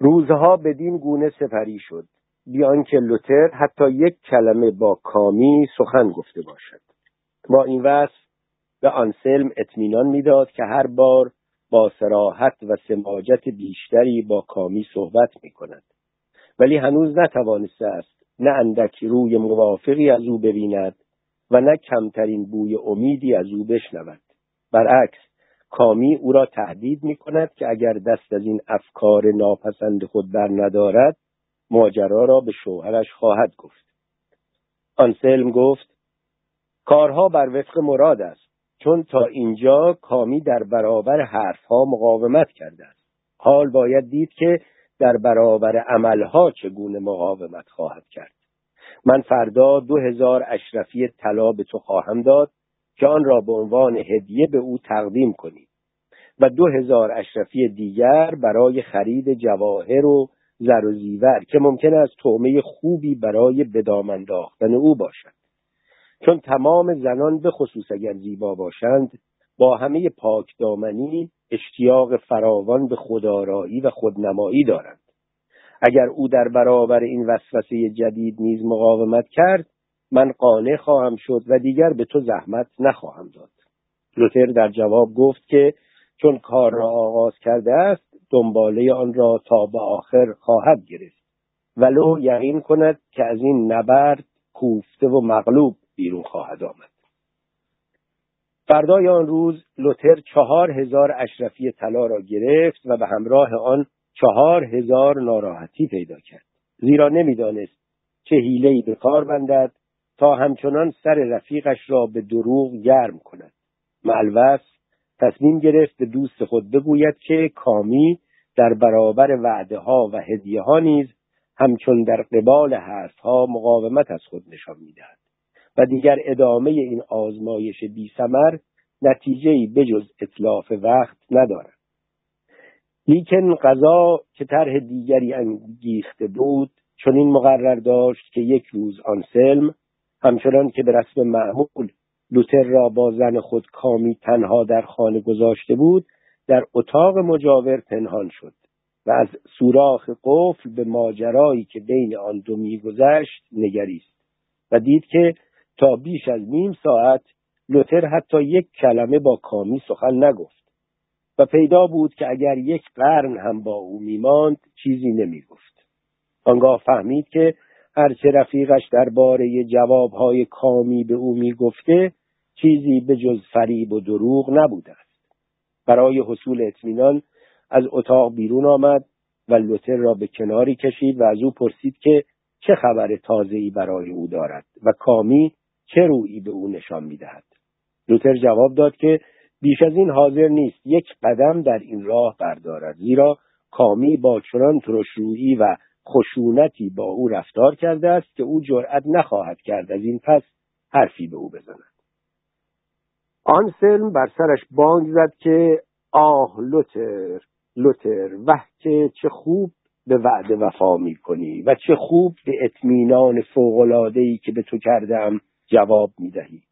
روزها بدین گونه سپری شد. بیان که لوتر حتی یک کلمه با کامی سخن گفته باشد. با این وصف به آنسلم اطمینان می‌داد که هر بار با سراحت و سماجت بیشتری با کامی صحبت می کند ولی هنوز نتوانسته است نه اندک روی موافقی از او ببیند و نه کمترین بوی امیدی از او بشنود. برعکس کامی او را تهدید می کند که اگر دست از این افکار ناپسند خود بر ندارد ماجرا را به شوهرش خواهد گفت. آنسلم گفت کارها بر وفق مراد است چون تا اینجا کامی در برابر حرفها مقاومت کرده است. حال باید دید که در برابر عملها چگونه مقاومت خواهد کرد. من فردا دو هزار اشرفی طلا به تو خواهم داد. که آن را به عنوان هدیه به او تقدیم کنی و دو هزار اشرفی دیگر برای خرید جواهر و زر و زیور که ممکن است تومه خوبی برای بدام انداختن او باشد. چون تمام زنان به خصوص اگر زیبا باشند با همه پاک دامنی اشتیاق فراوان به خدارایی و خودنمایی دارند. اگر او در برابر این وسوسه جدید نیز مقاومت کرد من قانع خواهم شد و دیگر به تو زحمت نخواهم داد. لوتر در جواب گفت که چون کار را آغاز کرده است دنباله آن را تا به آخر خواهد گرفت. ولو یقین کند که از این نبرد کوفته و مغلوب بیرون خواهد آمد. فردای آن روز لوتر چهار هزار اشرفی طلا را گرفت و به همراه آن چهار هزار ناراحتی پیدا کرد. زیرا نمی‌دانست چه حیلهای به کار بندد تا همچنان سر رفیقش را به دروغ گرم کند. معلوس تصمیم گرفت به دوست خود بگوید که کامی در برابر وعده ها و هدیه ها نیز همچون در قبال حرف ها مقاومت از خود نشان می‌دهد و دیگر ادامه این آزمایش بی سمر نتیجه بجز اطلاف وقت ندارد. لیکن قضا که طرح دیگری انگیخته بود چون این مقرر داشت که یک روز آنسلم همچنان که به رسم معمول لوتر را با زن خود کامی تنها در خانه گذاشته بود در اتاق مجاور پنهان شد و از سوراخ قفل به ماجرایی که بین آن دو میگذشت نگریست و دید که تا بیش از نیم ساعت لوتر حتی یک کلمه با کامی سخن نگفت و پیدا بود که اگر یک قرن هم با او میماند چیزی نمی‌گفت. آنگاه فهمید که هرچه رفیقش درباره جوابهای کامی به او می‌گفته چیزی به جز فریب و دروغ نبوده است. برای حصول اطمینان از اتاق بیرون آمد و لوتر را به کناری کشید و از او پرسید که چه خبر تازه‌ای برای او دارد و کامی چه رویی به او نشان می‌دهد. لوتر جواب داد که بیش از این حاضر نیست یک قدم در این راه بردارد زیرا کامی با چنان ترشرویی و خشونتی با او رفتار کرده است که او جرأت نخواهد کرد از این پس حرفی به او بزند. آنسلم بر سرش بانگ زد که آه لوتر لوتر وه که چه خوب به وعده وفا می کنی و چه خوب به اطمینان فوقلادهی که به تو کردم جواب می دهی.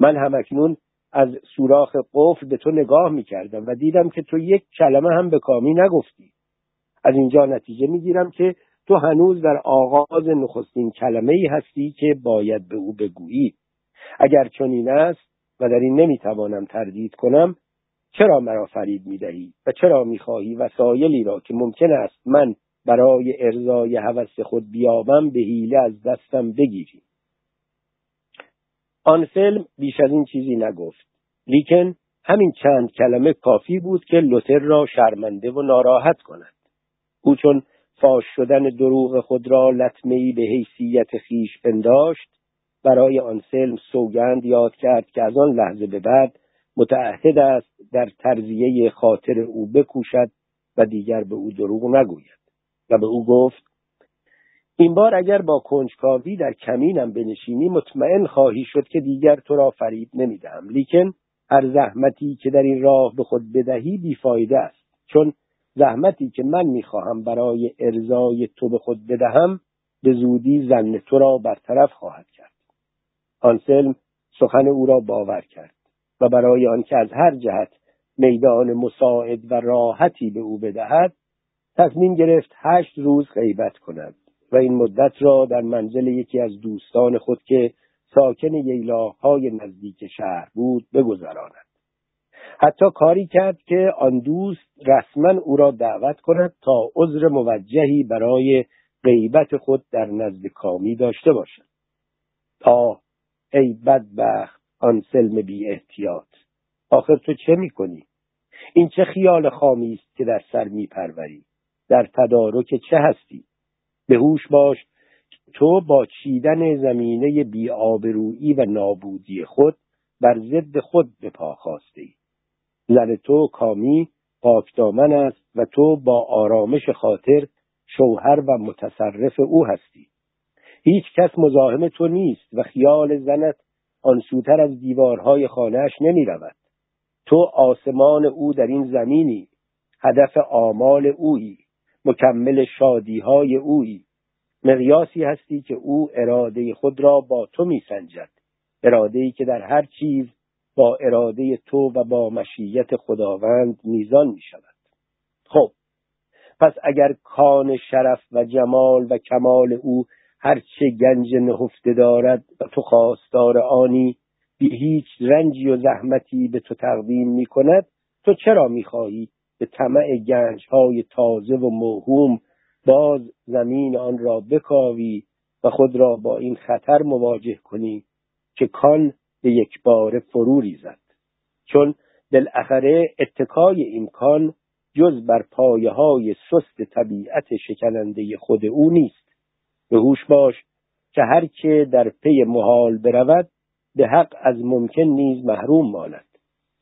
من همکنون از سوراخ قفل به تو نگاه می کردم و دیدم که تو یک کلمه هم به کامی نگفتی. از اینجا نتیجه می گیرم که تو هنوز در آغاز نخستین کلمه ای هستی که باید به او بگویی. اگر چنین است و در این نمی‌توانم تردید کنم چرا مرا فریب می‌دهی و چرا می‌خواهی وسایلی را که ممکن است من برای ارزای هوس خود بیابم به حیله از دستم بگیری؟ آن فیلم بیش از این چیزی نگفت. لیکن همین چند کلمه کافی بود که لوتر را شرمنده و ناراحت کند. او چون فاش شدن دروغ خود را لطمهای به حیثیت خیش پنداشت برای آنسلم سوگند یاد کرد که از آن لحظه به بعد متعهد است در ترزیه خاطر او بکوشد و دیگر به او دروغ نگوید. و به او گفت این بار اگر با کنجکاوی در کمینم بنشینی مطمئن خواهی شد که دیگر تو را فریب نمی‌دهم. لیکن هر زحمتی که در این راه به خود بدهی بیفایده است. چون زحمتی که من می‌خواهم برای ارزای تو به خود بدهم به زودی زن تو را برطرف خواهد کرد. آنسلم سخن او را باور کرد و برای آنکه از هر جهت میدان مساعد و راحتی به او بدهد تصمیم گرفت هشت روز غیبت کند و این مدت را در منزل یکی از دوستان خود که ساکن ییلاهای نزدیک شهر بود بگذراند. حتی کاری کرد که آن دوست رسما او را دعوت کند تا عذر موجهی برای غیبت خود در نزد کامی داشته باشد. تا ای بدبخت آن سلم بی احتیاط. آخر تو چه می‌کنی؟ این چه خیال خامی است که در سر میپروری؟ در تدارک چه هستی؟ به هوش باش تو با چیدن زمینه بیآبرویی و نابودی خود بر ضد خود به پا خواسته ای. زن تو کامی پاکدامن است و تو با آرامش خاطر شوهر و متصرف او هستی هیچ کس مزاحم تو نیست و خیال زنت آنسوتر از دیوارهای خانهاش نمی رود. تو آسمان او در این زمینی هدف آمال اویی مکمل شادیهای اویی مقیاسی هستی که او اراده خود را با تو میسنجد اراده که در هر چیز با اراده تو و با مشیت خداوند میزان می شود خب پس اگر کان شرف و جمال و کمال او هرچه گنج نهفته دارد و تو خواستار آنی بی هیچ رنجی و زحمتی به تو تقدیم می کند تو چرا می خواهی به طمع گنج های تازه و موهوم باز زمین آن را بکاوی و خود را با این خطر مواجه کنی که کان به یک بار فرو ریزد. چون بالاخره اتکای این کان جز بر پایه های سست طبیعت شکننده خود او نیست. به هوش باش که هر که در پی محال برود به حق از ممکن نیز محروم ماند.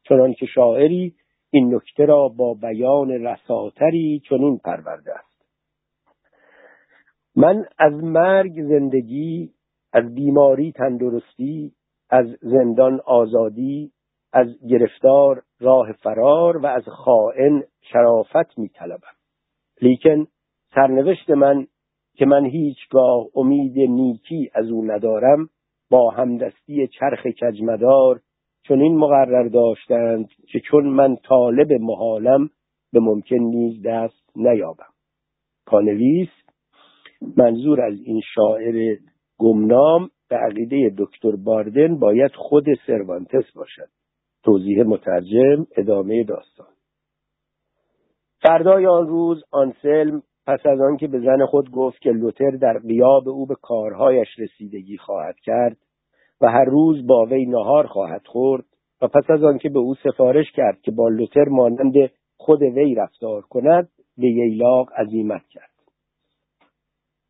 چنان که شاعری این نکته را با بیان رساتری چنین پرورده است. من از مرگ زندگی از بیماری تندرستی از زندان آزادی از گرفتار راه فرار و از خائن شرافت می طلبم. لیکن سرنوشت من که من هیچگاه امید نیکی از او ندارم با همدستی چرخ کجمدار چون این مقرر داشتند که چون من طالب محالم به ممکن نیز دست نیابم کانویس منظور از این شاعر گمنام به عقیده دکتر باردن باید خود سروانتس باشد. توضیح مترجم ادامه داستان. فردای آن روز آنسلم پس از آنکه به زن خود گفت که لوتر در قیاب او به کارهایش رسیدگی خواهد کرد و هر روز با وی نهار خواهد خورد و پس از آنکه به او سفارش کرد که با لوتر مانند خود وی رفتار کند به ییلاق عزیمت کرد.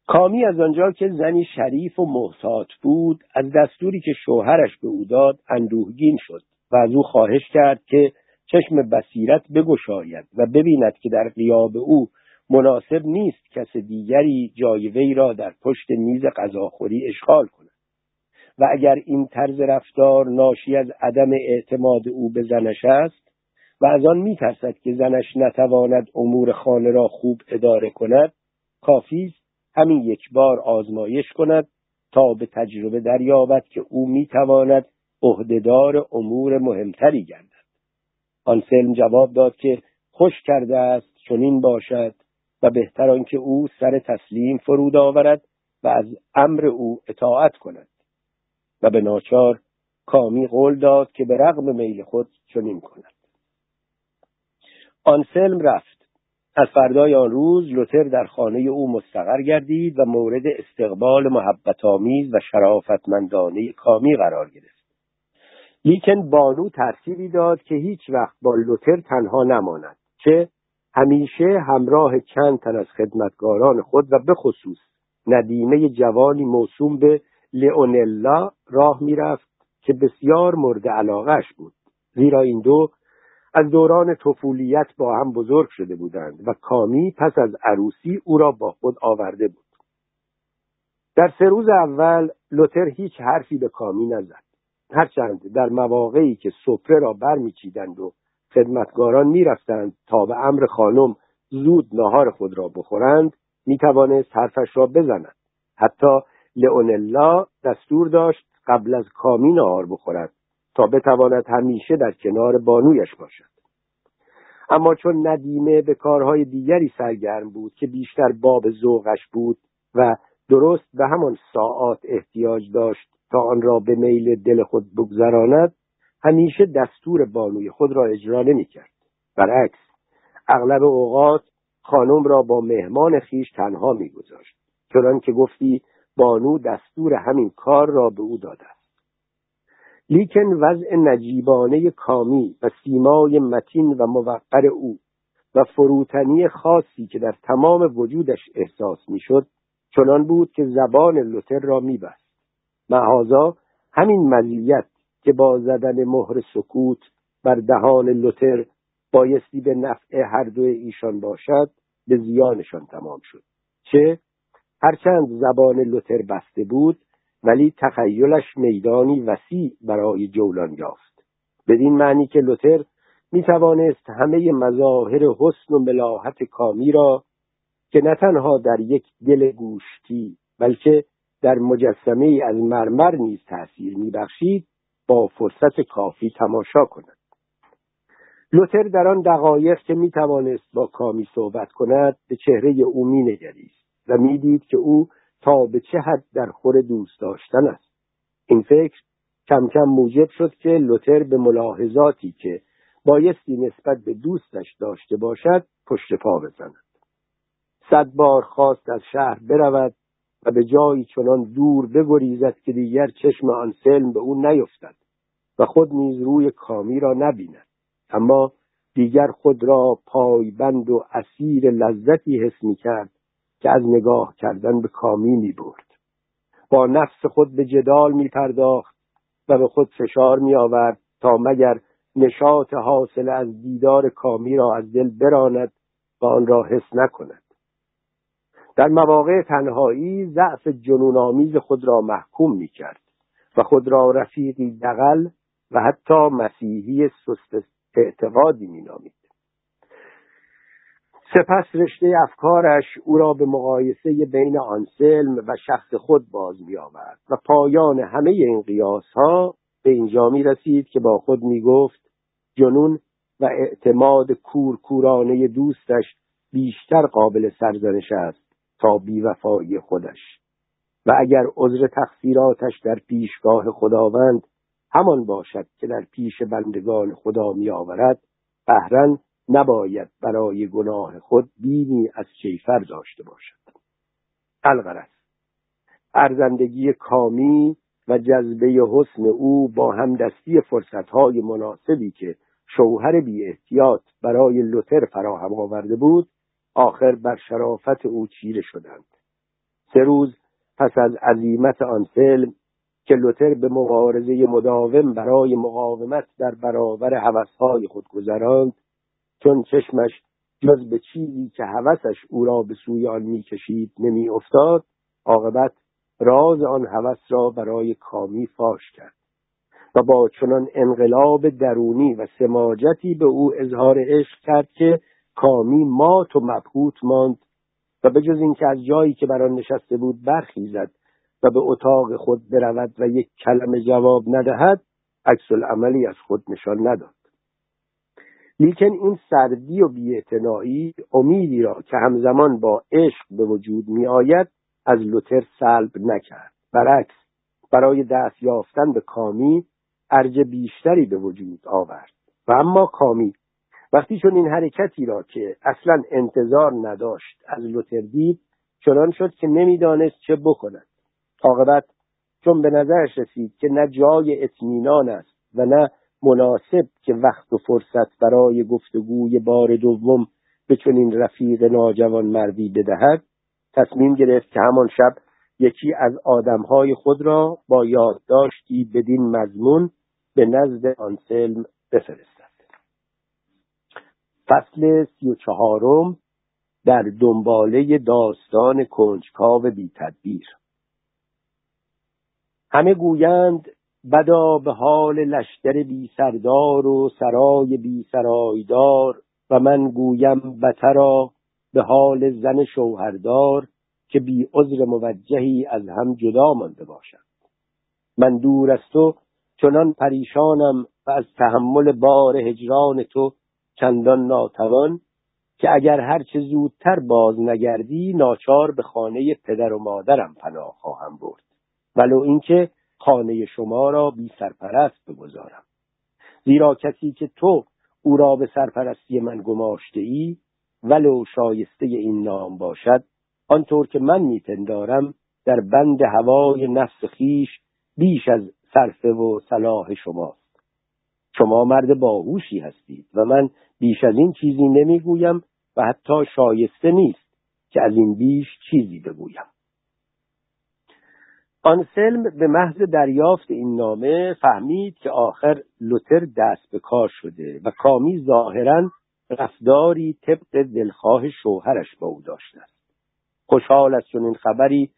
کامی از آنجا که زنی شریف و محتاط بود از دستوری که شوهرش به او داد اندوهگین شد و از او خواهش کرد که چشم بصیرت بگشاید و ببیند که در قیاب او مناسب نیست کس دیگری جای وی را در پشت میز غذاخوری اشغال کند. و اگر این طرز رفتار ناشی از عدم اعتماد او به زنش است و از آن میترسد که زنش نتواند امور خانه را خوب اداره کند کافی همین یک بار آزمایش کند تا به تجربه دریابد که او می‌تواند عهدهدار امور مهمتری گردد. آن سلم جواب داد که خوش کرده است چنین باشد و بهتر آنکه او سر تسلیم فرود آورد و از امر او اطاعت کند. و به ناچار کامی قول داد که به رغم میل خود چنین کند. آنسلم رفت. از فردای آن روز لوتر در خانه او مستقر گردید و مورد استقبال محبت آمیز و شرافتمندانه کامی قرار گرفت. لیکن بانو ترتیبی داد که هیچ وقت با لوتر تنها نماند که همیشه همراه چند تن از خدمتگاران خود و به خصوص ندیمه جوانی موسوم به لئونلا راه می‌رفت که بسیار مورد علاقش بود زیرا این دو از دوران طفولیت با هم بزرگ شده بودند و کامی پس از عروسی او را با خود آورده بود. در سه روز اول لوتر هیچ حرفی به کامی نزد. هرچند در مواقعی که سفره را برمیچیدند و خدمتگاران می‌رفتند تا به امر خانم زود نهار خود را بخورند می‌توانست حرفش را بزند. حتی لئونلا دستور داشت قبل از کامی نهار بخورد. تا بتواند همیشه در کنار بانویش باشد. اما چون ندیمه به کارهای دیگری سرگرم بود که بیشتر باب ذوقش بود و درست به همان ساعات احتیاج داشت تا آن را به میل دل خود بگذراند همیشه دستور بانوی خود را اجرا نمی‌کرد. برعکس اغلب اوقات خانم را با مهمان خیش تنها میگذاشت چنان که گفتی بانو دستور همین کار را به او داده است. لیکن وضع نجیبانه کامی و سیمای متین و موقر او و فروتنی خاصی که در تمام وجودش احساس می‌شد چنان بود که زبان لوتر را میبست. معاذا همین مزیت که با زدن مهر سکوت بر دهان لوتر بایستی به نفع هر دو ایشان باشد به زیانشان تمام شد. چه؟ هرچند زبان لوتر بسته بود ولی تخیلش میدانی وسیع برای جولان یافت. بدین معنی که لوتر می توانست همه مظاهر حسن و ملاحت کامی را که نه تنها در یک دل گوشتی بلکه در مجسمه از مرمر نیز تأثیر میبخشید با فرصت کافی تماشا کند. لوتر در آن دقایق که می توانست با کامی صحبت کند به چهره او می نگریست و می‌دید که او تا به چه حد در خور دوست داشتن است. این فکر کم کم موجب شد که لوتر به ملاحظاتی که بایستی نسبت به دوستش داشته باشد پشت پا بزند. صد بار خواست از شهر برود و به جایی چنان دور بگریزد که دیگر چشم آن سلم به او نیفتد و خود نیز روی کامی را نبیند. اما دیگر خود را پایبند و اسیر لذتی حس می کرد که از نگاه کردن به کامی می برد. با نفس خود به جدال می پرداخت و به خود فشار می آورد تا مگر نشاط حاصل از دیدار کامی را از دل براند و آن را حس نکند. در مواقع تنهایی ضعف جنون خود را محکوم می کرد و خود را رفیقی دقل و حتی مسیحی سست اعتقادی می نامید. سپس رشته افکارش او را به مقایسه بین آنسلم و شخص خود باز می آورد و پایان همه این قیاس ها به اینجا می رسید که با خود می گفت جنون و اعتماد کورکورانه دوستش بیشتر قابل سرزنش است تا بیوفایی خودش. و اگر عذر تقصیراتش در پیشگاه خداوند همان باشد که در پیش بندگان خدا می آورد قهرن نباید برای گناه خود بینی از کیفر داشته باشد. الغرض ارزندگی کامی و جذبه حسن او با همدستی فرصتهای مناسبی که شوهر بی احتیاط برای لوتر فراهم آورده بود آخر بر شرافت او چیره شدند. سه روز پس از عظیمت آن فیلم که لوتر به مبارزه مداوم برای مقاومت در برابر هوسهای خود گذراند چون چشمش جز به چیزی که هوسش او را به سوی آن می‌کشید نمیافتاد عاقبت راز آن هوس را برای کامی فاش کرد و با چنان انقلاب درونی و سماجتی به او اظهار عشق کرد که کامی مات و مبهوت ماند و به جز اینکه از جایی که بر آن نشسته بود برخیزد و به اتاق خود برود و یک کلمه جواب ندهد عکس عملی از خود نشان نداد. لیکن این سردی و بیاعتنایی امیدی را که همزمان با عشق به وجود می آید از لوتر سلب نکرد. برعکس برای دست یافتن به کامی ارج بیشتری به وجود آورد. و اما کامی وقتی چون این حرکتی را که اصلا انتظار نداشت از لوتر دید چنان شد که نمی‌دانست چه بکند. عاقبت چون به نظرش رسید که نه جای اطمینان است و نه مناسب که وقت و فرصت برای گفتگوی بار دوم به چنین رفیق ناجوان مردی بدهد تصمیم گرفت که همان شب یکی از آدمهای خود را با یادداشتی بدین مضمون به نزد آنسلم بفرستد. فصل سی و چهارم در دنباله داستان کنجکاو بی تدبیر همه گویند بدا به حال لشکر بی سردار و سرای بی سرایدار و من گویم بترا به حال زن شوهردار که بی عذر موجهی از هم جدا مانده باشد. من دور از تو چنان پریشانم و از تحمل بار هجران تو چندان ناتوان که اگر هرچه زودتر باز نگردی ناچار به خانه پدر و مادرم پناه خواهم برد. ولو اینکه خانه شما را بی سرپرست بگذارم. زیرا کسی که تو او را به سرپرستی من گماشته ای ولو شایسته این نام باشد آنطور که من میپندارم در بند هوای نفس خیش بیش از صرفه و صلاح شماست. شما مرد باهوشی هستید و من بیش از این چیزی نمی‌گویم و حتی شایسته نیست که از این بیش چیزی بگویم. آنسلم به محض دریافت این نامه فهمید که آخر لوتر دست به کار شده و کامی ظاهرا رفتاری طبق دلخواه شوهرش با او داشته است. خوشحال از چنین خبری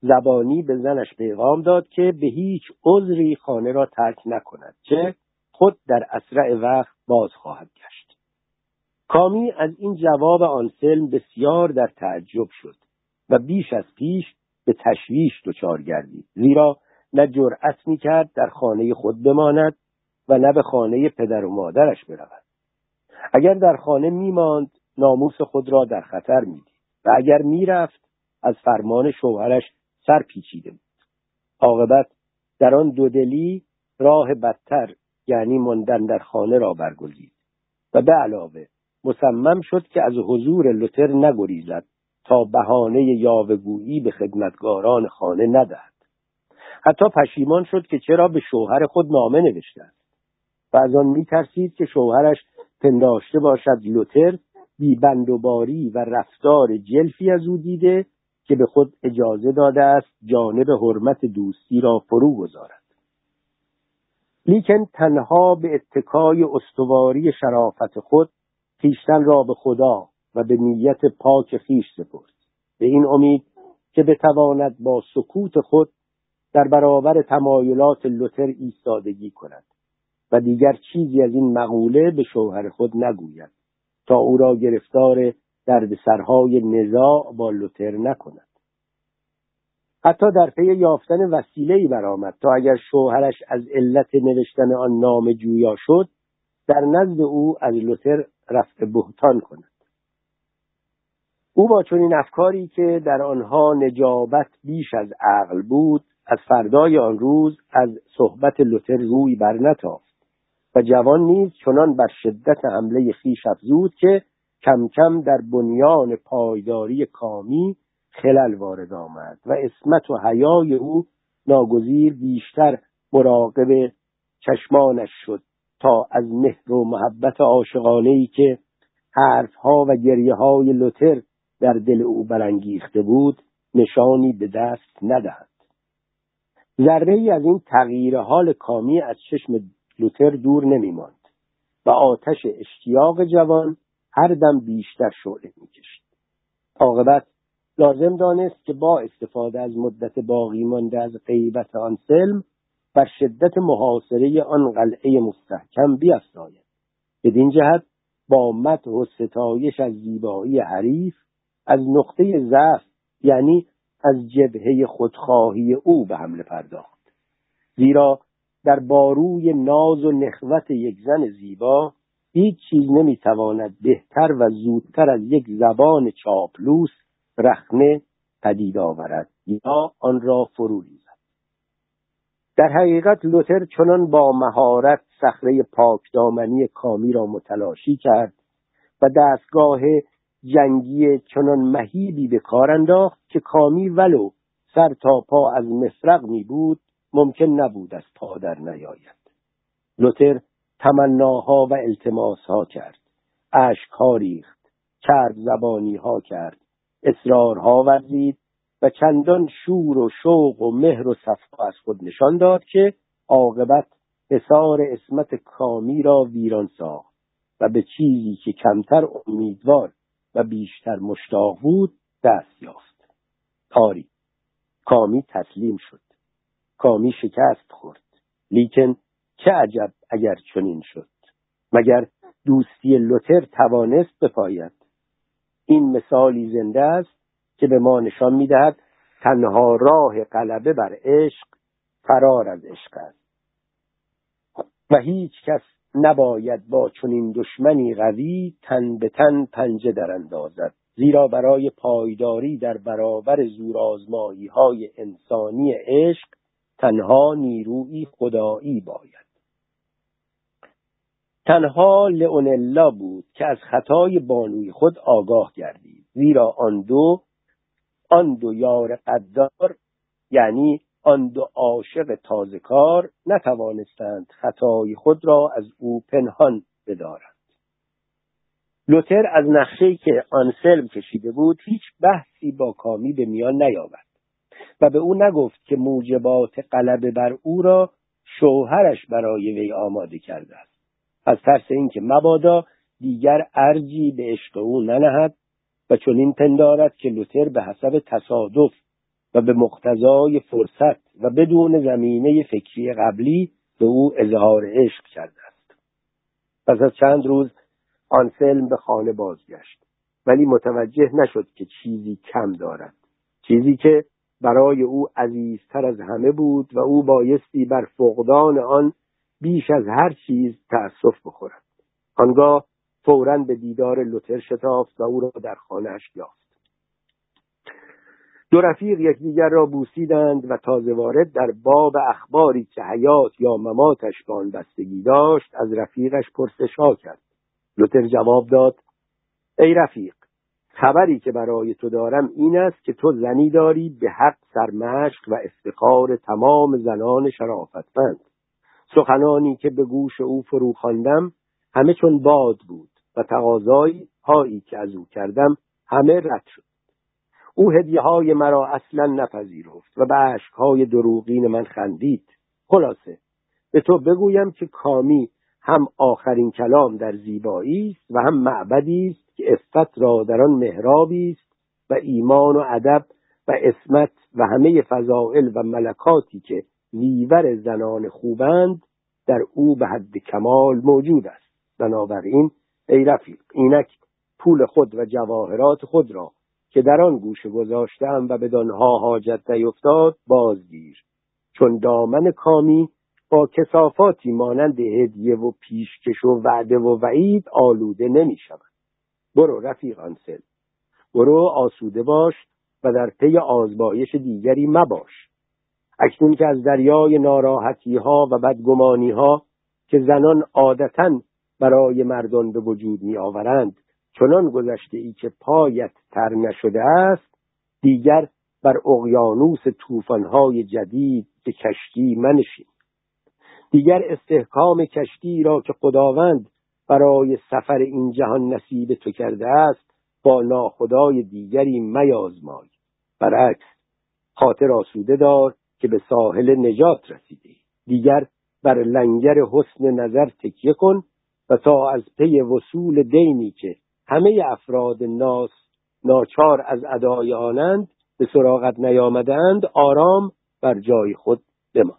زبانی به زنش پیغام داد که به هیچ عذری خانه را ترک نکند چه خود در اسرع وقت باز خواهد گشت. کامی از این جواب آنسلم بسیار در تعجب شد و بیش از پیش به تشویش دچار گردید. زیرا نه جرأت می‌کرد در خانه خود بماند و نه به خانه پدر و مادرش برود. اگر در خانه میماند ناموس خود را در خطر می‌دید و اگر می‌رفت از فرمان شوهرش سر پیچیده بود. عاقبت در آن دودلی راه بدتر یعنی ماندن در خانه را برگزید و به علاوه مصمم شد که از حضور لوتر نگریزد تا بهانه یاوهگویی به خدمتگاران خانه ندهد. حتی پشیمان شد که چرا به شوهر خود نامه نوشته است. و از آن میترسید که شوهرش پنداشته باشد لوتر بیبندوباری و رفتار جلفی از او دیده که به خود اجازه داده است جانب حرمت دوستی را فرو گذارد. لیکن تنها به اتکای استواری شرافت خود خیشتن را به خدا و به نیت پاک خیش سپرد. به این امید که بتواند با سکوت خود در برابر تمایلات لوتر ایستادگی کند و دیگر چیزی از این مقوله به شوهر خود نگوید تا او را گرفتار دردسرهای نزاع با لوتر نکند. حتی در پی یافتن وسیلهای برآمد تا اگر شوهرش از علت نوشتن آن نام جویا شد در نزد او از لوتر رفع بهتان کند. او با چنین افکاری که در آنها نجابت بیش از عقل بود از فردای آن روز از صحبت لوتر روی برنتافت و جوان نیز چنان بر شدت حمله خیش افزود که کم کم در بنیان پایداری کامی خلل وارد آمد و اسمت و حیای او ناگزیر بیشتر مراقب چشمانش شد تا از مهر و محبت عاشقانه که حرفها و گریه های لوتر در دل او برانگیخته بود نشانی به دست ندهد. ذره ای از این تغییر حال کامی از چشم لوتر دور نمیماند و آتش اشتیاق جوان هر دم بیشتر شعله می‌کشید عاقبت لازم دانست که با استفاده از مدت باقی مانده از غیبت آن سلم بر شدت محاصره آن قلعه مستحکم بیافزاید بدین جهت با مدح و ستایش از زیبایی حریف از نقطه ضعف یعنی از جبهه خودخواهی او به حمله پرداخت. زیرا در باروی ناز و نخوت یک زن زیبا هیچ چیز نمی‌تواند بهتر و زودتر از یک زبان چاپلوس رخنه پدید آورد یا آن را فرو ریزد. در حقیقت لوتر چنان با مهارت صخره پاکدامنی کامی را متلاشی کرد و دستگاه جنگی چنان مهیبی به کار انداخت که کامی ولو سر تا پا از مفرق می بود ممکن نبود از پا در نیاید. لوتر تمناها و التماسها کرد اشکها ریخت چرب زبانی ها کرد اصرارها ورزید و چندان شور و شوق و مهر و صفا از خود نشان داد که عاقبت حصار اسمت کامی را ویران ساخت و به چیزی که کمتر امیدوار و بیشتر مشتاق بود دست یافت. آری کامی تسلیم شد. کامی شکست خورد. لیکن چه عجب اگر چنین شد. مگر دوستی لوتر توانست بپاید؟ این مثالی زنده است که به ما نشان می‌دهد تنها راه غلبه بر عشق فرار از عشق است. و هیچ کس نباید با چنین دشمنی قوی تن به تن پنجه در اندازد زیرا برای پایداری در برابر زورآزمایی های انسانی عشق تنها نیروی خدایی باید. تنها لئونلا بود که از خطای بانوی خود آگاه گردید زیرا آن دو آن دو یار قدار یعنی آن دو عاشق تازه کار نتوانستند خطای خود را از او پنهان بدارند. لوتر از نقشه‌ای که آنسلم کشیده بود هیچ بحثی با کامی به میان نیاورد و به او نگفت که موجبات غلبه بر او را شوهرش برای وی آماده کرده است. از ترس اینکه مبادا دیگر ارجی به عشق او ننهد و چنین پندارد که لوتر به حسب تصادف و به مقتضای فرصت و بدون زمینه فکری قبلی به او اظهار عشق کرده است. پس از چند روز آنسلم به خانه بازگشت. ولی متوجه نشد که چیزی کم دارد. چیزی که برای او عزیزتر از همه بود و او بایستی بر فقدان آن بیش از هر چیز تأسف بخورد. آنگاه فورا به دیدار لوتر شتافت و او را در خانهاش یافت. دو رفیق یکدیگر را بوسیدند و تازه وارد در باب اخباری که حیات یا مماتش به آن بستگی داشت از رفیقش پرسش ها کرد. لوتر جواب داد ای رفیق خبری که برای تو دارم این است که تو زنی داری به حق سرمشق و افتخار تمام زنان شرافتمند. سخنانی که به گوش او فرو خواندم همه چون باد بود و تقاضایی هایی که از او کردم همه رد شد. او هدیه های مرا اصلا نپذیرفت و به عشق های دروغین من خندید. خلاصه به تو بگویم که کامی هم آخرین کلام در زیبایی است و هم معبدی است که افت را در آن محرابی است و ایمان و ادب و اسمت و همه فضائل و ملکاتی که نیور زنان خوبند در او به حد کمال موجود است. بنابراین ای رفیق اینک پول خود و جواهرات خود را که در آن گوشه گذاشتم و بدانها حاجت نیفتاد بازگیر. چون دامن کامی با کسافاتی مانند هدیه و پیشکش و وعده و وعید آلوده نمی شود برو رفیق آنسل. برو آسوده باش و در پی آزمایش دیگری مباش. اکنون که از دریای ناراحتی ها و بدگمانی ها که زنان عادتا برای مردان به وجود می آورند چنان گذشته ای که پایت تر نشده است دیگر بر اقیانوس طوفانهای جدید به کشتی منشین. دیگر استحکام کشتی را که خداوند برای سفر این جهان نصیب تو کرده است با ناخدای دیگری میازمای. برعکس خاطر آسوده دار که به ساحل نجات رسیده دیگر بر لنگر حسن نظر تکیه کن و تا از پی وصول دینی که همه افراد ناس ناچار از ادای آنند به سراغت نیامدند آرام بر جای خود بمان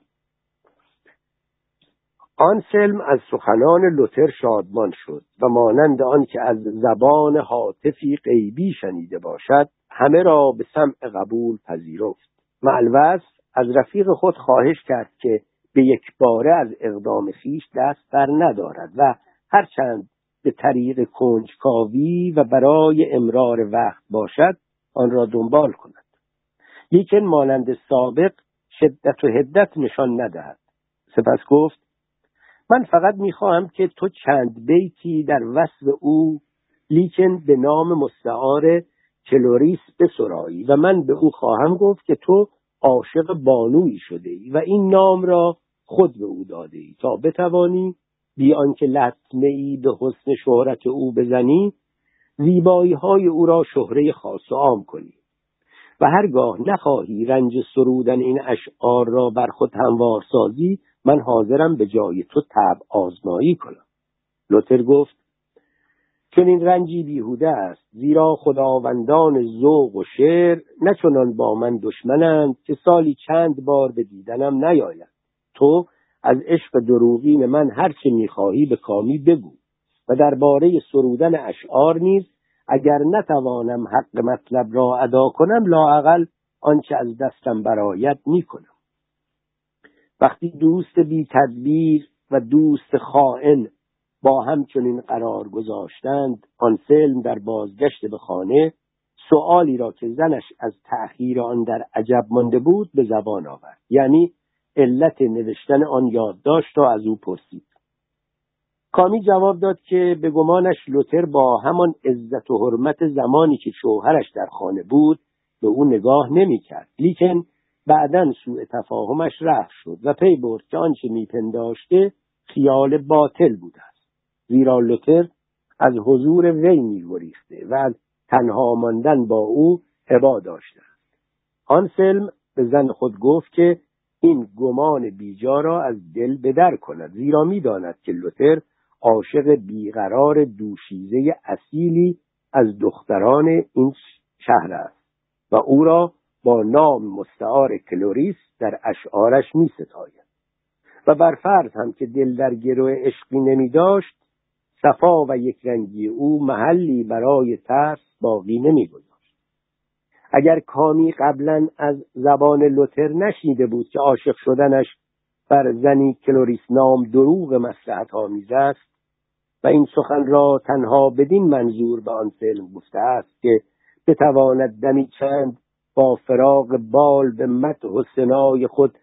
آن سلم از سخنان لوتر شادمان شد و مانند آن که از زبان حاطفی غیبی شنیده باشد همه را به سمع قبول پذیرفت معلوس از رفیق خود خواهش کرد که به یک باره از اقدام خیش دست بر ندارد و هرچند به طریق کنجکاوی و برای امرار وقت باشد آن را دنبال کند. لیکن مانند سابق شدت و هدت نشان ندهد. سپس گفت من فقط می‌خواهم که تو چند بیتی در وصف او لیکن به نام مستعار کلوریس بسرایی و من به او خواهم گفت که تو عاشق بانویی شده ای و این نام را خود به او داده ای تا بتوانی بی آنکه لطمه ای به حسن شهرت او بزنی زیبایی های او را شهره خاص و عام کنی. و هرگاه نخواهی رنج سرودن این اشعار را بر خود هموار سازی من حاضرم به جای تو تب آزمایی کنم. لوتر گفت چون این رنجی بیهوده است زیرا خداوندان ذوق و شعر نه با من دشمنند که سالی چند بار به دیدنم نیاید. تو از عشق دروغین من هرچه می‌خواهی به کامی بگو و درباره سرودن اشعار نیز اگر نتوانم حق مطلب را ادا کنم لااقل آنچه از دستم برایت می‌کنم. وقتی دوست بی تدبیر و دوست خائن با همچنین قرار گذاشتند آنسلم در بازگشت به خانه سؤالی را که زنش از تأخیر آن در عجب مانده بود به زبان آورد. یعنی علت نوشتن آن یادداشت را از او پرسید. کامی جواب داد که به گمانش لوتر با همان عزت و حرمت زمانی که شوهرش در خانه بود به او نگاه نمی‌کرد. لیکن بعدا سوء تفاهمش رفت شد و پی برد که آنچه میپنداشته خیال باطل بوده است. زیرا لوتر از حضور وی میگریخته و از تنها ماندن با او عبا داشته است. آنسلم به زن خود گفت که این گمان بیجا را از دل بدر کند زیرا می‌داند که لوتر عاشق بیقرار دوشیزه اصیلی از دختران این شهر است و او را با نام مستعار کلوریس در اشعارش می ستاید و بر فرض هم که دل در گرو عشقی نمی داشت صفا و یکرنگی او محلی برای ترس باقی نمی گذاشت. اگر کامی قبلا از زبان لوتر نشنیده بود که عاشق شدنش بر زنی کلوریس نام دروغ مصلحت آمیز است و این سخن را تنها بدین منظور به آن فیلم گفته است که بتواند دمی چند با فراغ بال به مت و سنای خود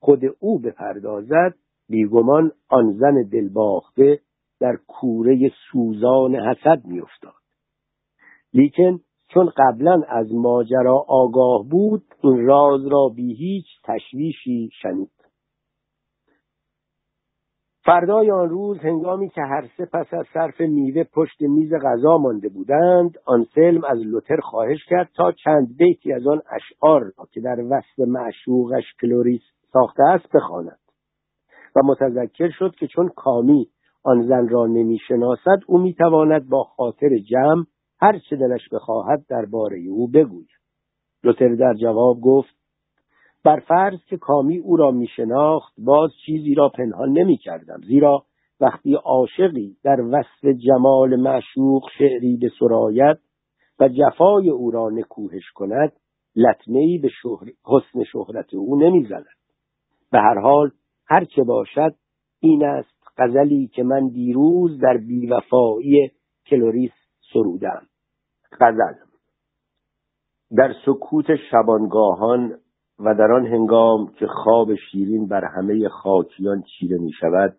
خود او بپردازد بیگمان آن زن دلباخته در کوره سوزان حسد میافتاد. لیکن چون قبلا از ماجرا آگاه بود این راز را بی هیچ تشویشی شنید. فردای آن روز هنگامی که هر سه پس از صرف میوه پشت میز غذا مانده بودند آن سلم از لوتر خواهش کرد تا چند بیتی از آن اشعار را که در وصف معشوقش کلوریس ساخته است بخواند. و متذکر شد که چون کامی آن زن را نمی‌شناسد او می‌تواند با خاطر جمع هر چه دلش بخواهد درباره او بگوید لوتر در جواب گفت بر فرض که کامی او را می شناخت باز چیزی را پنهان نمی کردم زیرا وقتی عاشقی در وصف جمال معشوق شعری به سرایت و جفای او را نکوهش کند لطمهای به شهر... حسن شهرت او نمی‌زند. به هر حال هر چه باشد این است غزلی که من دیروز در بیوفایی کلوریس سرودم غزل. در سکوت شبانگاهان و در آن هنگام که خواب شیرین بر همه خاکیان چیره می شود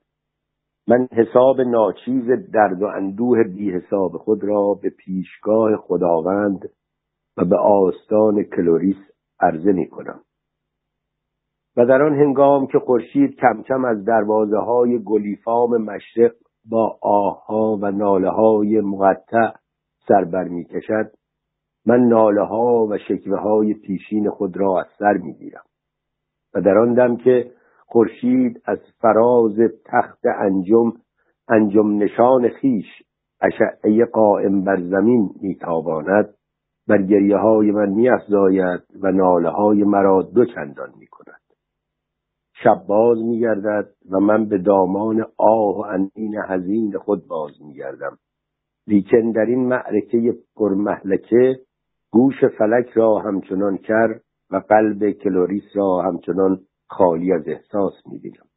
من حساب ناچیز درد و اندوه بی حساب خود را به پیشگاه خداوند و به آستان کلوریس عرضه می کنم و در آن هنگام که خورشید کم کم از دروازه های گلیفام مشرق با آها و ناله های مقطع سر بر می کشد من ناله ها و شکوه های پیشین خود را از سر می‌گیرم و در آن دم که خورشید از فراز تخت انجم انجم نشان خیش اشعه قائم بر زمین میتاباند بر گریه های من میافزاید و ناله های مرا دو چندان می‌کند. شب باز میگردد و من به دامان آه و انین حزین خود باز میگردم. لیکن در این معرکه پرمهلکه گوش فلک را همچنان کر و قلب کلوریس را همچنان خالی از احساس می‌بینم.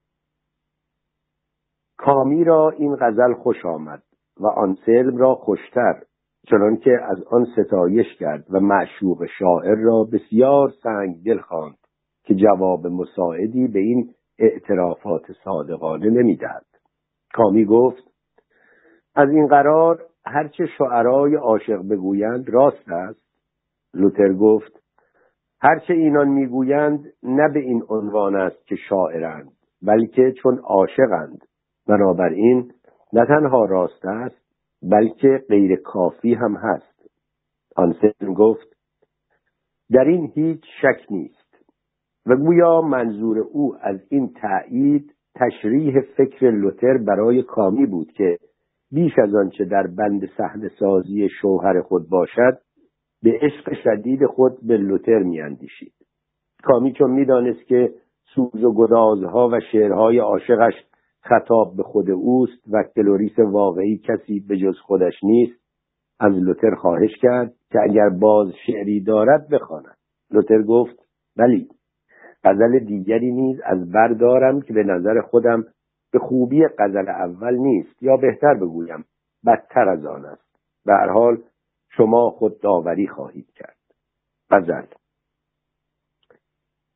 کامی را این غزل خوش آمد و آن سلم را خوشتر چنانکه از آن ستایش کرد و معشوق شاعر را بسیار سنگ دل خواند. که جواب مساعدی به این اعترافات صادقانه نمی‌دهد. کامی گفت از این قرار هرچه شعرای عاشق بگویند راست است. لوتر گفت هرچه اینان می‌گویند نه به این عنوان است که شاعرند بلکه چون عاشقند. بنابراین نه تنها راست است بلکه غیر کافی هم هست. آنسن گفت در این هیچ شک نیست. و گویا منظور او از این تایید تشریح فکر لوتر برای کامی بود که بیش از آنچه در بند صحنه سازی شوهر خود باشد به عشق شدید خود به لوتر میاندیشید. کامی چون می‌دانست که سوز و گدازها و شعرهای عاشقش خطاب به خود اوست و کلوریس واقعی کسی به جز خودش نیست از لوتر خواهش کرد که اگر باز شعری دارد بخواند. لوتر گفت ولی غزل دیگری نیز از بردارم که به نظر خودم به خوبی غزل اول نیست یا بهتر بگویم بدتر از آن است. به هر حال شما خود داوری خواهید کرد. غزل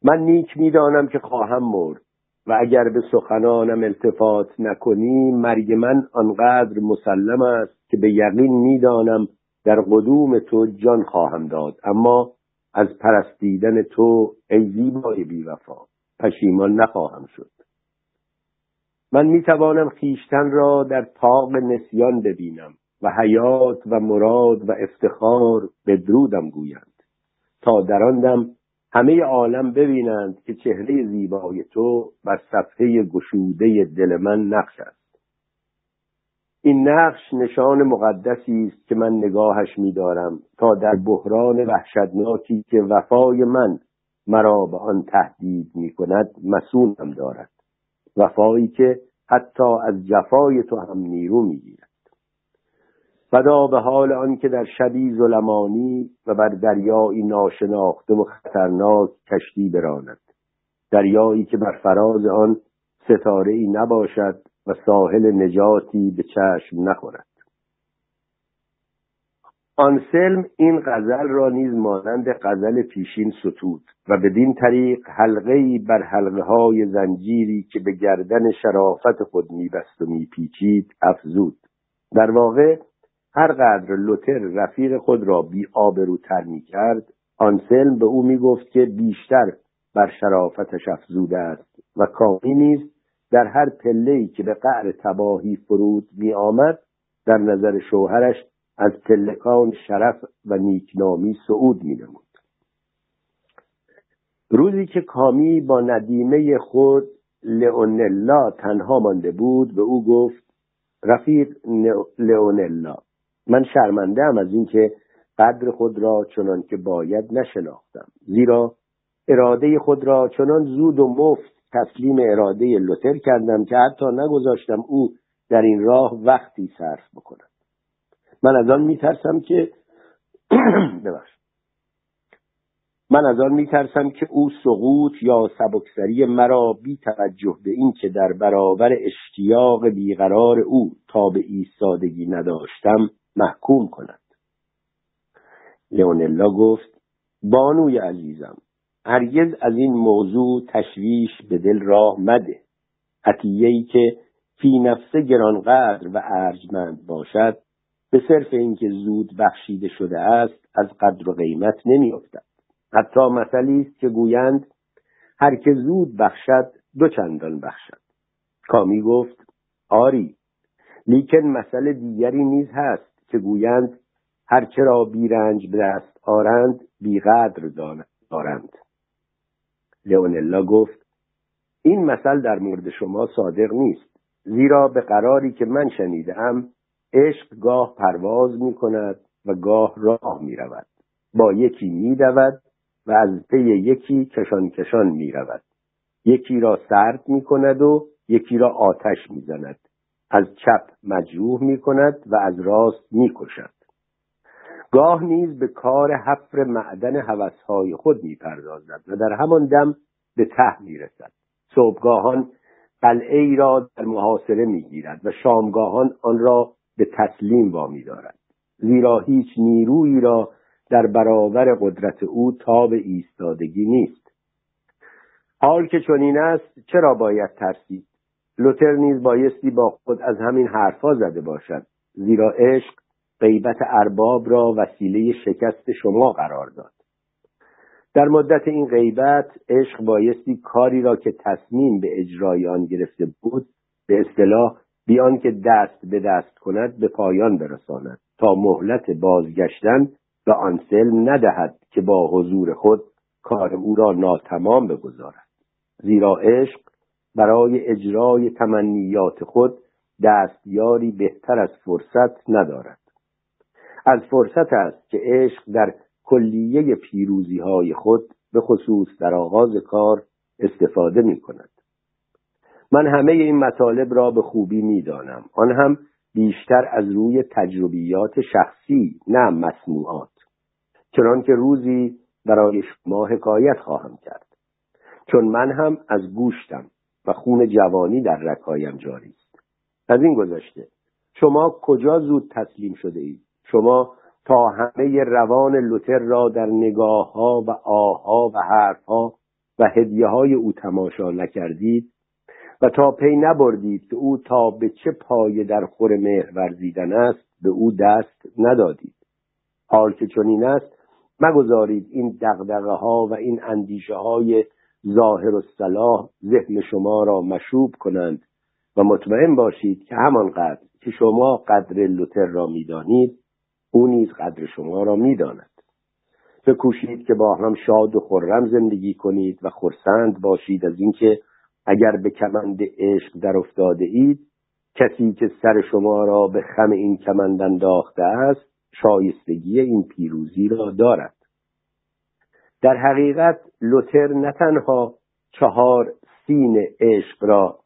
من نیک می‌دانم که خواهم مرد و اگر به سخنانم التفات نکنی مرگ من آنقدر مسلم است که به یقین می‌دانم در قدوم تو جان خواهم داد. اما از پرستیدن تو ای زیبای بیوفا پشیمان نخواهم شد. من می‌توانم خیشتن را در تاق نسیان ببینم و حیات و مراد و افتخار به درودم گویند. تا در آن دم همه عالم ببینند که چهره زیبای تو بر صفحه گشوده دل من نقش است. این نقش نشان مقدسی است که من نگاهش می‌دارم تا در بحران وحشتناکی که وفای من مرا به آن تهدید می‌کند مسئولم دارد. وفایی که حتی از جفای تو هم نیرو می‌گیرد. بدا به حال آن که در شبی ظلمانی و بر دریایی ناشناخته و خطرناک کشتی براند. دریایی که بر فراز آن ستاره ای نباشد و ساحل نجاتی به چشم نخورد. آنسلم این غزل را نیز مانند غزل پیشین ستود و بدین طریق حلقه بر حلقه های زنجیری که به گردن شرافت خود میبست و میپیچید افزود. در واقع هر قدر لوتر رفیق خود را بی آبروتر می کرد آنسلم به او می گفت که بیشتر بر شرافتش افزوده است و کامی نیز در هر پله‌ای که به قعر تباهی فرود می آمد در نظر شوهرش از پلکان شرف و نیکنامی صعود می نمود. روزی که کامی با ندیمه خود لئونلا تنها مانده بود به او گفت رفیق لئونلا من شرمنده ام از اینکه قدر خود را چنان که باید نشناختم زیرا اراده خود را چنان زود و مفت تسلیم اراده لوتر کردم که حتی نگذاشتم او در این راه وقتی صرف بکند. من از آن میترسم که من از آن میترسم که او سقوط یا سبکسری مرا بی توجه به این که در برابر اشتیاق بیقرار او تا به ایستادگی نداشتم محکوم کند. لئونلا گفت بانوی عزیزم هرگز از این موضوع تشویش به دل راه مده. عطیهای که فی نفسه گرانقدر و ارجمند باشد به صرف اینکه زود بخشیده شده است از قدر و قیمت نمیافتد. حتی مثلی است که گویند هر که زود بخشد دو چندان بخشد. کامی گفت آری لیکن مسئله دیگری نیز هست که گویند هرچه را بیرنج به دست آرند بیقدر دارند. لئونلا گفت این مثل در مورد شما صادق نیست زیرا به قراری که من شنیدم عشق گاه پرواز می کند و گاه راه می رود با یکی می و از پی یکی کشان کشان می رود یکی را سرد می کند و یکی را آتش می زند از چپ مجروح می کند و از راست می کشد گاه نیز به کار حفر معدن حوثهای خود می پردازد و در همان دم به ته می رسد صبحگاهان قلعه ای را در محاصره می گیرد و شامگاهان آن را به تسلیم وامی دارد زیرا هیچ نیرویی را در برابر قدرت او تاب ایستادگی نیست. حال که چنین است چرا باید ترسید؟ لوتر نیز بایستی با خود از همین حرفها زده باشد زیرا عشق غیبت ارباب را وسیله شکست شما قرار داد. در مدت این غیبت عشق بایستی کاری را که تصمیم به اجرای آن گرفته بود به اصطلاح بیان که دست به دست کند به پایان برساند تا مهلت بازگشتن به آنسلم ندهد که با حضور خود کار او را ناتمام بگذارد. زیرا عشق برای اجرای تمنیات خود دستیاری بهتر از فرصت ندارد. از فرصت است که عشق در کلیه پیروزی های خود به خصوص در آغاز کار استفاده می کند من همه این مطالب را به خوبی می‌دانم. آن هم بیشتر از روی تجربیات شخصی نه مسموعات چنانکه روزی برای شما حکایت خواهم کرد. چون من هم از گوشتم و خون جوانی در رکایم جاری است. از این گذشته شما کجا زود تسلیم شده اید؟ شما تا همه روان لوتر را در نگاه ها و آها و حرف ها و هدیه های او تماشا نکردید و تا پی نبردید که او تا به چه پایه در خور مهر ورزیدن است به او دست ندادید. حال که چنین است مگذارید این دقدقه ها و این اندیشه های ظاهر و صلاح ذهن شما را مشوب کنند و مطمئن باشید که همانقدر که شما قدر لوتر را می‌دانید او نیز قدر شما را می‌داند. بکوشید که با هم شاد و خرم زندگی کنید و خرسند باشید از اینکه اگر به کمند عشق در افتاده اید کسی که سر شما را به خم این کمند انداخته است شایستگی این پیروزی را دارد. در حقیقت لوتر نه تنها چهار سین عشق را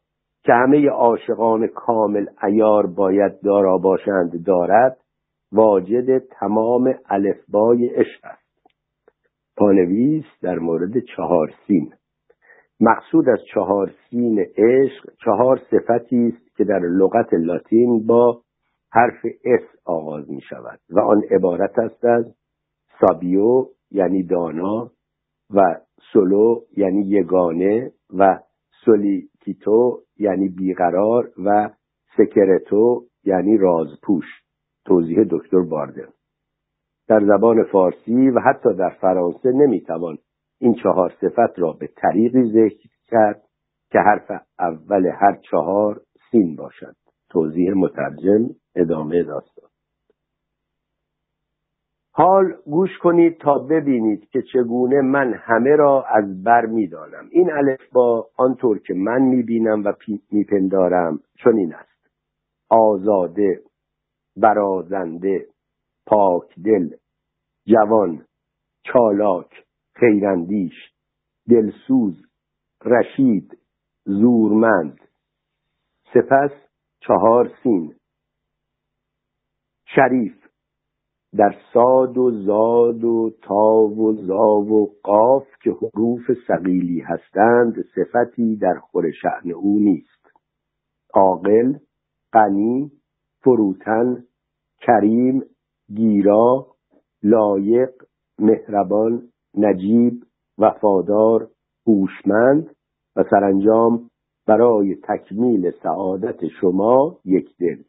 که همه عاشقان کامل ایار باید دارا باشند دارد واجد تمام الفبای عشق است. پانویس در مورد چهار سین. مقصود از چهار سین عشق چهار صفتی است که در لغت لاتین با حرف S آغاز می شود و آن عبارت است از sabio یعنی دانا و سولو یعنی یگانه و solícito یعنی بیقرار و secreto یعنی رازپوش. توضیح دکتر باردن در زبان فارسی و حتی در فرانسه نمی‌توان این چهار صفت را به طریقی ذکر کرد که حرف اول هر چهار سین باشد. توضیح مترجم ادامه داستان. حال گوش کنید تا ببینید که چگونه من همه را از بر می‌دانم. این الف با آنطور که من می‌بینم و میپندارم چنین است. آزاده برازنده پاک دل جوان چالاک خیراندیش دلسوز رشید زورمند. سپس چهار سین. شریف در ساد و زاد و تا و زا و قاف که حروف سقیلی هستند صفتی در خور شعن او نیست. عاقل غنی فروتن کریم گیرا لایق مهربان نجیب وفادار هوشمند و سرانجام برای تکمیل سعادت شما یک دل.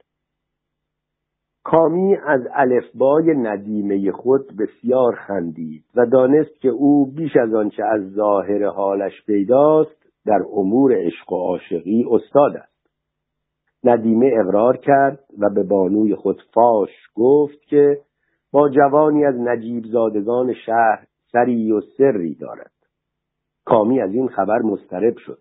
کامی از الفبای ندیمه خود بسیار خندید و دانست که او بیش از آنچه از ظاهر حالش پیداست در امور عشق و عاشقی استاد است. ندیمه اقرار کرد و به بانوی خود فاش گفت که با جوانی از نجیب زادگان شهر سری و سری دارد. کامی از این خبر مسترب شد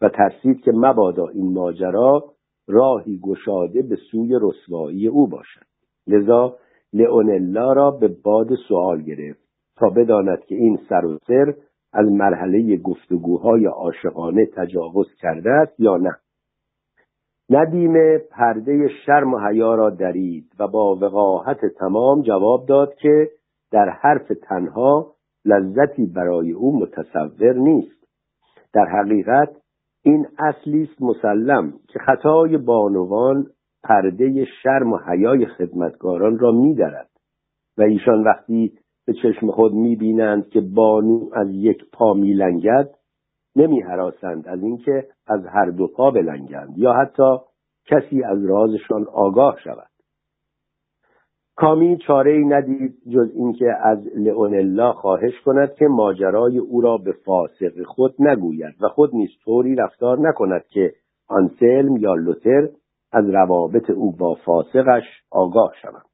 و ترسید که مبادا این ماجرا راهی گشاده به سوی رسوایی او باشد. لذا لئونلا را به باد سوال گرفت تا بداند که این سر و سر از مرحله گفتگوهای عاشقانه تجاوز کرده است یا نه. ندیم پرده شرم و حیا را درید و با وقاحت تمام جواب داد که در حرف تنها لذتی برای او متصور نیست. در حقیقت این اصلی است مسلم که خطای بانوان پرده شرم و حیای خدمتگاران را میدرد و ایشان وقتی به چشم خود می‌بینند که بانو از یک پا میلنگد نمیهراسند از اینکه از هر دو پا بلنگند یا حتی کسی از رازشان آگاه شود. کامی چاره ای ندید جز اینکه از لئونلا خواهش کند که ماجرای او را به فاسق خود نگوید و خود نیز طوری رفتار نکند که آنسلم یا لوتر از روابط او با فاسقش آگاه شوند.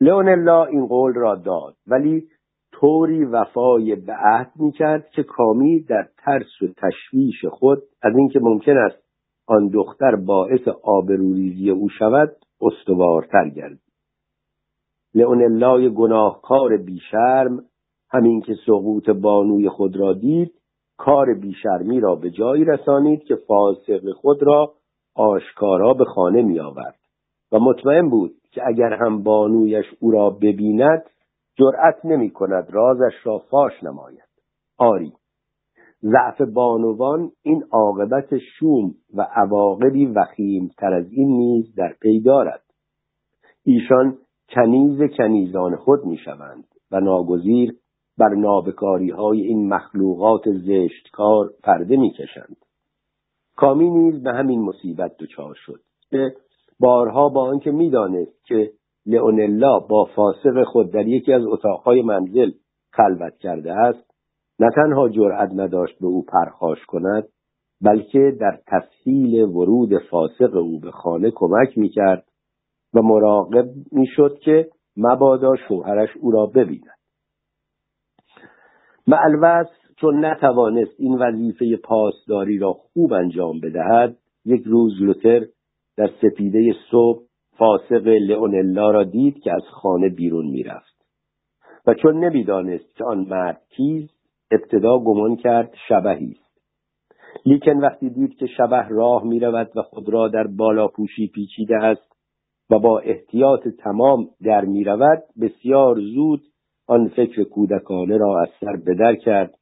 لئونلا این قول را داد ولی طوری وفای به عهد می‌کرد که کامی در ترس و تشویش خود از اینکه ممکن است آن دختر باعث آبروریزی او شود استوارتر گردید. لئونلای گناهکار بیشرم همین که سقوط بانوی خود را دید کار بیشرمی را به جایی رسانید که فاسق خود را آشکارا به خانه می آورد و مطمئن بود که اگر هم بانویش او را ببیند جرأت نمی کند رازش را فاش نماید. آری. ضعف بانوان این عاقبت شوم و عواقبی وخیمتر از این نیز در پی دارد. ایشان کنیز کنیزان خود می‌شوند و ناگزیر بر نابکاری های این مخلوقات زشتکار پرده می‌کشند کامی نیز به همین مصیبت دچار شد که بارها با آنکه می‌دانست که لئونلا با فاسق خود در یکی از اتاقهای منزل خلوت کرده است نه تنها جرأت نداشت به او پرخاش کند بلکه در تسهیل ورود فاسق او به خانه کمک می‌کرد و مراقب می‌شد که مبادا شوهرش او را ببیند. معلوس چون نتوانست این وظیفه پاسداری را خوب انجام بدهد یک روز لوتر در سپیده صبح فاسق لئونلا را دید که از خانه بیرون می‌رفت. و چون نمی‌دانست که آن مرد کیست ابتدا گمان کرد شبهی است. لیکن وقتی دید که شبه راه می‌رود و خود را در بالا پوشی پیچیده است و با احتیاط تمام در می‌رود بسیار زود آن فکر کودکانه را از سر بدر کرد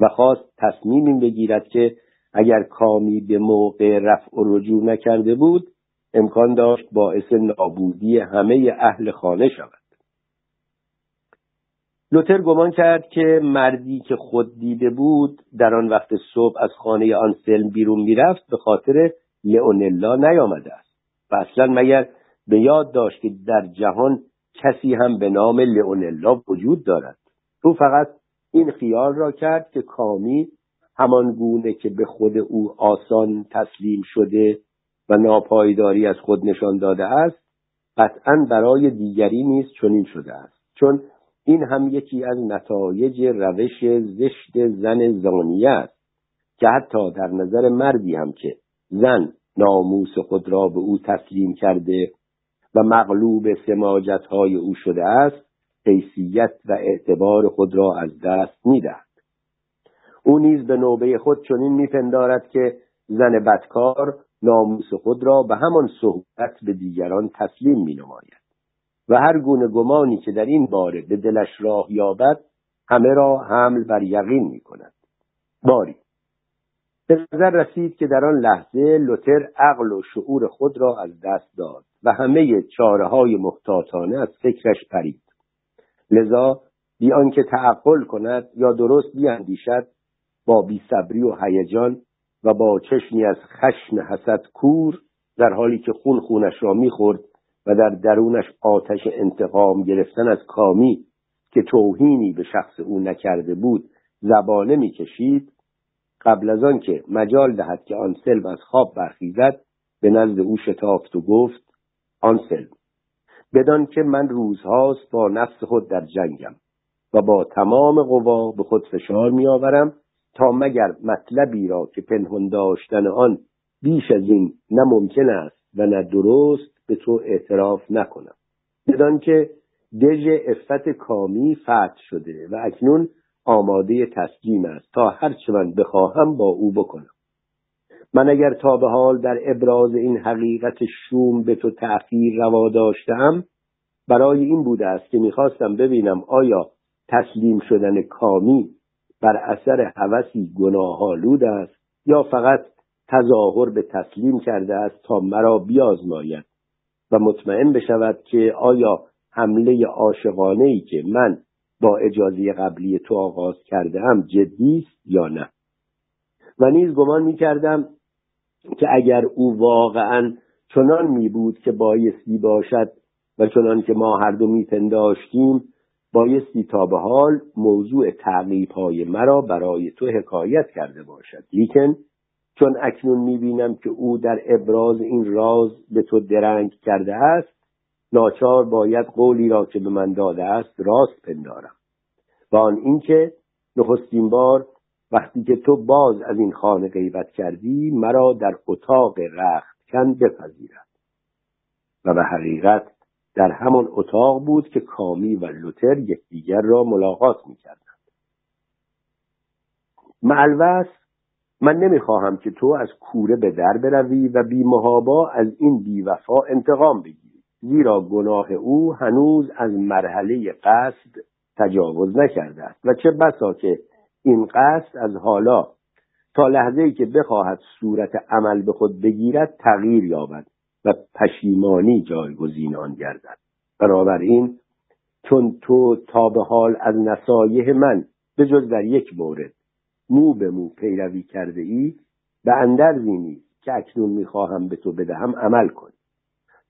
و خواست تصمیمی بگیرد که اگر کامی به موقع رفع و رجوع نکرده بود امکان داشت باعث نابودی همه اهل خانه شود. لوتر گمان کرد که مردی که خود دیده بود در آن وقت صبح از خانه آن سلم بیرون می‌رفت به خاطر لئونلا نیامده است. و اصلا مگر به یاد داشت که در جهان کسی هم به نام لئونلا وجود دارد؟ او فقط این خیال را کرد که کامی همان گونه که به خود او آسان تسلیم شده و ناپایداری از خود نشان داده است قطعا برای دیگری نیز چنین شده است. چون این هم یکی از نتایج روش زشت زن زانیه است که حتی در نظر مردی هم که زن ناموس خود را به او تسلیم کرده و مغلوب سماجت های او شده است حیثیت و اعتبار خود را از دست می‌دهد. او نیز به نوبه خود چنین میپندارد که زن بدکار ناموس خود را به همان صحبت به دیگران تسلیم می نماید و هر گونه گمانی که در این باره به دلش راه یابد همه را حمل بر یقین می کند باری. به نظر رسید که در آن لحظه لوتر عقل و شعور خود را از دست داد و همه چاره های محتاطانه از فکرش پرید. لذا بی آنکه تعقل کند یا درست بیاندیشد با بیصبری و هیجان و با چشمی از خشم حسد کور در حالی که خون خونش را می‌خورد و در درونش آتش انتقام گرفتن از کامی که توهینی به شخص او نکرده بود زبانه می‌کشید. قبل از آن که مجال دهد که آن سلم از خواب برخیزد به نزد او شتافت و گفت آن سلم بدان که من روزهاست با نفس خود در جنگم و با تمام قوا به خود فشار میآورم تا مگر مطلبی را که پنهان داشتن آن بیش از این نه ممکن است و نه درست به تو اعتراف نکنم. بدان که دژ افت کامی فتح شده و اکنون آماده تسلیم است تا هرچه من بخواهم با او بکنم. من اگر تا به حال در ابراز این حقیقت شوم به تو تأخیر روا داشتم برای این بوده است که می‌خواستم ببینم آیا تسلیم شدن کامی بر اثر هوسی گناهالود است یا فقط تظاهر به تسلیم کرده است تا مرا بیازماید و مطمئن بشود که آیا حمله عاشقانه ای که من با اجازه قبلی تو آغاز کرده هم جدی است یا نه؟ و نیز گمان می کردم که اگر او واقعا چنان می بود که بایستی باشد و چنان که ما هر دو می پنداشتیم بایستی تا به حال موضوع تعقیب های مرا برای تو حکایت کرده باشد. لیکن چون اکنون می‌بینم که او در ابراز این راز به تو درنگ کرده است ناچار باید قولی را که به من داده است راست پندارم. و آن اینکه نخستین بار وقتی که تو باز از این خانه غیبت کردی مرا در اتاق رختکن بپذیرد. و به حقیقت در همان اتاق بود که کامی و لوتر یکدیگر را ملاقات می‌کردند. معلوس من نمی‌خواهم که تو از کوره به در بروی و بیمهابا از این بیوفا انتقام بگیری زیرا گناه او هنوز از مرحله قصد تجاوز نکرده است. و چه بسا که این قصد از حالا تا لحظه ای که بخواهد صورت عمل به خود بگیرد تغییر یابد. و پشیمانی جایگزین آن گردد. بنابراین چون تو تا به حال از نصایح من به جز در یک مورد مو به مو پیروی کرده ای به اندرزی نیست که اکنون می‌خواهم به تو بدهم عمل کن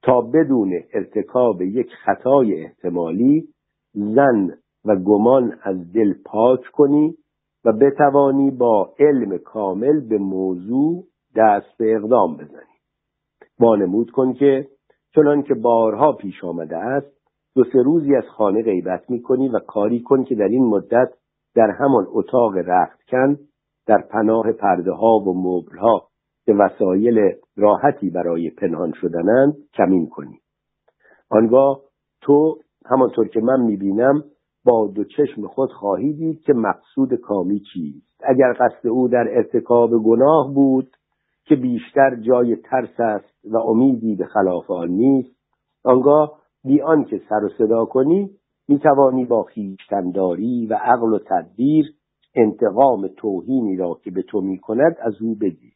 تا بدون ارتکاب یک خطای احتمالی زن و گمان از دل پاک کنی و بتوانی با علم کامل به موضوع دست به اقدام بزنی. وانمود کن که چنان که بارها پیش آمده است دو سه روزی از خانه غیبت می‌کنی و کاری کن که در این مدت در همان اتاق رختکن در پناه پرده ها و مبل ها که وسایل راحتی برای پنهان شدنند کمین کنی. آنگاه تو همانطور که من می‌بینم با دو چشم خود خواهی دید که مقصود کامی چیست. اگر قصد او در ارتکاب گناه بود که بیشتر جای ترس است و امیدی به خلاف آن نیست آنگاه بی که سر و صدا کنی می توانی با خیشتنداری و عقل و تدبیر انتقام توهینی را که به تو می کند از او بگیر.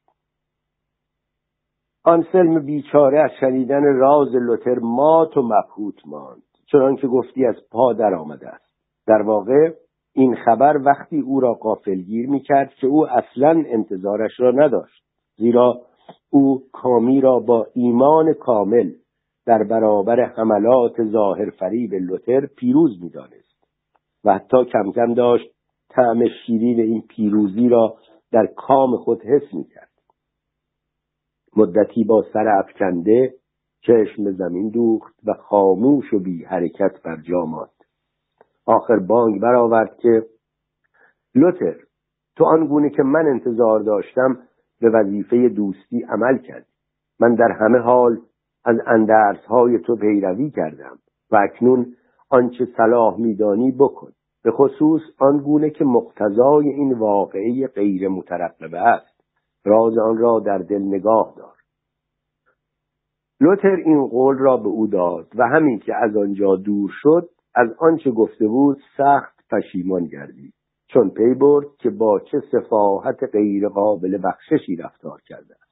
آن سلم بیچاره از شنیدن راز لوتر مات و مبهوت ماند چنان که گفتی از پا در آمده است. در واقع این خبر وقتی او را قافلگیر می کرد که او اصلا انتظارش را نداشت. زیرا او کامی را با ایمان کامل در برابر حملات ظاهر فریب لوتر پیروز می‌دانست و حتی کم کم داشت طعم شیرین این پیروزی را در کام خود حس می‌کرد. مدتی با سر افکنده چشم زمین دوخت و خاموش و بی حرکت بر جا ماند. آخر بانگ برآورد که لوتر تو آنگونه که من انتظار داشتم به وظیفه دوستی عمل کرد. من در همه حال از اندرس های تو پیروی کردم و اکنون آنچه صلاح میدانی بکن. به خصوص آنگونه که مقتضای این واقعه غیر مترقبه است. راز آن را در دل نگاه دار. لوتر این قول را به او داد و همین که از آنجا دور شد از آنچه گفته بود سخت پشیمان گردید. چون پی برد که با چه صفاحت غیر قابل بخششی رفتار کرده است.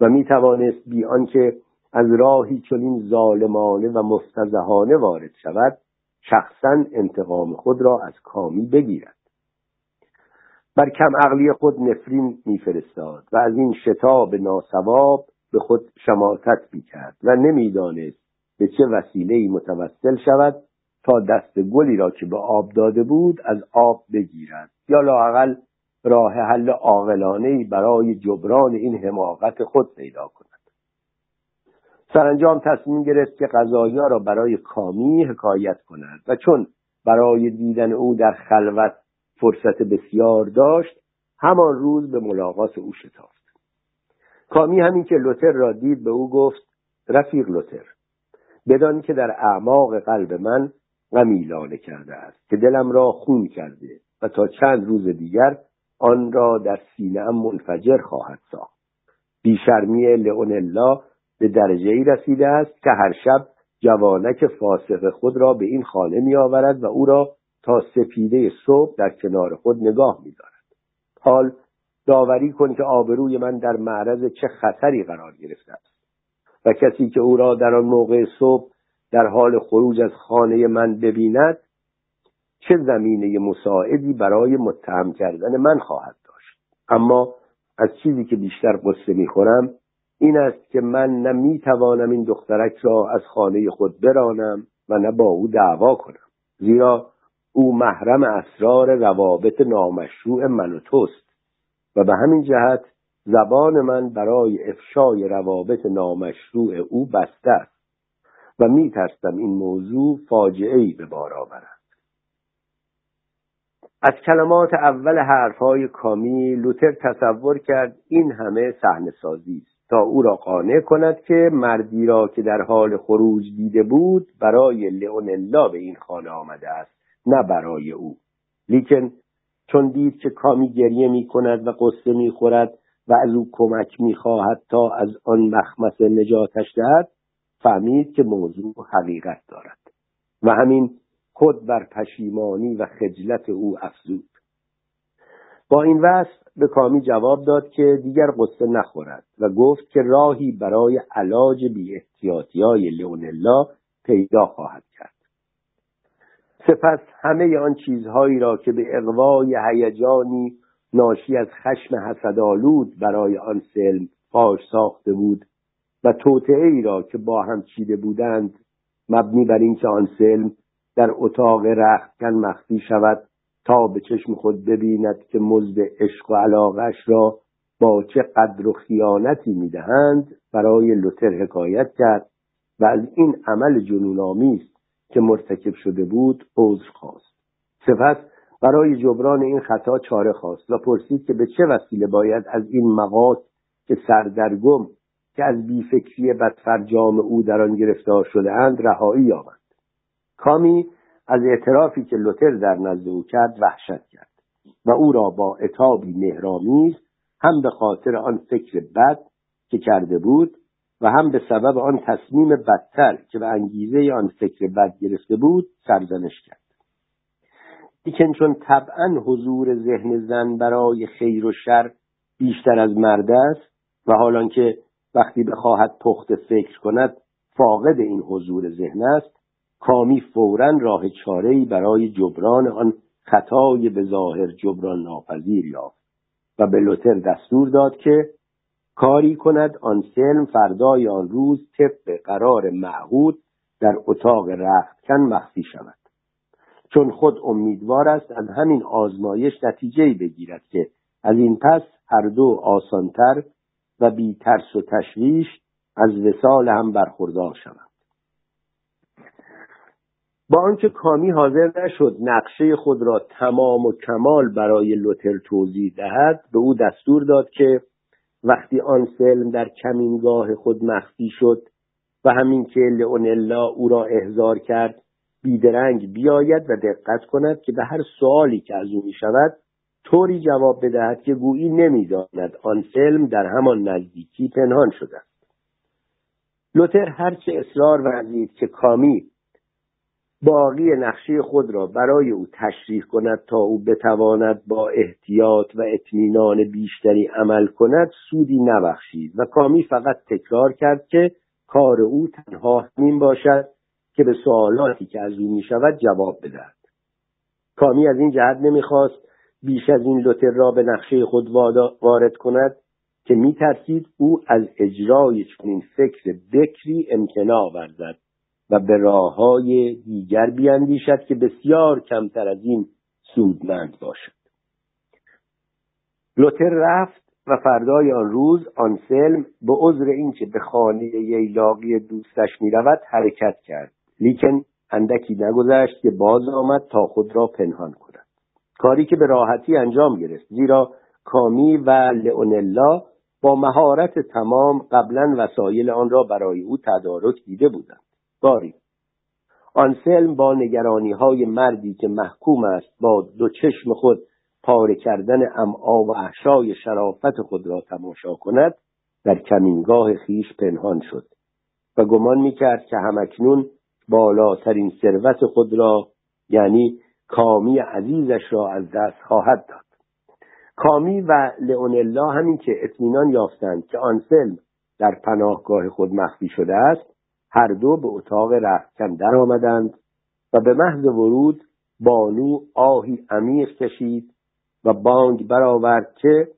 و می توانست بی آنکه از راهی چنین ظالمانه و مفتزهانه وارد شود شخصا انتقام خود را از کامی بگیرد. بر کم عقلی خود نفرین میفرستاد و از این شتاب ناسواب به خود شماتت می‌کرد و نمی‌دانست به چه وسیله متوسل شود تا دست گلی را که به آب داده بود از آب بگیرد. یا لاقل راه حل عاقلانه برای جبران این حماقت خود پیدا کند. سرانجام تصمیم گرفت که غذایا را برای کامی حکایت کند و چون برای دیدن او در خلوت فرصت بسیار داشت همان روز به ملاقات او شتافت. کامی همین که لوتر را دید به او گفت رفیق لوتر بدان که در اعماق قلب من غمی لانه کرده است که دلم را خون کرده و تا چند روز دیگر آن را در سینه منفجر خواهد ساخت بیشرمی لئونلا به درجه ای رسیده است که هر شب جوانک فاسق خود را به این خانه می آورد و او را تا سپیده صبح در کنار خود نگاه می دارد. حال داوری کن که آبروی من در معرض چه خطری قرار گرفته است و کسی که او را در آن موقع صبح در حال خروج از خانه من ببیند چه زمینه مساعدی برای متهم کردن من خواهد داشت. اما از چیزی که بیشتر قصه می‌خورم این است که من نه این دخترک را از خانه خود برانم و نه با او دعوا کنم. زیرا او محرم اسرار روابط نامشروع من و توست و به همین جهت زبان من برای افشای روابط نامشروع او بسته است. و میترسم این موضوع فاجعه ای به بار آورد. از کلمات اول حرفهای کامی لوتر تصور کرد این همه صحنه سازی است تا او را قانع کند که مردی را که در حال خروج دیده بود برای لئونلا به این خانه آمده است نه برای او. لیکن چون دید که کامی گریه می کند و قصه می خورد و از او کمک می خواهد تا از آن مخمس نجاتش دهد فهمید که موضوع حقیقت دارد و همین خود بر پشیمانی و خجلت او افزود. با این وصف به کامی جواب داد که دیگر قصه نخورد و گفت که راهی برای علاج بی احتیاطی های لئونلا پیدا خواهد کرد. سپس همه آن چیزهایی را که به اقوای هیجانی ناشی از خشم حسدآلود برای آن سلم فاش ساخته بود و توطعه ای را که با هم چیده بودند مبنی بر اینکه آن سلم در اتاق رختکن مخفی شود تا به چشم خود ببیند که مزد عشق و علاقش را با چه قدر و خیانتی می‌دهند برای لوتر حکایت کرد و از این عمل جنونآمیز که مرتکب شده بود عذر خواست. سپس برای جبران این خطا چاره خواست و پرسید که به چه وسیله باید از این مقاط که سردرگم که از بیفکری بدفرجام او در آن گرفتار شده اند رهایی یابند کامی از اعترافی که لوتر در نزد او کرد وحشت کرد و او را با اتابی مهرامیز هم به خاطر آن فکر بد که کرده بود و هم به سبب آن تصمیم بدتر که به انگیزه آن فکر بد گرفته بود سرزنش کرد. لیکن چون طبعا حضور ذهن زن برای خیر و شر بیشتر از مرد است و حالان که وقتی بخواهد پخت فکر کند فاقد این حضور ذهن است. کامی فورا راه چارهای برای جبران آن خطای به ظاهر جبران ناپذیر یافت و به لوتر دستور داد که کاری کند آن سلم فردای آن روز طبق قرار معهود در اتاق رختکن مخفی شود. چون خود امیدوار است از همین آزمایش نتیجه بگیرد که از این پس هر دو آسانتر و بی ترس و تشویش از وسال هم برخوردار شوند. با آنکه کامی حاضر نشد نقشه خود را تمام و کمال برای لوتر توضیح دهد به او دستور داد که وقتی آن سلم در کمینگاه خود مخفی شد و همین که لئونلا او را احضار کرد بیدرنگ بیاید و دقت کند که به هر سوالی که از او می شود طوری جواب بدهد که گویی نمی‌داند. آن سلم در همان نزدیکی پنهان شده است. لوتر هرچه اصرار ورزید که کامی باقی نقشه خود را برای او تشریح کند تا او بتواند با احتیاط و اطمینان بیشتری عمل کند سودی نبخشید. و کامی فقط تکرار کرد که کار او تنها همین باشد که به سوالاتی که از او می شود جواب بدهد. کامی از این جهت نمی‌خواست بیش از این لوتر را به نقشه خود وارد کند که میترسید او از اجرای چنین فکر بکری امتناع ورزد و به راه های دیگر بیاندیشد که بسیار کمتر از این سودمند باشد. لوتر رفت و فردای آن روز آنسلم به عذر اینکه به خانه ییلاقی دوستش می‌رود حرکت کرد. لیکن اندکی نگذشت که باز آمد تا خود را پنهان کند. کاری که به راحتی انجام گرفت زیرا کامی و لئونلا با مهارت تمام قبلا وسایل آن را برای او تدارک دیده بودند. باری. آنسلم با نگرانی های مردی که محکوم است با دو چشم خود پاره کردن امعا و احشای شرافت خود را تماشا کند در کمینگاه خیش پنهان شد و گمان می‌کرد که همکنون بالاترین ثروت خود را یعنی کامی عزیزش را از دست خواهد داد. کامی و لئونلا همین که اطمینان یافتند که آنسلم در پناهگاه خود مخفی شده است هر دو به اتاق رختکن در آمدند و به محض ورود بانو آهی عمیق کشید و بانگ برآورد که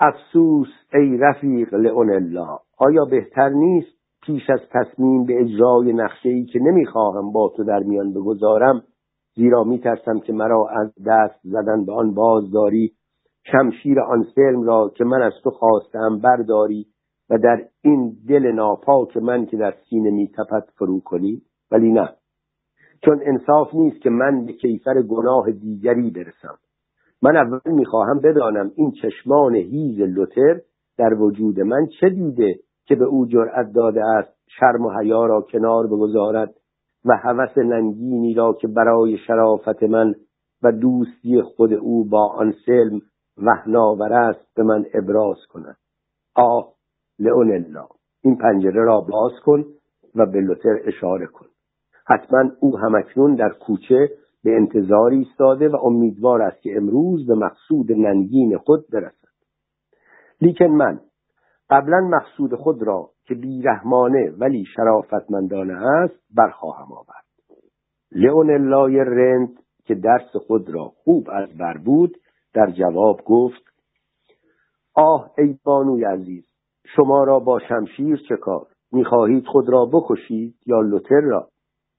افسوس ای رفیق لئونلا آیا بهتر نیست پیش از تصمیم به اجرای نقشه ای که نمی‌خواهم با تو در میان بگذارم زیرا میترسم که مرا از دست زدن به آن بازداری شمشیر آن سلم را که من از تو خواستم برداری و در این دل ناپاک من که در سینه میتپد فرو کنی. ولی نه چون انصاف نیست که من به کیفر گناه دیگری برسم. من اول می‌خواهم بدانم این چشمان هیز لوتر در وجود من چه دیده که به او جرأت داده است شرم و حیا را کنار بگذارد. و هوس ننگینی را که برای شرافت من و دوستی خود او با آن سلم وحناور است به من ابراز کند. آه لئونلا این پنجره را باز کن و به لوتر اشاره کن. حتما او همکنون در کوچه به انتظار ایستاده و امیدوار است که امروز به مقصود ننگین خود برسد. لیکن من قبلا مقصود خود را که بیرحمانه ولی شرافتمندانه است برخواهم آورد. لئون رند که درس خود را خوب از بر بود در جواب گفت آه ای بانوی عزیز شما را با شمشیر چه کار؟ می‌خواهید خود را بکشید یا لوتر را؟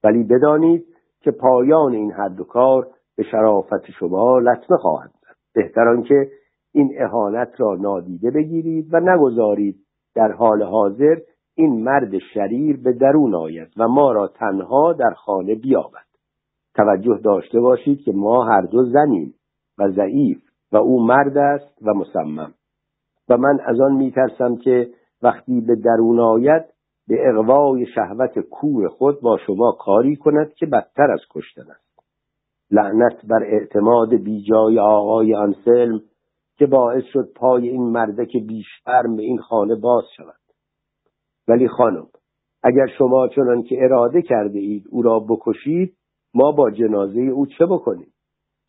ولی بدانید که پایان این حد و کار به شرافت شما لطمه خواهد زد. بهتر آنکه این اهانت را نادیده بگیرید و نگذارید در حال حاضر این مرد شریر به درون آید و ما را تنها در خانه بیابد. توجه داشته باشید که ما هر دو زنیم و ضعیف و او مرد است و مصمم. و من از آن میترسم که وقتی به درون آید به اقوای شهوت کور خود با شما کاری کند که بدتر از کشتن است. لعنت بر اعتماد بیجای آقای آنسلم که باعث شد پای این مردک بیشتر به این خانه باز شود. ولی خانم اگر شما چنان که اراده کرده اید او را بکشید ما با جنازه او چه بکنیم؟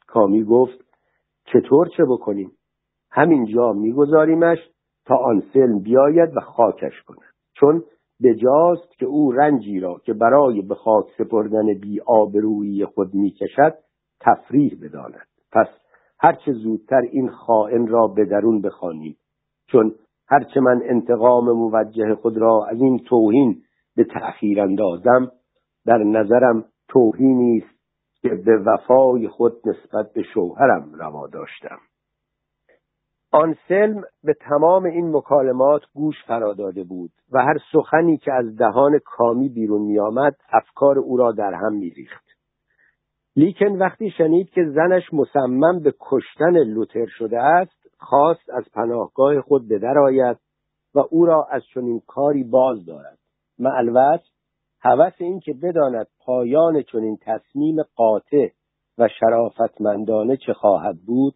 کامی گفت چطور چه بکنیم؟ همینجا میگذاریمش تا آنسلم بیاید و خاکش کند. چون بجاست که او رنجی را که برای به خاک سپردن بی آبرویی خود می‌کشد تفریح بداند. پس هرچه زودتر این خائن را به درون بخوانیم. چون هرچه من انتقام موجه خود را از این توهین به تأخیر اندازم در نظرم توهینی است که به وفای خود نسبت به شوهرم روا داشتم. آنسلم به تمام این مکالمات گوش فرا داده بود و هر سخنی که از دهان کامی بیرون میآمد افکار او را در هم میریخت. لیکن وقتی شنید که زنش مصمم به کشتن لوتر شده است خواست از پناهگاه خود به آید و او را از چنین کاری باز دارد. معلوت این که بداند پایان چنین تصمیم قاطع و شرافتمندانه چه خواهد بود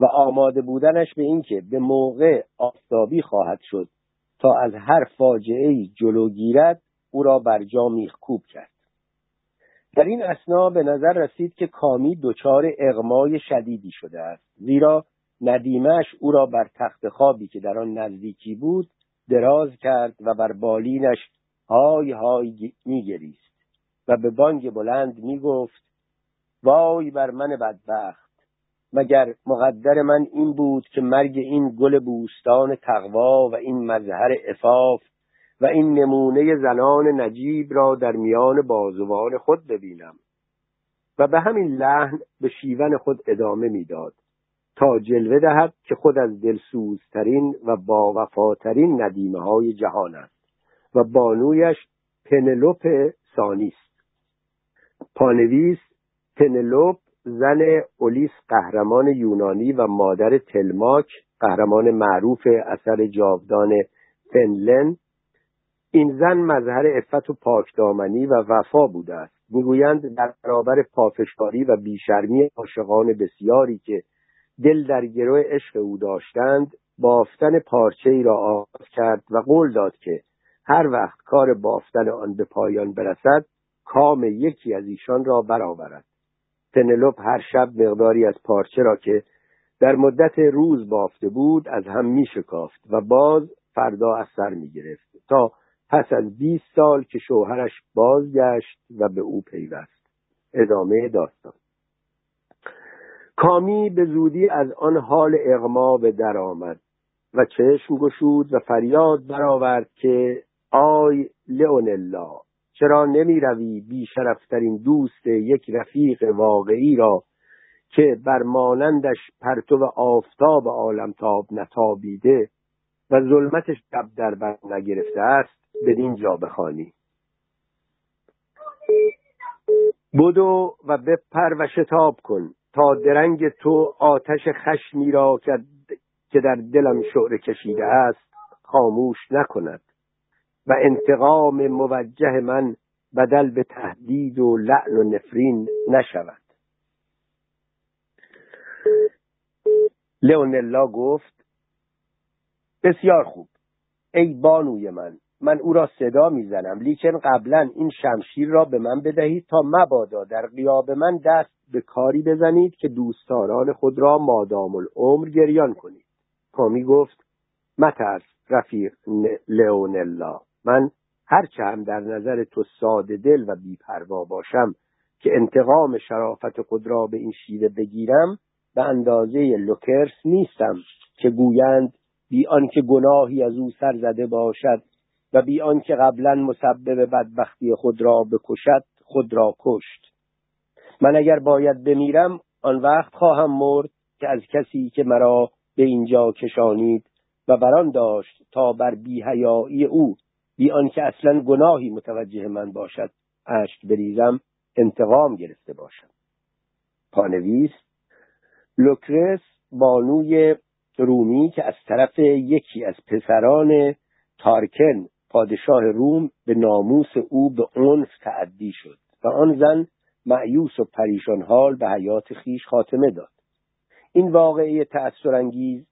و آماده بودنش به اینکه به موقع آفتابی خواهد شد تا از هر فاجعه جلو گیرد او را بر جا میخکوب کرد. در این اسنا به نظر رسید که کامی دچار اغمای شدیدی شده است. زیرا ندیمش او را بر تخت خوابی که در آن نزدیکی بود دراز کرد و بر بالینش های های میگریست و به بانگ بلند می‌گفت وای بر من بدبخت! مگر مقدر من این بود که مرگ این گل بوستان تقوا و این مظهر افاف و این نمونه زنان نجیب را در میان بازوان خود ببینم. و به همین لحن به شیون خود ادامه می‌داد تا جلوه دهد که خود از دلسوزترین و باوفاترین ندیمه های جهان است و بانویش پنلوپ سانیست پانویس پنلوپ زن اولیس قهرمان یونانی و مادر تلماک قهرمان معروف اثر جاودان فنلن این زن مظهر عفت و پاکدامنی و وفا بوده است. می‌گویند در برابر پافشکاری و بیشرمی عاشقان بسیاری که دل در گروه عشق او داشتند بافتن پارچه ای را آغاز کرد و قول داد که هر وقت کار بافتن آن به پایان برسد کام یکی از ایشان را برآورد. پنلوپ هر شب مقداری از پارچه را که در مدت روز بافته بود از هم می شکافت و باز فردا از سر می گرفت تا پس از 20 سال که شوهرش بازگشت و به او پیوست. ادامه داستان. کامی به زودی از آن حال اغما به در آمد و چشم گشود و فریاد برآورد که آی لئونلا چرا نمی روی بیشرفترین دوست یک رفیق واقعی را که بر مانندش پرتو آفتاب عالمتاب نتابیده و ظلمتش شب در بر نگرفته است؟ بدین جا بخوانی بدو و بپر و شتاب کن تا درنگ تو آتش خشمی را که در دلم شعر کشیده است خاموش نکند و انتقام موجه من بدل به تهدید و لعن و نفرین نشود. لئونلا گفت بسیار خوب. ای بانوی من من او را صدا می‌زنم. لیکن قبلا این شمشیر را به من بدهید تا مبادا در قیاب من دست به کاری بزنید که دوستداران خود را مادام العمر گریان کنید. کامی گفت مترس رفیق لئونلا من هرچه هم در نظر تو ساده دل و بیپروا باشم که انتقام شرافت خود را به این شیوه بگیرم به اندازه لوکرس نیستم که گویند بی آنکه گناهی از او سر زده باشد و بی آنکه قبلا مسبب بدبختی خود را بکشد خود را کشت. من اگر باید بمیرم آن وقت خواهم مرد که از کسی که مرا به اینجا کشانید و بران داشت تا بر بیهیایی او. بی آنکه اصلا گناهی متوجه من باشد اشک بریزم انتقام گرفته باشم. پانویس لوکرس بانوی رومی که از طرف یکی از پسران تارکن پادشاه روم به ناموس او به عنف تعدی شد و آن زن معیوس و پریشان حال به حیات خیش خاتمه داد. این واقعه تأثیرانگیز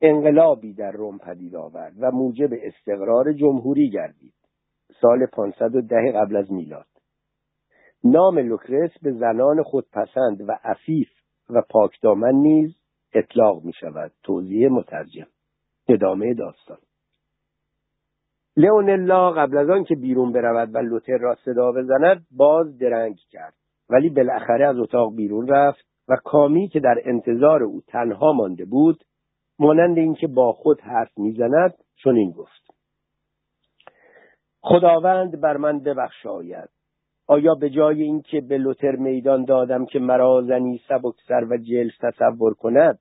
انقلابی در روم پدید آورد و موجب استقرار جمهوری گردید. سال 510 قبل از میلاد. نام لوکرس به زنان خودپسند و عفیف و پاکدامن نیز اطلاق می شود توضیح مترجم. ادامه داستان. لئونلا قبل از آن که بیرون برود و لوتر را صدا بزند باز درنگ کرد. ولی بالاخره از اتاق بیرون رفت و کامی که در انتظار او تنها مانده بود مانند اینکه با خود حرف می‌زند چنین گفت. خداوند بر من ببخشاید. آیا به جای اینکه به لوتر میدان دادم که مرا زنی سبکسر و جلف تصور کند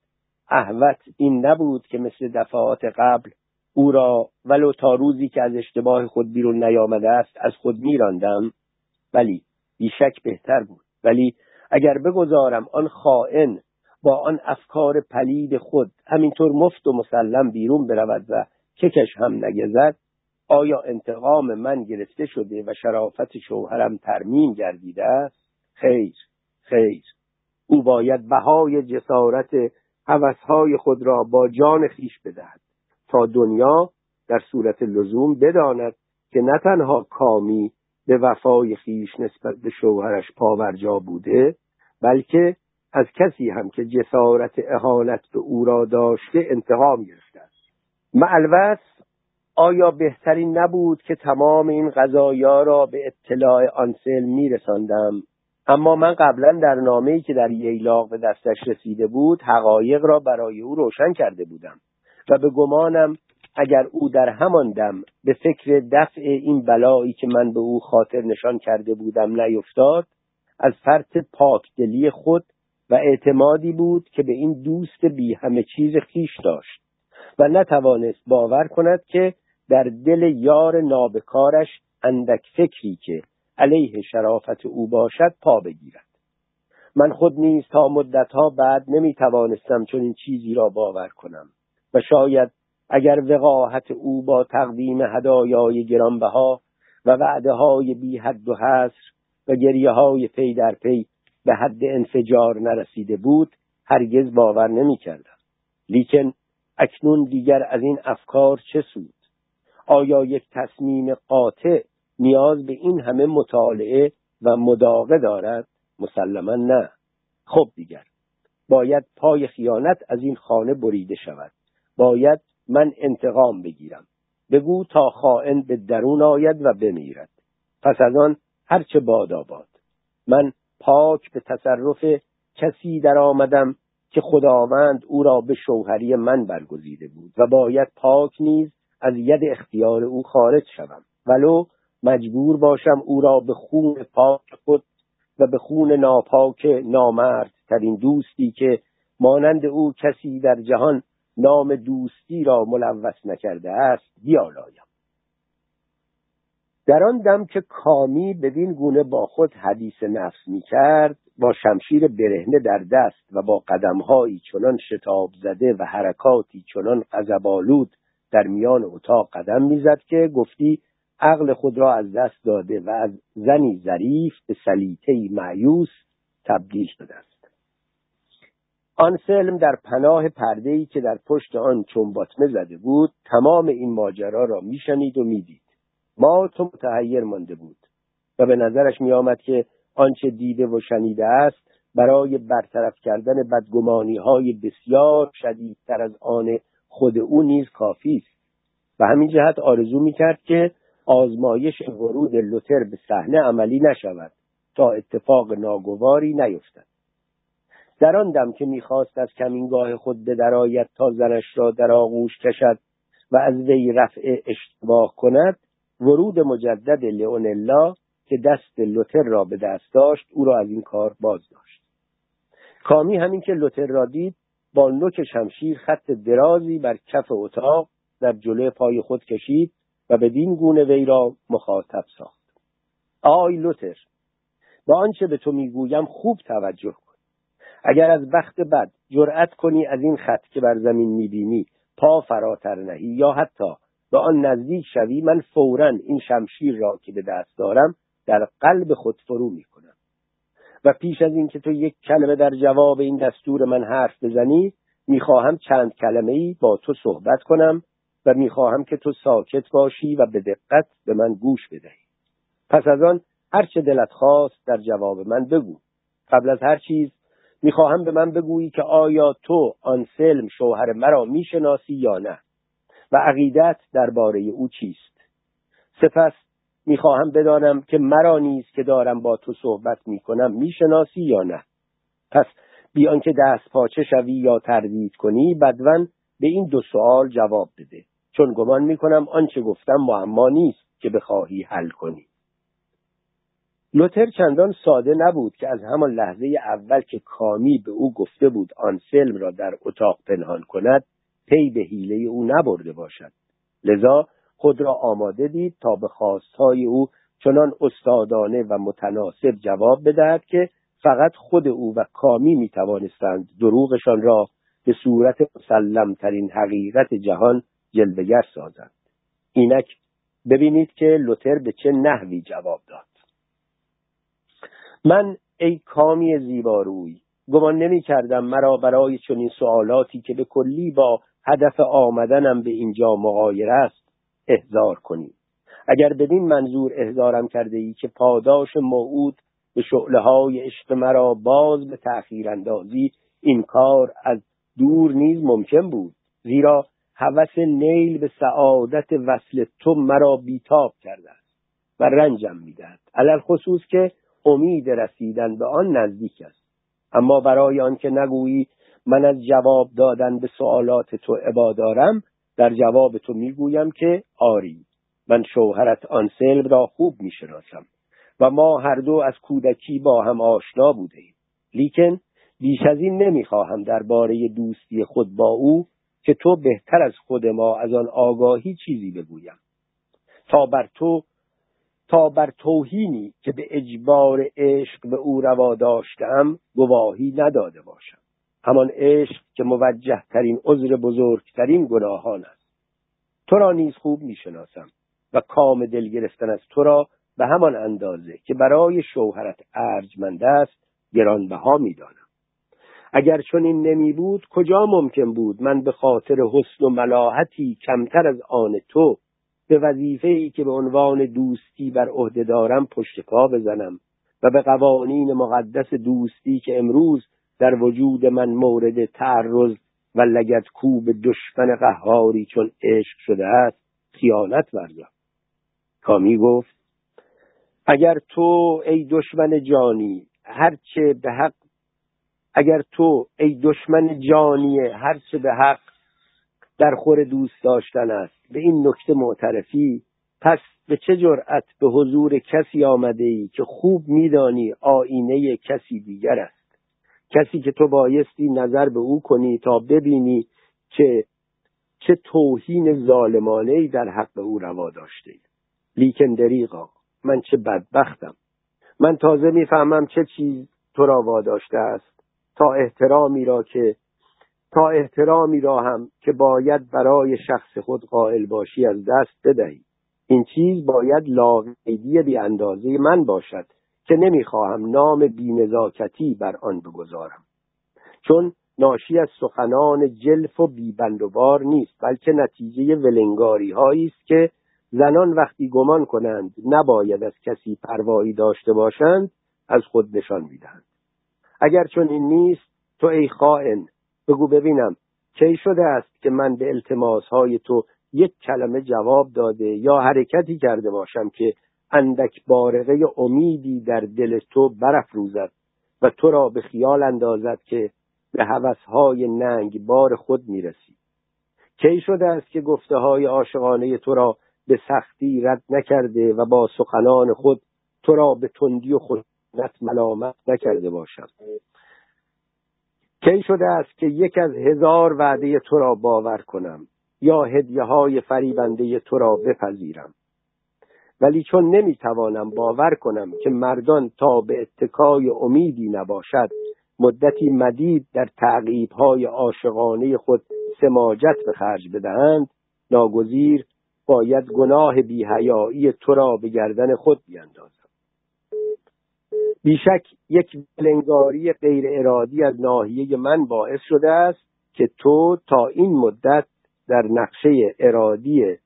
احوت این نبود که مثل دفعات قبل او را ولو تا روزی که از اشتباه خود بیرون نیامده است از خود میراندم ولی بیشک بهتر بود. ولی اگر بگذارم آن خائن با آن افکار پلید خود همینطور مفت و مسلم بیرون برود و ککش هم نگزد آیا انتقام من گرفته شده و شرافت شوهرم ترمیم گردیده است؟ خیر خیر. او باید بهای جسارت هوسهای خود را با جان خیش بدهد. دنیا در صورت لزوم بداند که نه تنها کامی به وفای خیش نسبت به شوهرش پاورجا بوده بلکه از کسی هم که جسارت اهانت به او را داشته انتقام گرفته است. معلوس آیا بهترین نبود که تمام این قضایا را به اطلاع آنسل میرساندم؟ اما من قبلا در نامه‌ای که در ییلاق به دستش رسیده بود حقایق را برای او روشن کرده بودم. و به گمانم اگر او در همان دم به فکر دفع این بلایی که من به او خاطر نشان کرده بودم نیفتاد از فرط پاکدلی خود و اعتمادی بود که به این دوست بی همه چیز خیش داشت و نتوانست باور کند که در دل یار نابکارش اندک فکری که علیه شرافت او باشد پا بگیرد. من خود نیز تا مدتها بعد نمی توانستم چون این چیزی را باور کنم. و شاید اگر وقاحت او با تقدیم هدایای گرانبها و وعده های بی حد و حصر و گریه های پی در پی به حد انفجار نرسیده بود هرگز باور نمی کردم. لیکن اکنون دیگر از این افکار چه سود؟ آیا یک تصمیم قاطع نیاز به این همه مطالعه و مداقه دارد؟ مسلما نه. خب دیگر باید پای خیانت از این خانه بریده شود. باید من انتقام بگیرم. بگو تا خائن به درون آید و بمیرد. پس از آن هرچه باد آباد. من پاک به تصرف کسی در آمدم که خداوند او را به شوهری من برگزیده بود و باید پاک نیز از ید اختیار او خارج شوم. ولو مجبور باشم او را به خون پاک خود و به خون ناپاک نامرد ترین دوستی که مانند او کسی در جهان نام دوستی را ملوث نکرده است بیالایم. در آن دم که کامی بدین گونه با خود حدیث نفس می کرد با شمشیر برهنه در دست و با قدمهایی چنان شتاب زده و حرکاتی چنان قذبالود در میان اتاق قدم می‌زد که گفتی عقل خود را از دست داده و از زنی ظریف به سلیطهی معیوس تبدیل شده است. آن سلم در پناه پردهی که در پشت آن چنباتمه زده بود تمام این ماجرا را میشنید و می‌دید. ما تو متحیر مانده بود و به نظرش میآمد که آنچه دیده و شنیده است برای برطرف کردن بدگمانی های بسیار شدیدتر از آن خود او نیز کافی است. و همین جهت آرزو می‌کرد که آزمایش ورود لوتر به صحنه عملی نشود تا اتفاق ناگواری نیفتد. در آن دم که می‌خواست از کمینگاه خود بدرآید تا زنش را در آغوش کشد و از وی رفع اشتباه کند ورود مجدد لئونلا که دست لوتر را به دست داشت او را از این کار باز داشت کامی همین که لوتر را دید با نوک شمشیر خط درازی بر کف اتاق در جلوی پای خود کشید و بدین گونه وی را مخاطب ساخت. آی لوتر با آنچه به تو می‌گویم خوب توجه اگر از وقت بد جرأت کنی از این خط که بر زمین می‌بینی پا فراتر نهی. یا حتی به آن نزدیک شوی من فورا این شمشیر را که به دست دارم در قلب خود فرو می‌کنم. و پیش از اینکه تو یک کلمه در جواب این دستور من حرف بزنی می‌خواهم چند کلمه ای با تو صحبت کنم و می‌خواهم که تو ساکت باشی و به دقت به من گوش بدهی. پس از آن هر چه دلت خواست در جواب من بگو. قبل از هر چیز می‌خواهم به من بگویی که آیا تو آن سلم شوهر مرا می‌شناسی یا نه و عقیدت درباره او چیست؟ سپس می‌خواهم بدانم که مرا نیز که دارم با تو صحبت می‌کنم می‌شناسی یا نه. پس بیان که دست پاچه شوی یا تردید کنی بدون به این دو سوال جواب بده. چون گمان می‌کنم آنچه گفتم معما نیست که بخواهی حل کنی. لوتر چندان ساده نبود که از همان لحظه اول که کامی به او گفته بود آن سلم را در اتاق پنهان کند پی به حیله او نبرده باشد. لذا خود را آماده دید تا به خواستهای او چنان استادانه و متناسب جواب بدهد که فقط خود او و کامی می توانستند دروغشان را به صورت مسلمترین حقیقت جهان جلوگر سازند. اینک ببینید که لوتر به چه نحوی جواب داد. من ای کامی زیباروی گمان نمی کردم مرا برای چنین سوالاتی که به کلی با هدف آمدنم به اینجا مغایر است احضار کنی. اگر بدین منظور احضارم کرده ای که پاداش موعود به شعله های عشق مرا باز به تأخیر اندازی این کار از دور نیز ممکن بود. زیرا هوس نیل به سعادت وصل تو مرا بیتاب کرده است و رنجم می‌دهد. علل خصوص که امید رسیدن به آن نزدیک است. اما برای آنکه نگویی من از جواب دادن به سوالات تو عبادارم در جواب تو می‌گویم که آری من شوهرت آن سلم را خوب می‌شناسم و ما هر دو از کودکی با هم آشنا بوده ایم لیکن بیش از این نمی‌خواهم درباره دوستی خود با او که تو بهتر از خود ما از آن آگاهی چیزی بگویم. تا بر تو تا بر توهینی که به اجبار عشق به او روا داشتم گواهی نداده باشم. همان عشق که موجه ترین عذر بزرگترین گناهان است. تو را نیز خوب می‌شناسم و کام دل گرفتن از تو را به همان اندازه که برای شوهرت ارجمند است گرانبها می‌دانم. اگر چنین نمی بود کجا ممکن بود من به خاطر حسن و ملاحتی کمتر از آن تو به وظیفه ای که به عنوان دوستی بر عهده دارم پشت پا بزنم و به قوانین مقدس دوستی که امروز در وجود من مورد تعرض و لگت کوب دشمن قهاری چون عشق شده است خیانت ورزم. کامی گفت اگر تو ای دشمن جانی هرچه به حق اگر تو ای دشمن جانی هرچه به حق در خور دوست داشتن است. به این نکته معترفی پس به چه جرأت به حضور کسی آمده ای که خوب میدانی آینه کسی دیگر است؟ کسی که تو بایستی نظر به او کنی تا ببینی که چه توهین ظالمانه ای در حق او روا داشته ای. لیکن دریغا من چه بدبختم. من تازه می‌فهمم چه چیز تو را واداشته است تا احترامی را که تا احترامی را هم که باید برای شخص خود قائل باشی از دست بدهی. این چیز باید لاقیدی بی اندازه من باشد که نمی‌خواهم نام بینزاکتی بر آن بگذارم. چون ناشی از سخنان جلف و بیبندوبار نیست بلکه نتیجه ولنگاری هایی است که زنان وقتی گمان کنند نباید از کسی پروایی داشته باشند از خود نشان می‌دهند. اگر چون این نیست تو ای خائن بگو ببینم کی شده است که من به التماس های تو یک کلمه جواب داده یا حرکتی کرده باشم که اندک بارقه امیدی در دل تو برافروزد و تو را به خیال اندازد که به هوسهای ننگ بار خود می‌رسی؟ کی شده است که گفته های عاشقانه تو را به سختی رد نکرده و با سخنان خود تو را به تندی و خشونت ملامت نکرده باشم کی شده است که یک از هزار وعده تو را باور کنم یا هدیه های فریبنده تو را بپذیرم. ولی چون نمی‌توانم باور کنم که مردان تا به اتکای امیدی نباشد مدتی مدید در تعقیب های عاشقانه خود سماجت به خرج بدهند ناگزیر باید گناه بیهیایی تو را به گردن خود بیندازم بیشک یک بلنگاری غیر ارادی از ناحیه من باعث شده است که تو تا این مدت در نقشه ارادی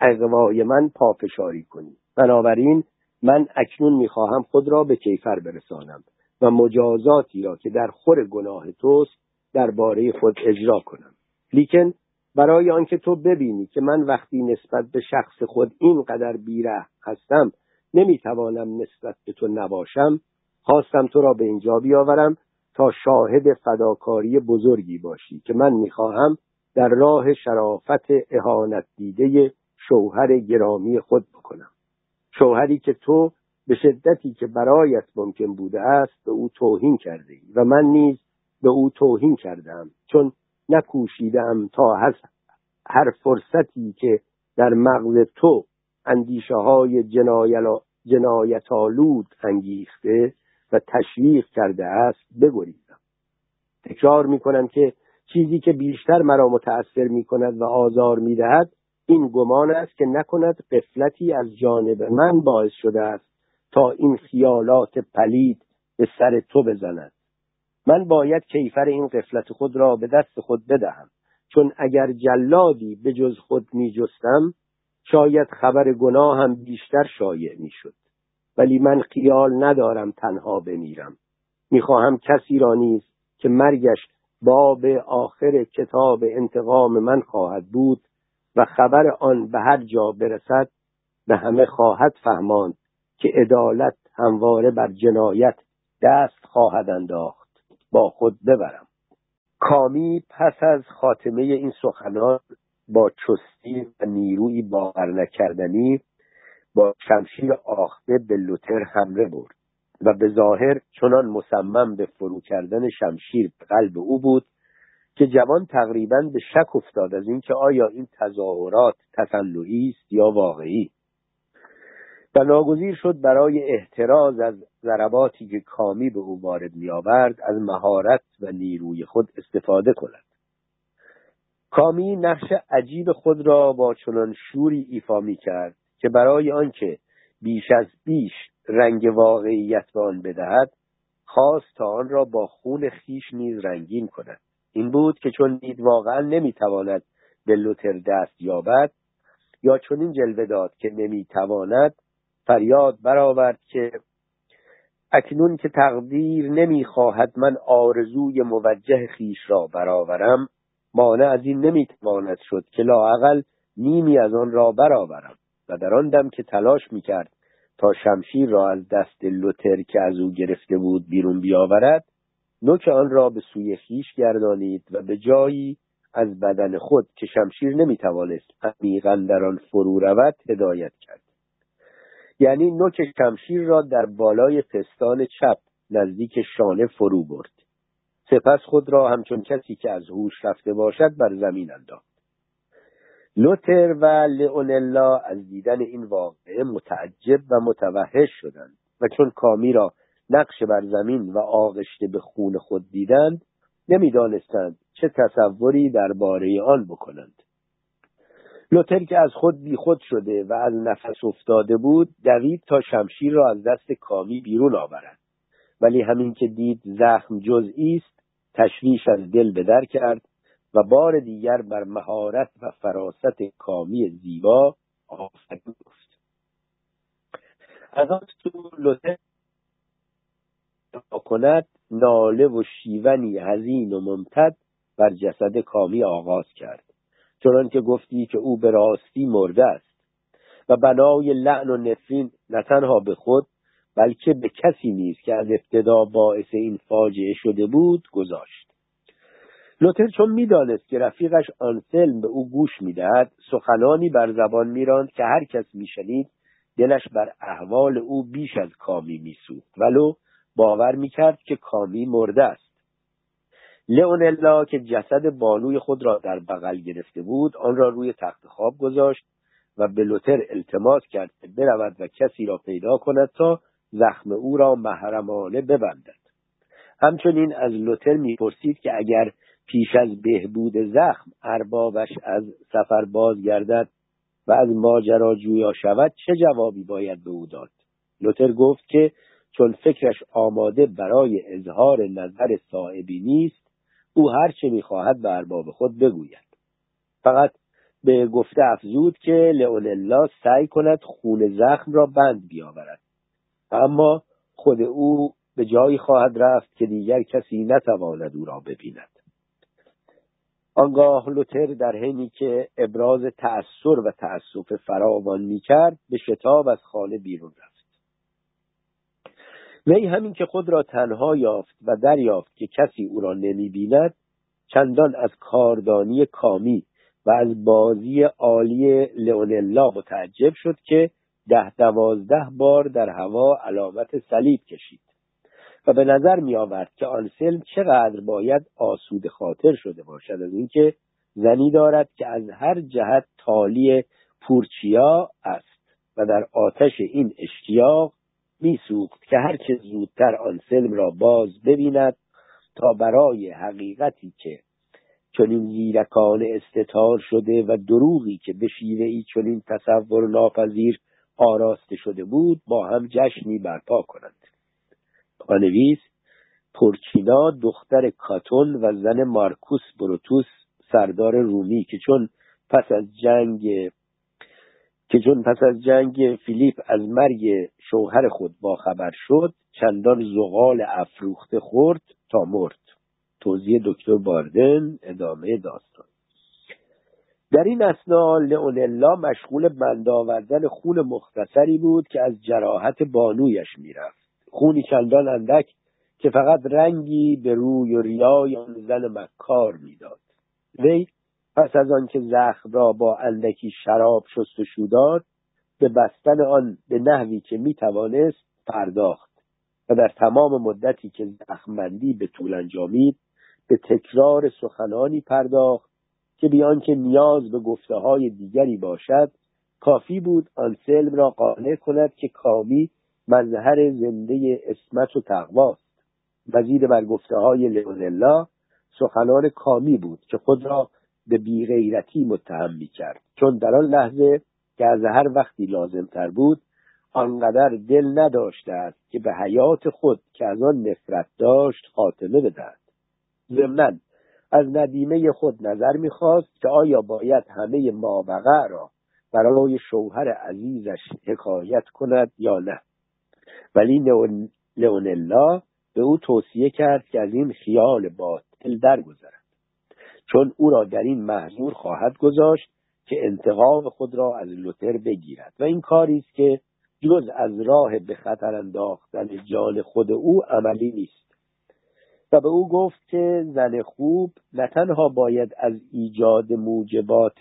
اقوای من پافشاری کنی. بنابراین من اکنون می‌خواهم خود را به کیفر برسانم و مجازاتی را که در خور گناه توست درباره خود اجرا کنم. لیکن برای آنکه تو ببینی که من وقتی نسبت به شخص خود اینقدر بیره هستم نمی‌توانم نسبت به تو نباشم. خواستم تو را به اینجا بیاورم تا شاهد فداکاری بزرگی باشی که من می‌خواهم در راه شرافت اهانت دیده شوهر گرامی خود بکنم. شوهری که تو به شدتی که برایت ممکن بوده است به او توهین کرده ای و من نیز به او توهین کردم چون نکوشیدم تا هر فرصتی که در مغز تو اندیشه های جنایت آلود انگیخته و تشویق کرده است بگریزم. تکرار می کنم که چیزی که بیشتر مرا متأثر می کند و آزار می دهد این گمان است که نکند قفلتی از جانب من باعث شده است تا این خیالات پلید به سر تو بزند. من باید کیفر این قفلت خود را به دست خود بدهم چون اگر جلادی به جز خود می جستم شاید خبر گناه هم بیشتر شایع می شد ولی من خیال ندارم تنها بمیرم. می‌خواهم کسی را نیز که مرگش باب آخر کتاب انتقام من خواهد بود و خبر آن به هر جا برسد به همه خواهد فهماند که عدالت همواره بر جنایت دست خواهد انداخت. با خود ببرم. کامی پس از خاتمه این سخنان با چستی و نیروی باور نکردنی با شمشیر آخته به لوتر حمله برد و به ظاهر چنان مصمم به فرو کردن شمشیر قلب او بود که جوان تقریبا به شک افتاد از اینکه آیا این تظاهرات تسلحی است یا واقعی. و ناگزیر شد برای احتراز از ضرباتی که کامی به او وارد میآورد از مهارت و نیروی خود استفاده کند. کامی نقش عجیب خود را با چنان شوری ایفا می کرد که برای آنکه بیش از بیش رنگ واقعیت به آن بدهد خواست تا آن را با خون خیش نیز رنگین کند. این بود که چون دید واقعا نمی‌تواند به لوتر دست یابد یا چون این جلوه داد که نمی‌تواند فریاد برآورد که اکنون که تقدیر نمی‌خواهد من آرزوی موجه خیش را برآورم مانع از این نمی‌تواند شد که لااقل نیمی از آن را برآورم و در آن دم که تلاش می‌کرد تا شمشیر را از دست لوتر که از او گرفته بود بیرون بیاورد نوک آن را به سوی خیش گردانید و به جایی از بدن خود که شمشیر نمی‌توانست عمیقا در آن فرو رود هدایت کرد. یعنی نوک شمشیر را در بالای پستان چپ نزدیک شانه فرو برد. سپس خود را همچون کسی که از هوش رفته باشد بر زمین انداخت. لوتر و لئونلا از دیدن این واقعه متعجب و متوحش شدند و چون کامی را نقش بر زمین و آغشته به خون خود دیدند نمی‌دانستند چه تصوری درباره آن بکنند. لوتر که از خود بیخود شده و از نفس افتاده بود دوید تا شمشیر را از دست کامی بیرون آورد. ولی همین که دید زخم جزئی است تشویش از دل به در کرد و بار دیگر بر مهارت و فراست کامی زیبا آفرین گفت. از آن سو لوتر کند ناله و شیونی هزین و ممتد بر جسد کامی آغاز کرد. چنان که گفتی که او به راستی مرده است و بنای لعن و نفرین نه تنها به خود بلکه به کسی نیست که از ابتدا باعث این فاجعه شده بود گذاشت. لوتر چون می‌دانست که رفیقش آنسلم به او گوش می‌دهد سخنانی بر زبان میراند که هر کس میشنید دلش بر احوال او بیش از کامی میسوخت. ولو باور می‌کرد که کامی مرده است. لئونلا که جسد بانوی خود را در بغل گرفته بود آن را روی تخت خواب گذاشت و به لوتر التماس کرد برود و کسی را پیدا کند تا زخم او را محرمانه ببندد. همچنین از لوتر می‌پرسید که اگر پیش از بهبود زخم اربابش از سفر بازگردد و از ماجرا جویا شود چه جوابی باید به او داد؟ لوتر گفت که چون فکرش آماده برای اظهار نظر صاحبی نیست او هر چه می‌خواهد به ارباب خود بگوید. فقط به گفته افزود که لئونلا سعی کند خون زخم را بند بیاورد. اما خود او به جایی خواهد رفت که دیگر کسی نتواند او را ببیند. آنگاه لوتر در حینی که ابراز تأثر و تأسف فراوان می‌کرد به شتاب از خانه بیرون رفت. وی همین که خود را تنها یافت و دریافت که کسی او را نمی‌بیند چندان از کاردانی کامی و از بازی عالی لئونلا متعجب شد که ده دوازده بار در هوا علامت صلیب کشید و به نظر می آورد که آنسلم چقدر باید آسود خاطر شده باشد از اینکه زنی دارد که از هر جهت تالی پورچیا است و در آتش این اشتیاق میسوخت که هرچه زودتر آنسلم را باز ببیند تا برای حقیقتی که چنین زیرکان استتار شده و دروغی که به شیوه ای چنین تصور ناپذیر آراسته شده بود با هم جشنی برپا کنند. پانویس پورچینا دختر کاتون و زن مارکوس بروتوس سردار رومی که چون پس از جنگ که چون پس از جنگ فیلیپ از مرگ شوهر خود باخبر شد چندان زغال افروخته خورد تا مرد. توضیح دکتر باردن ادامه داستان. در این اسنا لئونلا مشغول بند آوردن خون مختصری بود که از جراحت بانویش می‌رفت. خونی چندان اندک که فقط رنگی به روی و ریای آن زن مکار می‌داد. وی پس از آنکه زخم را با اندکی شراب شست داد به بستن آن به نحوی که می‌توانست پرداخت و در تمام مدتی که زخمبندی به طول انجامید به تکرار سخنانی پرداخت که بیان که نیاز به گفته های دیگری باشد کافی بود آنسلم را قانع کند که کامی مظهر زنده اسمت و تقواست. وزیر بر گفته های لئونلا سخنان کامی بود که خود را به بیغیرتی متهم می کرد چون در آن لحظه که از هر وقتی لازمتر بود آنقدر دل نداشته است که به حیات خود که از آن نفرت داشت خاتمه بدهد. ضمنا از ندیمه خود نظر می‌خواست که آیا باید همه ماوقع را برای شوهر عزیزش حکایت کند یا نه. ولی لئونلا به او توصیه کرد که از این خیال باطل درگذرد. چون او را در این محضور خواهد گذاشت که انتقام خود را از لوتر بگیرد. و این کاری است که جز از راه به خطر انداختن جان خود او عملی نیست. و به او گفت که زن خوب نه تنها باید از ایجاد موجبات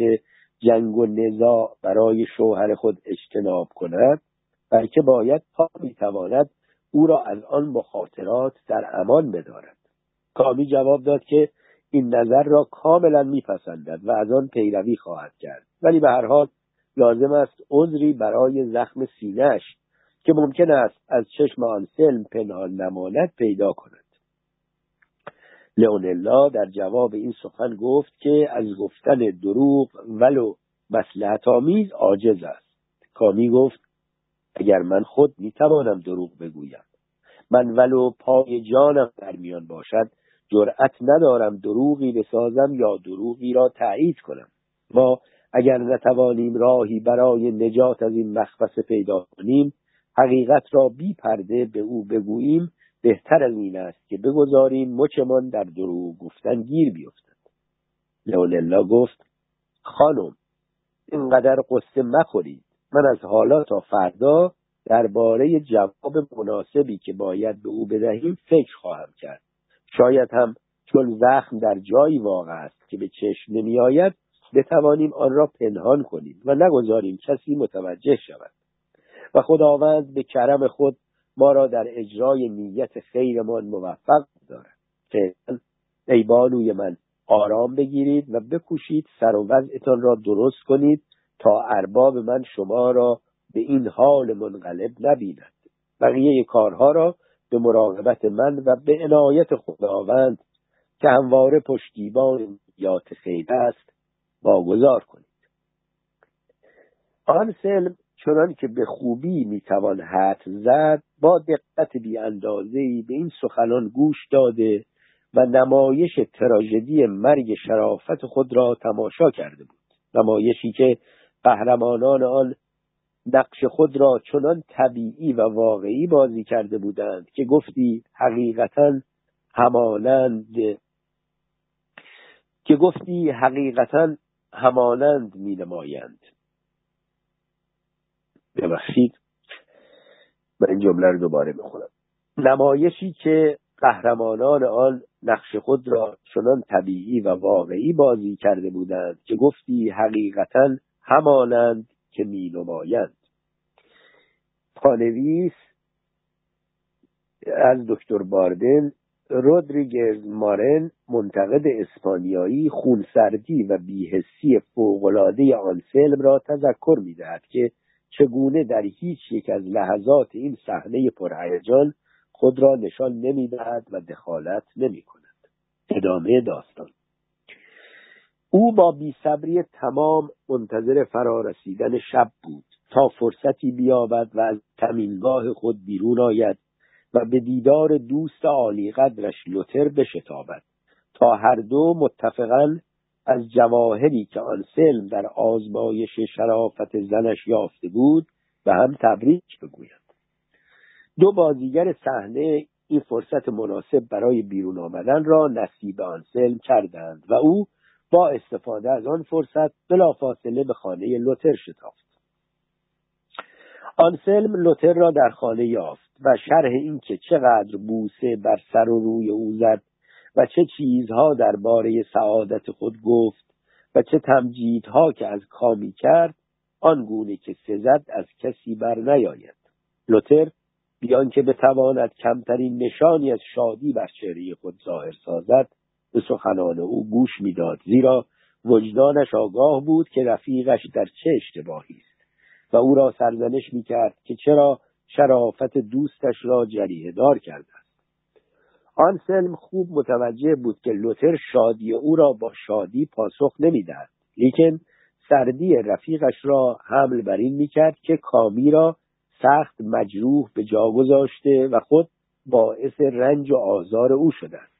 جنگ و نزاع برای شوهر خود اجتناب کند بلکه باید تا می‌تواند او را از آن مخاطرات در امان بدارد. کامی جواب داد که این نظر را کاملا میپسندد و از آن پیروی خواهد کرد. ولی به هر حال لازم است عذری برای زخم سینهش که ممکن است از چشم آن سلم پنهان نماند پیدا کند. لئونلا در جواب این سخن گفت که از گفتن دروغ ولو مسلحت آمیز عاجز است. کامی گفت اگر من خود می‌توانم دروغ بگویم من ولو پای جانم در میان باشد جرأت ندارم دروغی بسازم یا دروغی را تایید کنم. ما اگر نتوانیم راهی برای نجات از این مخفصه پیدا کنیم حقیقت را بی پرده به او بگوییم بهتر از این است که بگذاریم مچمان در دروغ گفتن گیر بیفتد. لئونلا گفت خانم اینقدر قصه مخورید. من از حالا تا فردا درباره جواب مناسبی که باید به او بدهیم فکر خواهم کرد. شاید هم چون زخم در جایی واقع است که به چشم نمیآید بتوانیم آن را پنهان کنیم و نگذاریم کسی متوجه شود. و خداوند به کرم خود ما را در اجرای نیت خیرمان موفق دارد. فعلا ای بانوی من آرام بگیرید و بکوشید سر و وضعتان را درست کنید تا ارباب من شما را به این حال منقلب نبیند. بقیه کارها را به مراقبت من و به عنایت خداوند که همواره پشتیبان یات خیبه است واگذار کنید. آن سلم چنان که به خوبی می‌توان حد زد با دقت بی به این سخنان گوش داده و نمایش تراژدی مرگ شرافت خود را تماشا کرده بود. نمایشی که قهرمانان آن نقش خود را چنان طبیعی و واقعی بازی کرده بودند که گفتی حقیقتا همانند که گفتی حقیقتا همانند می نمایند ببخشید. من این جمله رو دوباره می‌خونم. نمایشی که قهرمانان آن نقش خود را چنان طبیعی و واقعی بازی کرده بودند که گفتی حقیقتا همانند که می نمایند پانویس از دکتر باردن رودریگز مارن منتقد اسپانیایی خونسردی و بیهسی فوقالعاده آنسلم را تذکر می‌دهد که چگونه در هیچ یک از لحظات این صحنه پرهیجان خود را نشان نمی‌دهد و دخالت نمی کند. ادامه داستان او با بیصبری تمام منتظر فرارسیدن شب بود تا فرصتی بیابد و از تمینگاه خود بیرون آید و به دیدار دوست عالی قدرش لوتر بشتابد تا هر دو متفقا از جواهری که آنسلم در آزمایش شرافت زنش یافته بود و هم تبریک بگویند دو بازیگر صحنه این فرصت مناسب برای بیرون آمدن را نصیب آنسلم کردند و او با استفاده از آن فرصت بلافاصله به خانه لوتر شتافت. آنسلم لوتر را در خانه یافت و شرح اینکه چقدر بوسه بر سر و روی او زد و چه چیزها درباره سعادت خود گفت و چه تمجیدها که از کامی کرد آنگونه که سزد از کسی بر نیاید. لوتر بیان که بتواند کمترین نشانی از شادی بر چهره خود ظاهر سازد به سخنان او گوش می‌داد زیرا وجدانش آگاه بود که رفیقش در چه اشتباهی است. و او را سرزنش می‌کرد که چرا شرافت دوستش را جریه دار کرده آنسلم خوب متوجه بود که لوتر شادی او را با شادی پاسخ نمی‌دهد. لیکن سردی رفیقش را حمل بر این می‌کرد که کامی را سخت مجروح به جا گذاشته و خود باعث رنج و آزار او شده است.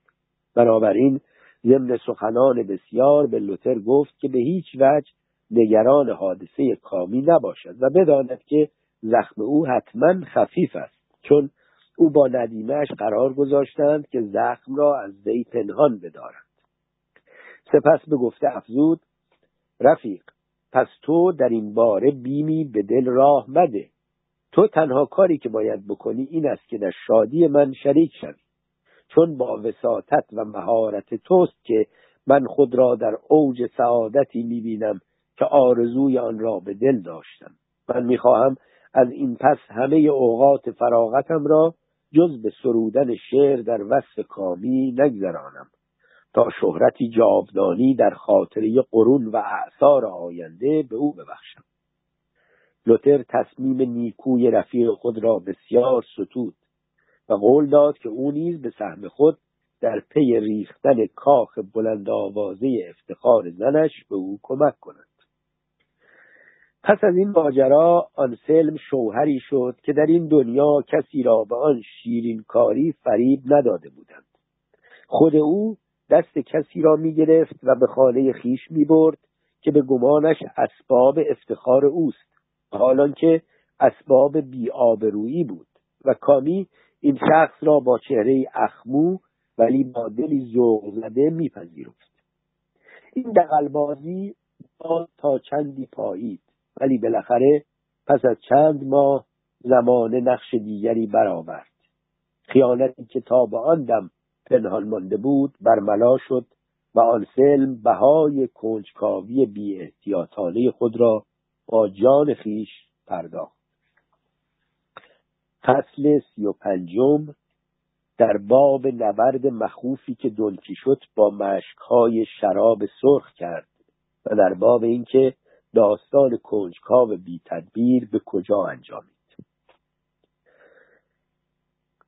بنابراین ضمن سخنان بسیار به لوتر گفت که به هیچ وجه نگران حادثه کامی نباشد و بداند که زخم او حتما خفیف است چون او با ندیمش قرار گذاشتند که زخم را از وی پنهان بدارند. سپس به گفته افزود رفیق پس تو در این باره بیمی به دل راه مده. تو تنها کاری که باید بکنی این است که در شادی من شریک شوی. چون با وساطت و مهارت توست که من خود را در اوج سعادتی می‌بینم که آرزوی آن را به دل داشتم. من می‌خواهم از این پس همه اوقات فراغتم را جز به سرودن شعر در وصف کامی نگذرانم تا شهرتی جاودانی در خاطره قرون و اعثار آینده به او ببخشم. لوتر تصمیم نیکوی رفیق خود را بسیار ستود و قول داد که او نیز به سهم خود در پی ریختن کاخ بلند آوازه افتخار زنش به او کمک کند. پس از این ماجرا سلم شوهری شد که در این دنیا کسی را به آن شیرین کاری فریب نداده بودند. خود او دست کسی را می گرفت و به خانه خیش می برد که به گمانش اسباب افتخار اوست. حالان که اسباب بیآبرویی بود و کامی این شخص را با چهره اخمو ولی با دلی ذوق زده میپذیرفت. این دقلبازی تا چندی پایید. ولی بالاخره پس از چند ماه زمان نقش دیگری برآورد. خیانتی که تا به آن دم پنهان مانده بود برملا شد و آن سلم بهای کنجکاوی بی احتیاطانه خود را با جان خیش پرداخت. فصل سی و پنجم در باب نبرد مخوفی که شد با مشکهای شراب سرخ کرد و در باب اینکه داستان کنجکاو بی تدبیر به کجا انجامید؟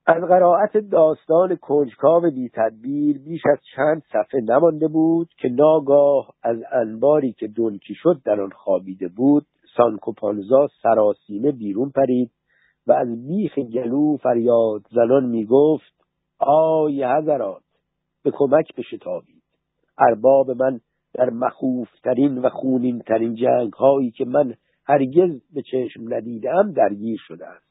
از قرائت داستان کنجکاو بی تدبیر بیش از چند صفحه نمانده بود که ناگاه از انباری که دنکی شد در آن خوابیده بود سانکوپانزا سراسیمه بیرون پرید و از بیخ گلو فریاد زنان می گفت آی حضرات به کمک بشتابید. ارباب من در مخوفترین و خونینترین جنگ هایی که من هرگز به چشم ندیدم درگیر شده است.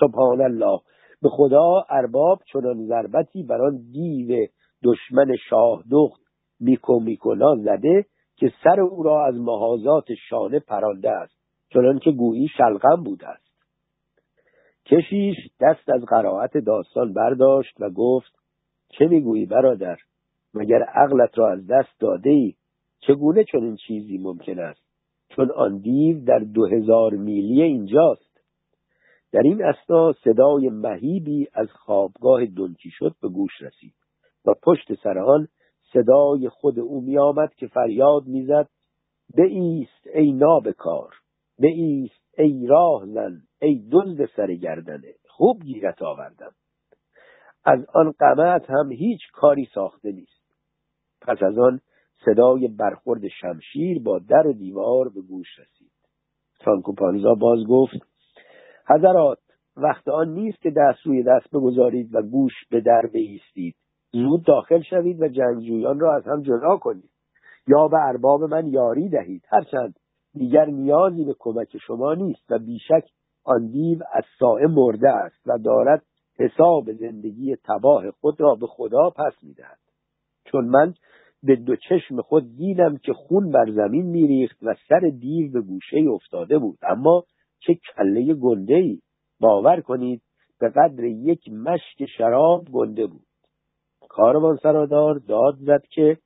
سبحان الله به خدا ارباب چنان ضربتی بر آن دیو دشمن شاه دخت میکو میکونا زده که سر او را از محاذات شانه پرانده است چنان که گویی شلغم بوده است. کشیش دست از قرائت داستان برداشت و گفت چه می‌گویی برادر؟ مگر عقلت را از دست داده ای چگونه چون چیزی ممکن است؟ چون آن دیو در دو هزار میلی اینجاست. در این اسنا صدای مهیبی از خوابگاه دنکی شد به گوش رسید و پشت سر آن صدای خود او میآمد که فریاد می‌زد ایست ای نابکار ایست ای راه زن ای دزد سر گردنه خوب گیرت آوردم. از آن قمت هم هیچ کاری ساخته نیست. پس از آن صدای برخورد شمشیر با در و دیوار به گوش رسید. فرانکو پانزا باز گفت حضرات وقت آن نیست که دست روی دست بگذارید و گوش به در بایستید. زود داخل شوید و جنگجویان را از هم جدا کنید. یا به ارباب من یاری دهید. هرچند دیگر نیازی به کمک شما نیست و بیشک آن دیو از سائه مرده است و دارد حساب زندگی تباه خود را به خدا پس می‌دهد. چون من به دو چشم خود دیدم که خون بر زمین میریخت و سر دیو به گوشه افتاده بود. اما چه کله گنده ای باور کنید به قدر یک مشک شراب گنده بود. کاروان سرادار داد زد که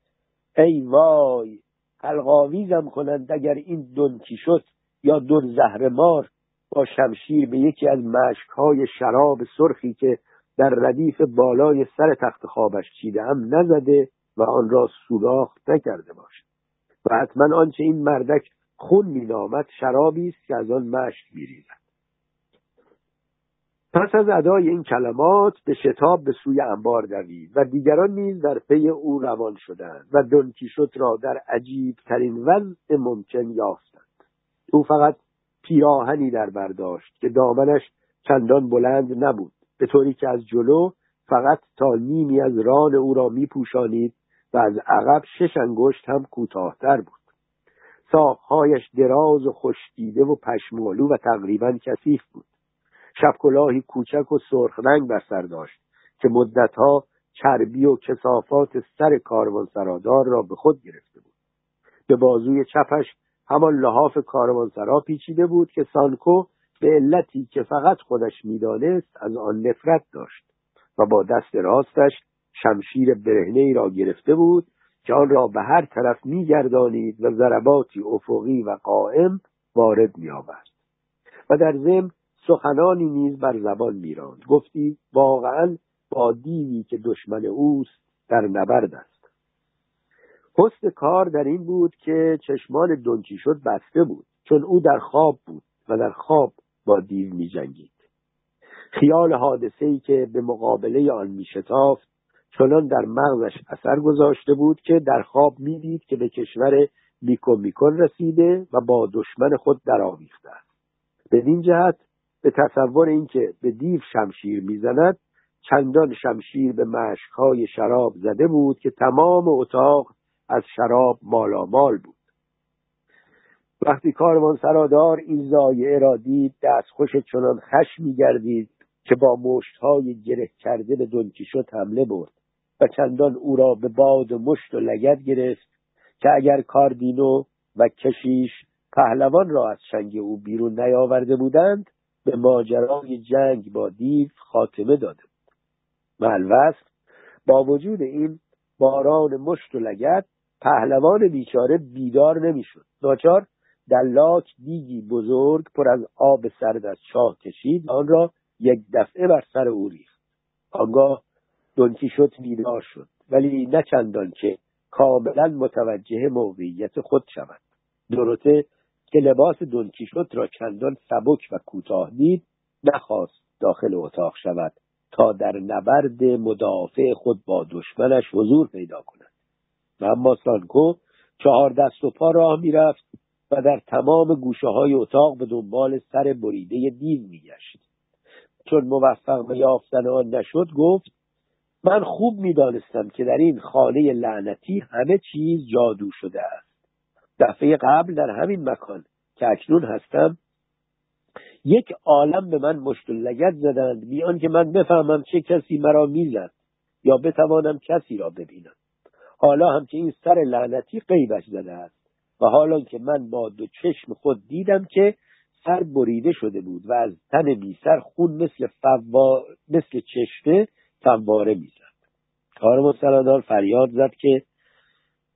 ای وای حلقاویزم کنند اگر این دنکی شد یا دور زهر مار با شمشیر به یکی از مشکهای شراب سرخی که در ردیف بالای سر تخت خوابش چیده هم نزده و آن را سوراخ نکرده باشد. و حتما آنچه این مردک خون مینامد شرابی است که از آن مشک میریزد. پس از ادای این کلمات به شتاب به سوی انبار دوید و دیگران نیز در پی او روان شدند و دنکیشوت را در عجیب ترین وضع ممکن یافتند. او فقط پیراهنی در برداشت که دامنش چندان بلند نبود به طوری که از جلو فقط تا نیمی از ران او را میپوشانید و از عقب شش انگشت هم کوتاهتر بود. ساقهایش دراز و خشکیده و پشمالو و تقریبا کثیف بود. شبکلاهی کوچک و سرخ رنگ بر سر داشت که مدتها چربی و کسافات سر کاروان سرادار را به خود گرفته بود. به بازوی چپش همان لحاف کاروانسرا پیچیده بود که سانکو به علتی که فقط خودش می‌دانست از آن نفرت داشت و با دست راستش شمشیر برهنه ای را گرفته بود که آن را به هر طرف میگردانید و ضرباتی افقی و قائم وارد میآورد. و در ضمن سخنانی نیز بر زبان میراند. گفتی واقعا با دیوی که دشمن اوست در نبرد است. حسن کار در این بود که چشمان دنچی شد بسته بود چون او در خواب بود و در خواب با دیو می جنگید. خیال حادثه ای که به مقابله آن می شتافت چنان در مغزش اثر گذاشته بود که در خواب می‌دید که به کشور میکن میکن رسیده و با دشمن خود درآویخته است. بدین جهت به تصور اینکه به دیو شمشیر می‌زند چندان شمشیر به مشکهای شراب زده بود که تمام اتاق از شراب مالامال بود. وقتی کاروان سرادار این زایعه را دید دستخوش چنان خش میگردید که با مشتهای گره کرده به دونکیشوت حمله برد. و چندان او را به باد مشت و لگت گرفت که اگر کاردینو و کشیش پهلوان را از چنگ او بیرون نیاورده بودند به ماجرای جنگ با دیو خاتمه داده بود. ملوست با وجود این باران مشت و لگت پهلوان بیچاره بیدار نمی‌شد. ناچار دلاک دیگی بزرگ پر از آب سرد از چاه کشید آن را یک دفعه بر سر او ریخت. آنگاه شد بیدار شد. ولی نه چندان که کاملا متوجه موقعیت خود شود. دروته که لباس شد را چندان سبک و کوتاه دید نخواست داخل اتاق شود تا در نبرد مدافع خود با دشمنش حضور پیدا کند. و اما سانکو چهار دست و پا راه می‌رفت و در تمام گوشه های اتاق به دنبال سر بریده دیو میگشت. چون موفق به یافتن آن نشد گفت من خوب می‌دانستم که در این خانه لعنتی همه چیز جادو شده است. دفعه قبل در همین مکان که اکنون هستم یک عالم به من مشت لگت زدند بیان که من بفهمم چه کسی مرا می‌زد یا بتوانم کسی را ببینم. حالا هم که این سر لعنتی قیبش زده است و حالا که من با دو چشم خود دیدم که سر بریده شده بود و از تن بی سر خون مثل, فوا... مثل چشمه فواره می‌زد. کار سرادار فریاد زد که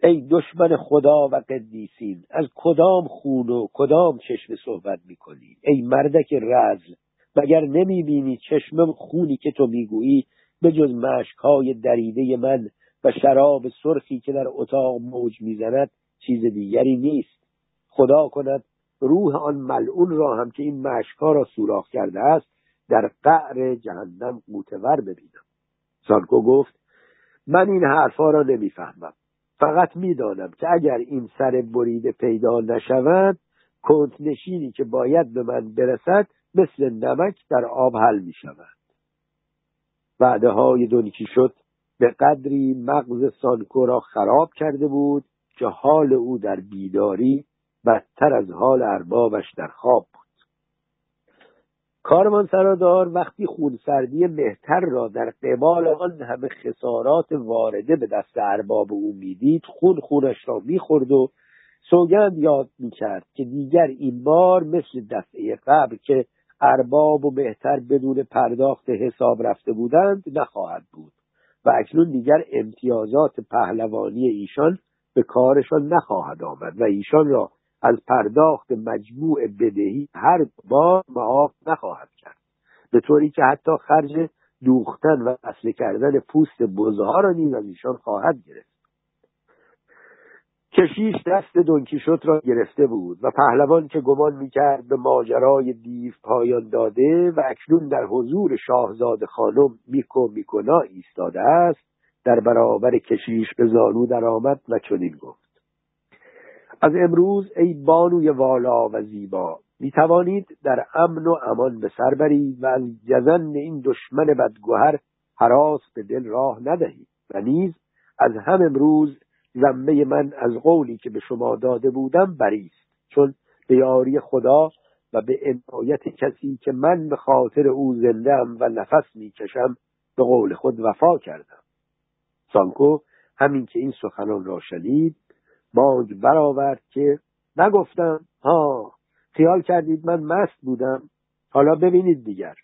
ای دشمن خدا و قدیسین از کدام خون و کدام چشم صحبت می‌کنی؟ ای مردک رزل مگر نمی‌بینی چشم خونی که تو می‌گویی به جز مشکهای دریده من و شراب سرخی که در اتاق موج می‌زند چیز دیگری نیست؟ خدا کند روح آن ملعون را هم که این مشکها را سوراخ کرده است در قعر جهنم قوتور ببینم. سانکو گفت من این حرفها را نمی‌فهمم. فقط می‌دانم که اگر این سر بریده پیدا نشود کنت نشینی که باید به من برسد مثل نمک در آب حل می شود وعده های دونکی شد به قدری مغز سانکو را خراب کرده بود که حال او در بیداری بدتر از حال اربابش در خواب بود. کارمان سرادار وقتی خونسردی مهتر را در قبال آن همه خسارات وارده به دست ارباب او می‌دید خون خونش را می‌خورد و سوگند یاد می‌کرد که دیگر این بار مثل دفعه قبل که ارباب و مهتر بدون پرداخت حساب رفته بودند نخواهد بود و اکنون دیگر امتیازات پهلوانی ایشان به کارشان نخواهد آمد و ایشان را از پرداخت مجموع بدهی هر بار معاف نخواهد کرد. به طوری که حتی خرج دوختن و اصله کردن پوست بزها را نیز از ایشان خواهد گرفت. کشیش دست دونکیشوت را گرفته بود و پهلوان که گمان می‌کرد به ماجرای دیو پایان داده و اکنون در حضور شاهزاده خانم میکو میکونا ایستاده است در برابر کشیش به زانو درآمد و چنین گفت. از امروز ای بانوی والا و زیبا می توانید در امن و امان به سر برید و از جزن این دشمن بدگوهر حراس به دل راه ندهید و نیز از هم امروز زمه من از قولی که به شما داده بودم بریست چون به یاری خدا و به عنایت کسی که من به خاطر او زندم و نفس می‌کشم به قول خود وفا کردم. سانکو همین که این سخنان را شنید بانگ برآورد که نگفتم ها خیال کردید من مست بودم. حالا ببینید دیگر.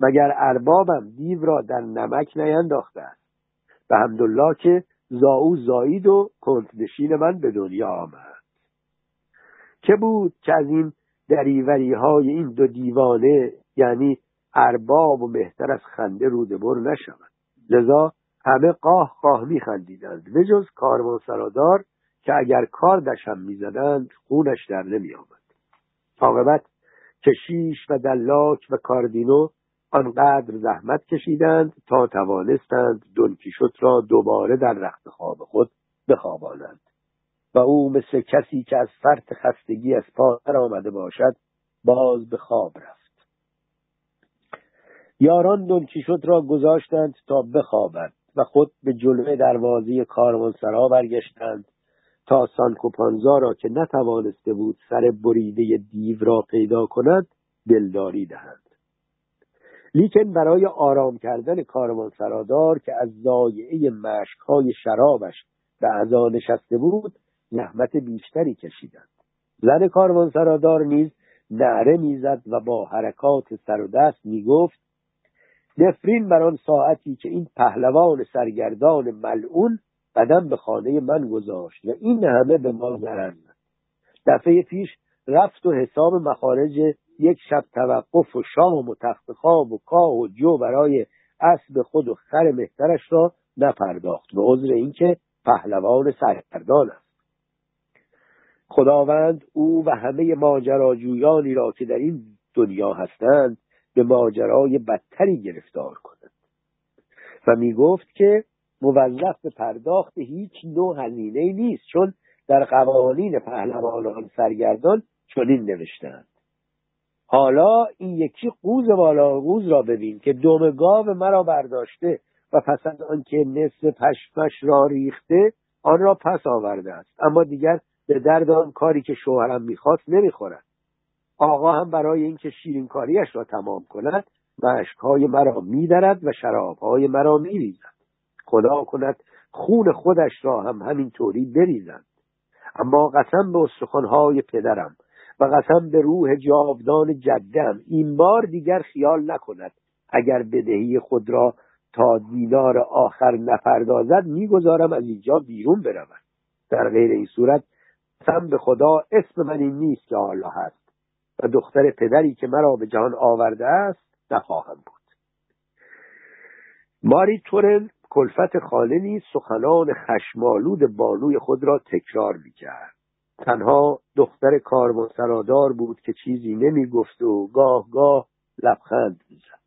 مگر اربابم دیو را در نمک نینداخته است؟ به حمدالله که زاو زایید و کنتنشین من به دنیا آمد. که بود که از این دریوری های این دو دیوانه یعنی ارباب و مهتر از خنده رودبر نشود. لذا همه قاه قاه میخندیدند بجز کاروان سرادار که اگر کار دشم می‌زدند خونش در نمی آمد عاقبت کشیش و دلاک و کاردینو آنقدر زحمت کشیدند تا توانستند دونکیشوت را دوباره در رخت خواب خود بخوابانند. و او مثل کسی که از فرط خستگی از پا آمده باشد باز به خواب رفت. یاران دونکیشوت را گذاشتند تا بخوابد و خود به جلوه دروازه کاروانسرا برگشتند تا سانکوپانزا را که نتوانسته بود سر بریده دیو را پیدا کند دلداری دهند. لیکن برای آرام کردن کاروان سرادار که از زایعه مشکهای شرابش به عزا نشسته بود زحمت بیشتری کشیدند. زن کاروان سرادار نیز نعره می‌زد و با حرکات سر و دست می‌گفت نفرین بر آن ساعتی که این پهلوان سرگردان ملعون قدم به خانه من گذاشت و این همه به ما زرند. دفعه پیش رفت و حساب مخارج یک شب توقف و شام و تخت خواب و کاه و جو برای اسب خود و خر مهترش را نپرداخت به عذر اینکه پهلوان سرگردان است. خداوند او و همه ماجراجویانی را که در این دنیا هستند به ماجرای بدتری گرفتار کند. و می گفت که موظف به پرداخت هیچ نوع هزینه نیست چون در قوانین پهلوانان سرگردان چنین نوشتند حالا این یکی قوز والا قوز را ببین که دم گاو مرا برداشته و پس از آنکه نصف پشمش را ریخته آن را پس آورده است. اما دیگر به درد آن کاری که شوهرم می‌خواست نمی‌خورد. آقا هم برای اینکه شیرینکاریش را تمام کند مشکهای مرا میدرد و شرابهای مرا میریزد. خدا کند خون خودش را هم همینطوری بریزند اما قسم به استخوانهای پدرم و قسم به روح جاودان جدم این بار دیگر خیال نکند اگر بدهی خود را تا دینار آخر نپردازد می‌گذارم از اینجا بیرون برود. در غیر این صورت قسم به خدا اسم من این نیست که حالا هست و دختر پدری که مرا به جهان آورده است نخواهم بود. ماری تورن کلفت خانه نیز سخنان خشمالود بانوی خود را تکرار می‌کرد. تنها دختر کاروان سرادار بود که چیزی نمی‌گفت و گاه گاه لبخند می‌زد.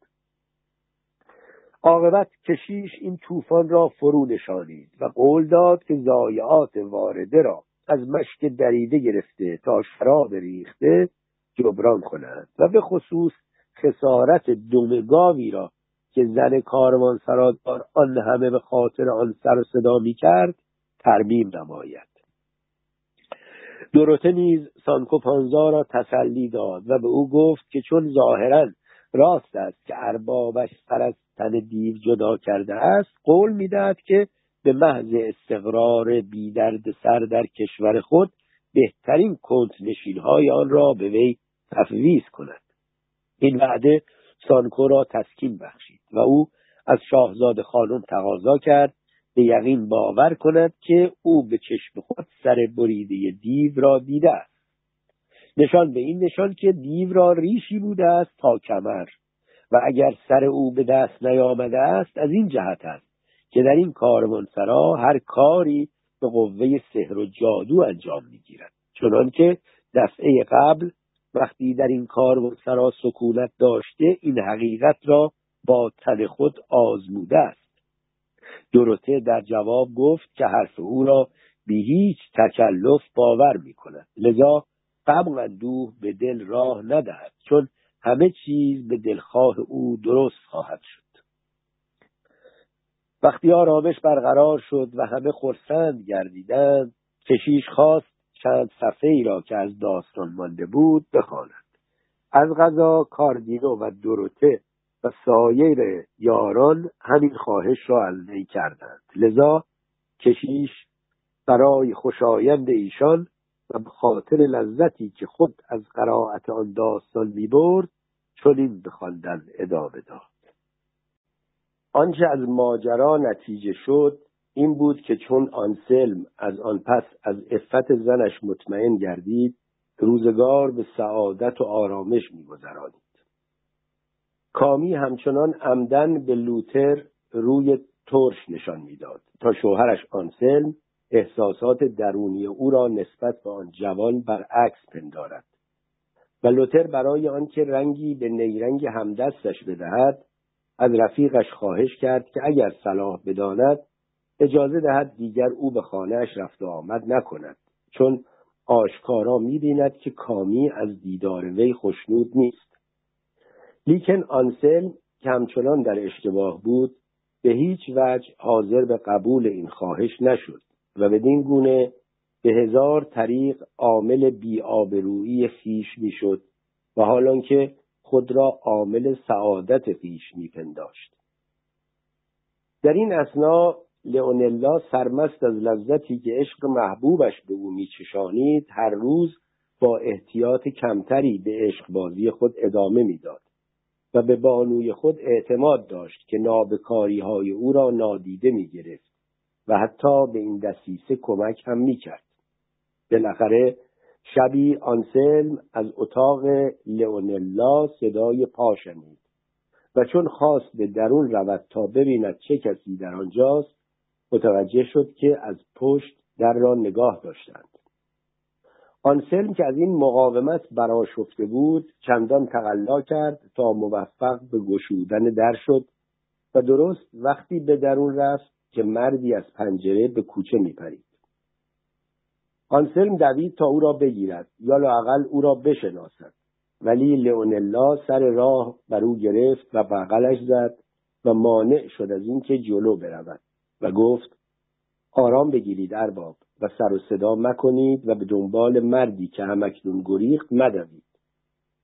عاقبت کشیش این طوفان را فرو نشانید و قول داد که ضایعات وارده را از مشک دریده گرفته تا شراب ریخته جبران کنند و به خصوص خسارت دمگاوی را که زن کاروان سرادار آن همه به خاطر آن سر و صدا می کرد ترمیم نماید. دروته نیز سانکو پانزا را تسلی داد و به او گفت که چون ظاهرا راست است که اربابش سر از تن دیو جدا کرده است قول می‌دهد که به محض استقرار بیدرد سر در کشور خود بهترین کنت های آن را به وی تفویض کند. این وعده سانکو را تسکین بخشید و او از شاهزاده خانم تقاضا کرد به یقین باور کند که او به چشم خود سر بریده دیو را دیده است. نشان به این نشان که دیو را ریشی بوده است تا کمر و اگر سر او به دست نیامده است از این جهت است که در این کاروانسرا هر کاری به قوه سحر و جادو انجام می‌گیرد. چنانکه دفعه قبل وقتی در این کاروانسرا سکونت داشته این حقیقت را با تن خود آزموده است. دروته در جواب گفت که حرف او را به هیچ تکلف باور می کند. لذا غم و اندوه به دل راه ندهد چون همه چیز به دلخواه او درست خواهد شد. وقتی آرامش برقرار شد و همه خرسند گردیدند کشیش خواست چند صفحه ای را که از داستان مانده بود بخواند. از غذا کاردینو و دروته و سایر یاران همین خواهش را از وی کردند. لذا کشیش برای خوشایند ایشان و به خاطر لذتی که خود از قرائت آن داستان می‌برد چنین بخواندن ادامه داد. آنچه از ماجرا نتیجه شد این بود که چون آنسلم از آن پس از افت زنش مطمئن گردید روزگار به سعادت و آرامش میگذرانید. کامی همچنان عمدن به لوتر روی ترش نشان می‌داد تا شوهرش آنسلم احساسات درونی او را نسبت به آن جوان برعکس پندارد و لوتر برای آنکه رنگی به نیرنگ همدستش بدهد از رفیقش خواهش کرد که اگر صلاح بداند اجازه دهد دیگر او به خانهاش رفت و آمد نکند چون آشکارا می‌بیند که کامی از دیدار وی خشنود نیست. لیکن آنسل که همچنان در اشتباه بود به هیچ وجه حاضر به قبول این خواهش نشد و بدین گونه به هزار طریق عامل بیآبرویی خیش می‌شد و حالان که خود را عامل سعادت خویش میپنداشت. در این اسنا لئونلا سرمست از لذتی که عشق محبوبش به او میچشانید هر روز با احتیاط کمتری به عشق بازی خود ادامه می‌داد و به بانوی خود اعتماد داشت که نابکاری های او را نادیده می گرفت و حتی به این دسیسه کمک هم می کرد. بالاخره شبی آنسلم از اتاق لئونلا صدای پا شنید و چون خواست به درون رود تا ببیند چه کسی در آنجاست متوجه شد که از پشت در را نگاه داشتند. آنسلم که از این مقاومت براشفته بود چندان تقلا کرد تا موفق به گشودن در شد و درست وقتی به درون رفت که مردی از پنجره به کوچه میپرید. آنسلم دوید تا او را بگیرد یا لاقل او را بشناسد. ولی لئونلا سر راه بر او گرفت و بغلش زد و مانع شد از اینکه جلو برود. و گفت آرام بگیرید ارباب و سر و صدا مکنید و به دنبال مردی که همکنون گریخت مدوید.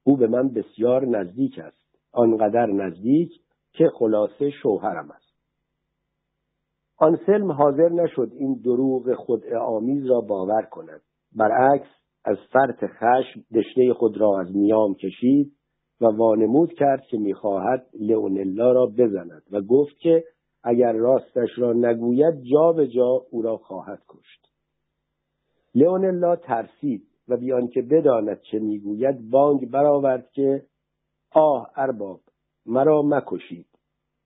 او به من بسیار نزدیک است آنقدر نزدیک که خلاصه شوهرم است. آنسلم حاضر نشد این دروغ خود آمیز را باور کند. برعکس از فرط خشم دشنه خود را از نیام کشید و وانمود کرد که می‌خواهد لئونلا را بزند و گفت که اگر راستش را نگوید جا به جا او را خواهد کشت. لئونلا ترسید و بیان که بداند چه می‌گوید بانگ برآورد که آه ارباب مرا مکشید.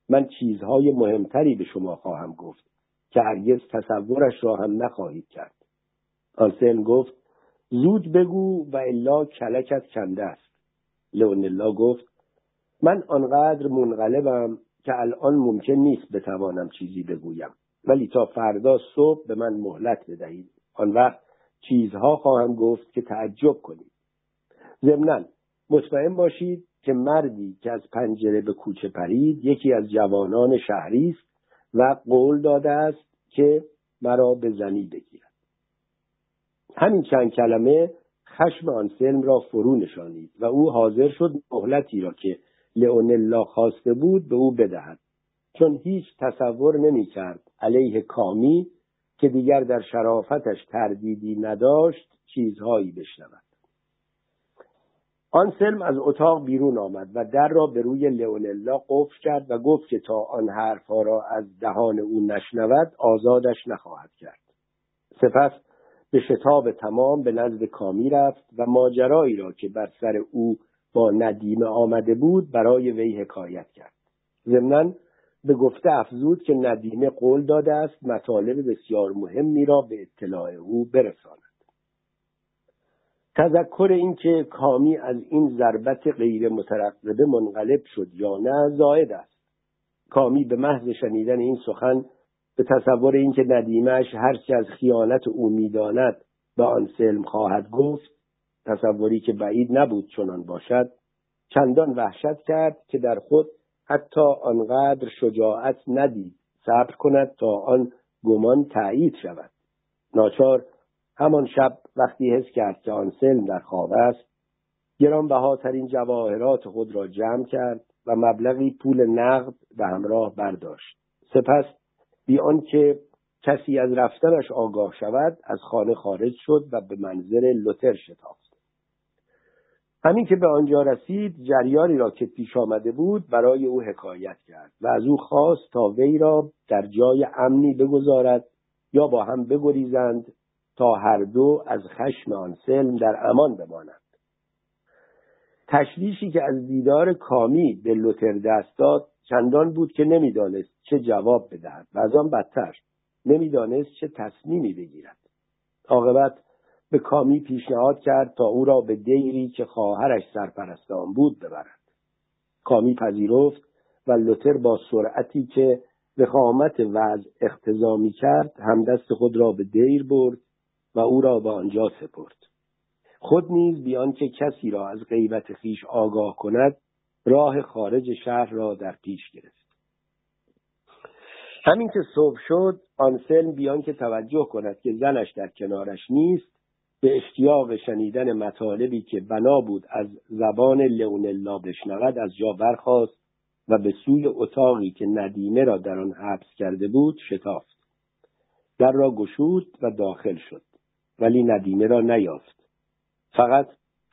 من چیزهای مهمتری به شما خواهم گفت که هرگز تصورش را هم نخواهید کرد. آنسن گفت زود بگو و الا کلکت کنده است. لئونلا گفت من آنقدر منقلبم که الان ممکن نیست بتوانم چیزی بگویم. ولی تا فردا صبح به من مهلت بدهید. آن وقت چیزها خواهم گفت که تعجب کنید. ضمنا مطمئن باشید که مردی که از پنجره به کوچه پرید یکی از جوانان شهری است و قول داده است که مرا به زنی بگیرد. همین چند کلمه خشم آنسلم را فرو نشانید و او حاضر شد مهلتی را که لئونلا خواسته بود به او بدهد. چون هیچ تصور نمی کرد علیه کامی که دیگر در شرافتش تردیدی نداشت چیزهایی بشنود. آنسلم از اتاق بیرون آمد و در را به روی لئونلا قفل کرد و گفت که تا آن حرفها را از دهان او نشنود آزادش نخواهد کرد. سپس به شتاب تمام به نزد کامی رفت و ماجرایی را که بر سر او با ندیمه آمده بود برای وی حکایت کرد. ضمنا به گفته افزود که ندیمه قول داده است مطالب بسیار مهمی را به اطلاع او برساند. تذکر اینکه کامی از این ضربت غیر مترقبه منقلب شد یا نه زائد است. کامی به محض شنیدن این سخن به تصور اینکه ندیمش هرچه از خیانت او می‌داند به آن سلم خواهد گفت تصوری که بعید نبود چنان باشد چندان وحشت کرد که در خود حتی آنقدر شجاعت ندید صبر کند تا آن گمان تایید شود. ناچار همان شب وقتی حس کرد که آن سلم در خواب است گرانبهاترین جواهرات خود را جمع کرد و مبلغی پول نقد به همراه برداشت. سپس بی آنکه کسی از رفتنش آگاه شود از خانه خارج شد و به منظر لوتر شتافت. همین که به آنجا رسید جریانی را که پیش آمده بود برای او حکایت کرد و از او خواست تا وی را در جای امنی بگذارد یا با هم بگریزند تا هر دو از خشم آن سلم در امان بمانند. تشویشی که از دیدار کامی به لوتر دست داد چندان بود که نمی‌دانست چه جواب بدهد و از آن بدتر نمی‌دانست چه تصمیمی بگیرد. عاقبت به کامی پیشنهاد کرد تا او را به دیری که خواهرش سرپرستان بود ببرد. کامی پذیرفت و لوتر با سرعتی که وخامت وضع اختزامی کرد همدست خود را به دیر برد و او را به آنجا سپرد. خود نیز بیان که کسی را از غیبت خیش آگاه کند راه خارج شهر را در پیش گرفت. همین که صبح شد آنسلم بیان که توجه کند که زنش در کنارش نیست به اشتیاق شنیدن مطالبی که بنا بود از زبان لئونلا بشنود از جا برخاست و به سوی اتاقی که ندیمه را در آن حبس کرده بود شتافت. در را گشود و داخل شد ولی ندیمه را نیافت. فقط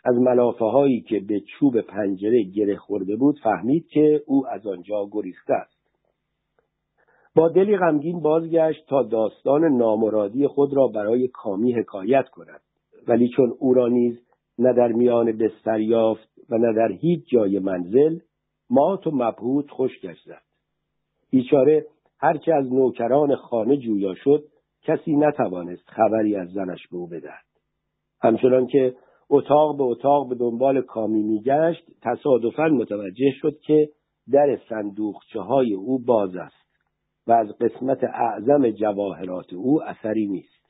از ملافه هایی که به چوب پنجره گره خورده بود فهمید که او از آنجا گریخته است. با دلی غمگین بازگشت تا داستان نامرادی خود را برای کامی حکایت کند. ولی چون او را نیز نه در میان بستر یافت و نه در هیچ جای منزل مات و مبهوت خشکش زد بیچاره هرچه از نوکران خانه جویا شد کسی نتوانست خبری از زنش به او بدهد. همچنان که اتاق به اتاق به دنبال کامی میگشت تصادفا متوجه شد که در صندوقچه های او باز است و از قسمت اعظم جواهرات او اثری نیست.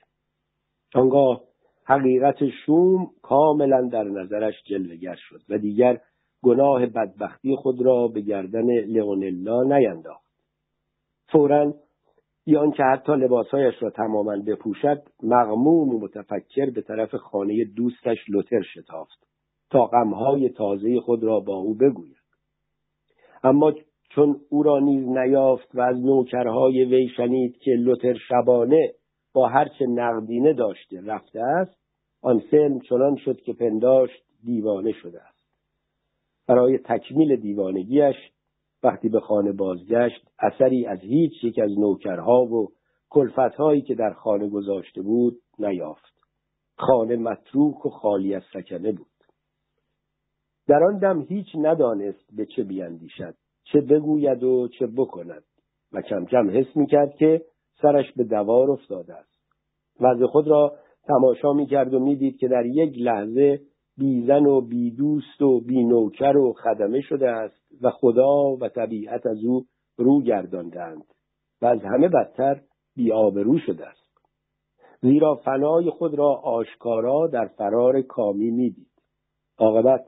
آنگاه حقیقت شوم کاملا در نظرش جلوگر شد و دیگر گناه بدبختی خود را به گردن لئونلا نینداخت. فورا بیان که حتی لباسهایش را تماما بپوشد مغموم و متفکر به طرف خانه دوستش لوتر شتافت تا غمهای تازه خود را با او بگوید. اما چون او را نیز نیافت و از نوکرهای وی شنید که لوتر شبانه با هرچه نقدینه داشته رفته است آن سلم چنان شد که پنداشت دیوانه شده است. برای تکمیل دیوانگیش وقتی به خانه بازگشت اثری از هیچ یک از نوکرها و کلفتهایی که در خانه گذاشته بود نیافت. خانه متروک و خالی از سکنه بود. در آن دم هیچ ندانست به چه بیاندیشد چه بگوید و چه بکند. و کم کم حس می‌کرد که سرش به دوار افتاده است. وضع خود را تماشا می‌کرد و می‌دید که در یک لحظه بیزن و بیدوست و بینوکر و خدمه شده است و خدا و طبیعت از او رو گرداندند و از همه بدتر بیآبرو شده است. زیرا فنای خود را آشکارا در فرار کامی می‌دید. عاقبت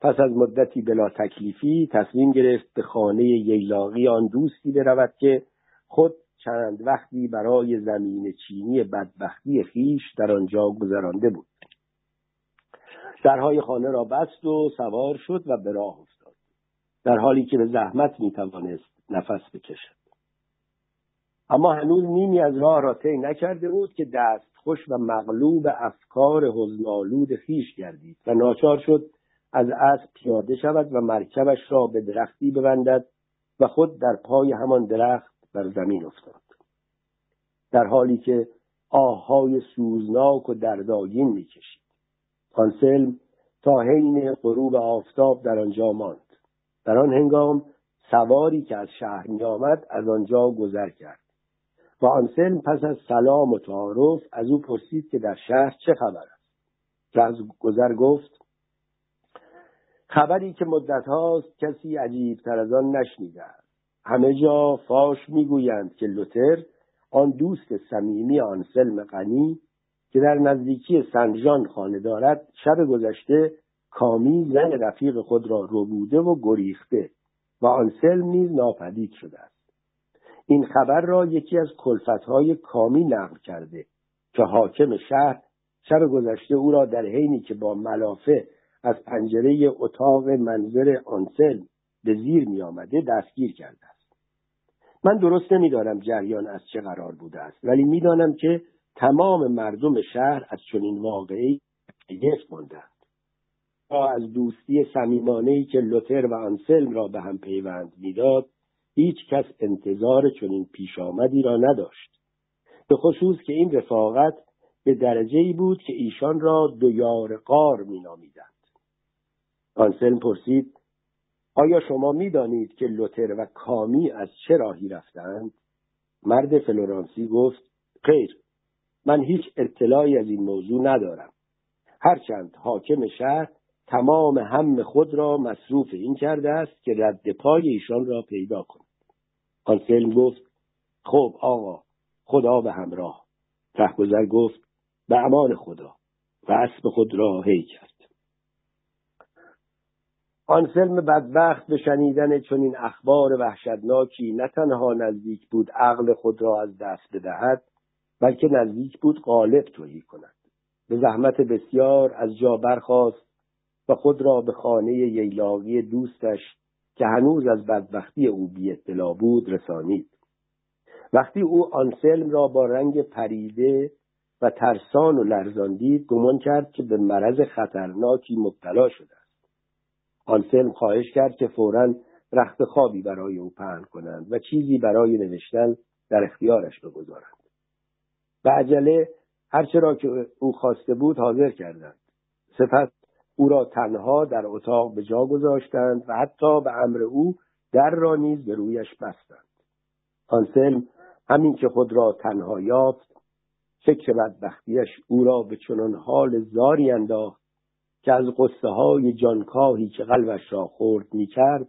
پس از مدتی بلا تکلیفی تصمیم گرفت به خانه ییلاقی آن دوستی برود که خود چند وقتی برای زمین چینی بدبختی خیش در آنجا گذرانده بود. درهای خانه را بست و سوار شد و به راه افتاد در حالی که به زحمت می توانست نفس بکشد. اما هنوز نیمی از راه را طی نکرده بود که دست خوش و مغلوب افکار حزنآلود خیش گردید و ناچار شد از اسب پیاده شود و مرکبش را به درختی ببندد و خود در پای همان درخت بر زمین افتاد. در حالی که آههای سوزناک و دردآگین می‌کشید. آنسلم تا حین غروب آفتاب در آنجا ماند. در آن هنگام سواری که از شهر می آمد از آنجا گذر کرد. و آنسلم پس از سلام و تعارف از او پرسید که در شهر چه خبر است. از گذر گفت خبری که مدت هاست کسی عجیب تر از آن نشنیده همه جا فاش می‌گویند که لوتر آن دوست صمیمی آنسلم غنی که در نزدیکی سنجان خانه دارد شب گذشته کامی زن رفیق خود را ربوده و گریخته و آنسلم نیز ناپدید شده است. این خبر را یکی از کلفتهای کامی نقل کرده که حاکم شهر شب گذشته او را در حینی که با ملافه از پنجره اتاق منظر آنسلم به زیر می آمده دستگیر کرده من درست نمی‌دانم جریان از چه قرار بوده است ولی می‌دانم که تمام مردم شهر از چنین واقعی گرفت ماندند تا از دوستی صمیمانهای که لوتر و آنسلم را به هم پیوند می‌داد هیچ کس انتظار چنین پیش آمدی را نداشت. به خصوص که این رفاقت به درجه ای بود که ایشان را دو یار قار مینامیدند. آنسلم پرسید آیا شما می‌دانید که لوتر و کامی از چه راهی رفتند؟ مرد فلورانسی گفت خیر من هیچ اطلاعی از این موضوع ندارم. هرچند حاکم شهر تمام هم خود را مصروف این کرده است که رد پای ایشان را پیدا کند. آنسلم گفت خب آقا خدا به همراه. رهگذر گفت به امان خدا و اسب خود را هی کرد آنسلم بدبخت به شنیدن چنین اخبار وحشتناکی نه تنها نزدیک بود عقل خود را از دست بدهد بلکه نزدیک بود غالب توهی کند. به زحمت بسیار از جا برخاست و خود را به خانه ییلاقی دوستش که هنوز از بدبختی او بی اطلاع بود رسانید. وقتی او آنسلم را با رنگ پریده و ترسان و لرزان دید گمان کرد که به مرض خطرناکی مبتلا شده آنسلم خواهش کرد که فورا رخت خوابی برای او پهن کنند و چیزی برای نوشتن در اختیارش بگذارند. به عجله هرچه را که او خواسته بود حاضر کردند. سپس او را تنها در اتاق به جا گذاشتند و حتی به امر او در را نیز به رویش بستند. آنسلم همین که خود را تنها یافت فکر بدبختیش او را به چنان حال زاری انداخت که از قصه های جانکاهی که قلبش را خورد می کرد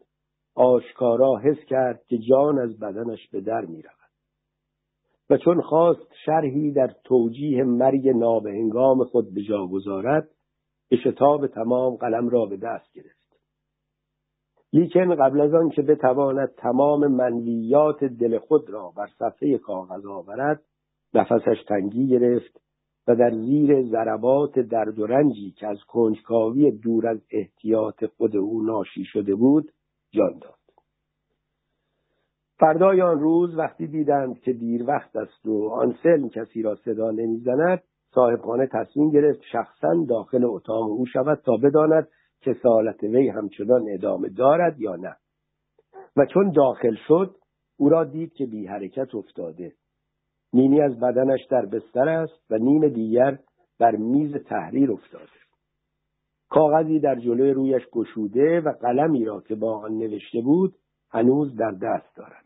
آشکارا حس کرد که جان از بدنش به در می رود. و چون خواست شرحی در توجیه مرگ نابهنگام خود به جا گذارد به شتاب تمام قلم را به دست گرفت لیکن قبل از آن که بتواند تمام منویات دل خود را بر صفحه کاغذ آورد نفسش تنگی گرفت و در زیر ضربات درد و رنجی که از کنجکاوی دور از احتیاط خود او ناشی شده بود جان داد. فردای آن روز وقتی دیدند که دیر وقت است و آن سلم کسی را صدا نمی‌زند صاحبخانه تصمیم گرفت شخصا داخل اتاق او شود تا بداند که سالت وی همچنان ادامه دارد یا نه. و چون داخل شد او را دید که بی حرکت افتاده. نیمی از بدنش در بستر است و نیم دیگر بر میز تحریر افتاده. کاغذی در جلوی رویش گشوده و قلمی را که با آن نوشته بود هنوز در دست دارد.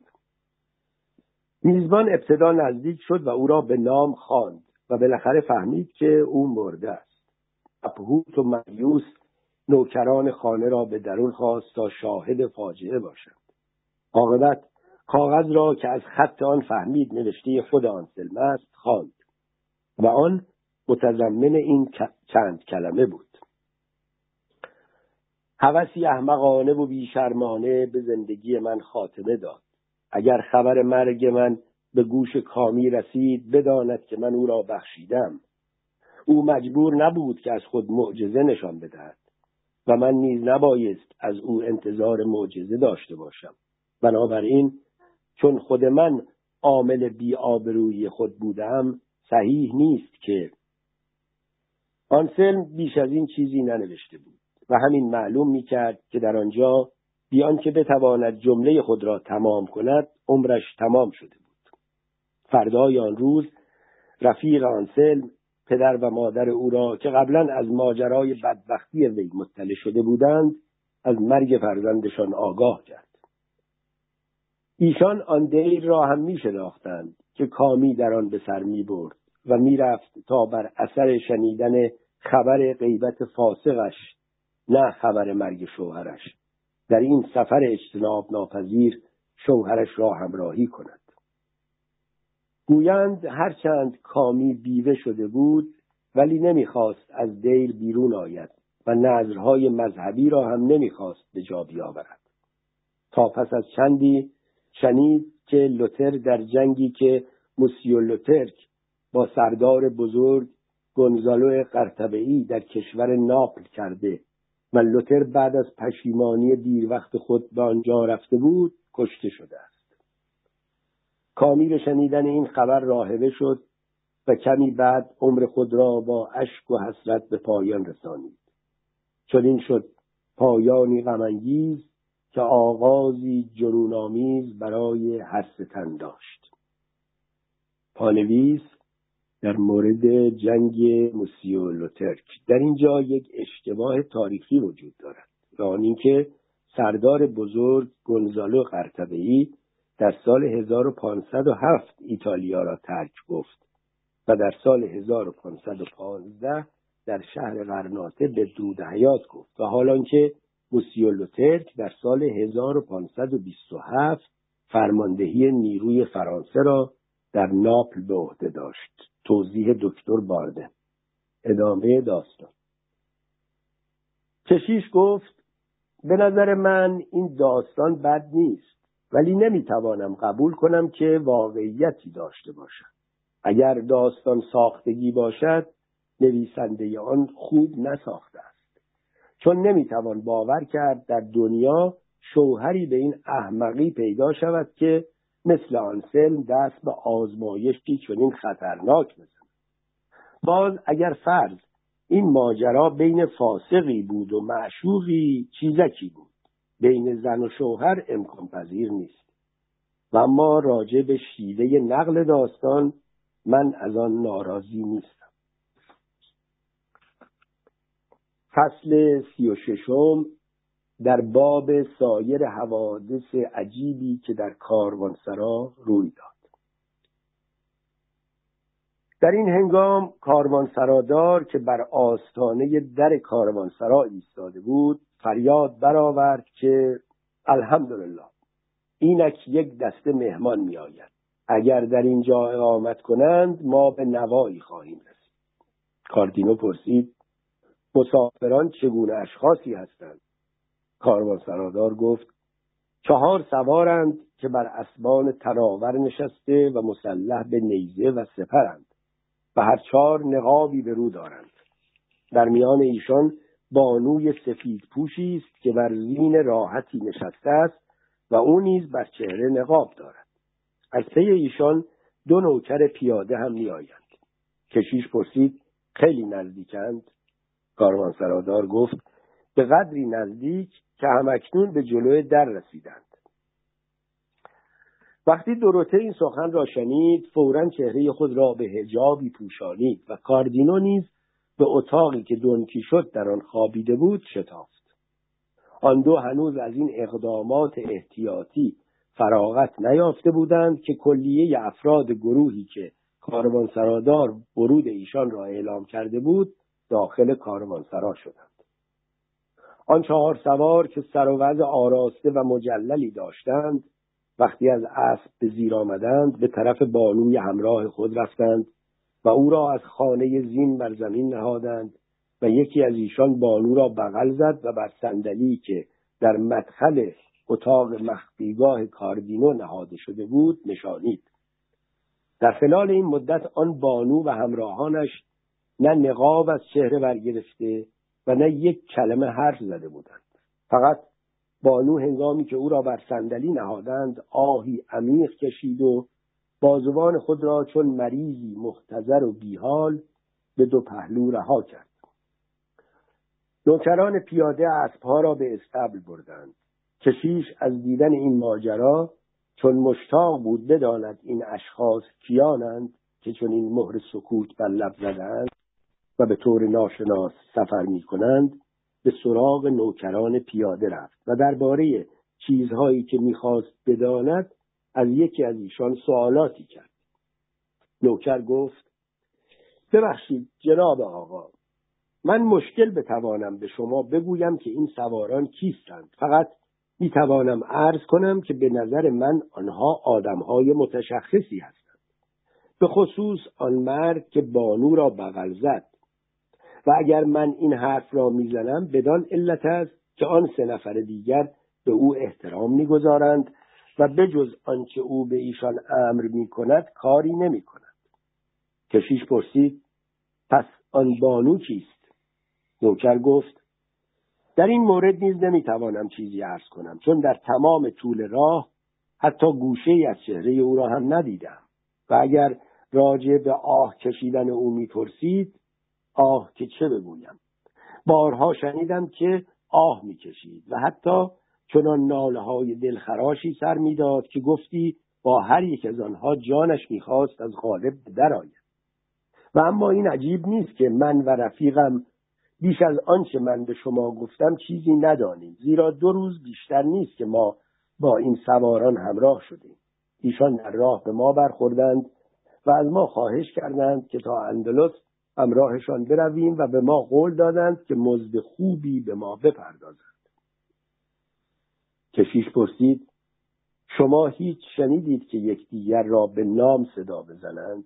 میزبان ابتدا نزدیک شد و او را به نام خواند و بالاخره فهمید که او مرده است. اپهوت و مریوس نوکران خانه را به درون خواست تا شاهد فاجعه باشند عاقبت کاغذ را که از خط آن فهمید نوشته خود آنسلم است خواند و آن متضمن این چند کلمه بود. هوسی احمقانه و بیشرمانه به زندگی من خاتمه داد. اگر خبر مرگ من به گوش کامی رسید بداند که من او را بخشیدم. او مجبور نبود که از خود معجزه نشان بدهد و من نیز نبایست از او انتظار معجزه داشته باشم. بنابراین چون خود من عامل بیآبرویی خود بودم صحیح نیست که آنسلم بیش از این چیزی ننوشته بود و همین معلوم می کرد که در آنجا بیان که بتواند جمله خود را تمام کند عمرش تمام شده بود. فردای آن روز رفیق آنسلم پدر و مادر او را که قبلا از ماجرای بدبختی وی مطلع شده بودند از مرگ فرزندشان آگاه کرد. ایشان آن دیر را هم می شناختند که کامی در آن به سر می برد و می‌رفت تا بر اثر شنیدن خبر غیبت فاسقش نه خبر مرگ شوهرش. در این سفر اجتناب ناپذیر شوهرش را همراهی کند. گویند هرچند کامی بیوه شده بود ولی نمی‌خواست از دیر بیرون آید و نظرهای مذهبی را هم نمی‌خواست به جا بیاورد. تا پس از چندی شنید که لوتر در جنگی که موسیو لوترک با سردار بزرگ گونزالو قرطبه‌ای در کشور ناپل کرده و لوتر بعد از پشیمانی دیر وقت خود به آنجا رفته بود کشته شده است. کامی به شنیدن این خبر راهبه شد و کمی بعد عمر خود را با اشک و حسرت به پایان رسانید. چون این شد پایانی غمانگیز که آغازی جنونآمیز برای ستن داشت. پانویس در مورد جنگ موسیو لوترک در اینجا یک اشتباه تاریخی وجود دارد. و آن اینکه سردار بزرگ گونزالو قرطبه‌ای در سال 1507 ایتالیا را ترک گفت و در سال 1515 در شهر غرناطه بدرود حیات گفت و حالا که موسیو لوترک در سال 1527 فرماندهی نیروی فرانسه را در ناپل به عهده داشت. توضیح دکتر بارده. ادامه داستان. کشیش گفت به نظر من این داستان بد نیست ولی نمی‌توانم قبول کنم که واقعیتی داشته باشد. اگر داستان ساختگی باشد نویسنده آن خوب نساخته چون نمی‌توان باور کرد در دنیا شوهری به این احمقی پیدا شود که مثل آنسلم دست به آزمایشی چنین خطرناک بزند. باز اگر فرض این ماجرا بین فاسقی بود و معشوقی چیزکی بود. بین زن و شوهر امکان پذیر نیست. و اما راجع به شیوه نقل داستان من از آن ناراضی نیستم. فصل سی و ششم در باب سایر حوادث عجیبی که در کاروانسرا روی داد در این هنگام کاروانسرادار که بر آستانه در کاروانسرا ایستاده بود فریاد برآورد که الحمدلله اینک یک دسته مهمان می آید. اگر در اینجا اقامت کنند ما به نوایی خواهیم رسید کاردینو پرسید مسافران چگونه اشخاصی هستند؟ کاروانسرادار گفت چهار سوارند که بر اسبان تراور نشسته و مسلح به نیزه و سپرند و هر چهار نقابی به رو دارند. در میان ایشان بانوی سفید پوشی است که بر زین راحتی نشسته است و او نیز بر چهره نقاب دارد. از پی ایشان دو نوکر پیاده هم میآیند. کشیش پرسید خیلی نزدیکند؟ کاروانسرادار گفت به قدری نزدیک که همکنون به جلوی در رسیدند. وقتی دروته این سخن را شنید فورا چهره خود را به هجابی پوشانید و کاردینو نیز به اتاقی که دونکی شد در آن خوابیده بود شتافت. آن دو هنوز از این اقدامات احتیاطی فراغت نیافته بودند که کلیه افراد گروهی که کاروانسرادار ورود ایشان را اعلام کرده بود داخل کاروانسرا شدند. آن چهار سوار که سر و وضع آراسته و مجللی داشتند وقتی از اسب به زیر آمدند به طرف بانوی همراه خود رفتند و او را از خانه زین بر زمین نهادند و یکی از ایشان بانو را بغل زد و بر صندلی که در مدخل اتاق مخفیگاه کاردینو نهاده شده بود نشانید. در خلال این مدت آن بانو و همراهانش نه نقاب از چهره برگرفته و نه یک کلمه حرف زده بودند. فقط بانو هنگامی که او را بر صندلی نهادند آهی عمیق کشید و بازوان خود را چون مریضی محتضر و بیحال به دو پهلو رها کرد. نوکران پیاده اسبها را به استبل بردند کشیش از دیدن این ماجرا چون مشتاق بود بداند این اشخاص کیانند که چون این مهر سکوت بر لب زدند و به طور ناشناس سفر می کنند به سراغ نوکران پیاده رفت و درباره چیزهایی که می‌خواست بداند از یکی از ایشان سوالاتی کرد. نوکر گفت ببخشید جناب آقا من مشکل بتوانم به شما بگویم که این سواران کیستند. فقط می‌توانم عرض کنم که به نظر من آنها آدمهای متشخصی هستند. به خصوص آن مرد که بانو را بغل زد. و اگر من این حرف را می‌زنم بدان علت است که آن سه نفر دیگر به او احترام می‌گذارند و بجز آنچه او به ایشان امر می کند کاری نمی کند. کشیش پرسید پس آن بانو کیست؟ نوکر گفت در این مورد نیز نمی‌توانم چیزی عرض کنم چون در تمام طول راه حتی گوشه ای از چهره او را هم ندیدم و اگر راجع به آه کشیدن او می‌پرسید آه که چه بگویم. بارها شنیدم که آه می‌کشید و حتی چنان ناله های دلخراشی سر می‌داد که گفتی با هر یک از آنها جانش می‌خواست از غالب درآید و اما این عجیب نیست که من و رفیقم بیش از آنچه من به شما گفتم چیزی ندانیم زیرا دو روز بیشتر نیست که ما با این سواران همراه شدیم. ایشان در راه به ما برخوردند و از ما خواهش کردند که تا اندلس همراهشان برویم و به ما قول دادند که مزد خوبی به ما بپردازند. کشیش پرسید شما هیچ شنیدید که یکدیگر را به نام صدا بزنند؟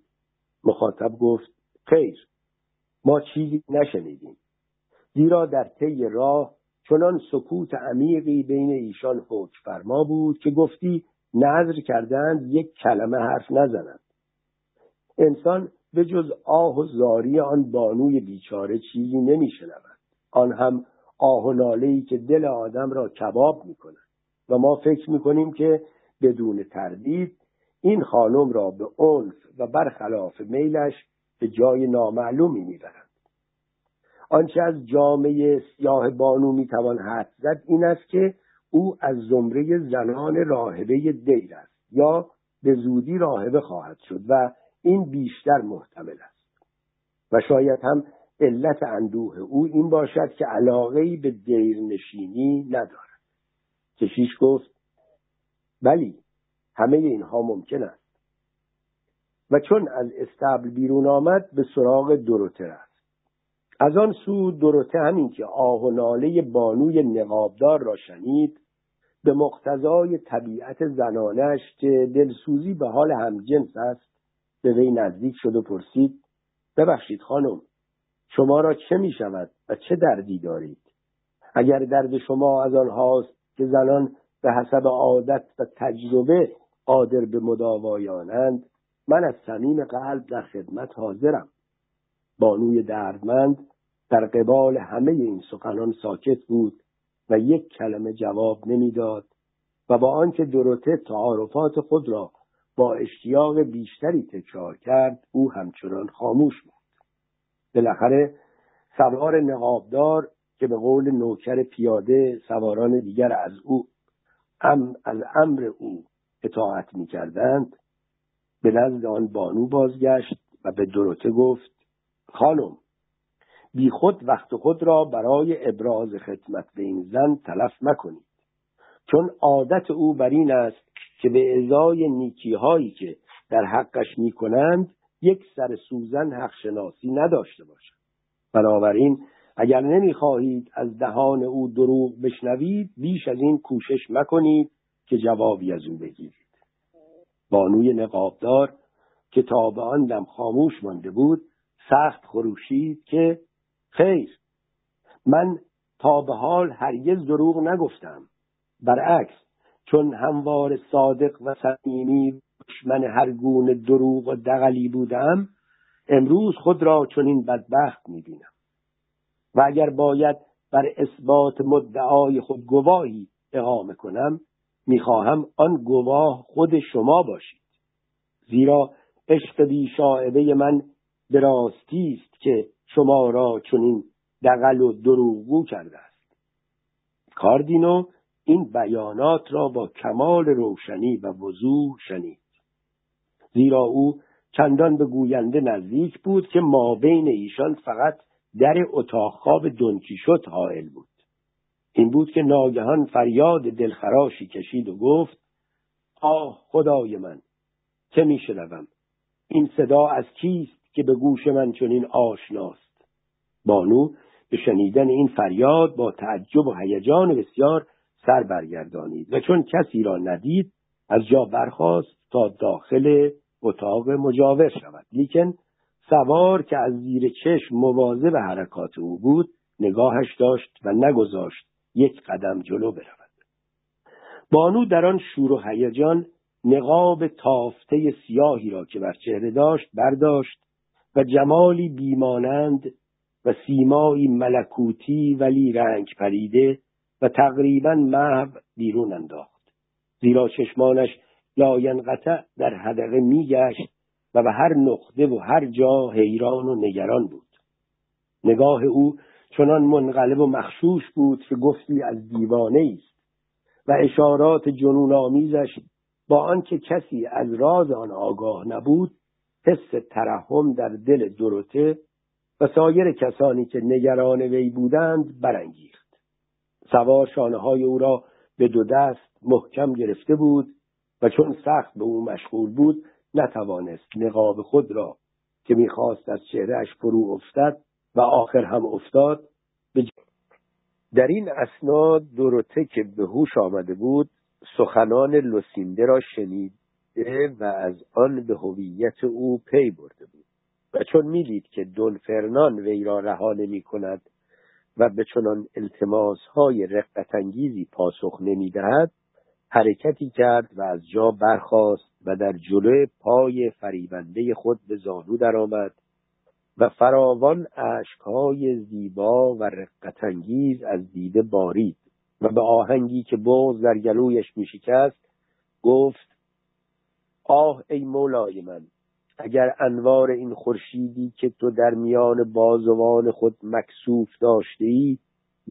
مخاطب گفت خیر ما چیزی نشنیدیم. زیرا در طی راه چنان سکوت عمیقی بین ایشان حکم فرما بود که گفتی نظر کردند یک کلمه حرف نزنند انسان به جز آه و زاری آن بانوی بیچاره چیزی نمیشنود آن هم آه و نالهی که دل آدم را کباب می‌کند و ما فکر می‌کنیم که بدون تردید این خانم را به عنف و برخلاف میلش به جای نامعلومی می‌برند آنچه از جامعه سیاه بانو می‌توان حد زد این است که او از زمره زنان راهبه دیر است یا به زودی راهبه خواهد شد و این بیشتر محتمل است. و شاید هم علت اندوه او این باشد که علاقهای به دیرنشینی ندارد. کشیش گفت بلی همه اینها ممکن است. و چون از استبل بیرون آمد به سراغ دروته رفت. از آن سو دروته همین که آه و ناله بانوی نقابدار را شنید به مقتضای طبیعت زنانش که دلسوزی به حال همجنس است به وی نزدیک شد و پرسید ببخشید خانم شما را چه می شود و چه دردی دارید؟ اگر درد شما از آنهاست که زنان به حسب عادت و تجربه قادر به مداوایانند من از صمیم قلب در خدمت حاضرم. بانوی دردمند در قبال همه این سخنان ساکت بود و یک کلمه جواب نمی‌داد و با آنکه دروته تعارفات خود را با اشتیاق بیشتری تکرار کرد او همچنان خاموش بود. بالاخره سوار نقابدار که به قول نوکر پیاده سواران دیگر از او ام از امر او اطاعت می کردند به نزد آن بانو بازگشت و به دروته گفت خانم بی خود وقت خود را برای ابراز خدمت به این زن تلف مکنید چون عادت او بر این است که به ازای نیکی هایی که در حقش می کنند یک سر سوزن حق شناسی نداشته باشد. بنابراین اگر نمی‌خواهید از دهان او دروغ بشنوید بیش از این کوشش مکنید که جوابی از او بگیرید. بانوی نقابدار که تا به آن دم خاموش مانده بود سخت خروشید که خیر من تا به حال هرگز دروغ نگفتم. برعکس چون هموار صادق و صمیمی دشمن هر گونه دروغ و دغلی بودم امروز خود را چنین بدبخت می‌بینم. و اگر باید بر اثبات مدعای خود گواهی اقامه کنم می‌خواهم آن گواه خود شما باشید. زیرا عشق بیشاعبه من به راستی است که شما را چنین دقل و دروغگو کرده است. کاردینو این بیانات را با کمال روشنی و وضوح شنید. زیرا او چندان به گوینده نزدیک بود که ما بین ایشان فقط در اتاق خواب دنکیشوت حائل بود. این بود که ناگهان فریاد دلخراشی کشید و گفت آه خدای من چه میشنوم؟ این صدا از کیست که به گوش من چنین آشناست؟ بانو به شنیدن این فریاد با تعجب و هیجان بسیار سر برگردانید. و چون کسی را ندید از جا برخاست تا داخل اتاق مجاور شود. لیکن سوار که از زیر چشم موازه به حرکات او بود نگاهش داشت و نگذاشت یک قدم جلو برود. بانو در آن شور و هیجان نقاب تافته سیاهی را که بر چهره داشت برداشت و جمالی بیمانند و سیمایی ملکوتی ولی رنگ پریده و تقریبا محو بیرون انداخت. زیرا چشمانش لاینقطع در حدقه میگشت و به هر نقطه و هر جا حیران و نگران بود. نگاه او چنان منقلب و مخشوش بود که گفتی از دیوانه است و اشارات جنون آمیزش با آنکه کسی از راز آن آگاه نبود حس ترحم در دل دروته و سایر کسانی که نگران وی بودند برانگیخت. سوار شانه های او را به دو دست محکم گرفته بود و چون سخت به او مشغول بود نتوانست نقاب خود را که می‌خواست از چهرهش فرو افتد و آخر هم افتاد در این اسناد دروته که به هوش آمده بود سخنان لوسینده را شنیده و از آن به هویت او پی برده بود و چون می‌دید که دون فرنان وی را رها نمی کند و به چنان التماس های رقتانگیزی پاسخ نمی‌دهد حرکتی کرد و از جا برخاست و در جلو پای فریبنده خود به زانو درآمد و فراوان اشکهای زیبا و رقتانگیز از دیده بارید و به آهنگی که بغز در گلویش میشکست گفت آه ای مولای من! اگر انوار این خورشیدی که تو در میان بازوان خود مکسوف داشته ای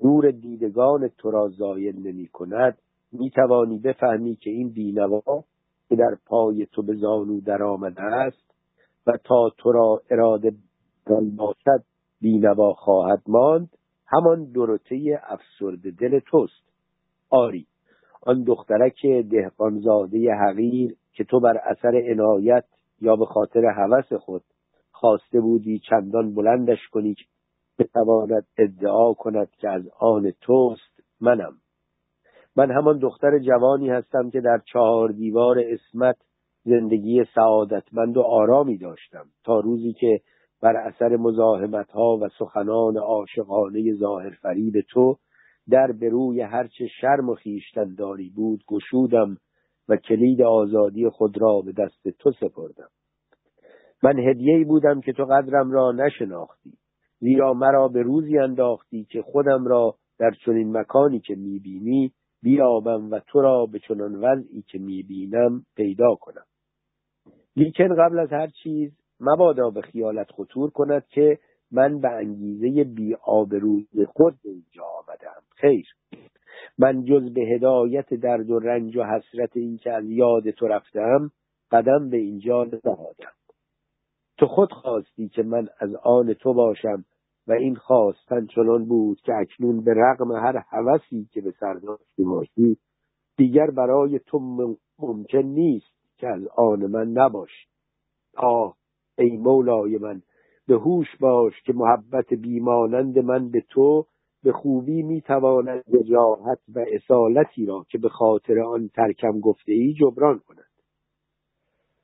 نور دیدگان تو را زایل نمی کند می توانی بفهمی که این بینوا که در پای تو به زانو در آمده است و تا تو را اراده باشد بینوا خواهد ماند. همان دورته افسرد دل توست. آری آن دخترک دهقانزاده حقیر که تو بر اثر عنایت یا به خاطر هوس خود خواسته بودی چندان بلندش کنی که بتواند ادعا کند که از آن توست منم. من همان دختر جوانی هستم که در چهار دیوار اسمت زندگی سعادتمند و آرامی داشتم تا روزی که بر اثر مزاحمت ها و سخنان عاشقانه ظاهر فریب تو در به روی هرچه شرم و خیشتنداری بود گشودم کلید آزادی خود را به دست تو سپردم. من هدیه‌ای بودم که تو قدرم را نشناختی زیرا مرا به روزی انداختی که خودم را در چنین مکانی که می‌بینی بیابم و تو را به چنان وضعی که می‌بینم پیدا کنم. لیکن قبل از هر چیز مبادا به خیالت خطور کند که من به انگیزه بی آبروی خود به اینجا آمدم. خیر. من جز به هدایت درد و رنج و حسرت این که از یاد تو رفتم قدم به اینجا نهادم. تو خود خواستی که من از آن تو باشم و این خواستن چنان بود که اکنون به رغم هر هوسی که به سر داشته باشی دیگر برای تو ممکن نیست که از آن من نباشی. آه ای مولای من به هوش باش که محبت بیمانند من به تو به خوبی می‌تواند وجاهت و اصالتی را که به خاطر آن ترکم گفته ای جبران کند.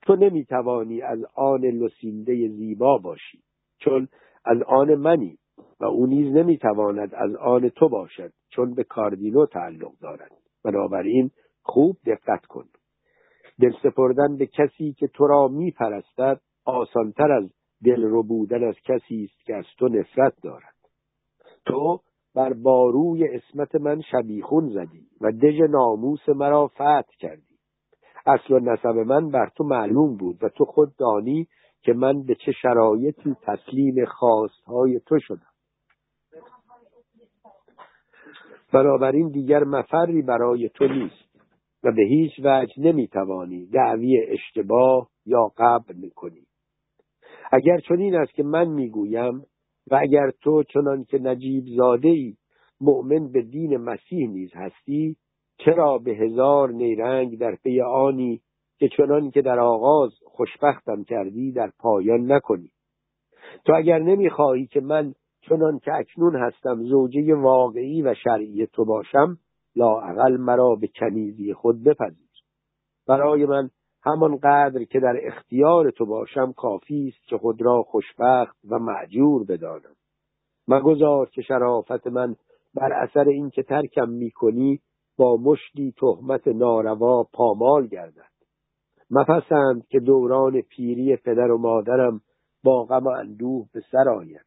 تو نمی‌توانی از آن لسینده زیبا باشی چون از آن منی و او نیز نمی‌تواند از آن تو باشد چون به کاردینو تعلق دارد. بنابراین خوب دقت کن. دل سپردن به کسی که تو را میپرستد آسانتر از دل رو بودن از کسی است که از تو نفرت دارد. تو بر باروی اسمت من شبیخون زدی و دژ ناموس مرا فتح کردی. اصل و نسب من بر تو معلوم بود و تو خود دانی که من به چه شرایطی تسلیم خواستهای تو شدم. بنابراین دیگر مفری برای تو نیست و به هیچ وجه نمی‌توانی دعوی اشتباه یا قبل می‌کنی اگر چنین است که من می‌گویم و اگر تو چنان که نجیب زاده ای مؤمن به دین مسیح نیز هستی چرا به هزار نیرنگ در پی آنی که چنان که در آغاز خوشبختم کردی در پایان نکنی؟ تو اگر نمی‌خواهی که من چنان که اکنون هستم زوجه واقعی و شرعی تو باشم لااقل مرا به کنیزی خود بپذیر. برای من همان قدر که در اختیار تو باشم کافی است که خود را خوشبخت و معجور بدانم. مگذار که شرافت من بر اثر اینکه ترکم می‌کنی با مشتی تهمت ناروا پامال گردد. مپسند که دوران پیری پدر و مادرم با غم و اندوه به سر آید.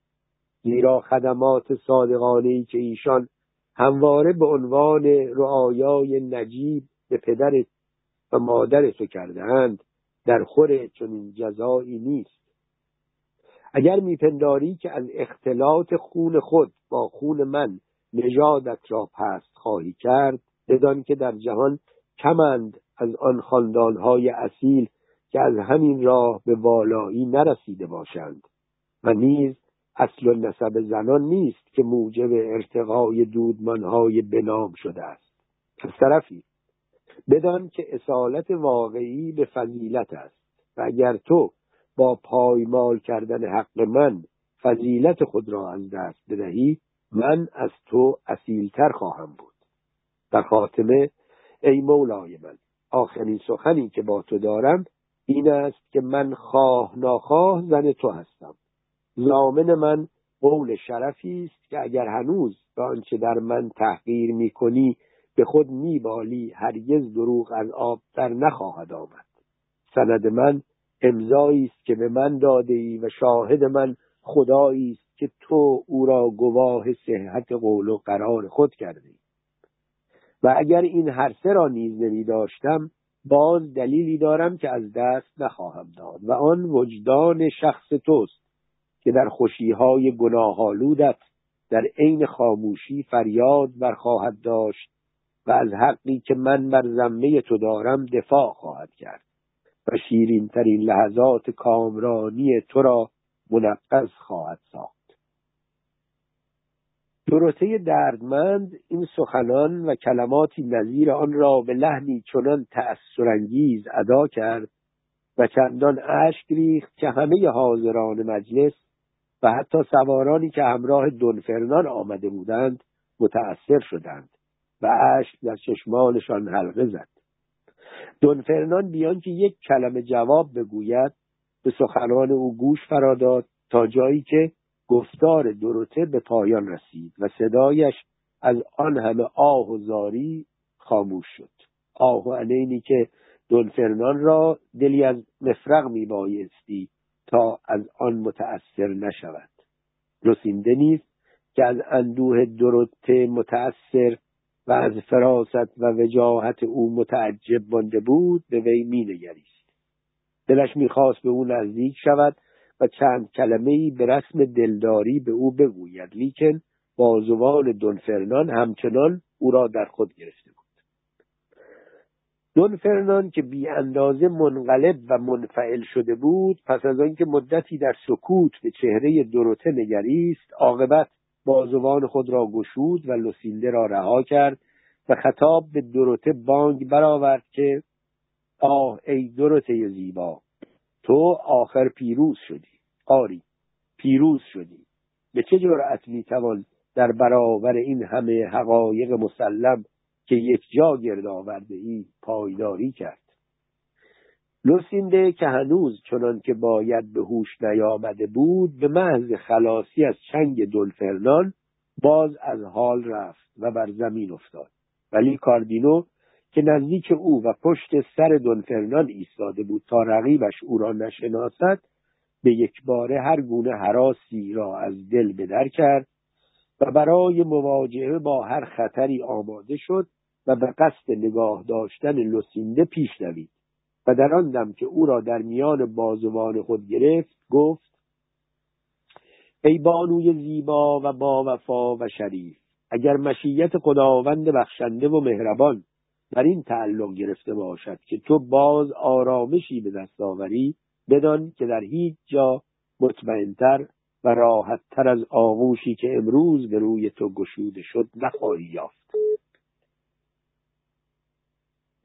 زیرا خدمات صادقانه که ایشان همواره به عنوان رعایای نجیب به پدر و مادر تو کردهاند. در خور چنین جزایی نیست. اگر میپنداری که از اختلاط خون خود با خون من نژادت را پست خواهی کرد بدان که در جهان کمند از آن خاندانهای اصیل که از همین راه به والایی نرسیده باشند. و نیز اصل و نسب زنان نیست که موجب ارتقای دودمانهای بنام شده است. از طرفی بدان که اصالت واقعی به فضیلت است. و اگر تو با پایمال کردن حق من فضیلت خود را از دست بدهی من از تو اصیلتر خواهم بود. در خاتمه ای مولای من آخرین سخنی که با تو دارم این است که من خواه ناخواه زن تو هستم. زامن من قول شرفی است که اگر هنوز به آنچه در من تحقیر می‌کنی به خود میبالی هرگز دروغ از آب در نخواهد آمد. سند من امضایی است که به من داده ای و شاهد من خدایی است که تو او را گواه صحت قول و قرار خود کردی و اگر این هر سه را نیز نمی داشتم باز دلیلی دارم که از دست نخواهم داد و آن وجدان شخص توست که در خوشیهای گناهالودت در عین خاموشی فریاد برخواهد داشت و از حقی که من بر زمه تو دارم دفاع خواهد کرد و شیرین ترین لحظات کامرانی تو را منقض خواهد ساخت. دروته دردمند این سخنان و کلماتی نظیر آن را به لحنی چنان تأثرانگیز ادا کرد و چندان اشک ریخت که همه حاضران مجلس و حتی سوارانی که همراه دونفرنان آمده بودند متأثر شدند. و اشک در چشمانشان حلقه زد. دونفرنان بیان که یک کلمه جواب بگوید به سخنان او گوش فراداد تا جایی که گفتار دروته به پایان رسید و صدایش از آن همه آه و زاری خاموش شد. آه و علینی که دونفرنان را دلی از مفرق میبایستی تا از آن متأثر نشود. رسینده نیست که از اندوه دروته متأثر از فراست و وجاهت او متعجب مانده بود به وی مینگریست. دلش می‌خواست به او نزدیک شود و چند کلمه ای به رسم دلداری به او بگوید لیکن بازوان دونفرنان همچنان او را در خود گرفته بود. دونفرنان که بی اندازه منقلب و منفعل شده بود پس از آنکه مدتی در سکوت به چهره دروته نگریست عاقبت بازوان خود را گشود و لوسینده را رها کرد و خطاب به دروته بانگ برآورد که آه ای دروته زیبا تو آخر پیروز شدی. آری پیروز شدی. به چه جرأت می‌توان در برابر این همه حقایق مسلم که یک جا گرد آورده ای پایداری کرد؟ لوسینده که هنوز چنان که باید به هوش نیامده بود به محض خلاصی از چنگ دلفرنان باز از حال رفت و بر زمین افتاد. ولی کاردینو که نزدیک او و پشت سر دونفرنان ایستاده بود تا رقیبش او را نشناسد به یک باره هر گونه حراسی را از دل بدر کرد و برای مواجهه با هر خطری آماده شد و به قصد نگاه داشتن لسینده پیش دوید. و در آن دم که او را در میان بازوان خود گرفت گفت ای بانوی زیبا و با وفا و شریف اگر مشیت خداوند بخشنده و مهربان بر این تعلق گرفته باشد که تو باز آرامشی به دست آوری بدان که در هیچ جا مطمئنتر و راحتتر از آغوشی که امروز به روی تو گشوده شد نخواهی یافت.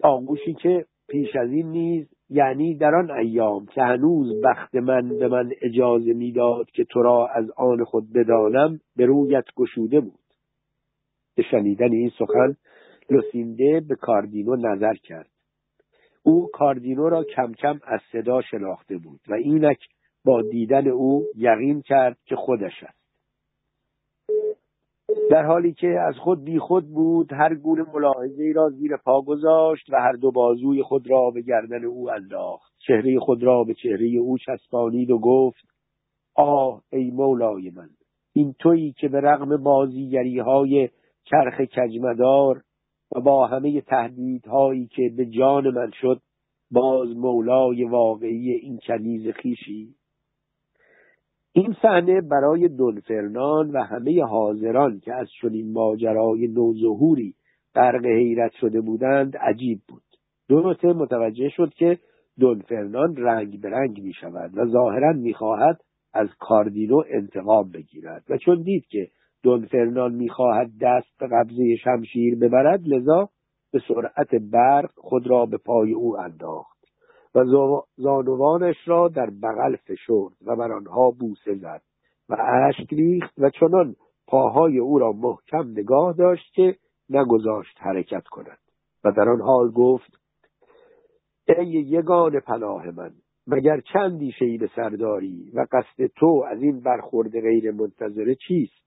آغوشی که پیش از این نیز یعنی در آن ایام که هنوز بخت من به من اجازه می‌داد که تو را از آن خود بدانم به رویت گشوده بود. به شنیدن این سخن لوسینده به کاردینو نظر کرد. او کاردینو را کم کم از صدا شناخته بود و اینک با دیدن او یقین کرد که خودش است در حالی که از خود بی خود بود هر گونه ملاحظه را زیر پا گذاشت و هر دو بازوی خود را به گردن او انداخت. چهره خود را به چهره او چسبانید و گفت آه ای مولای من این تویی که به رغم بازیگری های چرخ کجمدار و با همه تهدیدهایی که به جان من شد باز مولای واقعی این کنیز خیشی این صحنه برای دونفرنان و همه حاضران که از چنین ماجرای نوظهوری غرق حیرت شده بودند عجیب بود. دونوته متوجه شد که دونفرنان رنگ به رنگ می شود و ظاهرا می خواهد از کاردینو انتقام بگیرد و چون دید که دونفرنان می‌خواهد دست به قبضه شمشیر ببرد لذا به سرعت برق خود را به پای او انداخت. و زانوانش را در بغل فشرد و بر آنها بوسه زد و اشک ریخت و چنان پاهای او را محکم نگاه داشت که نگذاشت حرکت کند و در آن حال گفت ای یگان پناه من مگر چندی شی به سرداری و قصد تو از این برخورد غیر منتظره چیست؟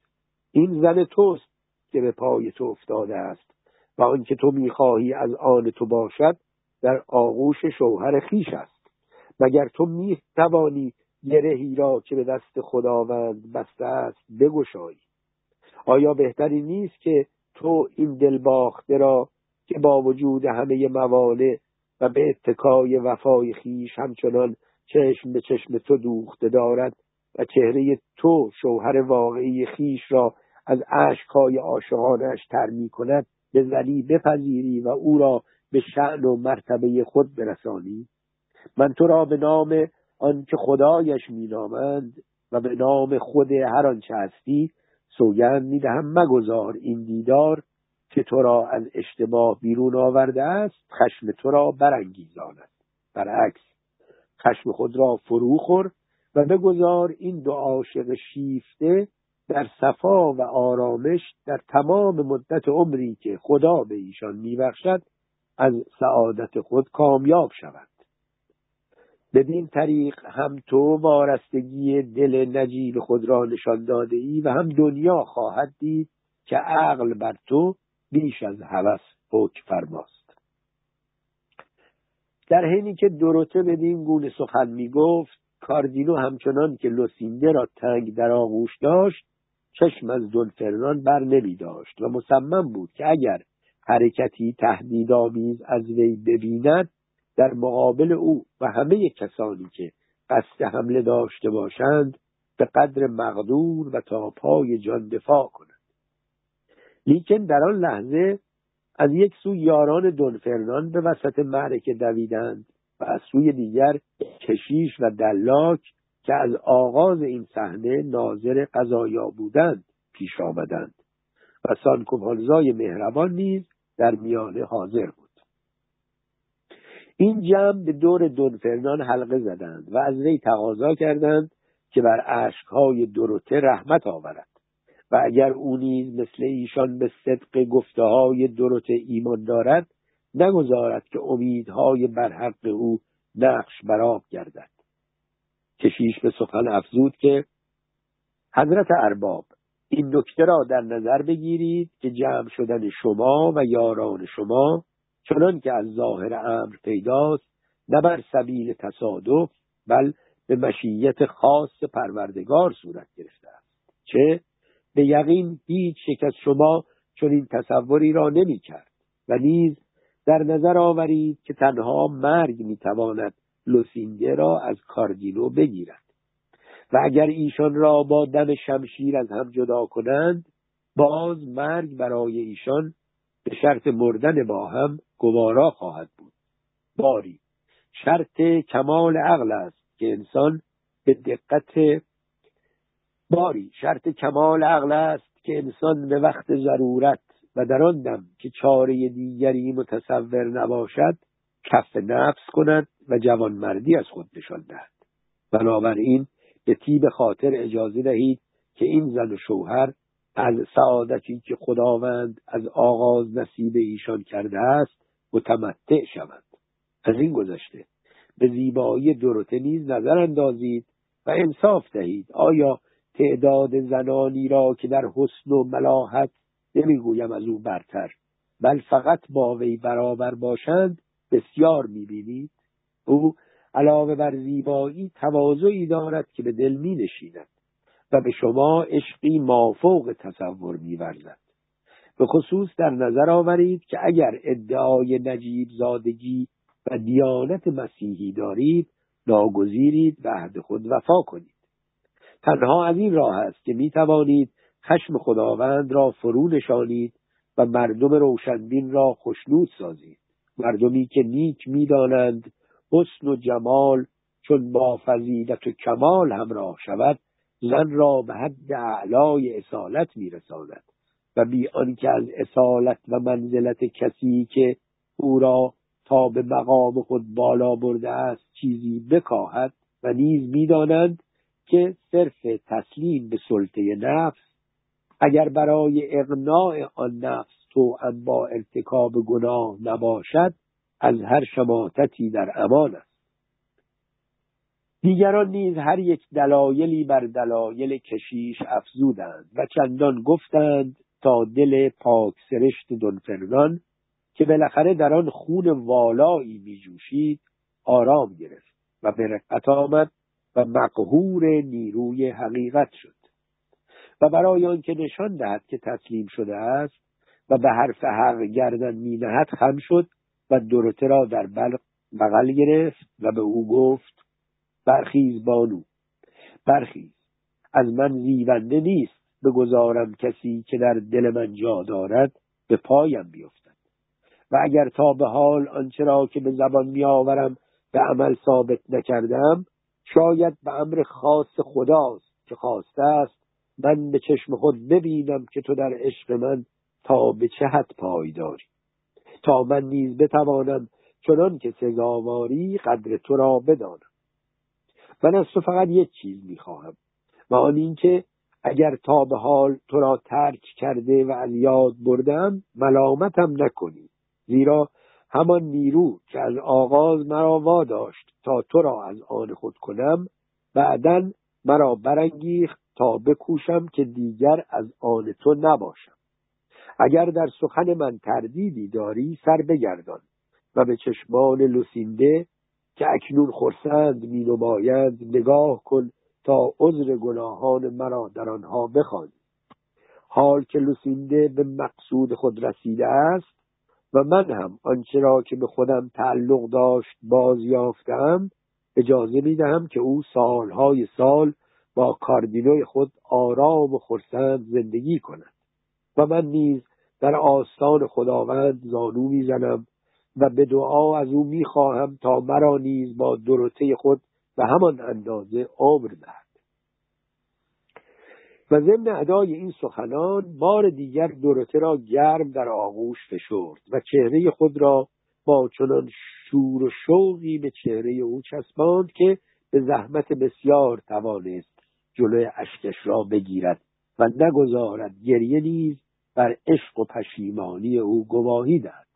این زن توست که به پای تو افتاده است و آنکه تو می‌خواهی از آن تو باشد در آغوش شوهر خیش است. مگر تو می‌توانی گرهی را که به دست خداوند بسته است بگشایی آیا بهتری نیست که تو این دلباخته را که با وجود همه موانع و به اتکای وفای خیش همچنان چشم به چشم تو دوخته دارد و چهره تو شوهر واقعی خیش را از عشقهای عاشقانش تر می کند به زنی بپذیری و او را به شعن و مرتبه خود برسانی. من تو را به نام آنکه خدایش مینامند و به نام خود هر آنچه هستی سوگند می‌دهم مگذار این دیدار که تو را از اشتباه بیرون آورده است خشم تو را برانگیزاند. برعکس خشم خود را فرو خور و بگذار این دو عاشق شیفته در صفا و آرامش در تمام مدت عمری که خدا به ایشان میبخشد از سعادت خود کامیاب شود. بدین طریق هم تو وارستگی دل نجیب خود را نشان داده ای و هم دنیا خواهد دید که عقل بر تو بیش از هوس حکم فرماست. در حینی که دروته بدین گونه سخن می‌گفت کاردینو همچنان که لوسینده را تنگ در آغوش داشت چشم از دونفرنان بر نمی داشت و مصمم بود که اگر حرکتی تهدیدآمیز از وی ببیند در مقابل او و همه کسانی که قصد حمله داشته باشند به قدر مقدور و تا پای جان دفاع کند لیکن در آن لحظه از یک سو یاران دونفرنان به وسط معرکه دویدند و از سوی دیگر کشیش و دلاک که از آغاز این صحنه ناظر قضایا بودند پیش آمدند و سانکوپالزای مهربان نیز در میانه حاضر بود. این جمع به دور دونفرنان حلقه زدند و از وی تقاضا کردند که بر عشقهای دروته رحمت آورد. و اگر او نیز مثل ایشان به صدق گفته های دروته ایمان دارد نگذارد که امیدهای برحق او نقش براب گردد. کشیش به سخن افزود که حضرت ارباب این نکته را در نظر بگیرید که جمع شدن شما و یاران شما چنان که از ظاهر امر پیداست نه بر سبیل تصادف بل به مشیت خاص پروردگار صورت گرفته است. چه؟ به یقین هیچ یک از شما چون این تصوری را نمی کرد و نیز در نظر آورید که تنها مرگ می‌تواند لوسینگه را از کاردینو بگیرد. و اگر ایشان را با دم شمشیر از هم جدا کنند باز مرگ برای ایشان به شرط مردن با هم گوارا خواهد بود. باری شرط کمال عقل است که انسان به دقت باری شرط کمال عقل است که انسان به وقت ضرورت و در آن دم که چاره دیگری متصور نباشد کف نفس کند و جوانمردی از خود نشان دهد. بنابراین به تیب خاطر اجازه دهید که این زن و شوهر از سعادتی که خداوند از آغاز نصیب ایشان کرده است متمتع شوند. از این گذشته به زیبایی دروته نیز نظر اندازید و انصاف دهید. آیا تعداد زنانی را که در حسن و ملاحت نمی‌گویم از او برتر بل فقط با وی برابر باشند بسیار می‌بینید؟ او علاوه بر زیبایی تواضعی دارد که به دل می نشیند و به شما عشقی مافوق تصور میورزد. به خصوص در نظر آورید که اگر ادعای نجیب زادگی و دیانت مسیحی دارید ناگزیرید به عهد خود وفا کنید. تنها از این راه است که می توانید خشم خداوند را فرو نشانید و مردم روشنبین را خشنود سازید. مردمی که نیک می‌دانند حسن و جمال چون با فضیلت و کمال همراه شود زن را به حد اعلای اصالت میرساند و بی آنکه از اصالت و منزلت کسی که او را تا به مقام خود بالا برده است چیزی بکاهد و نیز می‌دانند که صرف تسلیم به سلطه نفس اگر برای اقناع آن نفس تو با ارتکاب گناه نباشد از هر شماتتی در امان است. دیگران نیز هر یک دلایلی بر دلایل کشیش افزودند و چندان گفتند تا دل پاک سرشت دونفرنان که بالاخره در آن خون والایی میجوشید آرام گرفت و به رقت آمد و مقهور نیروی حقیقت شد. و برای آنکه نشان دهد که تسلیم شده است و به حرف حق گردن مینهد خم شد و دورته را در بغل گرفت و به او گفت برخیز بانو. برخیز. از من زیونده نیست بگذارم کسی که در دل من جا دارد به پایم بیفتد. و اگر تا به حال آنچه را که به زبان میآورم به عمل ثابت نکردم شاید به امر خاص خداست که خواسته است من به چشم خود ببینم که تو در عشق من تا به چه حد پایداری. تا من نیز بتوانم چنان که سزاواری قدر تو را بدانم. من از تو فقط یک چیز می‌خواهم و آن اینکه اگر تا به حال تو را ترک کرده و از یاد بردم ملامتم نکنی. زیرا همان نیرو که از آغاز مرا واداشت تا تو را از آن خود کنم بعدا مرا برانگیخت تا بکوشم که دیگر از آن تو نباشم. اگر در سخن من تردیدی داری سر بگردان و به چشمان لوسینده که اکنون خرسند می نگاه کن تا عذر گناهان مرا در آنها بخوانی. حال که لوسینده به مقصود خود رسیده است و من هم آنچه را که به خودم تعلق داشت باز یافتم اجازه می دهم که او سالهای سال با کاردینوی خود آرام و خرسند زندگی کند و من نیز در آستان خداوند زانو می‌زنم و به دعا از او می‌خواهم تا مرا نیز با دروته خود به همان اندازه عمر دهد. و ضمن ادای این سخنان بار دیگر دورته را گرم در آغوش فشرد و چهره خود را با چنان شور و شوقی به چهره او چسباند که به زحمت بسیار توانست جلوی اشکش را بگیرد و نگذارد گریه نیز بر عشق و پشیمانی او گواهی دهد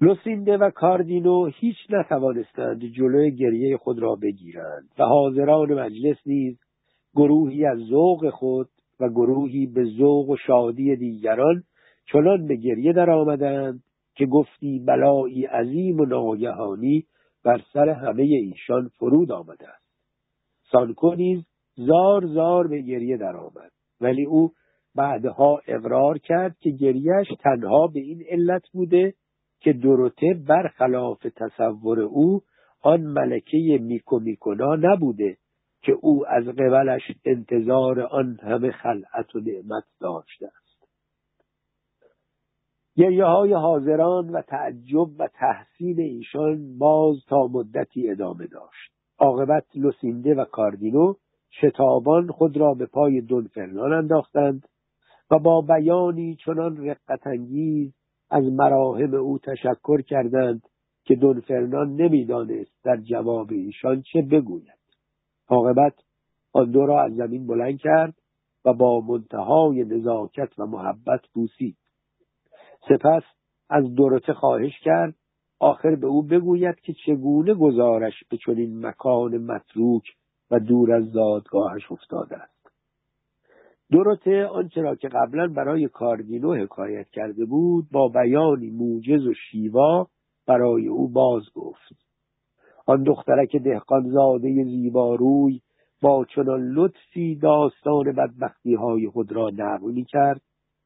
لوسینده و کاردینو هیچ نتوانستند جلوی گریه خود را بگیرند و حاضران مجلس نیز گروهی از ذوق خود و گروهی به ذوق و شادی دیگران چنان به گریه در آمدند که گفتی بلایی عظیم و ناگهانی بر سر همه ایشان فرود آمده است. سانکو نیز زار زار به گریه در آمد ولی او بعدها اقرار کرد که گریهش تنها به این علت بوده که دروته برخلاف تصور او آن ملکه میکو میکونا نبوده که او از قبلش انتظار آن همه خلعت و نعمت داشته است. گریه های حاضران و تعجب و تحسین ایشان باز تا مدتی ادامه داشت. عاقبت لوسینده و کاردینو شتابان خود را به پای دونفرنان انداختند و با بیانی چنان رقتانگیز از مراهم او تشکر کردند که دونفرنان نمی‌دانست در جواب ایشان چه بگوید. عاقبت آن دو را از زمین بلند کرد و با منتهای نزاکت و محبت بوسید. سپس از دورته خواهش کرد آخر به او بگوید که چگونه گزارش به چنین مکان متروک و دور از زادگاهش افتاده است. دورته آنچه را که قبلا برای کاردینو حکایت کرده بود با بیانی موجز و شیوا برای او باز گفت. آن دخترک دهقانزاده زیباروی با چنان لطفی داستان بدبختی های خود را نقل کرد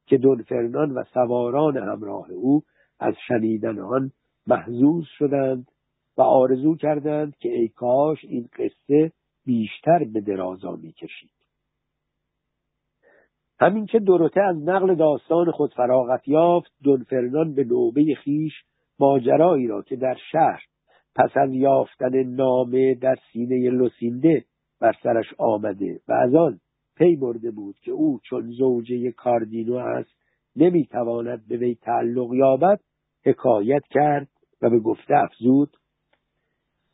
که دونفرنان و سواران همراه او از شنیدن آن محزوز شدند و آرزو کردند که ای کاش این قصه بیشتر به درازا کشید همین که دروته از نقل داستان خود فراغت یافت دونفرنان به نوبه خیش ماجرایی را که در شهر پس از یافتن نامه در سینه لوسینده بر سرش آمده و از آن پی برده بود که او چون زوجه کاردینو است نمی‌تواند به وی تعلق یابد حکایت کرد و به گفته افزود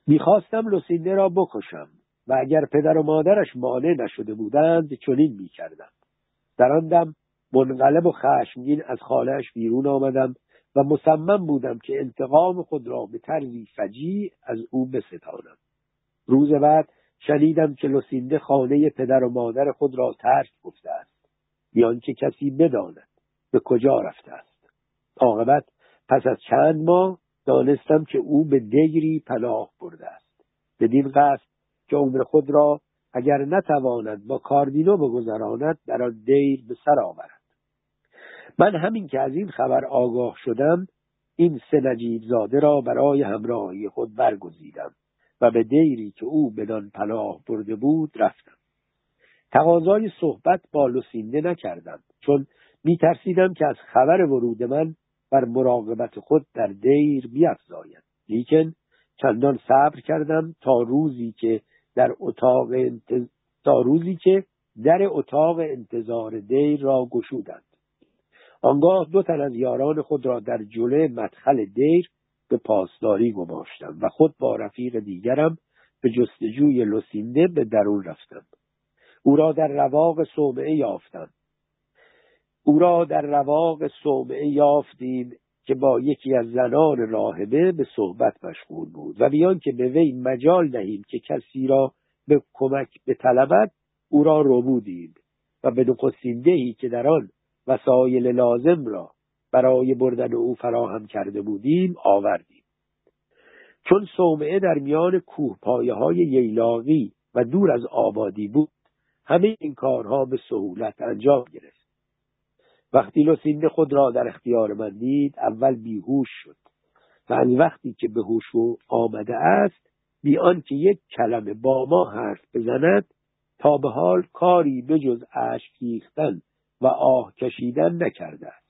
می‌خواستم لوسینده را بکشم و اگر پدر و مادرش مانع نشده بودند چنین می‌کردم. در آن دم منقلب و خشمگین از خالهاش بیرون آمدم و مصمم بودم که انتقام خود را به طرزی فجی از او بستانم. روز بعد شنیدم که لوسینده خانه پدر و مادر خود را ترک گفته است. بیان که کسی بداند به کجا رفته است. عاقبت پس از چند ماه دانستم که او به دیری پناه برده است. بدین قصد که عمر خود را اگر نتواند با کاردینو بگذراند در آن دیر به سر آورد. من همین که از این خبر آگاه شدم این سه نجیب زاده را برای همراهی خود برگزیدم و به دیری که او بدان پناه برده بود رفتم. تقاضای صحبت با لوسینده نکردم چون میترسیدم که از خبر ورود من بر مراقبت خود در دیر بیافزاید لیکن چندان صبر کردم تا روزی که در اتاق تا روزی که در اتاق انتظار دیر را گشودند. آنگاه دو تن از یاران خود را در جلوی مدخل دیر به پاسداری گماشتم و خود با رفیق دیگرم به جستجوی لوسینده به درون رفتم. او را در رواق صومعه یافتم. او را در رواق صومعه یافتیم که با یکی از زنان راهبه به صحبت مشغول بود. و بیان که به وی مجال دهیم که کسی را به کمک به طلبت او را ربودیم و به نخستین که در آن وسایل لازم را برای بردن او فراهم کرده بودیم آوردیم. چون صومعه در میان کوهپایه های ییلاقی و دور از آبادی بود همه این کارها به سهولت انجام گرفت. وقتی لوسینده خود را در اختیار من دید اول بیهوش شد. و از وقتی که به هوش آمده است بی آنکه یک کلمه با ما حرف بزند تا به حال کاری بجز اشک ریختن و آه کشیدن نکرده است.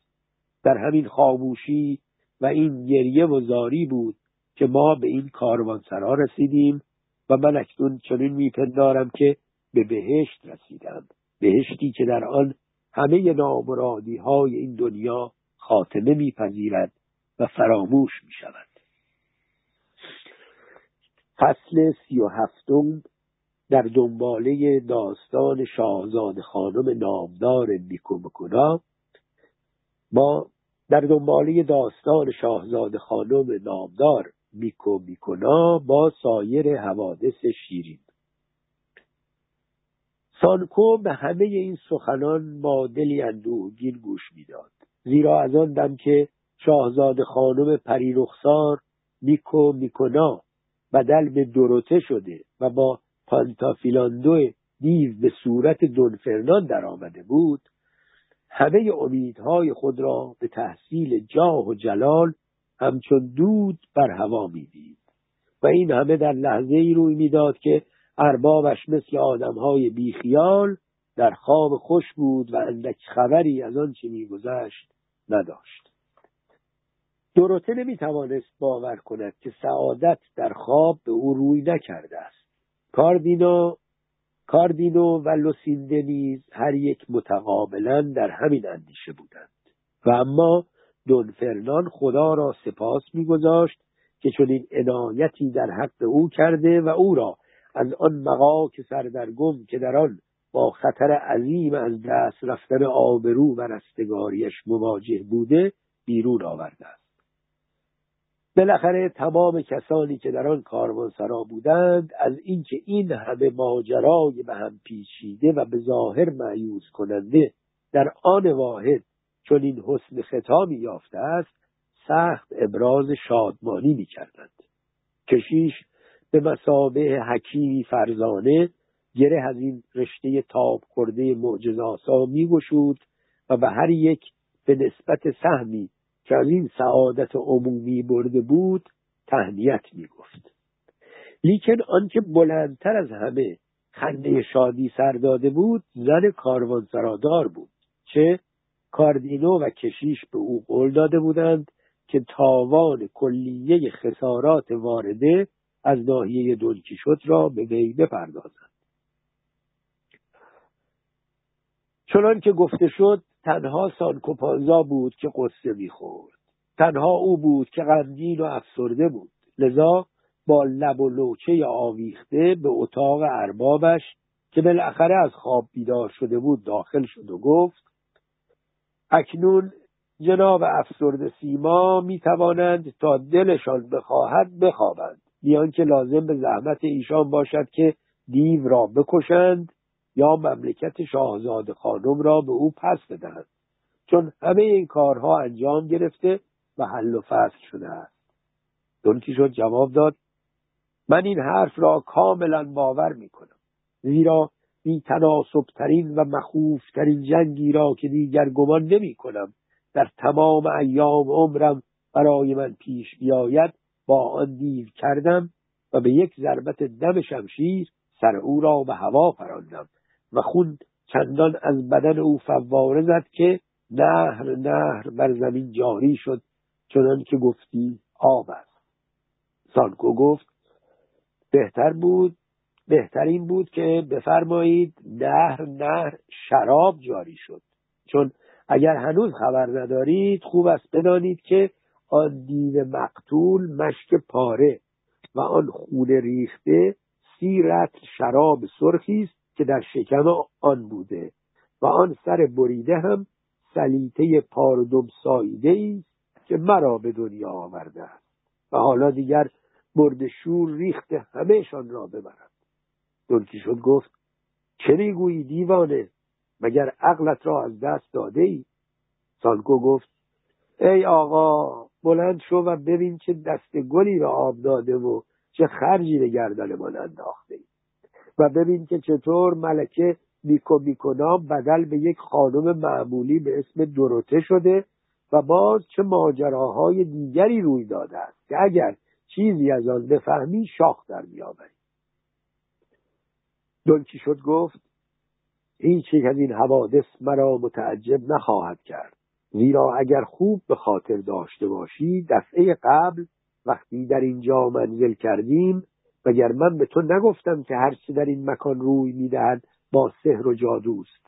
در همین خاموشی و این گریه و زاری بود که ما به این کاروانسرا رسیدیم و من اکنون چنین میپندارم که به بهشت رسیدم. بهشتی که در آن همه نامرادی های این دنیا خاتمه میپذیرد و فراموش می شود. فصل سی و هفتم در دنباله داستان شاهزاده خانم نامدار میکومکونا با در دنباله داستان شاهزاده خانم نامدار میکو میکونا با سایر حوادث شیرین سانکو به همه این سخنان با دلی اندوهگین گوش می‌داد. زیرا از آن دم که شاهزاده خانم پریرخسار میکو میکونا بدل به دروته شده و با پانتافیلاندو دیو به صورت دونفرنان در آمده بود همه امیدهای خود را به تحصیل جاه و جلال همچون دود بر هوا می‌دید. و این همه در لحظه ای روی می‌داد که اربابش مثل آدمهای بیخیال در خواب خوش بود و اندک خبری از آنچه میگذشت نداشت. دروته نمی‌توانست باور کند که سعادت در خواب به او روی نکرده است. کاردینو کاردینو و لوسینده نیز هر یک متقابلا در همین اندیشه بودند. و اما دون فرنان خدا را سپاس میگذاشت که چنین عنایتی در حق او کرده و او را از آن مقاک سردرگم که در آن با خطر عظیم از دست رفتن آبرو و رستگاریش مواجه بوده بیرون آورده است بالاخره تمام کسانی که در آن کاروانسرا بودند از اینکه این همه ماجرای به هم پیچیده و به ظاهر معیوز کننده در آن واحد چون این حسن ختامی یافته است سخت ابراز شادمانی می کردند. کشیش به مسابه حکیمی فرزانه گره از این رشته تاب خورده معجزاسا می گشود و به هر یک به نسبت سهمی که از این سعادت عمومی برده بود تهنیت می‌گفت. لیکن آنکه بلندتر از همه خنده شادی سر داده بود زن کاروانسرادار بود چه کاردینو و کشیش به او قول داده بودند که تاوان کلیه خسارات وارده از ناحیه دلکیشوت را به وی بپردازند. چنان که گفته شد تنها سانکوپانزا بود که قصه می‌خورد. تنها او بود که غمگین و افسرده بود. لذا با لب و لوچه آویخته به اتاق اربابش که بالاخره از خواب بیدار شده بود داخل شد و گفت اکنون جناب افسرده سیما می توانند تا دلشان بخواهد بخوابند. بیان که لازم به زحمت ایشان باشد که دیو را بکشند یا مملکت شاهزاده خانم را به او پس بدهند. چون همه این کارها انجام گرفته و حل و فصل شده است. شد جواب داد من این حرف را کاملا باور می کنم زیرا بی ترین و مخوفترین جنگی را که دیگر گمان نمی کنم در تمام ایام عمرم برای من پیش بیاید با آن دیو کردم و به یک ضربت دم شمشیر سر او را به هوا پراندم و خون چندان از بدن او فواره زد که نهر نهر بر زمین جاری شد چنان که گفتی آب است. سانکو گفت بهتر بود بهترین بود که بفرمایید نهر نهر شراب جاری شد. چون اگر هنوز خبر ندارید خوب است بدانید که آن دیو مقتول مشک پاره و آن خونه ریخته سی رتل شراب سرخی است که در شکم آن بوده و آن سر بریده هم سلیته پاردم ساییده است که مرا به دنیا آورده است و حالا دیگر مرد شور ریخت همهشان را ببرد شد گفت چه می‌گویی دیوانه مگر عقلت را از دست داده ای؟ سانکو گفت ای آقا بلند شو و ببین چه دست گلی به آب داده و چه خرجی به گردنمان انداخته و ببین که چطور ملکه میکو میکنام بدل به یک خانم معمولی به اسم دروته شده و باز چه ماجراهای دیگری روی داده است که اگر چیزی از آن بفهمی شاخ در میآوری. دلچی شد گفت هیچ یک از این حوادث مرا متعجب نخواهد کرد. زیرا اگر خوب به خاطر داشته باشی دفعه قبل وقتی در اینجا منزل کردیم وگر من به تو نگفتم که هرچه در این مکان روی می‌دهد با سحر و جادوست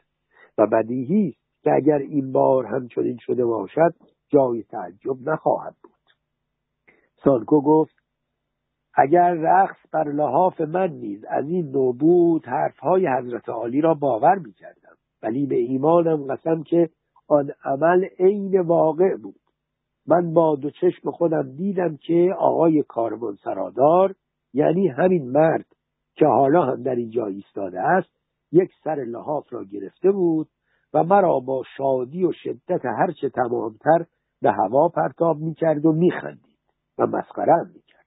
و بدیهی که اگر این بار همچنین شده باشد جای تعجب نخواهد بود. سانکو گفت اگر رقص بر لحاف من نیز از این نوع بود حرفهای حضرت عالی را باور می‌کردم. ولی به ایمانم قسم که آن عمل عین واقع بود. من با دو چشم خودم دیدم که آقای کارمون سرادار یعنی همین مرد که حالا هم در اینجا ایستاده است یک سر لحاف را گرفته بود و مرا با شادی و شدت هرچه تمامتر به هوا پرتاب می‌کرد و میخندید و مسخرم می‌کرد.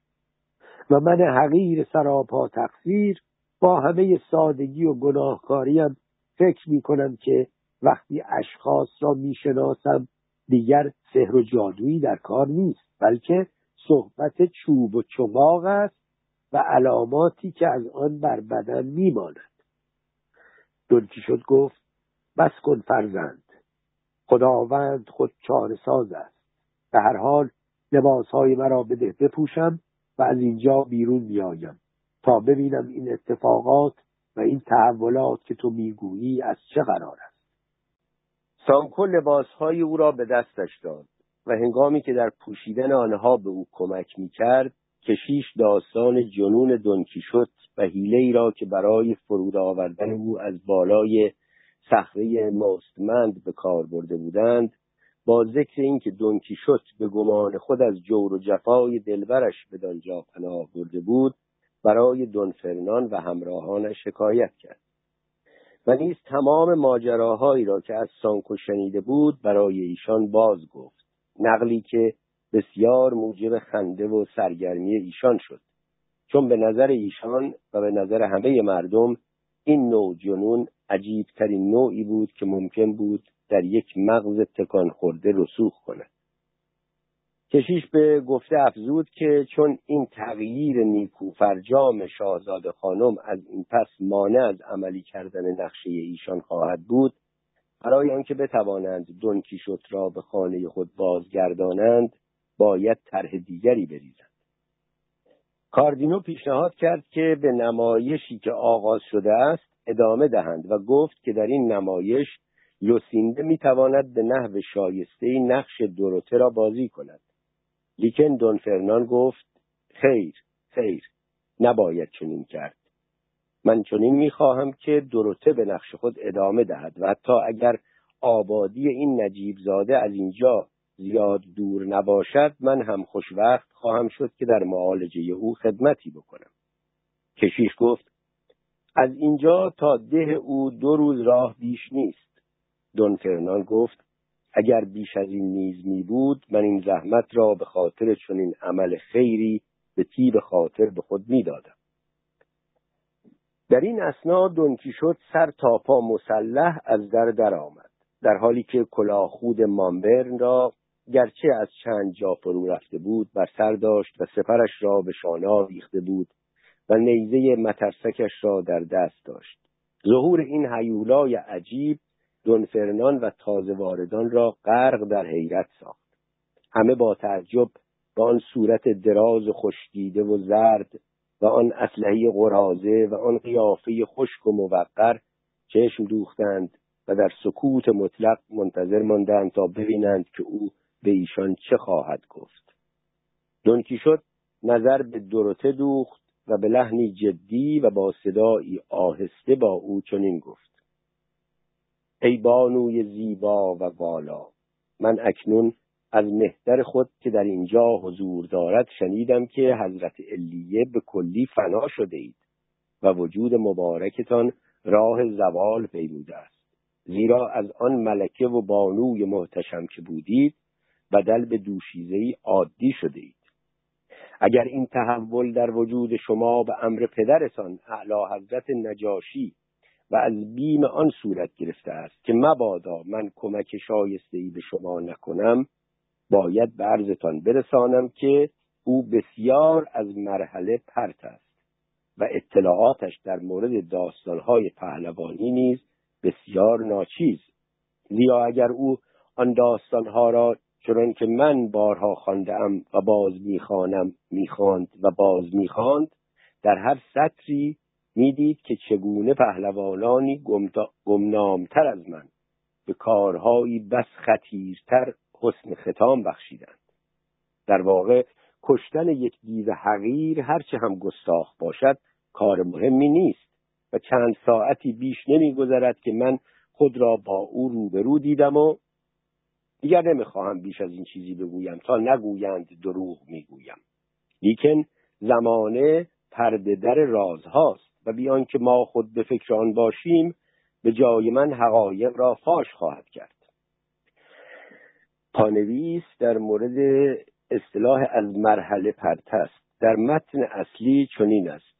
و من حقیر سراپا تقصیر با همه سادگی و گناهکاریم فکر می‌کنم که وقتی اشخاص را می‌شناسم دیگر سحر و جادویی در کار نیست بلکه صحبت چوب و چماق است و علاماتی که از آن بر بدن میماند. شد گفت بس کن فرزند خداوند خود چاره ساز است. به هر حال لباسهای مرا بده بپوشم و از اینجا بیرون میآیم تا ببینم این اتفاقات و این تحولات که تو می‌گویی از چه قرار است. سانکو لباسهای او را به دستش داد و هنگامی که در پوشیدن آنها به او کمک می‌کرد کشیش داستان جنون دنکی شد و حیله ای را که برای فرود آوردن او از بالای صخره مستمند به کار برده بودند با ذکر اینکه دنکی شد به گمان خود از جور و جفای دلبرش به دانجا پناه برده بود برای دونفرنان و همراهانش شکایت کرد. و نیز تمام ماجراهایی را که از سانکو شنیده بود برای ایشان باز گفت. نقلی که بسیار موجب خنده و سرگرمی ایشان شد. چون به نظر ایشان و به نظر همه مردم این نوع جنون عجیبترین نوعی بود که ممکن بود در یک مغز تکان خورده رسوخ کند. کشیش به گفته افزود که چون این تغییر نیکو فرجام شاهزاده خانم از این پس مانع از عملی کردن نقشه ایشان خواهد بود برای آنکه بتوانند دونکیشوت را به خانه خود بازگردانند باید طرح دیگری بریزند. کاردینو پیشنهاد کرد که به نمایشی که آغاز شده است ادامه دهند و گفت که در این نمایش لوسینده می‌تواند به نحو شایسته نقش دروته را بازی کند. لیکن دون فرنان گفت خیر خیر نباید چنین کرد. من چنین می‌خواهم که دروته به نقش خود ادامه دهد و حتی اگر آبادی این نجیب زاده از اینجا زیاد دور نباشد من هم خوشوقت خواهم شد که در معالجه او خدمتی بکنم. کشیش گفت از اینجا تا ده او دو روز راه بیش نیست. دون فرنان گفت اگر بیش از این نیز می بود من این زحمت را به خاطر چنین عمل خیری به تیب خاطر به خود می‌دادم. در این اسنا دنکی شد سر تا پا مسلح از در در آمد در حالی که کلاهخود مامبرن را گرچه از چند جا فرو رفته بود بر سر داشت و سپرش را به شانا ریخته بود و نیزه مترسکش را در دست داشت. ظهور این حیولای عجیب دونفرنان و تازه واردان را غرق در حیرت ساخت. همه با تعجب به آن صورت دراز و خشکیده و زرد و آن اسلحه قرازه و آن قیافه خشک و موقر چشم دوختند و در سکوت مطلق منتظر ماندند تا ببینند که او به ایشان چه خواهد گفت. دونکی شد نظر به دروته دوخت و به لحنی جدی و با صدایی آهسته با او چنین گفت. ای بانوی زیبا و بالا. من اکنون از مهتر خود که در اینجا حضور دارد شنیدم که حضرت علیه به کلی فنا شده اید و وجود مبارکتان راه زوال پیموده است. زیرا از آن ملکه و بانوی محتشم که بودید بدل به دوشیزه عادی شده اید. اگر این تحول در وجود شما به امر پدرتان اعلی حضرت نجاشی و از بیم آن صورت گرفته است که مبادا من کمک شایسته ای به شما نکنم باید به عرضتان برسانم که او بسیار از مرحله پرت است و اطلاعاتش در مورد داستانهای پهلوانی نیز بسیار ناچیز. زیرا اگر او آن داستانها را چون که من بارها خواندم و باز می‌خوانم می‌خواند و باز می‌خواند در هر سطری می‌دید که چگونه پهلوانانی گمنامتر از من به کارهایی بس خطیرتر حسن ختام بخشیدند. در واقع کشتن یک دیو حقیر هرچه هم گستاخ باشد کار مهمی نیست و چند ساعتی بیش نمیگذرد که من خود را با او روبرو دیدم و دیگر نمی‌خواهم بیش از این چیزی بگویم تا نگویند دروغ می‌گویم. لیکن زمانه پرده در رازهاست. و بیان که ما خود به فکر آن باشیم به جای من حقایق را فاش خواهد کرد. پانویس در مورد اصطلاح از مرحله پرتست. در متن اصلی چنین است.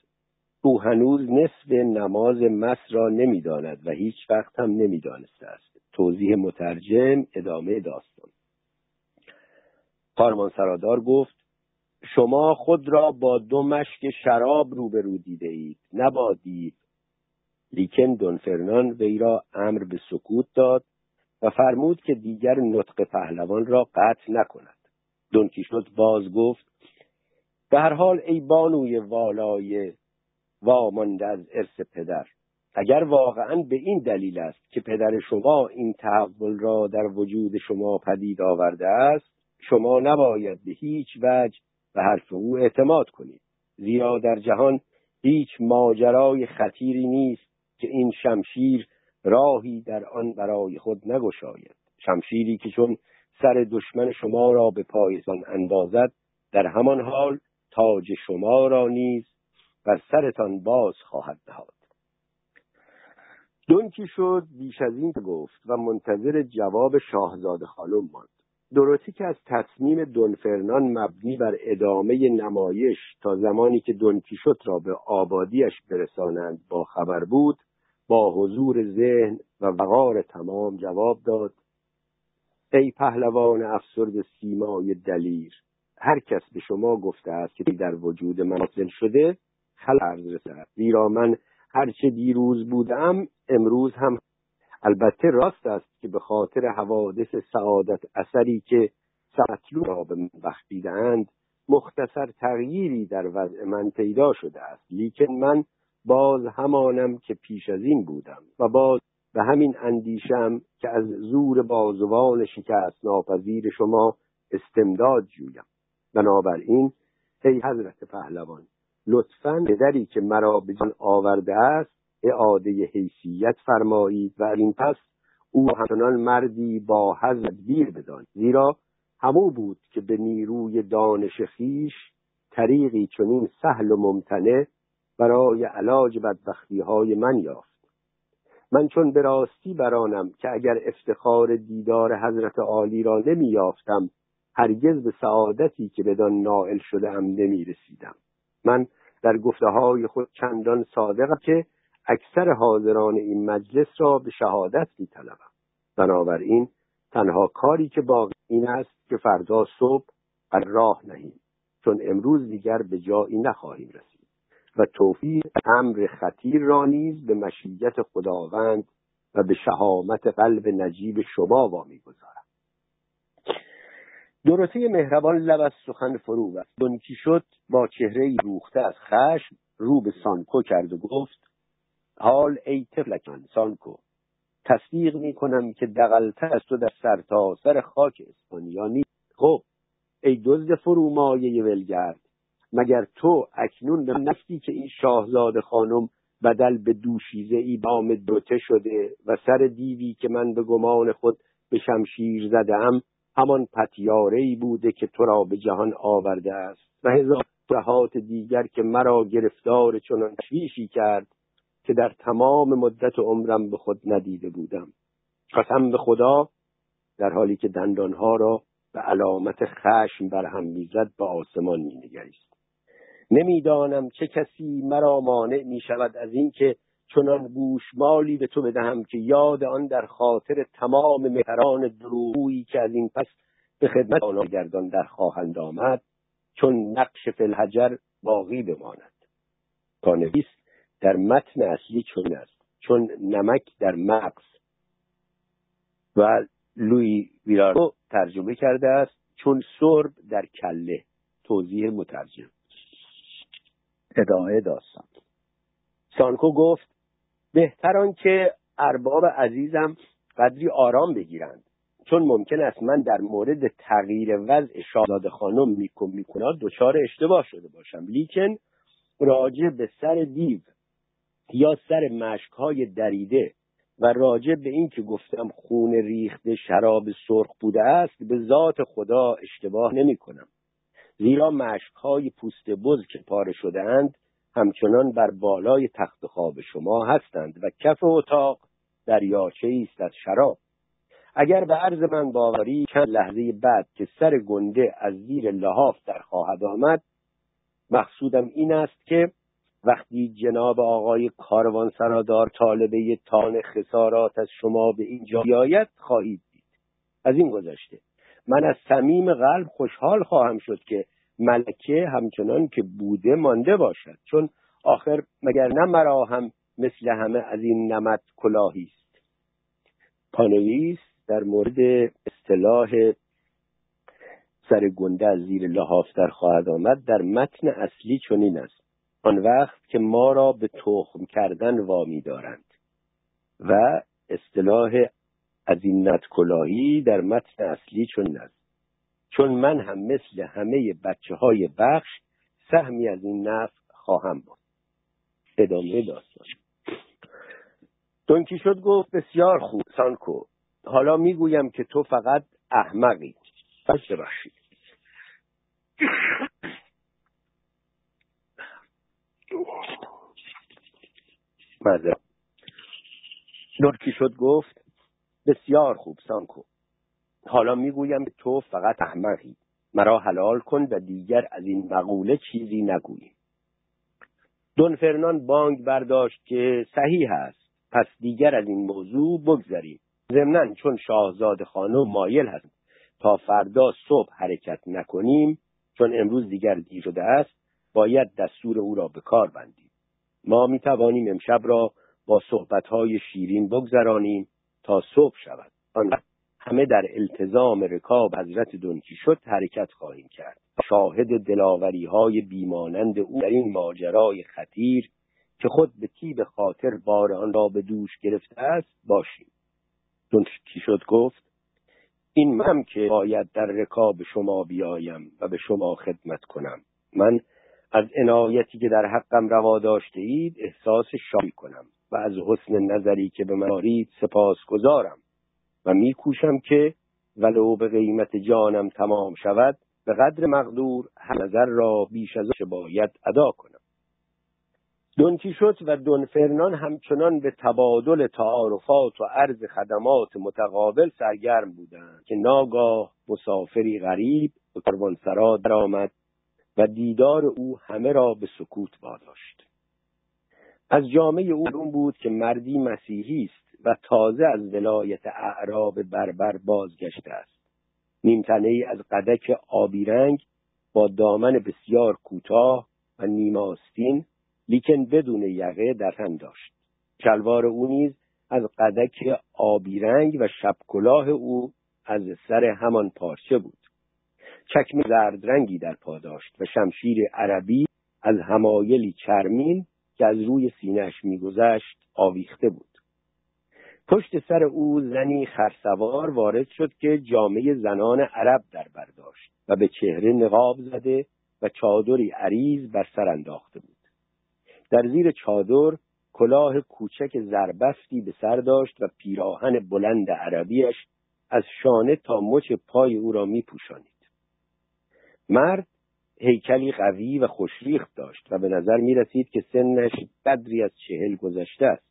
او هنوز نصف نماز مس را نمی‌داند و هیچ وقت هم نمی‌دانسته است. توضیح مترجم ادامه داستان. کارمان سرادار گفت شما خود را با دو مشک شراب روبرو دیده اید. نبادید لیکن دونفرنان وی را امر به سکوت داد و فرمود که دیگر نطق پهلوان را قطع نکند. دونکیشوت باز گفت به هر حال ای بانوی والای وامانده از ارث پدر اگر واقعا به این دلیل است که پدر شما این تحول را در وجود شما پدید آورده است شما نباید به هیچ وجه به حرف او اعتماد کنید. زیرا در جهان هیچ ماجرای خطیری نیست که این شمشیر راهی در آن برای خود نگشاید. شمشیری که چون سر دشمن شما را به پایتان اندازد در همان حال تاج شما را نیز بر سرتان باز خواهد نهاد دونکی شد بیش از این گفت و منتظر جواب شاهزاده خانم ماند. دروتی که از تصمیم دونفرنان مبنی بر ادامه نمایش تا زمانی که دونکیشوت را به آبادیش برسانند با خبر بود با حضور ذهن و وقار تمام جواب داد. ای پهلوان افسرد سیمای دلیر هر کس به شما گفته است که در وجود من شده خل عرض زیرا من هرچه دیروز بودم امروز هم البته راست است که به خاطر حوادث سعادت اثری که سمطلو را به من بخشیدهاند مختصر تغییری در وضع من پیدا شده است. لیکن من باز همانم که پیش از این بودم و باز به همین اندیشم که از زور بازوان شکست ناپذیر شما استمداد جویم. بنابراین ای حضرت پهلوان لطفا پدری که مرا به جان آورده است اعاده حیثیت فرمایید و این پس او همچنان مردی با حضرت بیر بدان. زیرا همو بود که به نیروی دانش خیش طریقی چنین سهل و ممتنع برای علاج بدبختی های من یافت. من چون به راستی برانم که اگر افتخار دیدار حضرت عالی را نمییافتم هرگز به سعادتی که بدان نائل شده ام نمی رسیدم من در گفته های خود چندان صادقم که اکثر حاضران این مجلس را به شهادت می طلبم بنابراین تنها کاری که باقی این است که فردا صبح بر راه نهیم چون امروز دیگر به جایی نخواهیم رسید و توفیق امر خطیر را نیز به مشیت خداوند و به شهامت قلب نجیب شما وامی گذارم دورته مهربان لب از سخن فرو بست دونکی شد؟ با چهره روخته از خشم رو به سانکو کرد و گفت حال ای تفلکان سانکو. تصدیق می کنم که دقلتر از تو در سرتاسر سر خاک اسپانیا نیست. خب ای دزد فرومایه ولگرد مگر تو اکنون به نفتی که این شاهزاده خانم بدل به دوشیزه ای بام دوته شده و سر دیوی که من به گمان خود به شمشیر زدم همان پتیاره ای بوده که تو را به جهان آورده است؟ و هزار دیگر که مرا گرفتار چنان تشویشی کرد که در تمام مدت عمرم به خود ندیده بودم. قسم به خدا در حالی که دندانها را به علامت خشم بر هم می‌زد به آسمان مینگریست. نمی‌دانم چه کسی مرا مانع می شود از اینکه چنان گوشمالی به تو بدهم که یاد آن در خاطر تمام مهران دروغویی که از این پس به خدمت آنها گردان در خواهند آمد چون نقش فلحجر باقی بماند. پانویس در متن اصلی چون است. چون نمک در مغز و لوی ویرارو ترجمه کرده است چون سرب در کله. توضیح مترجم. ادامه داستان. سانکو گفت بهتر که ارباب عزیزم قدری آرام بگیرند. چون ممکن است من در مورد تغییر وضع شاهزاده خانم میکن می‌کند دچار اشتباه شده باشم. لیکن راجع به سر دیو یا سر مشکهای دریده و راجع به این که گفتم خون ریخته شراب سرخ بوده است به ذات خدا اشتباه نمی کنم زیرا مشکهای پوست بز که پاره شده اند همچنان بر بالای تخت خواب شما هستند و کف اتاق دریاچه است از شراب. اگر به عرض من باوری چند لحظه بعد که سر گنده از زیر لحاف در خواهد آمد مقصودم این است که وقتی جناب آقای کاروان سرادار طالبه تان خسارات از شما به اینجا بیاید خواهید دید. از این گذشته. من از صمیم قلب خوشحال خواهم شد که ملکه همچنان که بوده مانده باشد. چون آخر مگر نه مرا هم مثل همه از این نمت کلاهی است. پانویس در مورد اصطلاح سر گنده از زیر لحاف در خواهد آمد. در متن اصلی چنین است. آن وقت که ما را به تخم کردن وامی دارند و اصطلاح از این کلاهی در متن اصلی چون است. چون من هم مثل همه بچه های بخش سهمی از این نفع خواهم بود. ادامه داستان. دونکی شد گفت بسیار خوب سانکو. حالا می‌گویم که تو فقط احمقی. پس ببخشید. دونکی شد گفت بسیار خوب سانکو. حالا می‌گویم تو فقط احمقی. مرا حلال کن و دیگر از این مقوله چیزی نگویی. دون فرنان بانگ برداشت که صحیح است. پس دیگر از این موضوع بگذریم. ضمنا چون شاهزاده خانم مایل هست تا فردا صبح حرکت نکنیم چون امروز دیگر دیر شده است باید دستور او را به کار بندیم. ما می توانیم امشب را با صحبتهای شیرین بگذرانیم تا صبح شود. آن همه در التزام رکاب حضرت دنکی شد حرکت خواهیم کرد. شاهد دلاوری های بیمانند او در این ماجرای خطیر که خود به تیب خاطر بار آن را به دوش گرفته است باشیم. دنکی شد گفت این من که باید در رکاب شما بیایم و به شما خدمت کنم. من از عنایتی که در حقم روا داشته اید احساس شادی کنم و از حسن نظری که به من دارید سپاس گذارم و میکوشم که ولو به قیمت جانم تمام شود به قدر مقدور هر نظر را بیش از باید ادا کنم. دونکیشوت و دونفرنان همچنان به تبادل تعارفات و عرض خدمات متقابل سرگرم بودند که ناگاه مسافری غریب به کاروانسرا درآمد و دیدار او همه را به سکوت واداشت. از جامعه او معلوم بود که مردی مسیحی است و تازه از ولایت اعراب بربر بازگشته است. نیمتنه ای از قدک آبی رنگ با دامن بسیار کوتاه و نیماستین لیکن بدون یقه در هم داشت. شلوار او نیز از قدک آبی رنگ و شب کلاه او از سر همان پارچه بود. چکمه زرد رنگی در پا داشت و شمشیر عربی از همایلی چرمین که از روی سینهش میگذشت آویخته بود پشت سر او زنی خرسوار وارد شد که جامعه زنان عرب در برداشت و به چهره نقاب زده و چادری عریض بر سر انداخته بود در زیر چادر کلاه کوچک زربفتی به سر داشت و پیراهن بلند عربیش از شانه تا مچ پای او را می پوشانید. مرد هیکلی قوی و خوشریخت داشت و به نظر می رسید که سنش قدری از چهل گذشته است.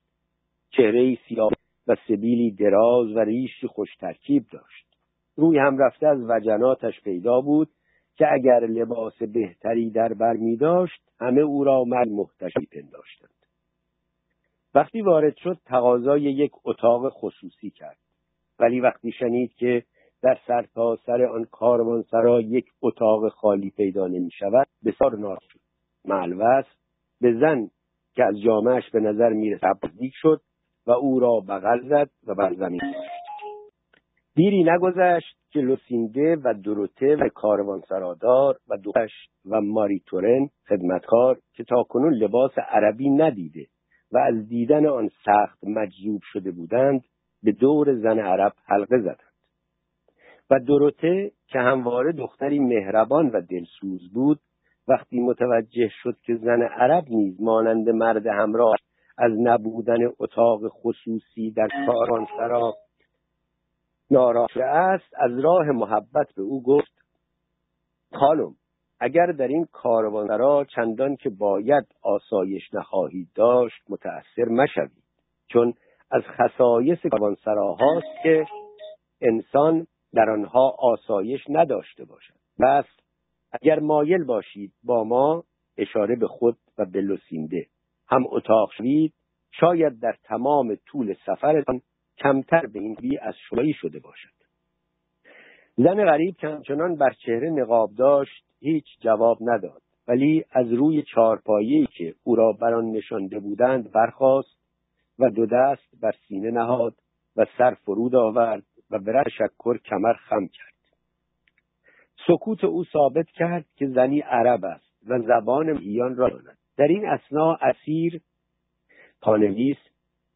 چهره سیاه و سبیلی دراز و ریشی خوش ترکیب داشت. روی هم رفته از وجناتش پیدا بود که اگر لباس بهتری در بر می داشت همه او را مرد محتشی پنداشتند وقتی وارد شد تقاضای یک اتاق خصوصی کرد ولی وقتی شنید که در سرتاسر سر آن کاروانسرا یک اتاق خالی پیدا نمی شود بسیار معلوس به زن که از جامعش به نظر می‌رسد نزدیک شد و او را بغل زد و بر زمین دیری نگذشت که لوسینده و دروته و کاروان سرادار و دوش و ماری تورن خدمتکار که تاکنون لباس عربی ندیده و از دیدن آن سخت مجذوب شده بودند به دور زن عرب حلقه زدند. و دروته که همواره دختری مهربان و دلسوز بود وقتی متوجه شد که زن عرب نیز مانند مرد همراه از نبودن اتاق خصوصی در کاروانسرا ناراحت است از راه محبت به او گفت خانم اگر در این کاروانسرا چندان که باید آسایش نخواهید داشت متأثر مشوید چون از خصایص کاروانسراهاست که انسان در آنها آسایش نداشته باشد. بس اگر مایل باشید با ما اشاره به خود و به لسینده هم اتاق شوید شاید در تمام طول سفرتان کمتر به این بی از شمایی شده باشد. زن غریب که همچنان بر چهره نقاب داشت هیچ جواب نداد. ولی از روی چارپایی که او را بر آن نشانده بودند برخاست و دو دست بر سینه نهاد و سر فرود آورد. و به شکر کمر خم کرد. سکوت او ثابت کرد که زنی عرب است و زبان ایان را داند. در این اسنا اسیر پانویس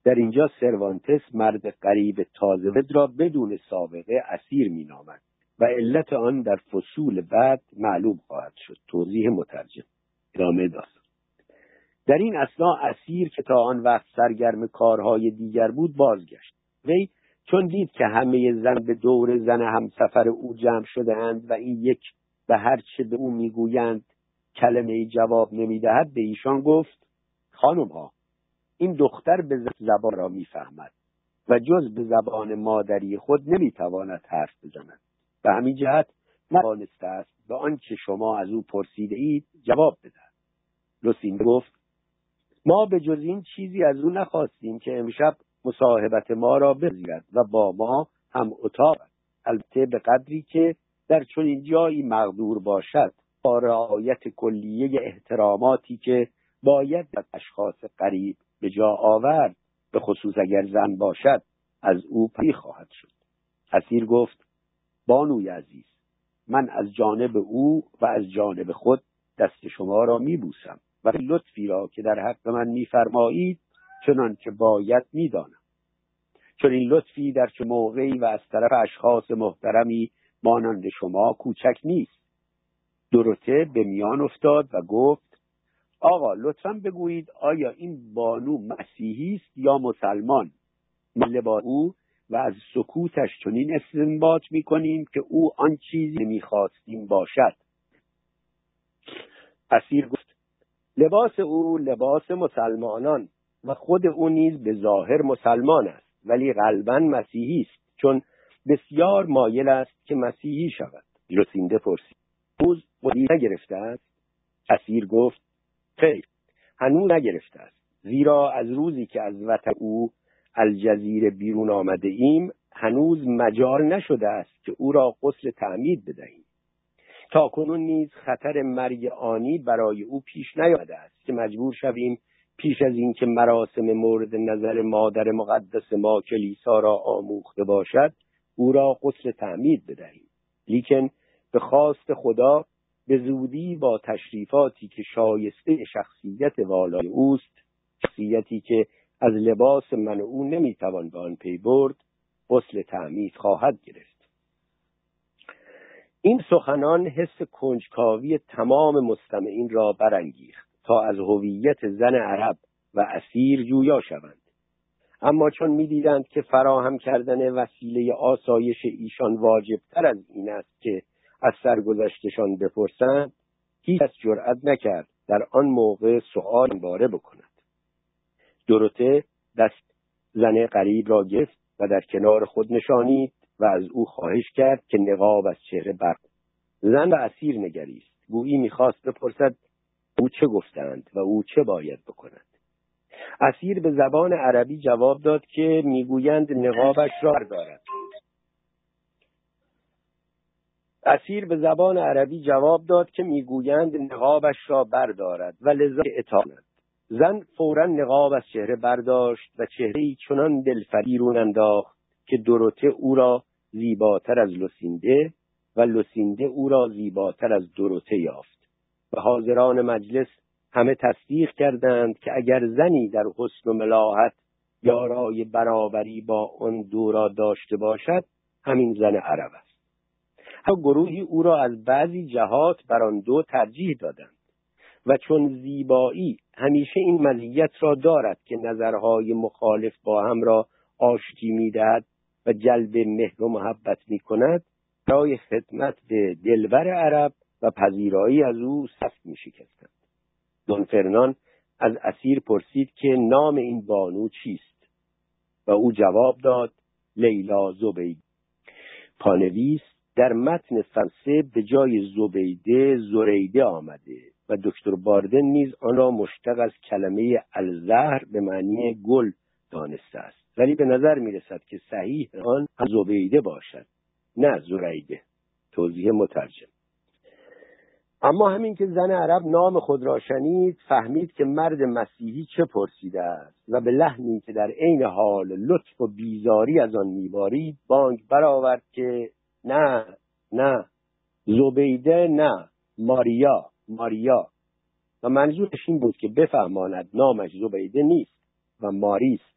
در اینجا سروانتس مرد قریب تازه را بدون سابقه اسیر مینامد و علت آن در فصول بعد معلوم خواهد شد. توضیح مترجم. ادامه داستان در این اسنا اسیر که تا آن وقت سرگرم کارهای دیگر بود بازگشت. وی چون دید که همه زن به دور زن همسفر او جمع شدهاند و این یک به هر چه به او می‌گویند کلمه جواب نمی‌دهد به ایشان گفت خانم ها این دختر به زبان را می‌فهمد و جز به زبان مادری خود نمی‌تواند حرف بزند. به همین جهت نتوانسته است به آنچه شما از او پرسیده اید جواب بدهد. لوسین گفت ما به جز این چیزی از او نخواستیم که امشب مصاحبت ما را بزیرد و با ما هم اتاق البته به قدری که در چنین جایی مقدور باشد با رعایت کلیه احتراماتی که باید از اشخاص قریب به جا آورد به خصوص اگر زن باشد از او پی خواهد شد. اسیر گفت بانوی عزیز من از جانب او و از جانب خود دست شما را میبوسم و لطفی را که در حق من میفرمایید چنان که باید می‌دانم. چون این لطفی در چه موقعی و از طرف اشخاص محترمی مانند شما کوچک نیست. دروته به میان افتاد و گفت آقا لطفا بگویید آیا این بانو مسیحی است یا مسلمان؟ با او و از سکوتش چنین استنباط می‌کنیم که او آن چیزی نمی‌خواستیم باشد. اسیر گفت لباس او لباس مسلمانان. و خود او نیز به ظاهر مسلمان است ولی قلبا مسیحی است چون بسیار مایل است که مسیحی شود. لوسینده پرسید روز مدیر نگرفته است؟ اسیر گفت خیر هنوز نگرفته است. زیرا از روزی که از وطن او الجزیره بیرون آمده ایم هنوز مجال نشده است که او را قسل تعمید بدهیم. تا کنون نیز خطر مرگ آنی برای او پیش نیامده است که مجبور شویم پیش از اینکه مراسم مورد نظر مادر مقدس ما کلیسا را آموخته باشد او را قسل تعمید بدهیم. لیکن به خواست خدا به زودی با تشریفاتی که شایسته شخصیت والای اوست شخصیتی که از لباس من او نمی‌توان به آن پی برد غسل تعمید خواهد گرفت. این سخنان حس کنجکاوی تمام مستمعین را برانگیخت. تا از هویت زن عرب و اسیر جویا شوند. اما چون می‌دیدند که فراهم کردن وسیله آسایش ایشان واجبتر از این است که از سرگذشتشان بپرسند هیچ جرأت نکرد در آن موقع سؤال باره بکند. دروته دست زن قریب را گرفت و در کنار خود نشانید و از او خواهش کرد که نقاب از چهره بر زن و اسیر نگریست. گویی می‌خواست بپرسد او چه گفتند و او چه باید بکند. اسیر به زبان عربی جواب داد که می‌گویند نقابش را بردارد. اسیر به زبان عربی جواب داد که می‌گویند نقابش را بردارد و لذا اطاعت. زن فورا نقاب از چهره برداشت و چهره ای چنان دلفریرون انداخت که دروته او را زیباتر از لوسینده و لوسینده او را زیباتر از دروته یافت. و حاضران مجلس همه تصدیق کردند که اگر زنی در حسن و ملاحت یارای برابری با آن دو را داشته باشد همین زن عرب است. هم گروهی او را از بعضی جهات بر آن دو ترجیح دادند و چون زیبایی همیشه این مزیت را دارد که نظرهای مخالف با هم را آشتی می‌دهد و جلب مهر و محبت می کند برای خدمت به دلبر عرب پذیرایی از او سخت می شکستند دون فرنان از اسیر پرسید که نام این بانو چیست؟ و او جواب داد لیلا زبید. پانویس در متن فلسه به جای زبیده زریده آمده و دکتر باردن نیز آن را مشتق از کلمه الزهر به معنی گل دانسته است. ولی به نظر می رسد که صحیح آن زبیده باشد نه زریده. توضیح مترجم. اما همین که زن عرب نام خود را شنید فهمید که مرد مسیحی چه پرسیده است و به لحنی که در عین حال لطف و بیزاری از آن میبارید بانک برآورد که نه نه. زبیده نه. ماریا ماریا. و منظورش این بود که بفهماند نامش زبیده نیست و ماریست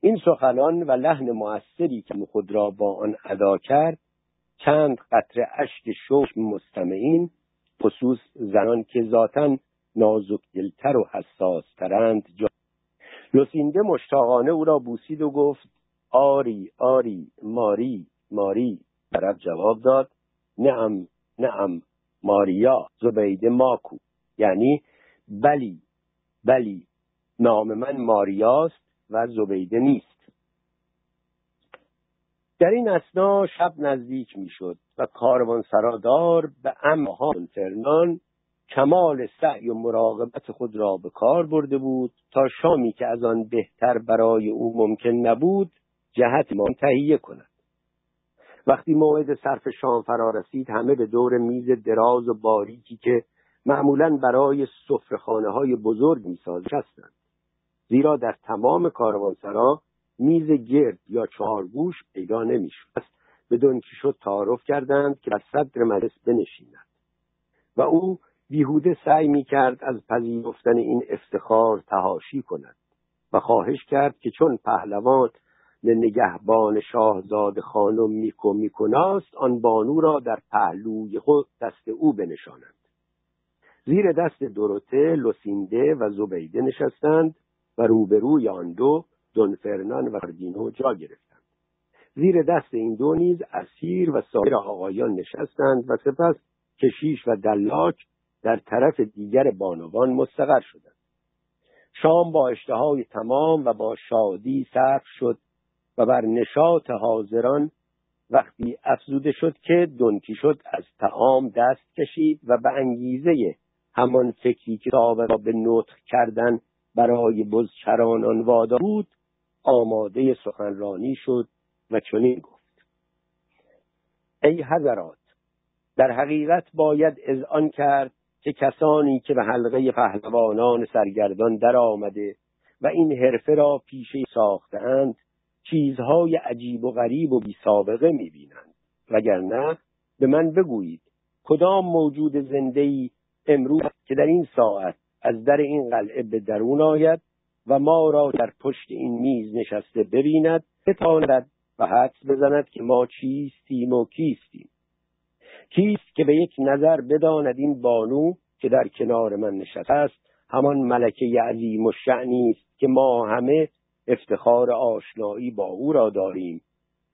این سخنان و لحن موثری که خود را با آن ادا کرد چند قطره اشک شوش مستمعین خصوص زنان که ذاتا نازک دلتر و حساسترند جا لوسینده مشتاقانه او را بوسید و گفت آری آری ماری ماری. طرف جواب داد نعم نعم ماریا زبیده ماکو. یعنی بلی بلی. نام من ماریاست و زبیده نیست. در این اسنا شب نزدیک می‌شد. و کاروان سرادار به امها فرنان کمال سعی و مراقبت خود را به کار برده بود تا شامی که از آن بهتر برای او ممکن نبود جهت ما تهیه کند. وقتی موعد صرف شام فرا رسید همه به دور میز دراز و باریکی که معمولا برای سفرخانه های بزرگ می‌سازد هستند زیرا در تمام کاروانسرا میز گرد یا چهارگوش پیدا نمی‌شد. به شد تعارف کردند که از صدر مجلس بنشیند. و او بیهوده سعی می کرد از پذیرفتن این افتخار تهاشی کند و خواهش کرد که چون پهلوان نگهبان شاهزاده خانم میکو میکناست آن بانو را در پهلوی خود دست او بنشانند زیر دست دروته لوسینده و زبیده نشستند و روبروی آن دو دونفرنان و فردینو جا گرفتند. زیر دست این دو نیز اسیر و سایر آقایان نشستند و سپس کشیش و دلاک در طرف دیگر بانوان مستقر شدند. شام با اشتهای تمام و با شادی سرخ شد و بر نشاط حاضران وقتی افزوده شد که دنکی شد از تعام دست کشید و به انگیزه همان فکری که را به نطق کردن برای بزچرانان وادا بود آماده سخنرانی شد و چنین گفت. ای حضرات در حقیقت باید آن کرد که کسانی که به حلقه پهلوانان سرگردان در آمده و این حرفه را پیشه ساختند چیزهای عجیب و غریب و بی سابقه می‌بینند. وگرنه به من بگویید کدام موجود زنده ای امروز که در این ساعت از در این قلعه به درون آید و ما را در پشت این میز نشسته ببیند بتاند و حدس بزند که ما چیستیم و کیستیم کیست که به یک نظر بداند این بانو که در کنار من نشسته است همان ملکه عظیم و شعنی است که ما همه افتخار آشنایی با او را داریم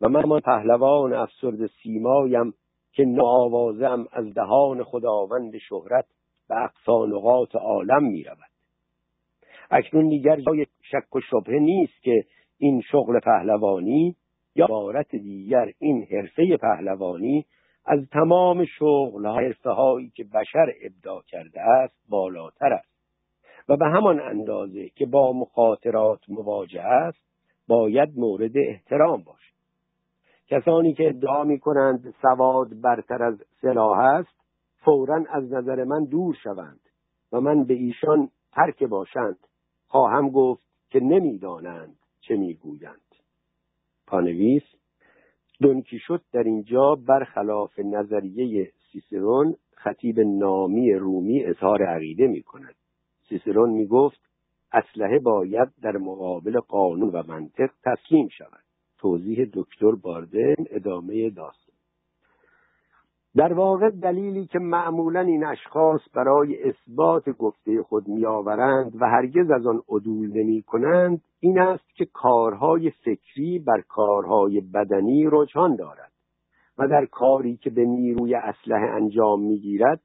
و من همان پهلوان افسرد سیمایم که ناوازم از دهان خداوند شهرت به اقصا نقاط عالم می رود. اکنون دیگر جای شک و شبهه نیست که این شغل پهلوانی یا بارت دیگر این حرفه پهلوانی از تمام شغل حرفه هایی که بشر ابدا کرده است بالاتر است و به همان اندازه که با مخاطرات مواجه است باید مورد احترام باشد. کسانی که ادعا می کنند سواد برتر از سلاح است فورا از نظر من دور شوند و من به ایشان ترک باشند. خواهم گفت که نمی‌دانند چه می‌گویند. پانویس شد در اینجا برخلاف نظریه سیسرون خطیب نامی رومی اظهار عقیده می کند سیسرون می گفت اسلحه باید در مقابل قانون و منطق تسلیم شود. توضیح دکتر باردن ادامه داستان. در واقع دلیلی که معمولا این اشخاص برای اثبات گفته خود میآورند و هرگز از آن عدول نمی کنند این است که کارهای فکری بر کارهای بدنی رجحان دارد و در کاری که به نیروی اسلحه انجام می‌گیرد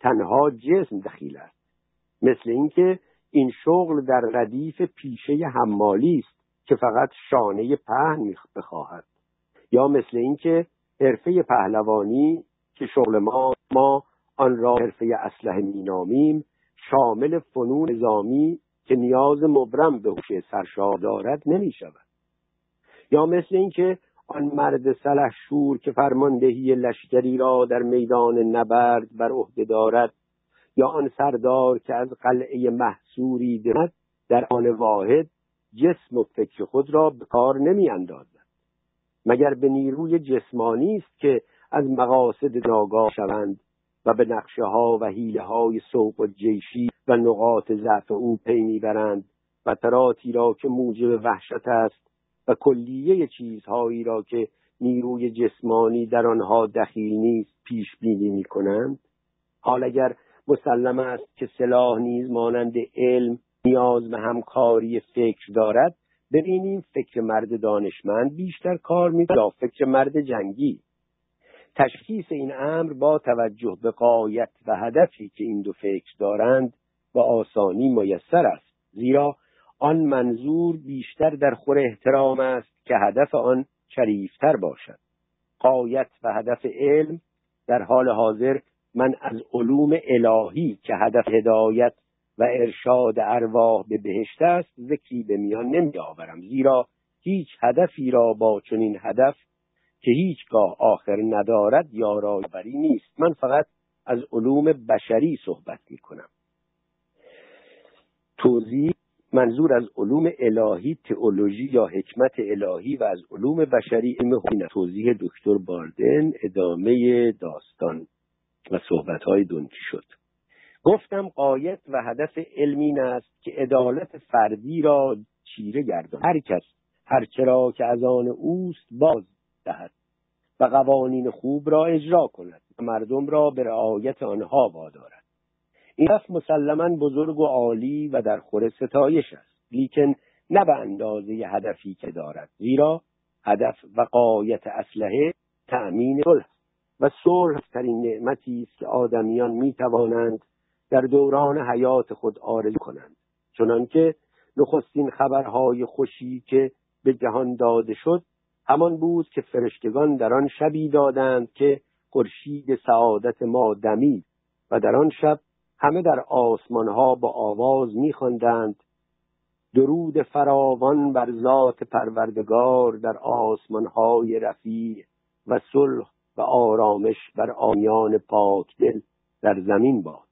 تنها جسم دخیل است. مثل اینکه این شغل در ردیف پیشه حمالی است که فقط شانه پهن بخواهد. یا مثل اینکه حرفه پهلوانی که شغل ما ما آن را حرفه اسلحه مینامیم شامل فنون نظامی که نیاز مبرم به هوش سرشار دارد نمی شود یا مثل اینکه آن مرد سلح شور که فرماندهی لشکری را در میدان نبرد بر عهده دارد یا آن سردار که از قلعه محصوری دهد در آن واحد جسم و فکر خود را به کار نمی اندازد مگر به نیروی جسمانی است که از مقاصد ناگاه شوند؟ و به نقشه ها و حیله های سوق و جیشی و نقاط ضعف او پی می‌برند و تراتی را که موجب وحشت است و کلیه چیزهایی را که نیروی جسمانی در آنها دخیل نیست پیش بینی می کنند حال اگر مسلم است که سلاح نیز مانند علم نیاز به همکاری فکر دارد ببینیم فکر مرد دانشمند بیشتر کار می یا فکر مرد جنگی. تشخیص این امر با توجه به قایت و هدفی که این دو فکر دارند و آسانی میسر است. زیرا آن منظور بیشتر در خور احترام است که هدف آن شریفتر باشد. قایت و هدف علم در حال حاضر من از علوم الهی که هدف هدایت و ارشاد ارواح به بهشت است ذکری به میان نمی آورم زیرا هیچ هدفی را با چنین هدف که هیچگاه آخر ندارد یارایبری نیست. من فقط از علوم بشری صحبت می کنم توضیح منظور از علوم الهی تئولوژی یا حکمت الهی و از علوم بشری علم توضیح دکتر باردن ادامه داستان و صحبتهای دنکی شد. گفتم قایت و هدف علمی است که عدالت فردی را چیره گردان هر کس هر چرا که از آن اوست باز دهد و قوانین خوب را اجرا کند و مردم را به رعایت آنها وادارد. این هدف مسلما بزرگ و عالی و در خور ستایش است لیکن نه به اندازه هدفی که دارد زیرا هدف و قایت اسلحه تأمین صلح و صلح ترین نعمتی است که آدمیان می توانند در دوران حیات خود آرزو کنند. چنانکه نخستین خبرهای خوشی که به جهان داده شد همان بود که فرشتگان در آن شبی دادند که خورشید سعادت ما دمید و در آن شب همه در آسمانها با آواز میخواندند. درود فراوان بر ذات پروردگار در آسمانهای رفیع و صلح و آرامش بر آمیان پاک دل در زمین باد.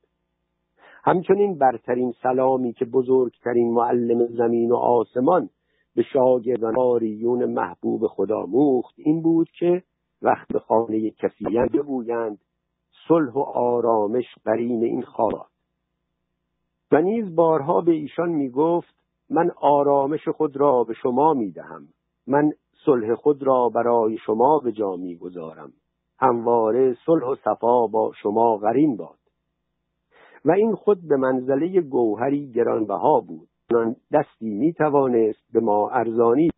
همچنین برترین سلامی که بزرگترین معلم زمین و آسمان به شاگردان آریون محبوب خدا موخت این بود که وقت به خانه کفیان بگویند صلح و آرامش برین این خارات و نیز بارها به ایشان می‌گفت من آرامش خود را به شما می‌دهم من صلح خود را برای شما به جا می‌گذارم. همواره صلح و صفا با شما غرین باد. و این خود به منزله گوهری گرانبها بود. دستی می توانست به ما ارزانی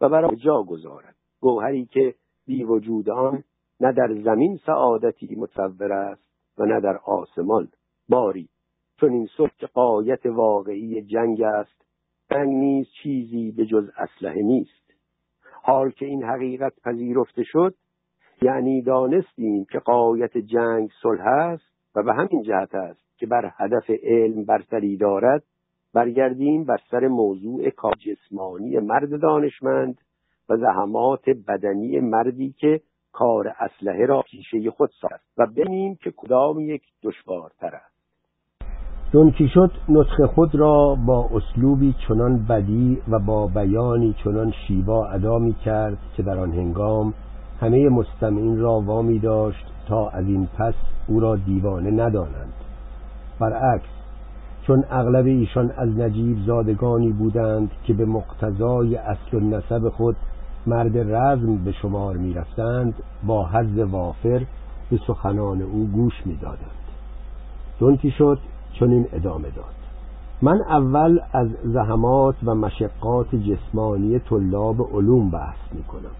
و برای جا گذارد. گوهری که بی وجود آن نه در زمین سعادتی متصور است و نه در آسمان. باری چون این صبح که قایت واقعی جنگ است جنگ نیز چیزی به جز اسلحه نیست. حال که این حقیقت پذیرفته شد یعنی دانستیم که قایت جنگ صلح است و به همین جهت است که بر هدف علم برتری دارد برگردیم بر سر موضوع کار جسمانی مرد دانشمند و زحمات بدنی مردی که کار اسلحه را پیشه خود ساخت و ببینیم که کدام یک دشوارتر است. دون کیشوت نطخ خود را با اسلوبی چنان بدی و با بیانی چنان شیوا ادا می کرد که در آن هنگام همه مستمعین را وامی داشت تا از این پس او را دیوانه ندانند. برعکس چون اغلب ایشان از نجیب زادگانی بودند که به مقتضای اصل و نسب خود مرد رزم به شمار می رفتند با حز وافر به سخنان او گوش می دادند دونکی شد چنین ادامه داد. من اول از زحمات و مشقات جسمانی طلاب علوم بحث می کنم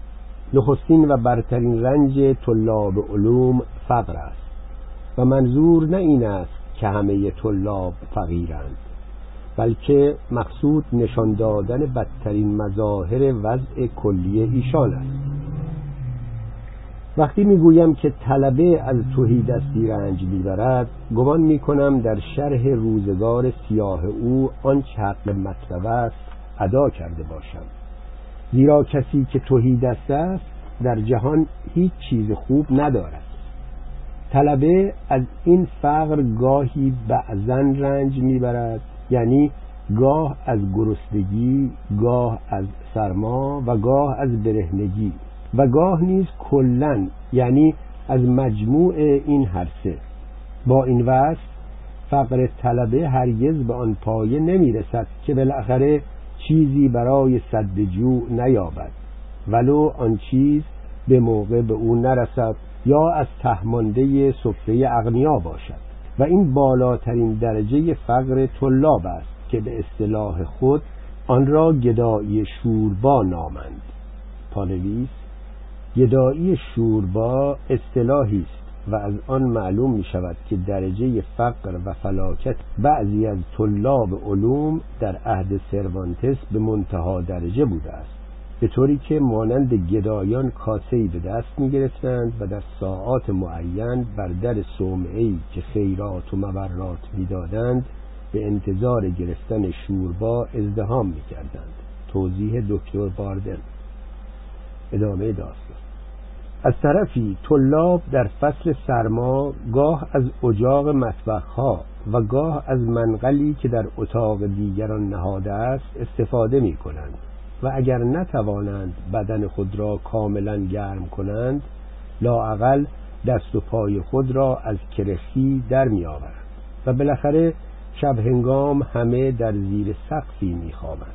نخستین و برترین رنج طلاب علوم فقر است و منظور نه این است که همه طلاب فقیرند بلکه مقصود نشان دادن بدترین مظاهر وضع کلی ایشان است. وقتی می‌گویم که طلبه از توهی دستی رنج می‌برد گمان می‌کنم در شرح روزگار سیاه او آنچه حق مطلب است ادا کرده باشم. زیرا کسی که توهی دست است در جهان هیچ چیز خوب ندارد. طلبه از این فقر گاهی بعضا رنج می‌برد. یعنی گاه از گرسنگی گاه از سرما و گاه از برهنگی. و گاه نیز کلا یعنی از مجموع این هر سه. با این وصف فقر طلبه هرگز به آن پایه نمی‌رسد که بالاخره چیزی برای صد جو نیابد. ولو آن چیز به موقع به او نرسد. یا از تهمانده سفره اغنیا باشد. و این بالاترین درجه فقر طلاب است که به اصطلاح خود آن را گدایی شوربا نامند. پانویس گدایی شوربا اصطلاحی است و از آن معلوم می شود که درجه فقر و فلاکت بعضی از طلاب علوم در عهد سروانتس به منتها درجه بوده است. به طوری که مانند گدایان کاسهی به دست می و در ساعات معین بر در صومعی که خیرات و مبرات می دادند به انتظار گرفتن شوربا ازدهام می کردند توضیح دکتر باردن. ادامه داستان. از طرفی طلاب در فصل سرما گاه از اجاق مطبخها و گاه از منقلی که در اتاق دیگران نهاده است استفاده می کنند و اگر نتوانند بدن خود را کاملا گرم کنند لاعقل دست و پای خود را از کرخی در می آورند و بالاخره شب هنگام همه در زیر سقفی می خوابند.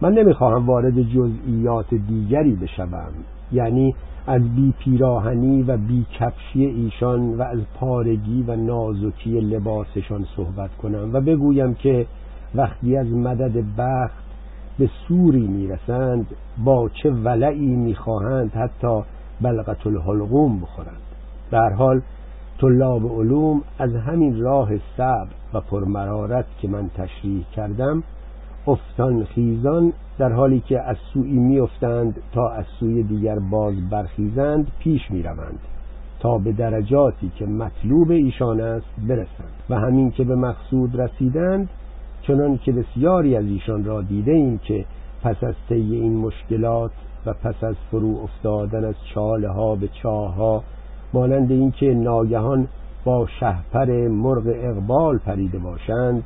من نمی‌خواهم وارد جزئیات دیگری بشوم یعنی از بی پیراهنی و بی کفشی ایشان و از پارگی و نازکی لباسشان صحبت کنم و بگویم که وقتی از مدد بخت به سوری می‌رسند با چه ولعی می‌خواهند حتی بلغت الحلقوم بخورند در حال طلاب علوم از همین راه صبر و پرمرارت که من تشریح کردم افتان خیزان در حالی که از سوی میافتند تا از سوی دیگر باز برخیزند پیش می‌روند تا به درجاتی که مطلوب ایشان است برسند و همین که به مقصود رسیدند چنان که بسیاری از ایشان را دیده ایم که پس از طی این مشکلات و پس از فرو افتادن از چاله ها به چاه ها مانند اینکه ناگهان با شهپر مرغ اقبال پریده باشند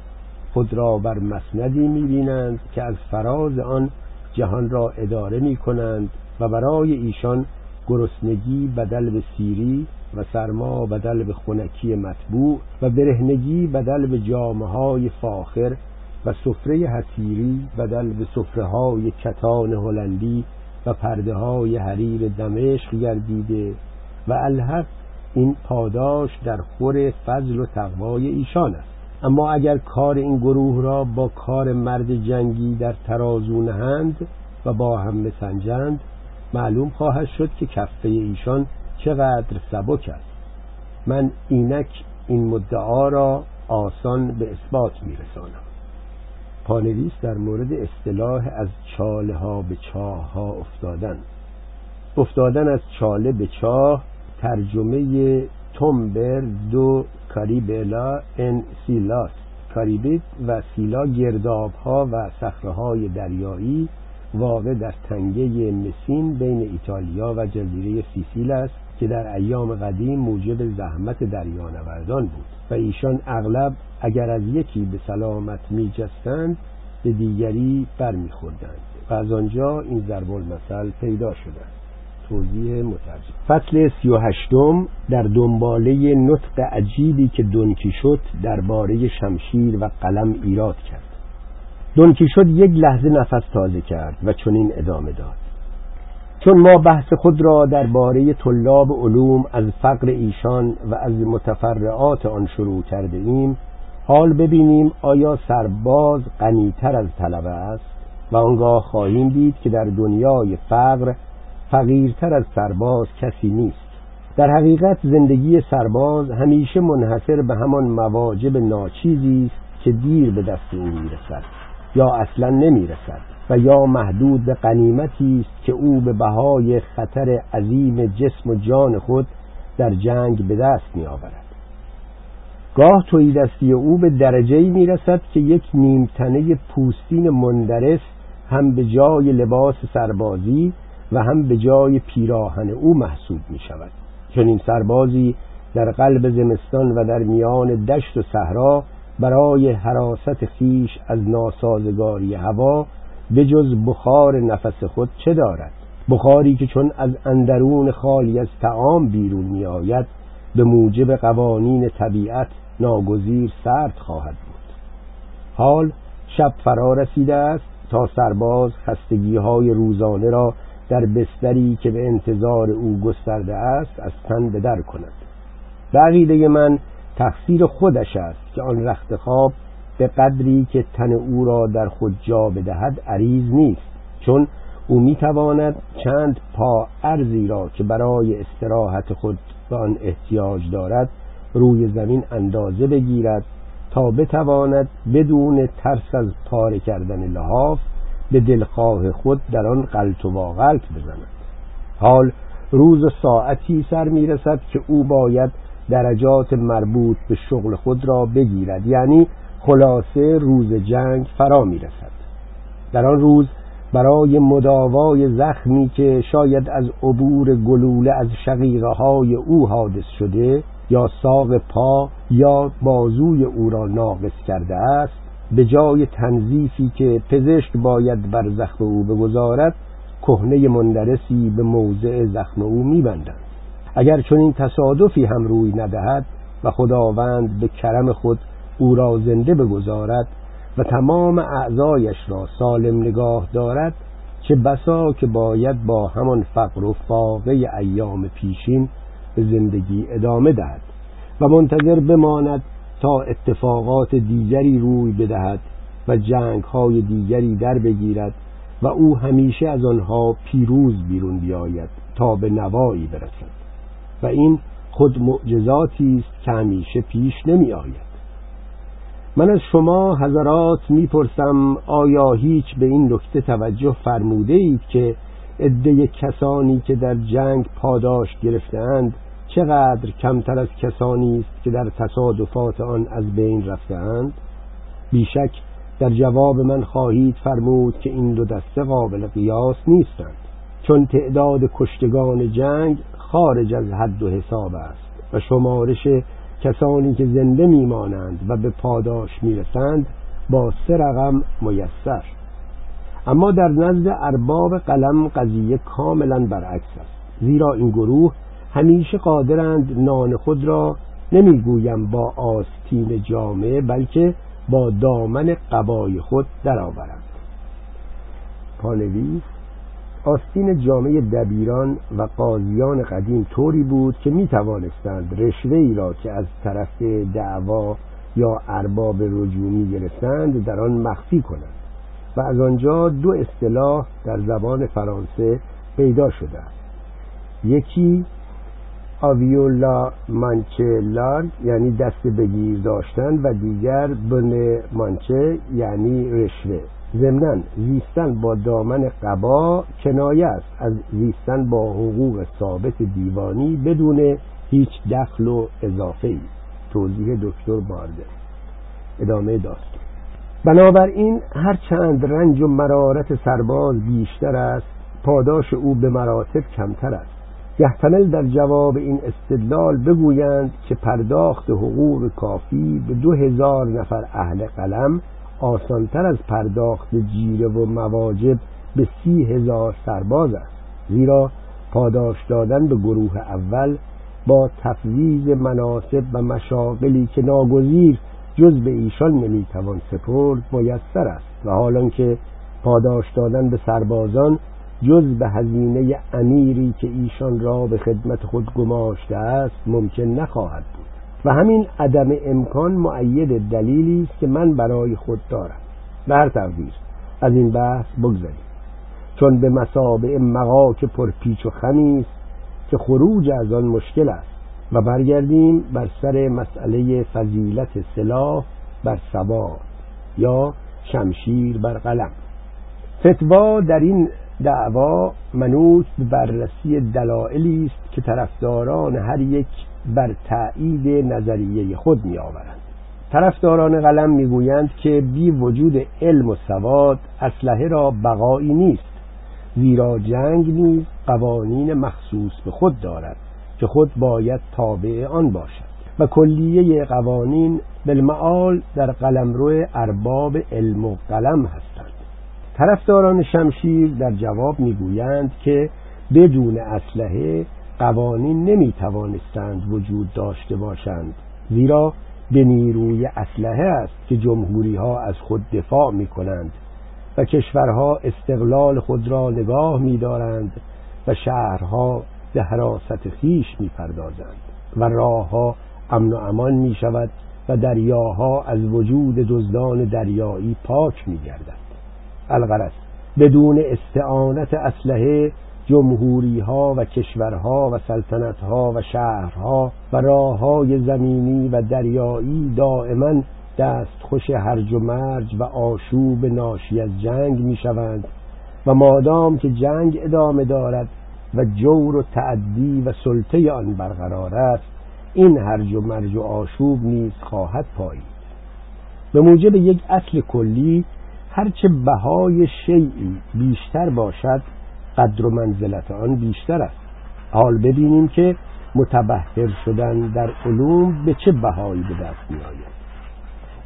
خود را بر مسندی می‌بینند که از فراز آن جهان را اداره می کنند و برای ایشان گرسنگی بدل به سیری و سرما بدل به خونکی مطبوع و برهنگی بدل به جامعه های فاخر سفره حسیری بدل به سفره های کتان هلندی و پرده های حریر دمشق گردیده و الحق این پاداش در خور فضل و تقوای ایشان است. اما اگر کار این گروه را با کار مرد جنگی در ترازو نهند و با هم بسنجند معلوم خواهد شد که کفه ایشان چقدر سبک است. من اینک این مدعا را آسان به اثبات میرسانم. پانویس در مورد اصطلاح از چاله ها به چاه ها افتادن. افتادن از چاله به چاه ترجمه تومبر دو کاریبلا ان سیلاس کاریبیت و سیلا گرداب ها و صخره های دریایی واقع در تنگه مسین بین ایتالیا و جزیره سیسیل است که در ایام قدیم موجب زحمت دریانوردان بود. و ایشان اغلب اگر از یکی به سلامت می جستند به دیگری برمیخوردند. و از آنجا این ضرب المثل پیدا شدند. توضیح مترجم. فصل سی و هشتم در دنباله نطق عجیبی که دنکی شد درباره شمشیر و قلم ایراد کرد. دنکی شد یک لحظه نفس تازه کرد و چنین ادامه داد. چون ما بحث خود را درباره طلاب علوم از فقر ایشان و از متفرعات آن شروع کرده ایم حال ببینیم آیا سرباز غنیتر از طلبه است و آنگاه خواهیم دید که در دنیای فقر فقیرتر از سرباز کسی نیست. در حقیقت زندگی سرباز همیشه منحصر به همان مواجب ناچیزی است که دیر به دست او می‌رسد یا اصلا نمی‌رسد. و یا محدود به قنیمتی است که او به بهای خطر عظیم جسم و جان خود در جنگ به دست میآورد. گاه توی دستی او به درجه می رسد که یک نیمتنه پوستین مندرس هم به جای لباس سربازی و هم به جای پیراهن او محسوب می شود چنین سربازی در قلب زمستان و در میان دشت و صحرا برای حراست خیش از ناسازگاری هوا به جز بخار نفس خود چه دارد؟ بخاری که چون از اندرون خالی از تعام بیرون می آید به موجب قوانین طبیعت ناگزیر سرد خواهد بود. حال شب فرا رسیده است تا سرباز خستگی های روزانه را در بستری که به انتظار او گسترده است از تن به در کند. به من تقصیر خودش است که آن رخت خواب به قدری که تن او را در خود جا بدهد عریض نیست. چون او می‌تواند چند پا ارزی را که برای استراحت خود به آن احتیاج دارد روی زمین اندازه بگیرد تا بتواند بدون ترس از پاره کردن لحاف به دلخواه خود در آن قلط و واقلت بزند. حال روز ساعتی سر می‌رسد که او باید درجات مربوط به شغل خود را بگیرد. یعنی خلاصه روز جنگ فرا می‌رسد. در آن روز برای مداوای زخمی که شاید از عبور گلوله از شقیقه های او حادث شده یا ساق پا یا بازوی او را ناقص کرده است به جای تنظیفی که پزشک باید بر زخم او بگذارد کهنه مندرسی به موضع زخم او میبندند. اگر چون این تصادفی هم روی ندهد و خداوند به کرم خود او را زنده بگذارد و تمام اعضایش را سالم نگاه دارد چه بسا که باید با همان فقر و فاقه ایام پیشین به زندگی ادامه دهد و منتظر بماند تا اتفاقات دیگری روی بدهد و جنگ های دیگری در بگیرد و او همیشه از آنها پیروز بیرون بیاید تا به نوایی برسد و این خود معجزاتی است که همیشه پیش نمی آید من از شما حضرات می‌پرسم آیا هیچ به این نکته توجه فرموده اید که عده کسانی که در جنگ پاداش گرفتهاند چقدر کمتر از کسانی است که در تصادفات آن از بین رفتهاند؟ بیشک در جواب من خواهید فرمود که این دو دسته قابل قیاس نیستند چون تعداد کشتگان جنگ خارج از حد و حساب است و شمارش کسانی که زنده میمانند و به پاداش می‌رسند با سه رقم میسر. اما در نزد ارباب قلم قضیه کاملا برعکس است. زیرا این گروه همیشه قادرند نان خود را نمی‌گویم با آستین جامعه بلکه با دامن قبای خود درآورند. پانویس آستین جامعه دبیران و قاضیان قدیم طوری بود که می توانستند رشوه ای را که از طرف دعوا یا ارباب رجومی گرفتند در آن مخفی کنند و از آنجا دو اصطلاح در زبان فرانسه پیدا شده است. یکی آویولا مانچه یعنی دست بگیر داشتن و دیگر بن مانچه یعنی رشوه. ضمنا زیستن با دامن قبا کنایه است. از زیستن با حقوق ثابت دیوانی بدون هیچ دخل و اضافه ای توضیح دکتر بارده. ادامه داستان بنابراین هرچند رنج و مرارت سرباز بیشتر است پاداش او به مراتب کمتر است. یحتمل در جواب این استدلال بگویند که پرداخت حقوق کافی به دو هزار نفر اهل قلم آسانتر از پرداخت جیره و مواجب به سی هزار سرباز است. زیرا پاداش دادن به گروه اول با تفویض مناسب و مشاقلی که ناگزیر جز به ایشان نمی‌توان سپرد میسر است. و حالان که پاداش دادن به سربازان جز به هزینه امیری که ایشان را به خدمت خود گماشته است ممکن نخواهد بود. و همین عدم امکان معید دلیلی است که من برای خود دارم. به هر تقدیر از این بحث بگذاریم چون به مسابع مقاک پرپیچ و خمی است که خروج از آن مشکل است و برگردیم بر سر مسئله فضیلت سلاح بر سوار یا شمشیر بر قلم. فتوا در این دعوا منوط به بررسی دلایلی است که طرفداران هر یک بر تایید نظریه خود می آورند طرفداران قلم می‌گویند که بی وجود علم و سواد اسلحه را بقایی نیست زیرا جنگ نیز قوانین مخصوص به خود دارد که خود باید تابع آن باشد. و کلیه قوانین بالمعال در قلمرو ارباب علم و قلم هستند. طرفداران شمشیر در جواب می‌گویند که بدون اسلحه قوانین نمی توانستند وجود داشته باشند زیرا به نیروی اسلحه است که جمهوری ها از خود دفاع می کنند و کشورها استقلال خود را نگاه می دارند و شهرها به حراست خیش می پردازند و راهها امن و امان می شود و دریاها از وجود دزدان دریایی پاک می گردند بدون استعانت اسلحه جمهوری ها و کشورها و سلطنت ها و شهرها و راه های زمینی و دریایی دائما دست خوش هرج و مرج و آشوب ناشی از جنگ می شوند و مادام که جنگ ادامه دارد و جور و تعدی و سلطه آن برقرار است این هرج و مرج و آشوب نیز خواهد پایید. به موجب یک اصل کلی هرچه بهای شیعی بیشتر باشد قدر و منزلت آن بیشتر است. حال ببینیم که متبهر شدن در علوم به چه بهایی به دست می آید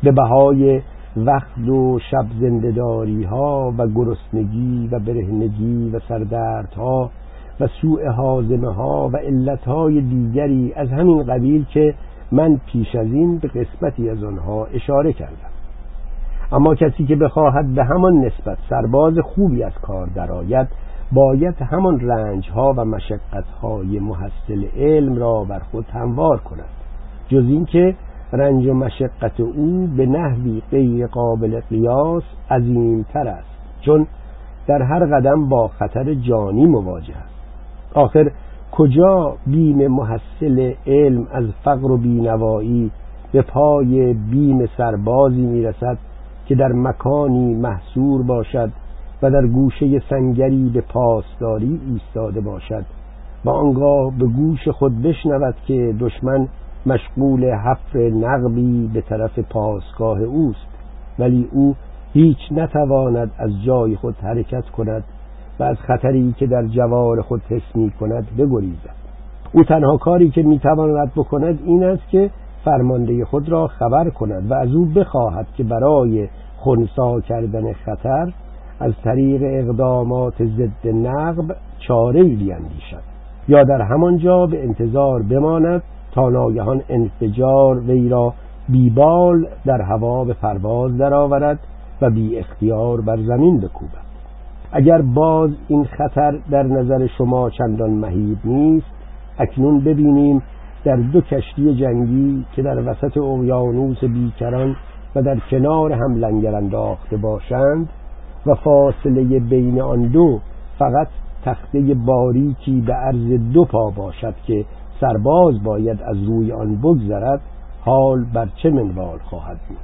به بهای وقت و شب زندداری ها و گرسنگی و برهنگی و سردردها و سوء حازمه ها و علتهای دیگری از همین قبیل که من پیش از این به قسمتی از آنها اشاره کردم. اما کسی که بخواهد به همان نسبت سرباز خوبی از کار درآید باید همان رنج ها و مشقت های محصل علم را بر خود هموار کند. جز اینکه رنج و مشقت او به نحوی غیر قابل قیاس عظیمتر است چون در هر قدم با خطر جانی مواجه است. آخر کجا بیم محصل علم از فقر و بینوایی به پای بیم سربازی می‌رسد که در مکانی محصور باشد و در گوشه سنگری به پاسداری ایستاده باشد و آنگاه به گوش خود بشنود که دشمن مشغول حفر نقبی به طرف پاسگاه اوست ولی او هیچ نتواند از جای خود حرکت کند و از خطری که در جوار خود حس می کند بگریزد. او تنها کاری که می‌تواند بکند این است که فرمانده خود را خبر کند و از او بخواهد که برای خونسا کردن خطر از طریق اقدامات ضد نقب چاره بیندیشد یا در همانجا به انتظار بماند تا ناگهان انفجار وی را بیبال در هوا به پرواز درآورد و بی اختیار بر زمین بکوبد. اگر باز این خطر در نظر شما چندان مهیب نیست اکنون ببینیم در دو کشتی جنگی که در وسط اقیانوس بیکران و در کنار هم لنگر انداخته باشند و فاصله بین آن دو فقط تخته باریکی به عرض دو پا باشد که سرباز باید از روی آن بگذرد حال بر چه منوال خواهد بود؟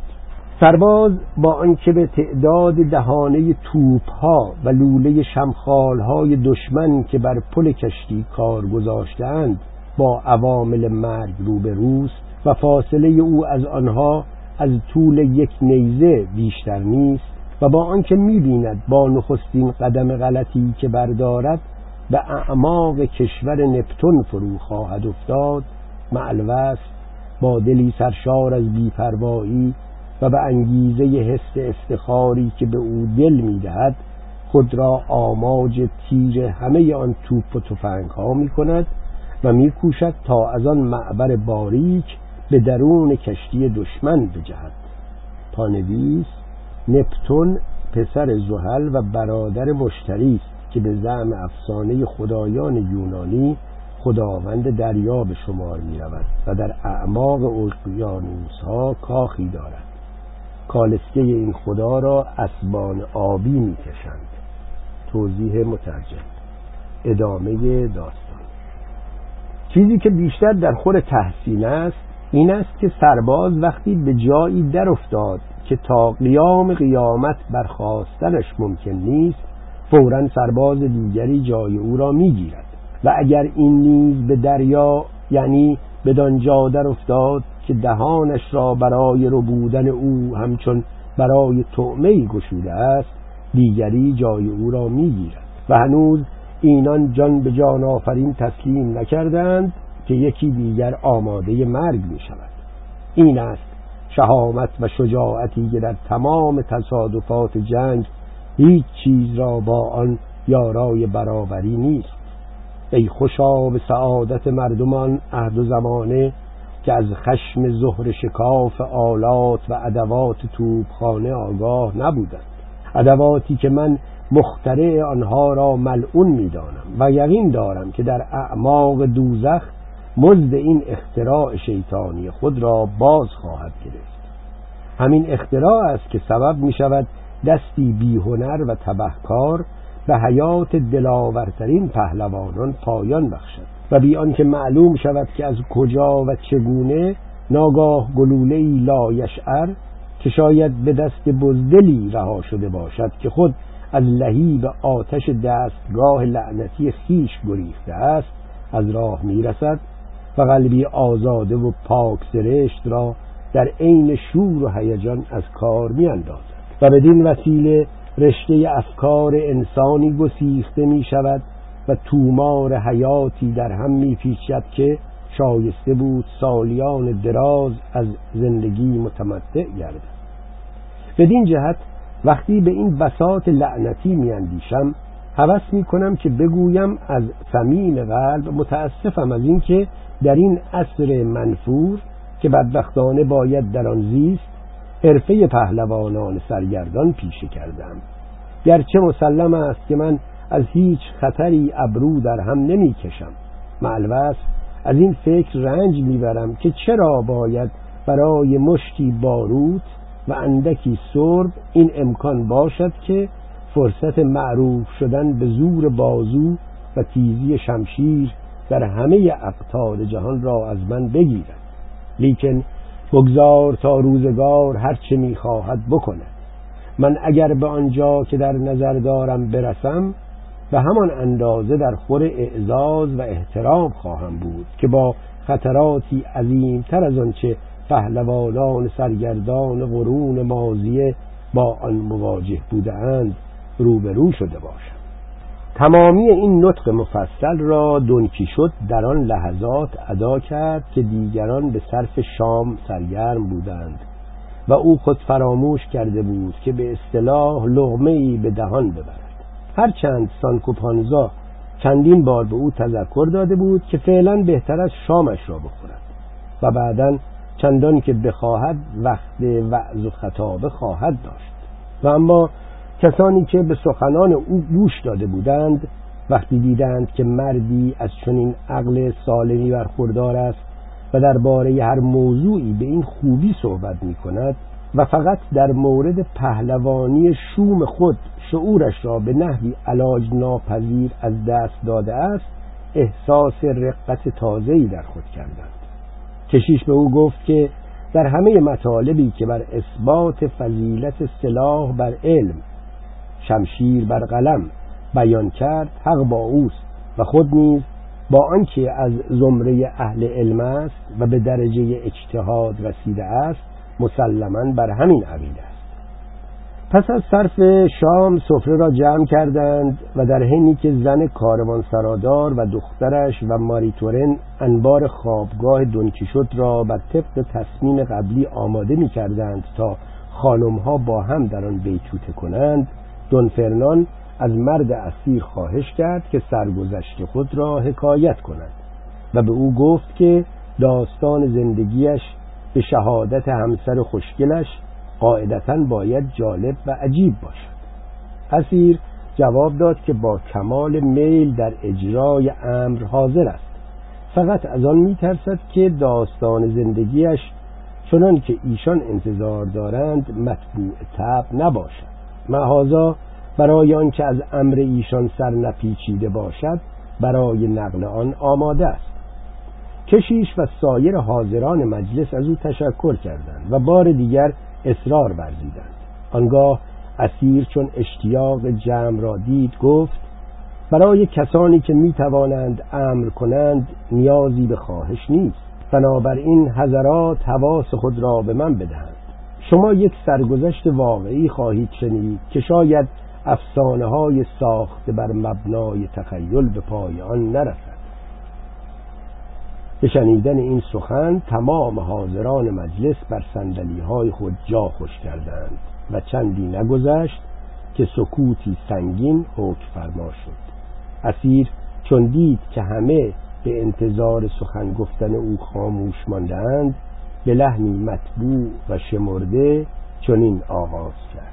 سرباز با آنکه به تعداد دهانه توپها و لوله شمخالهای دشمن که بر پل کشتی کار گذاشتند با عوامل مرگ روبروست و فاصله او از آنها از طول یک نیزه بیشتر نیست و با آنکه می‌بیند با نخستین قدم غلطی که بردارد به اعماق کشور نپتون فرو خواهد افتاد معلوست با دلی سرشار از بیپروایی و به انگیزه حس افتخاری که به او دل می‌دهد خود را آماج تیر همه آن توپ و تفنگ ها می کند و میکوشد تا از آن معبر باریک به درون کشتی دشمن بجهد. پانویس نپتون پسر زحل و برادر مشتری است که به زعم افسانه خدایان یونانی خداوند دریا به شمار می رود و در اعماق اقیانوس ها کاخی دارد. کالسکه این خدا را اسبان آبی می کشند توضیح مترجم. ادامه داستان. چیزی که بیشتر در خور تحسین است این است که سرباز وقتی به جایی در افتاد که تا قیام قیامت برخواستنش ممکن نیست فورا سرباز دیگری جای او را می‌گیرد. و اگر این نیز به دریا یعنی بدان جا در افتاد که دهانش را برای ربودن او همچون برای تعمه گشوده است دیگری جای او را می‌گیرد. و هنوز اینان جان به جان آفرین تسلیم نکردند که یکی دیگر آماده مرگ می شود این است شهامت و شجاعتی که در تمام تصادفات جنگ هیچ چیز را با آن یارای برابری نیست. ای خوشا به سعادت مردمان عهد و زمانه که از خشم زهر شکاف آلات و ادوات توبخانه آگاه نبودند. ادواتی که من مخترع آنها را ملعون می‌دانم و یقین دارم که در اعماق دوزخ مزد این اختراع شیطانی خود را باز خواهد گرفت. همین اختراع است که سبب می شود دستی بیهنر و تبهکار به حیات دلاورترین پهلوانان پایان بخشد و بیان که معلوم شود که از کجا و چگونه ناگاه گلوله لایشعر که شاید به دست بزدلی رها شده باشد که خود از لهیب آتش دستگاه لعنتی خیش گریخته است از راه می‌رسد و قلبی آزاده و پاک سرشت را در عین شور و هیجان از کار میاندازد. و بدین وسیله رشته افکار انسانی گسیخته می شود و تومار حیاتی در هم می که شایسته بود سالیان دراز از زندگی متمتع گردد. بدین جهت وقتی به این بساط لعنتی میاندیشم هوس می کنم که بگویم از صمیم قلب متاسفم از اینکه در این عصر منفور که بدبختانه باید در آن زیست حرفه پهلوانان سرگردان پیشه کردم. گرچه مسلم است که من از هیچ خطری ابرو در هم نمی کشم معلوست از این فکر رنج می‌برم که چرا باید برای مشتی باروت و اندکی سرب این امکان باشد که فرصت معروف شدن به زور بازو و تیزی شمشیر در همه اقطار جهان را از من بگیرد. لیکن بگذار تا روزگار هرچه می‌خواهد بکند. من اگر به آنجا که در نظر دارم برسم به همان اندازه در خور اعزاز و احترام خواهم بود که با خطراتی عظیمتر از آنچه پهلوانان سرگردان قرون مازیه با آن مواجه بودند روبرو شده باشم. تمامی این نطق مفصل را دنکی شد در آن لحظات ادا کرد که دیگران به صرف شام سرگرم بودند و او خود فراموش کرده بود که به اصطلاح لغمه ای به دهان ببرد. هرچند سانکوپانزا چندین بار به او تذکر داده بود که فعلا بهتر از شامش را بخورد و بعدا چندان که بخواهد وقت وعظ و خطابه خواهد داشت. و اما کسانی که به سخنان او گوش داده بودند وقتی دیدند که مردی از چنین عقل سالمی برخوردار است و درباره هر موضوعی به این خوبی صحبت می کند و فقط در مورد پهلوانی شوم خود شعورش را به نحوی علاج ناپذیر از دست داده است احساس رقت تازه‌ای در خود کردند. کشیش به او گفت که در همه مطالبی که بر اثبات فضیلت سلاح بر علم شمشیر بر قلم بیان کرد حق با اوست و خود نیز با آنکه از زمره اهل علم است و به درجه اجتهاد رسیده است مسلما بر همین عقیده است. پس از صرف شام سفره را جمع کردند و در حینی که زن کاروان سرادار و دخترش و ماریتورن انبار خوابگاه دونکیشوت را بر طبق تصمیم قبلی آماده می کردند تا خانمها با هم در آن بیتوته کنند دون فرنان از مرد اسیر خواهش کرد که سرگذشت خود را حکایت کند و به او گفت که داستان زندگیش به شهادت همسر خوشگلش قاعدتا باید جالب و عجیب باشد. اسیر جواب داد که با کمال میل در اجرای امر حاضر است. فقط از آن میترسد که داستان زندگیش چنان که ایشان انتظار دارند مطبوع تب نباشد. محازا برای آنکه از امر ایشان سر نپیچیده باشد برای نقل آن آماده است. کشیش و سایر حاضران مجلس از او تشکر کردند و بار دیگر اصرار ورزیدند. آنگاه اسیر چون اشتیاق جمع را دید گفت برای کسانی که می توانند امر کنند نیازی به خواهش نیست. بنابراین حضرات حواس خود را به من بدهند. شما یک سرگذشت واقعی خواهید شنید که شاید افسانه های ساخته بر مبنای تخیل به پای آن نرسد. به شنیدن این سخن تمام حاضران مجلس بر سندلی های خود جا خوش کردند و چندی نگذشت که سکوتی سنگین حکم فرما شد. اسیر چون دید که همه به انتظار سخن گفتن او خاموش ماندند به لحنی مطبوع و شمرده چنین آغاز کرد.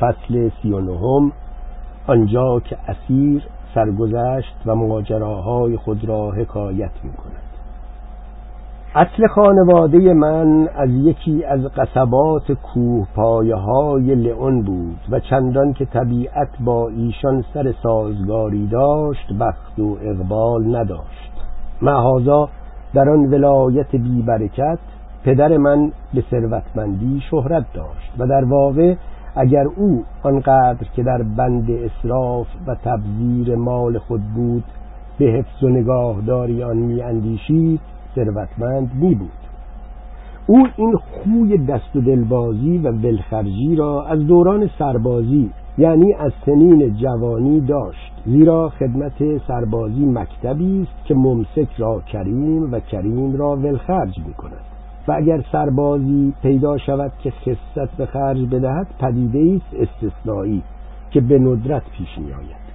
فصل سی و نهم آنجا که اسیر سرگذشت و ماجراهای خود را حکایت می کند اصل خانواده من از یکی از قصبات کوه پایه های لئون بود و چندان که طبیعت با ایشان سر سازگاری داشت بخت و اقبال نداشت. محازا در آن ولایت بیبرکت پدر من به ثروتمندی شهرت داشت و در واقع اگر او آنقدر که در بند اصراف و تبذیر مال خود بود به حفظ و نگاهداری آن می اندیشید ثروتمند می بود او این خوی دست و دلبازی و ولخرجی را از دوران سربازی یعنی از سنین جوانی داشت زیرا خدمت سربازی مکتبی است که ممسک را کریم و کریم را ولخرج می کند و اگر سربازی پیدا شود که خصت به خرج بدهد پدیده است استثنایی که به ندرت پیش می آید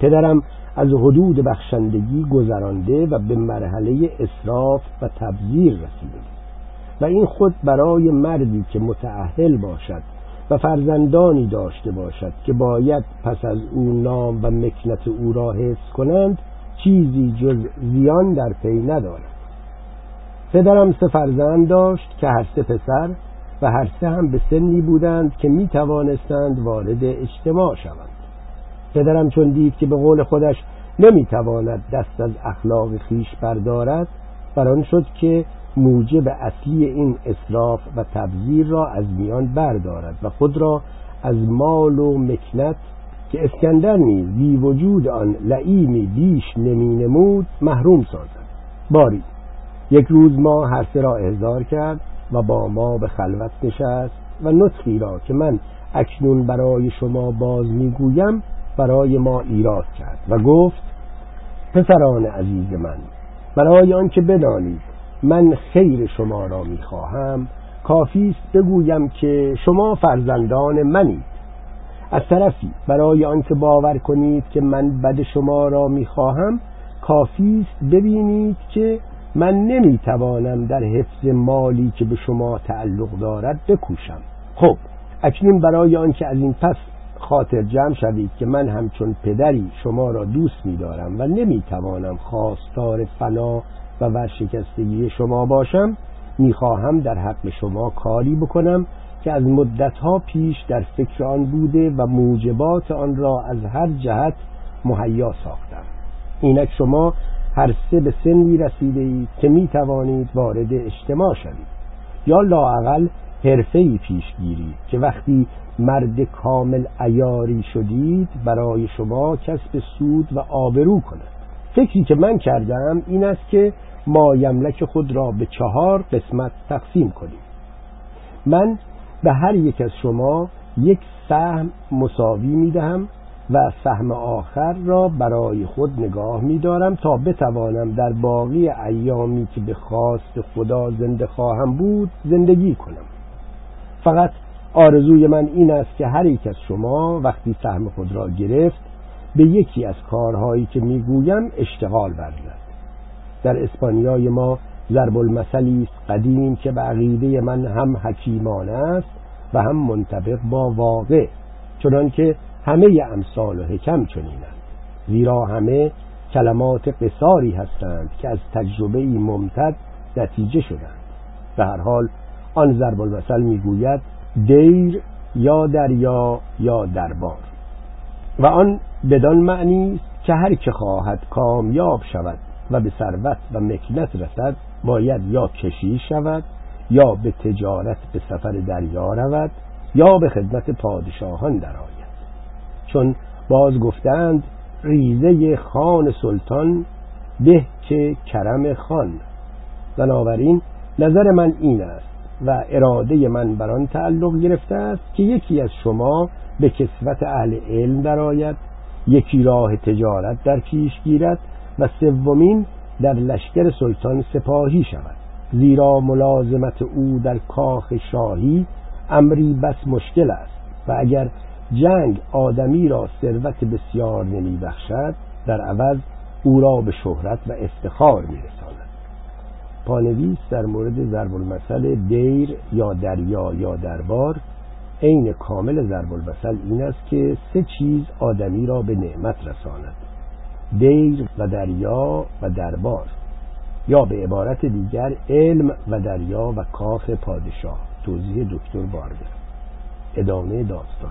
پدرم از حدود بخشندگی گذرانده و به مرحله اصراف و تبذیر رسیده. و این خود برای مردی که متعهل باشد و فرزندانی داشته باشد که باید پس از او نام و مکنت او را حفظ کنند چیزی جز زیان در پی ندارد. پدرم سه فرزند داشت که هر سه پسر و هر سه هم به سنی بودند که می توانستند وارد اجتماع شوند. پدرم چون دید که به قول خودش نمی‌تواند دست از اخلاق خیش بردارد بران شد که موجب اصلی این اصراف و تبذیر را از میان بردارد و خود را از مال و مکنت که اسکندر نیز بی وجود آن لعیمی بیش نمی نمود محروم سازد. باری یک روز ما هر را احضار کرد و با ما به خلوت نشست و نطخی را که من اکنون برای شما باز می‌گویم برای ما ایراد کرد و گفت پسران عزیز من برای آنکه بدانید من خیر شما را می‌خواهم کافی است بگویم که شما فرزندان منید. از طرفی برای آنکه باور کنید که من بد شما را می‌خواهم کافی است ببینید که من نمی‌توانم در حفظ مالی که به شما تعلق دارد بکوشم. خب اکنون برای آنکه از این پس خاطر جمع شوید که من همچون پدری شما را دوست می‌دارم و نمی‌توانم خواستار فنا و ورشکستگی شما باشم می‌خواهم در حق شما کاری بکنم که از مدتها پیش در فکر آن بوده و موجبات آن را از هر جهت مهیا ساختم. اینک شما هر سه به سنی رسیده اید که می توانید وارد اجتماع شوید. یا لاعقل حرفه پیش گیرید که وقتی مرد کامل ایاری شدید برای شما کسب سود و آبرو کند. فکری که من کردم این است که ما یملک خود را به چهار قسمت تقسیم کنیم. من به هر یک از شما یک سهم مساوی می دهم و سهم آخر را برای خود نگاه می دارم تا بتوانم در باقی ایامی که به خواست خدا زنده خواهم بود زندگی کنم. فقط آرزوی من این است که هر یک از شما وقتی سهم خود را گرفت به یکی از کارهایی که می‌گویم اشتغال ورزد. در اسپانیای ما ضرب المثلی است قدیم که به عقیده من هم حکیمانه است و هم منطبق با واقع چنانکه همه امثال و حکم چنینند. زیرا همه کلمات قصاری هستند که از تجربه ممتد نتیجه شدند. به هر حال آن ضرب المثل می‌گوید دیر یا دریا یا دربار. و آن بدان معنی است که هر که خواهد کامیاب شود و به ثروت و مکنت رسد باید یا کشی شود یا به تجارت به سفر دریا رود یا به خدمت پادشاهان درآید. چون باز گفتند ریزه خان سلطان به که کرم خان. بنابراین نظر من این است و اراده من بر آن تعلق گرفته است که یکی از شما به کسوت اهل علم درآید یکی راه تجارت در پیش گیرد و سومین در لشکر سلطان سپاهی شود. زیرا ملازمت او در کاخ شاهی امری بس مشکل است و اگر جنگ آدمی را ثروت بسیار نمی بخشد در عوض او را به شهرت و افتخار می رساند پانویس در مورد ضرب المثل دیر یا دریا یا دربار عین کامل ضرب المثل این است که سه چیز آدمی را به نعمت رساند دیر و دریا و دربار یا به عبارت دیگر علم و دریا و کاخ پادشاه. توضیح دکتر بارگر ادامه داستان.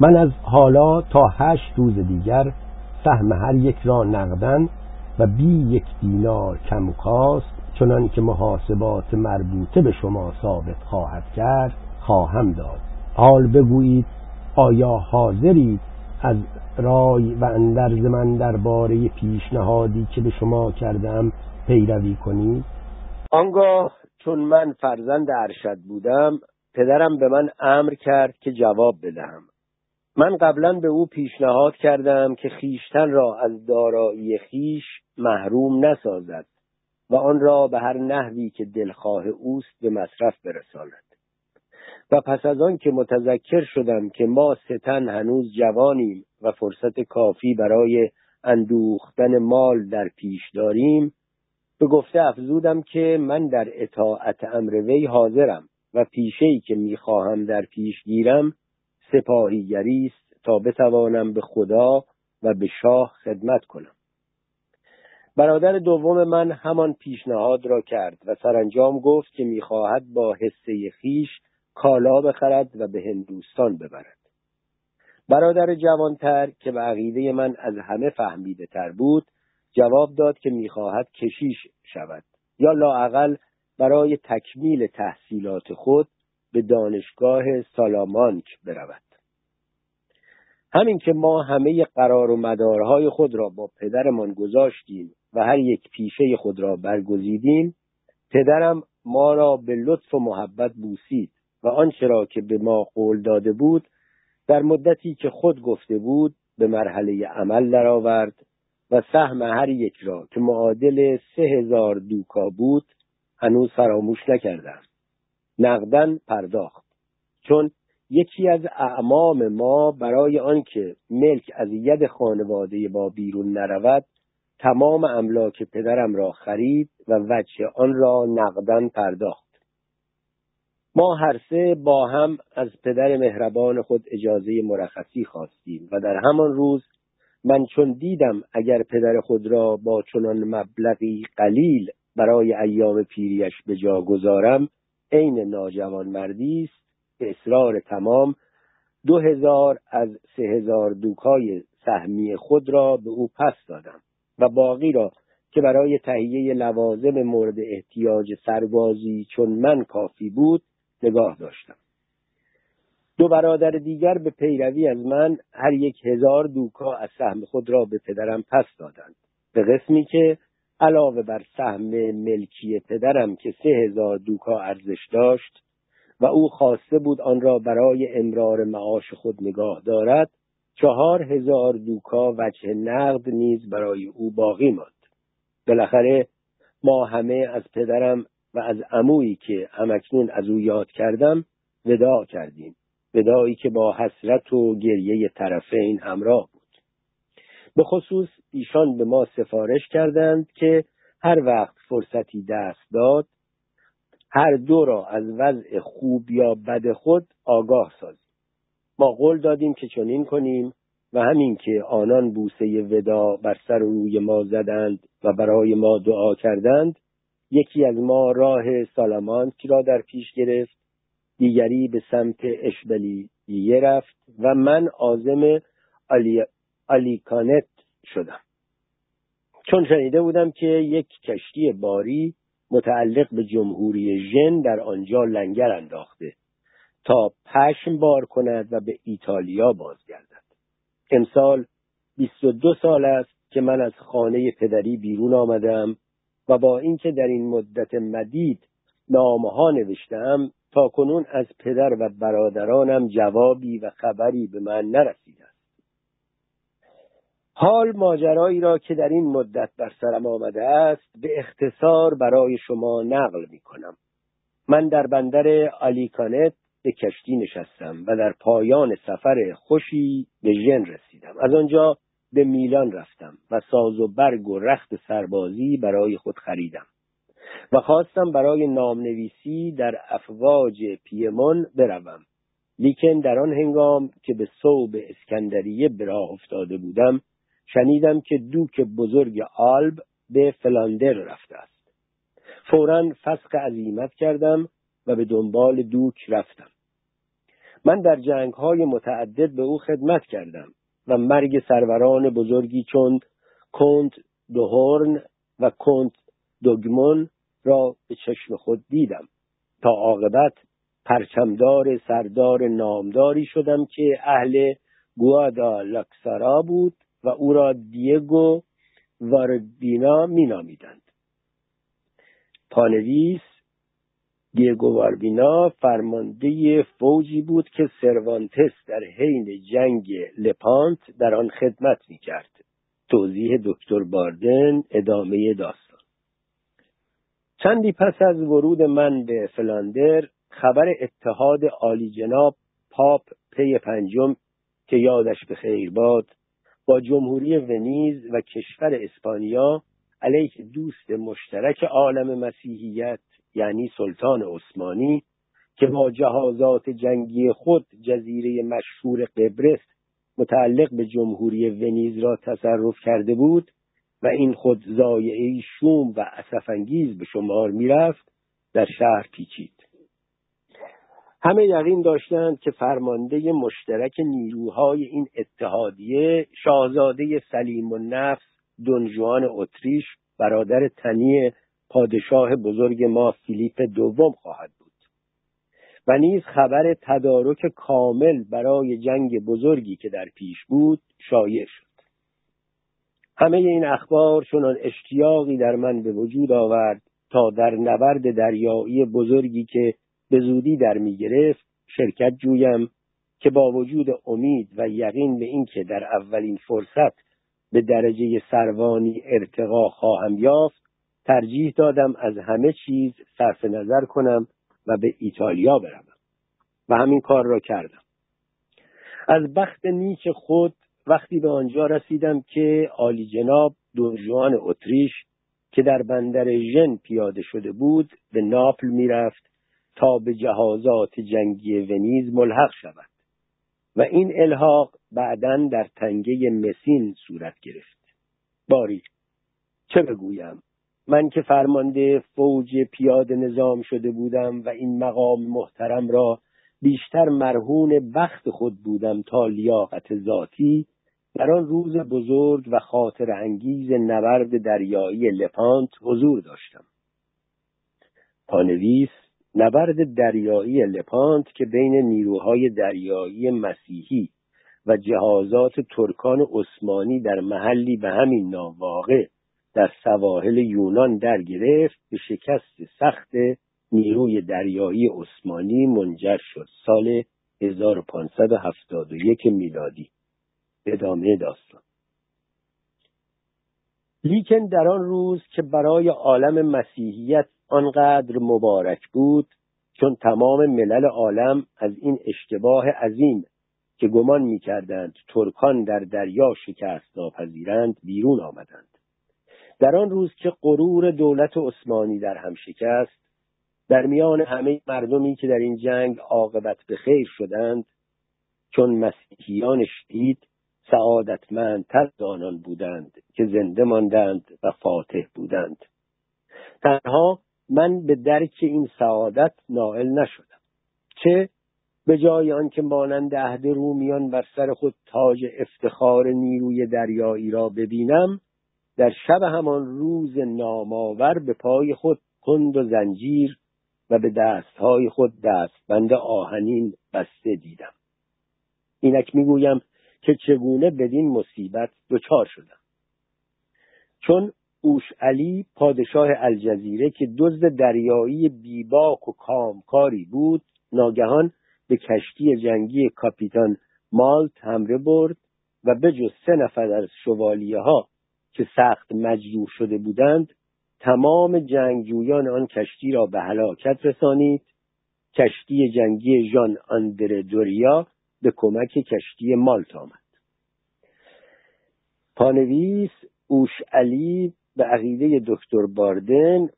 من از حالا تا هشت روز دیگر سهم هر یک را نقدن و بی یک دینار کم کاست چنان که محاسبات مربوطه به شما ثابت خواهد کرد خواهم داد. حال بگویید آیا حاضرید از رای و اندرز من درباره پیشنهادی که به شما کردم پیروی کنید؟ آنگاه چون من فرزند ارشد بودم پدرم به من امر کرد که جواب بدهم. من قبلا به او پیشنهاد کردم که خیشتن را از دارایی خیش محروم نسازد و آن را به هر نحوی که دلخواه اوست به مصرف برساند. و پس از آن که متذکر شدم که ما ستن هنوز جوانیم و فرصت کافی برای اندوختن مال در پیش داریم به گفته افزودم که من در اطاعت امر وی حاضرم و پیشهی که می‌خواهم در پیش گیرم سپاهیگری است تا بتوانم به خدا و به شاه خدمت کنم. برادر دوم من همان پیشنهاد را کرد و سرانجام گفت که می‌خواهد با حسه خیش کالا بخرد و به هندوستان ببرد. برادر جوانتر که به عقیده من از همه فهمیده تر بود جواب داد که می‌خواهد کشیش شود یا لاعقل برای تکمیل تحصیلات خود به دانشگاه سالامانک برود. همین که ما همه قرار و مدارهای خود را با پدرمان گذاشتیم و هر یک پیشه خود را برگزیدیم پدرم ما را به لطف و محبت بوسید و آنچه را که به ما قول داده بود در مدتی که خود گفته بود به مرحله عمل درآورد و سهم هر یک را که معادل سه هزار دوکا بود هنوز فراموش نکردم نقدن پرداخت. چون یکی از اعمام ما برای آنکه ملک از ید خانواده با بیرون نرود تمام املاک پدرم را خرید و وجه آن را نقدن پرداخت. ما هر سه با هم از پدر مهربان خود اجازه مرخصی خواستیم و در همان روز من چون دیدم اگر پدر خود را با چنان مبلغی قلیل برای ایام پیریش به جا گذارم عین ناجوان مردی است. اصرار تمام. دو هزار از سه هزار دوکای سهمی خود را به او پس دادم و باقی را که برای تهیه لوازم مورد احتیاج سربازی چون من کافی بود نگاه داشتم. دو برادر دیگر به پیروی از من هر یک هزار دوکا از سهم خود را به پدرم پس دادند. به قسمی که علاوه بر سهم ملکی پدرم که سه هزار دوکا ارزش داشت و او خواسته بود آن را برای امرار معاش خود نگاه دارد چهار هزار دوکا وجه نقد نیز برای او باقی ماند. بالاخره ما همه از پدرم و از عمویی که همکنون از او یاد کردم وداع کردیم. وداعی که با حسرت و گریه طرفین همراه بود. به خصوص ایشان به ما سفارش کردند که هر وقت فرصتی دست داد هر دو را از وضع خوب یا بد خود آگاه سازیم. ما قول دادیم که چنین کنیم و همین که آنان بوسه ودا بر سر روی ما زدند و برای ما دعا کردند یکی از ما راه سالامانک را در پیش گرفت دیگری به سمت اشبلیه رفت و من آلی... آلیکانت شدم. چون شنیده بودم که یک کشتی باری متعلق به جمهوری ژن در آنجا لنگر انداخته تا پشم بار کند و به ایتالیا بازگردد. امسال 22 سال است که من از خانه پدری بیرون آمدم و با اینکه در این مدت مدید نامه نوشتم تا کنون از پدر و برادرانم جوابی و خبری به من نرسیده حال ماجرایی را که در این مدت بر سرم آمده است به اختصار برای شما نقل می کنم. من در بندر آلیکانت به کشتی نشستم و در پایان سفر خوشی به ژن رسیدم از آنجا به میلان رفتم و ساز و برگ و رخت سربازی برای خود خریدم و خواستم برای نامنویسی در افواج پیمون بروم لیکن در آن هنگام که به صوب اسکندریه به راه افتاده بودم شنیدم که دوک بزرگ آلب به فلاندر رفته است. فورا فسق عظیمت کردم و به دنبال دوک رفتم. من در جنگ های متعدد به او خدمت کردم و مرگ سروران بزرگی چون کنت دوهورن و کنت دوگمون را به چشم خود دیدم. تا عاقبت پرچمدار سردار نامداری شدم که اهل گوادا لکسارا بود و او را دیگو واردینا مینامیدند. پانویس دیگو واربینا فرمانده فوجی بود که سروانتس در حین جنگ لپانت در آن خدمت می‌کرد. توضیح دکتر باردن ادامه داستان. چندی پس از ورود من به فلاندر خبر اتحاد عالی جناب پاپ پی پنجم که یادش به خیر باد با جمهوری ونیز و کشور اسپانیا علیه دوست مشترک عالم مسیحیت یعنی سلطان عثمانی که با جهازات جنگی خود جزیره مشهور قبرس متعلق به جمهوری ونیز را تصرف کرده بود و این خود زایعه شوم و اسفانگیز به شمار می‌رفت در شهر پیچید. همه یقین داشتند که فرمانده مشترک نیروهای این اتحادیه شاهزاده سلیم و نفس دنجوان اتریش برادر تنی پادشاه بزرگ ما فیلیپ دوم خواهد بود. و نیز خبر تدارک کامل برای جنگ بزرگی که در پیش بود شایع شد. همه این اخبار چنان اشتیاقی در من به وجود آورد تا در نبرد دریایی بزرگی که به زودی در می گرفت شرکت جویم که با وجود امید و یقین به اینکه در اولین فرصت به درجه سروانی ارتقا خواهم یافت ترجیح دادم از همه چیز صرف نظر کنم و به ایتالیا بروم و همین کار را کردم. از بخت نیک خود وقتی به آنجا رسیدم که عالی جناب دونجوان اتریش که در بندر ژن پیاده شده بود به ناپل می‌رفت تا به جهازات جنگی ونیز ملحق شود و این الحاق بعدا در تنگه مسین صورت گرفت. باری چه بگویم؟ من که فرمانده فوج پیاده نظام شده بودم و این مقام محترم را بیشتر مرهون بخت خود بودم تا لیاقت ذاتی در آن روز بزرگ و خاطر انگیز نبرد دریایی لپانت حضور داشتم. پانویس نبرد دریایی لپانت که بین نیروهای دریایی مسیحی و جهازات ترکان عثمانی در محلی به همین نام در سواحل یونان در گرفت به شکست سخت نیروی دریایی عثمانی منجر شد سال 1571 میلادی. ادامه داستان. لیکن در آن روز که برای عالم مسیحیت آنقدر مبارک بود چون تمام ملل عالم از این اشتباه عظیم که گمان می‌کردند ترکان در دریا شکست ناپذیرند بیرون آمدند. در آن روز که غرور دولت عثمانی در هم شکست در میان همه مردمی که در این جنگ عاقبت به خیر شدند چون مسیحیان شدید سعادتمندتر آنان بودند که زنده ماندند و فاتح بودند. تنها من به درک این سعادت نائل نشدم. چه؟ به جای آنکه مانند عهد رومیان بر سر خود تاج افتخار نیروی دریایی را ببینم در شب همان روز نامآور به پای خود کند و زنجیر و به دستهای خود دستبند آهنین بسته دیدم. اینک می‌گویم که چگونه بدین مصیبت دچار شدم. چون اوش علی پادشاه الجزیره که دزد دریایی بیباک و کامکاری بود ناگهان به کشتی جنگی کاپیتان مالت حمله برد و به جز سه نفر از شوالیه ها که سخت مجروح شده بودند تمام جنگجویان آن کشتی را به هلاکت رسانید. کشتی جنگی ژان آندر دوریا به کمک کشتی مالت آمد. پانویس اوش علی به عقیده دکتر باردن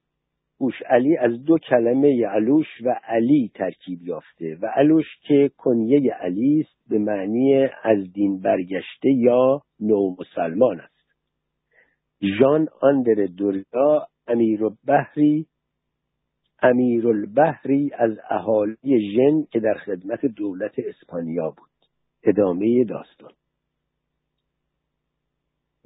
اوش علی از دو کلمه علوش و علی ترکیب یافته و علوش که کنیه علی است به معنی از دین برگشته یا نو مسلمان است. ژان آندر دوریا امیر بحری امیر البحری از اهالی ژن که در خدمت دولت اسپانیا بود. ادامه داستان.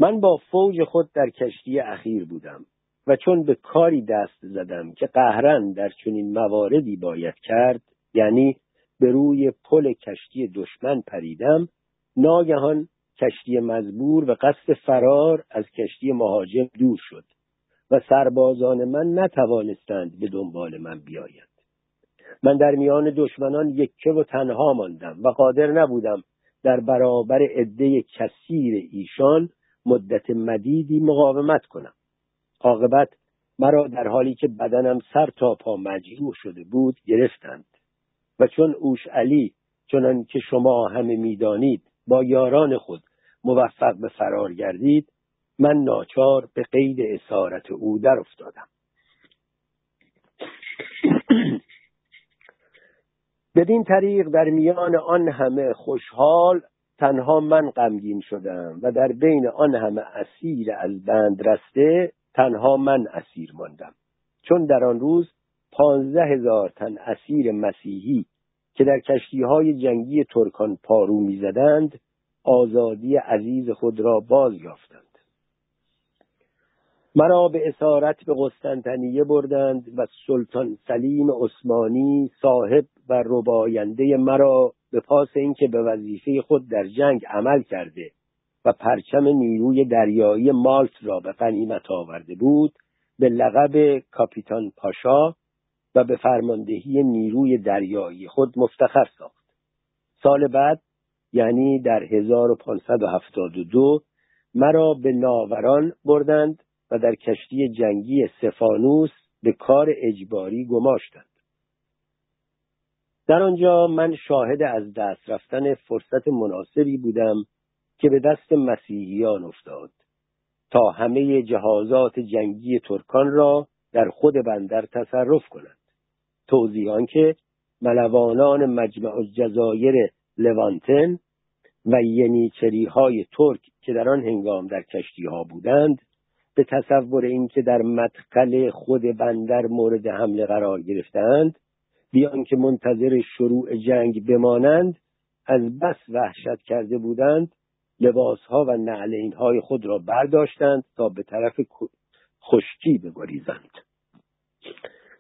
من با فوج خود در کشتی اخیر بودم و چون به کاری دست زدم که قهرن در چنین مواردی باید کرد یعنی به روی پل کشتی دشمن پریدم ناگهان کشتی مزبور و قصد فرار از کشتی مهاجم دور شد و سربازان من نتوانستند به دنبال من بیایند. من در میان دشمنان یکه و تنها ماندم و قادر نبودم در برابر عده کثیر ایشان مدت مدیدی مقاومت کنم. عاقبت مرا در حالی که بدنم سر تا پا مجروح شده بود گرفتند. و چون اوش علی چنان که شما همه می‌دانید با یاران خود موفق به فرار گردید من ناچار به قید اسارت او در افتادم. بدین طریق در میان آن همه خوشحال تنها من غمگین شدم و در بین آن همه اسیر از بند رسته تنها من اسیر ماندم. چون در آن روز پانزده هزار تن اسیر مسیحی که در کشتی های جنگی ترکان پارو می‌زدند آزادی عزیز خود را باز یافتند. مرا به اسارت به قسطنطنیه بردند و سلطان سلیم عثمانی صاحب و رباینده مرا به پاس اینکه به وظیفه خود در جنگ عمل کرده و پرچم نیروی دریایی مالت را به غنیمت آورده بود به لقب کاپیتان پاشا و به فرماندهی نیروی دریایی خود مفتخر ساخت. سال بعد یعنی در 1572 مرا به ناوران بردند و در کشتی جنگی سفانوس به کار اجباری گماشتند. در آنجا من شاهد از دست رفتن فرصت مناسبی بودم که به دست مسیحیان افتاد تا همه جهازات جنگی ترکان را در خود بندر تصرف کنند. توضیحان که ملوانان مجمع الجزایر لوانتن و ینیچری های ترک که در آن هنگام در کشتی ها بودند به تصور اینکه در مدخل خود بندر مورد حمله قرار گرفتند بیان که منتظر شروع جنگ بمانند از بس وحشت کرده بودند لباسها و های خود را برداشتند تا به طرف خشکی بگریزند.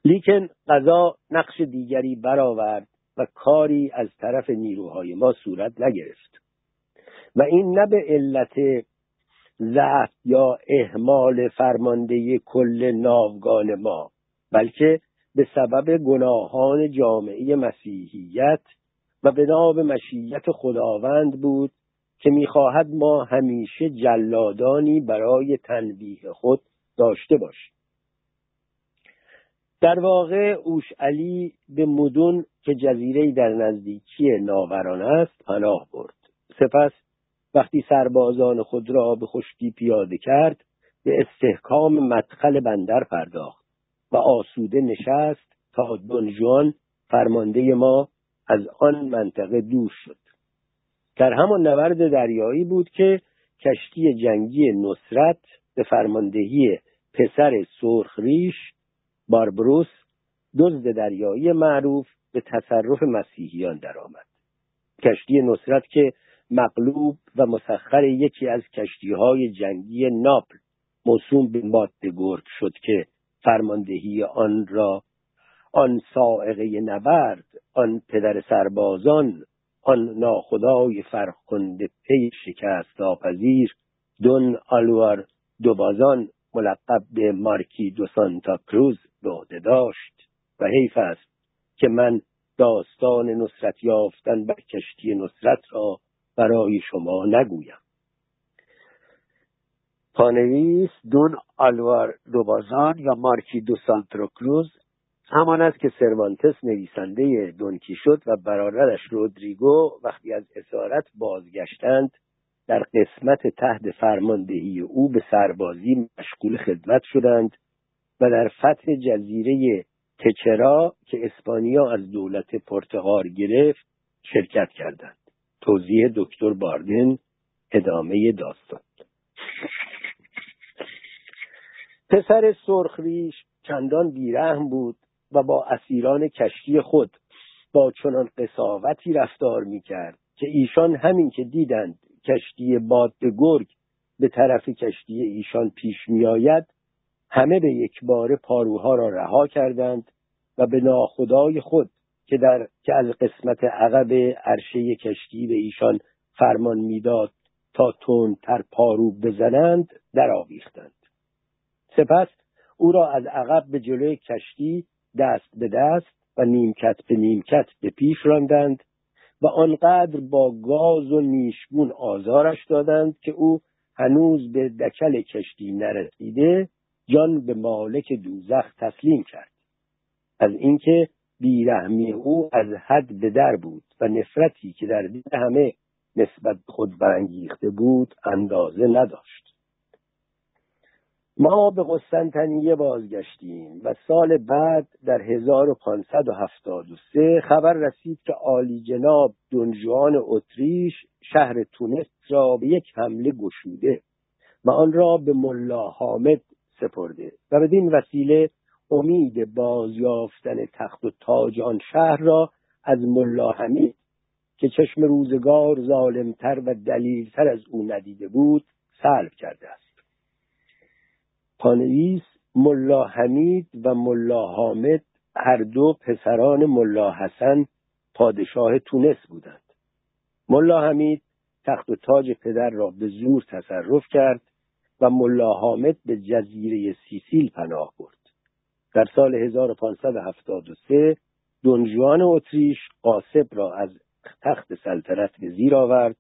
لیکن قضا نقش دیگری برآورد و کاری از طرف نیروهای ما صورت نگرفت. و این نه به علت ضعف یا اهمال فرمانده کل ناوگان ما بلکه به سبب گناهان جامعه مسیحیت و به نام مشیت خداوند بود که می‌خواهد ما همیشه جلادانی برای تنبیه خود داشته باشیم. در واقع اوش علی به مدون که جزیره در نزدیکی ناوران است پناه برد. سپس وقتی سربازان خود را به خشکی پیاده کرد به استحکام مدخل بندر پرداخت. و آسوده نشست تا دنجوان فرمانده ما از آن منطقه دور شد. در همان نبرد دریایی بود که کشتی جنگی نصرت به فرماندهی پسر سرخریش باربروس دزد دریایی معروف به تصرف مسیحیان درآمد. کشتی نصرت که مغلوب و مسخر یکی از کشتی های جنگی ناپل موسوم به ماده گرد شد که فرماندهی آن را آن سائقه نبرد آن پدر سربازان آن ناخدای فرخنده پی شکست آپذیر دون آلوار دوبازان ملقب به مارکی دو سانتا کروز به داشت. و حیف است که من داستان نصرت یافتن بر کشتی نصرت را برای شما نگویم. پانویس دون آلوار دوبازان یا مارکی دو کروز همان است که سروانتس نویسنده دونکی شد و برادرش رودریگو وقتی از اسارت بازگشتند در قسمت تحت فرماندهی او به سربازی مشغول خدمت شدند و در فتح جزیره تچرا که اسپانیا از دولت پرتغال گرفت شرکت کردند. توضیح دکتر باردن ادامه داستان. پسر سرخریش چندان بیرحم بود و با اسیران کشتی خود با چنان قصاوتی رفتار می‌کرد که ایشان همین که دیدند کشتی باد گرگ به طرف کشتی ایشان پیش میآید همه به یک بار پاروها را رها کردند و به ناخدای خود که در که از قسمت عقب عرشه کشتی به ایشان فرمان می‌داد تا تر پارو بزنند در آویختند سپس او را از عقب به جلوی کشتی دست به دست و نیمکت به نیمکت به پیش راندند و آنقدر با گاز و نیشگون آزارش دادند که او هنوز به دکل کشتی نرسیده جان به مالک دوزخ تسلیم کرد. از اینکه بیرحمی او از حد به در بود و نفرتی که در دل همه نسبت خود برانگیخته بود اندازه نداشت. ما به قسطنطنیه بازگشتیم و سال بعد در 1573 خبر رسید که عالی جناب دنجوان اتریش شهر تونس را به یک حمله گشوده و آن را به ملا حامد سپرده و بدین وسیله امید بازیافتن تخت و تاج آن شهر را از ملا حمید که چشم روزگار ظالمتر و دلیلتر از او ندیده بود سلب کرده است. پانویس ملا حمید و ملا حامد هر دو پسران ملا حسن پادشاه تونس بودند. ملا حمید تخت و تاج پدر را به زور تصرف کرد و ملا حامد به جزیره سیسیل پناه برد. در سال 1573 دنجوان اتریش قاسب را از تخت سلطنت به زیر آورد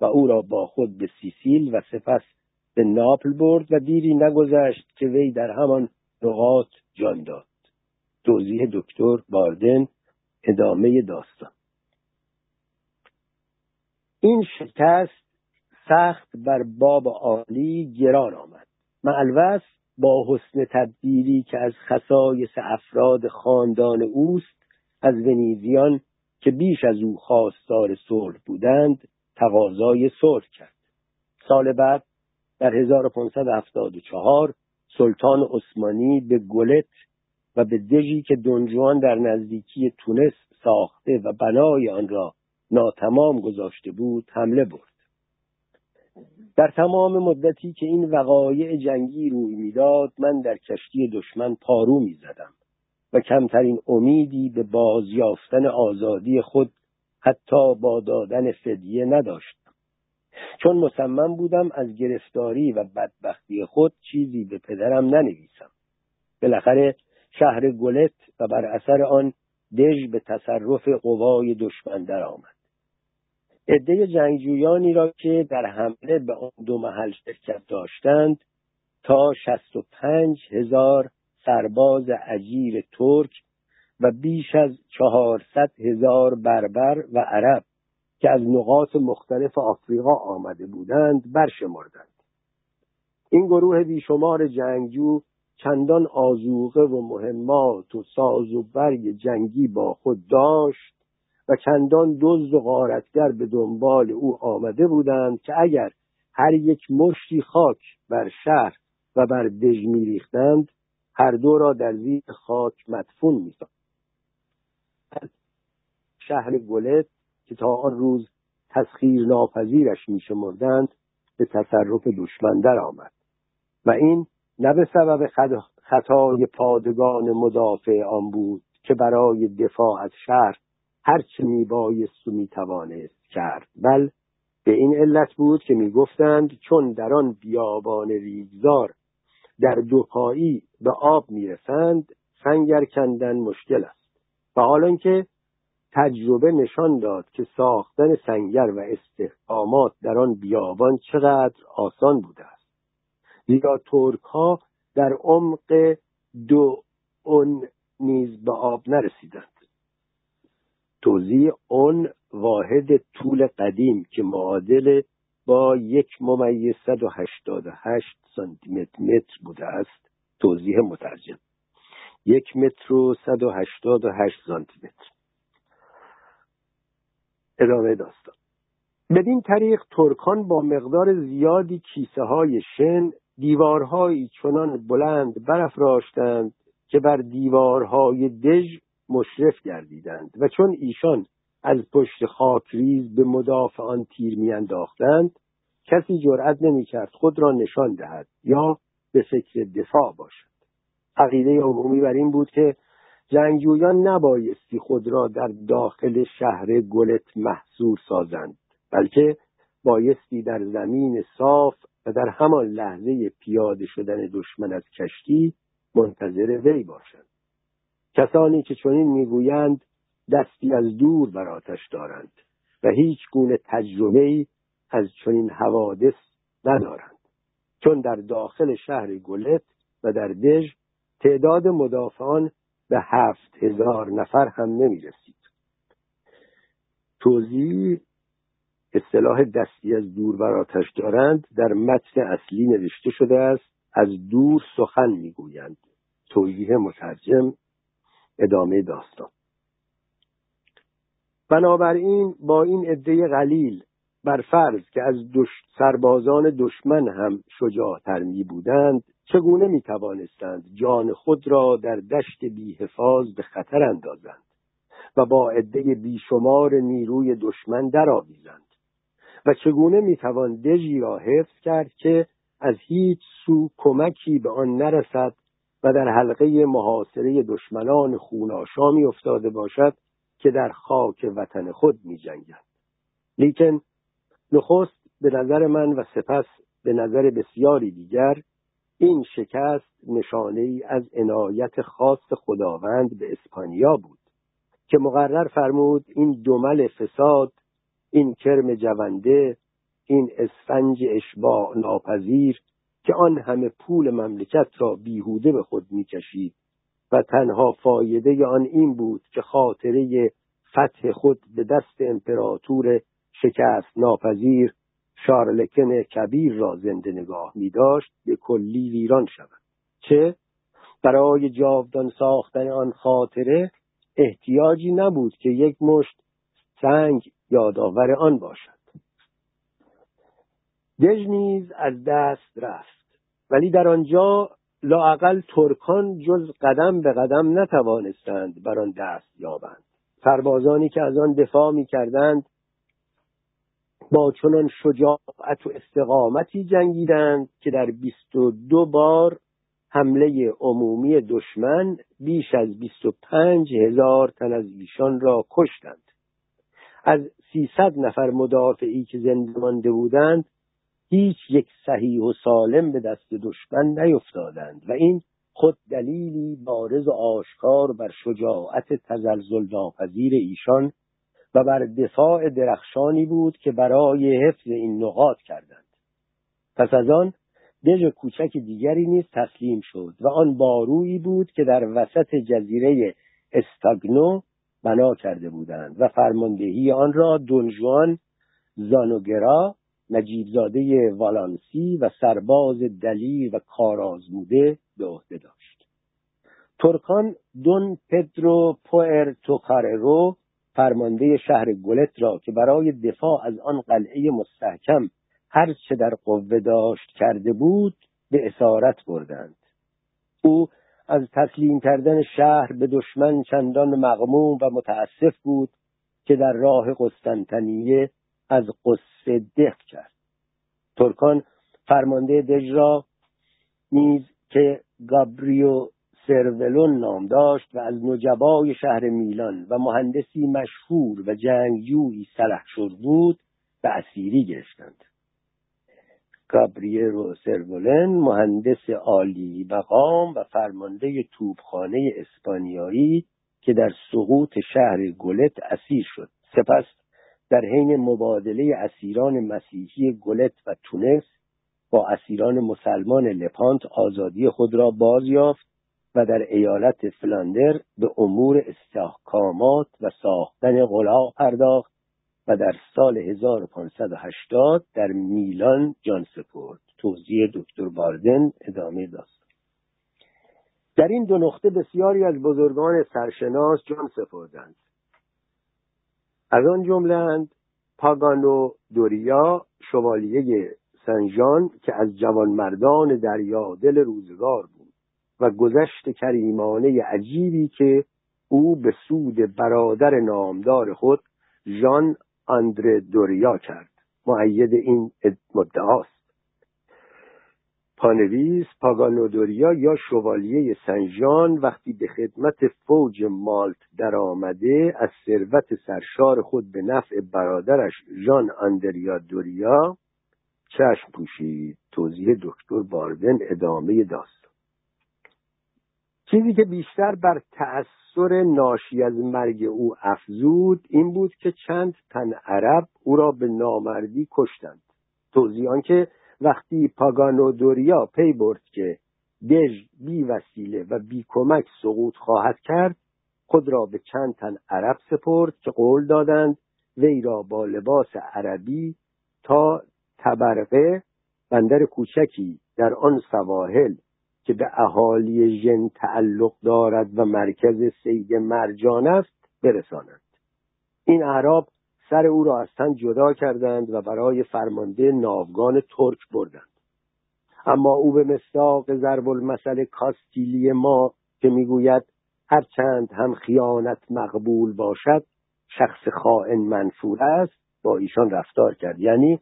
و او را با خود به سیسیل و سپس به ناپل برد و دیری نگذشت که وی در همان نقاط جان داد. توضیح دکتر باردن ادامه داستان. این شکست سخت بر باب عالی گران آمد. معلوس با حسن تدبیری که از خصایص افراد خاندان اوست از ونیزیان که بیش از او خواستار صلح بودند تقاضای صلح کرد. سال بعد در 1574 سلطان عثمانی به گلت و به دژی که دنجوان در نزدیکی تونس ساخته و بنای آن را ناتمام گذاشته بود حمله برد. در تمام مدتی که این وقایع جنگی روی می‌داد من در کشتی دشمن پارو می‌زدم و کمترین امیدی به بازیافتن آزادی خود حتی با دادن فدیه نداشتم. چون مصمم بودم از گرفتاری و بدبختی خود چیزی به پدرم ننویسم. بالاخره شهر گلت و بر اثر آن دژ به تصرف قوای دشمن درآمد. عده جنگجویانی را که در حمله به آن دو محل شرکت داشتند تا شست و پنج هزار سرباز عجیر ترک و بیش از چهارصد هزار بربر و عرب که از نقاط مختلف آفریقا آمده بودند برشمردند. این گروه بیشمار جنگجو چندان آزوقه و مهمات و ساز و برگ جنگی با خود داشت و چندان دزد و غارتگر به دنبال او آمده بودند که اگر هر یک مشتی خاک بر شهر و بر دژ میریختند هر دو را در زیر خاک مدفون میساخت. شهر گلت که تا آن روز تسخیر ناپذیرش میشمردند به تصرف دشمن در آمد و این نه به سبب خطای پادگان مدافع آن بود که برای دفاع از شهر هرچه میبایست و می‌توانست کرد بل به این علت بود که می‌گفتند چون در آن بیابان ریگزار در دو پایی به آب می‌رسند سنگر کندن مشکل است. و حالا که تجربه نشان داد که ساختن سنگر و استحکامات در آن بیابان چقدر آسان بوده است. زیرا ترک ها در عمق دو اون نیز به آب نرسیدند. توضیح اون واحد طول قدیم که معادل با یک ممیز 188 سانتی متر بوده است توضیح مترجم. یک متر و 188 سانتی متر ادامه داستان. بدین طریق ترکان با مقدار زیادی کیسه های شن دیوارهایی چنان بلند برافراشتند که بر دیوارهای دژ مشرف گردیدند و چون ایشان از پشت خاکریز به مدافعان تیر میانداختند کسی جرأت نمی‌کرد خود را نشان دهد یا به فکر دفاع باشد. عقیده عمومی بر این بود که جنگجویان نبایستی خود را در داخل شهر گلت محصور سازند بلکه بایستی در زمین صاف و در همان لحظه پیاده شدن دشمن از کشتی منتظر وی باشند. کسانی که چنین می‌گویند دستی از دور بر آتش دارند و هیچ گونه تجربه از چنین حوادث ندارند. چون در داخل شهر گلت و در دژ تعداد مدافعان به هفت هزار نفر هم نمی رسید. توضیح اصطلاح دستی از دور بر آتش دارند در متن اصلی نوشته شده است از دور سخن می‌گویند توضیح مترجم ادامه داستان بنابراین با این عده قلیل بر فرض که از دش... سربازان دشمن هم شجاعتر می بودند چگونه می توانستند جان خود را در دشت بیحفاظ به خطر اندازند و با عده بیشمار نیروی دشمن درآویزند و چگونه می‌توان دژی را حفظ کرد که از هیچ سو کمکی به آن نرسد و در حلقه محاصره دشمنان خوناشامی افتاده باشد که در خاک وطن خود می جنگند. لیکن نخست به نظر من و سپس به نظر بسیاری دیگر این شکست نشانه ای از عنایت خاص خداوند به اسپانیا بود که مقرر فرمود این دمل فساد این کرم جونده این اسفنج اشباع ناپذیر که آن همه پول مملکت را بیهوده به خود می‌کشید و تنها فایده آن این بود که خاطره فتح خود به دست امپراتور شکست ناپذیر شارلکن کبیر را زنده نگاه می داشت به کلی ویران شود. چه؟ برای جاودان ساختن آن خاطره احتیاجی نبود که یک مشت سنگ یادآور آن باشد. دژ نیز از دست رفت ولی در آنجا لاعقل ترکان جز قدم به قدم نتوانستند بر آن دست یابند. سربازانی که از آن دفاع می کردند با چنان شجاعت و استقامتی جنگیدند که در بیست و دو بار حمله عمومی دشمن بیش از بیست و پنج هزار تن از ایشان را کشتند. از سیصد نفر مدافعی که زنده مانده بودند هیچ یک صحیح و سالم به دست دشمن نیفتادند و این خود دلیلی بارز و آشکار بر شجاعت تزلزل ناپذیر ایشان و بر دفاع درخشانی بود که برای حفظ این نقاط کردند. پس از آن دژ کوچک دیگری نیز تسلیم شد و آن بارویی بود که در وسط جزیره استاگنو بنا کرده بودند و فرماندهی آن را دونجوان زانوگرا نجیبزاده والانسی و سرباز دلیر و کارازموده به عهده داشت. ترکان دون پدرو پوئرتوکاررو فرمانده شهر گلت را که برای دفاع از آن قلعه مستحکم هر چه در قوه داشت کرده بود به اسارت بردند. او از تسلیم کردن شهر به دشمن چندان مغموم و متاسف بود که در راه قسطنطنیه از قصه دق کرد. ترکان فرمانده دژ را نیز که گابریو سرولون نام داشت و از نجبای شهر میلان و مهندسی مشهور و جنگجویی شد بود به اسیری گرفتند. گابریرو سرولن مهندس عالی مقام و فرمانده توپخانه اسپانیایی که در سقوط شهر گلت اسیر شد. سپس در حین مبادله اسیران مسیحی گلت و تونس با اسیران مسلمان لپانت آزادی خود را باز یافت و در ایالت فلاندر به امور استحکامات و ساختن غلا پرداخت و در سال 1580 در میلان جان سپرد. توضیح دکتر باردن ادامه داست در این دو نقطه بسیاری از بزرگان سرشناس جان سپردند. از آن جملند پاگانو دوریا شوالیه سنجان که از جوانمردان دریا دل روزگار بود. و گذشت کریمانه عجیبی که او به سود برادر نامدار خود ژان آندره دوریا کرد. معید این مدعاست پانویس پاگانودوریا یا شوالیه سنجان وقتی به خدمت فوج مالت درآمده از ثروت سرشار خود به نفع برادرش ژان آندریا دوریا چشم پوشید. توضیح دکتر باردن ادامه داستان چیزی که بیشتر بر تأثیر ناشی از مرگ او افزود این بود که چند تن عرب او را به نامردی کشتند. توضیح که وقتی پاگانو دوریا پی برد که دژ بی وسیله و بی کمک سقوط خواهد کرد خود را به چند تن عرب سپرد که قول دادند وی را با لباس عربی تا تبرقه بندر کوچکی در آن سواحل که به اهالی ژن تعلق دارد و مرکز سید مرجان است برسانند. این اعراب سر او را از تن جدا کردند و برای فرمانده ناوگان ترک بردند. اما او به مستاق ضرب المثل کاستیلی ما که می‌گوید هرچند هم خیانت مقبول باشد شخص خائن منفور است با ایشان رفتار کرد. یعنی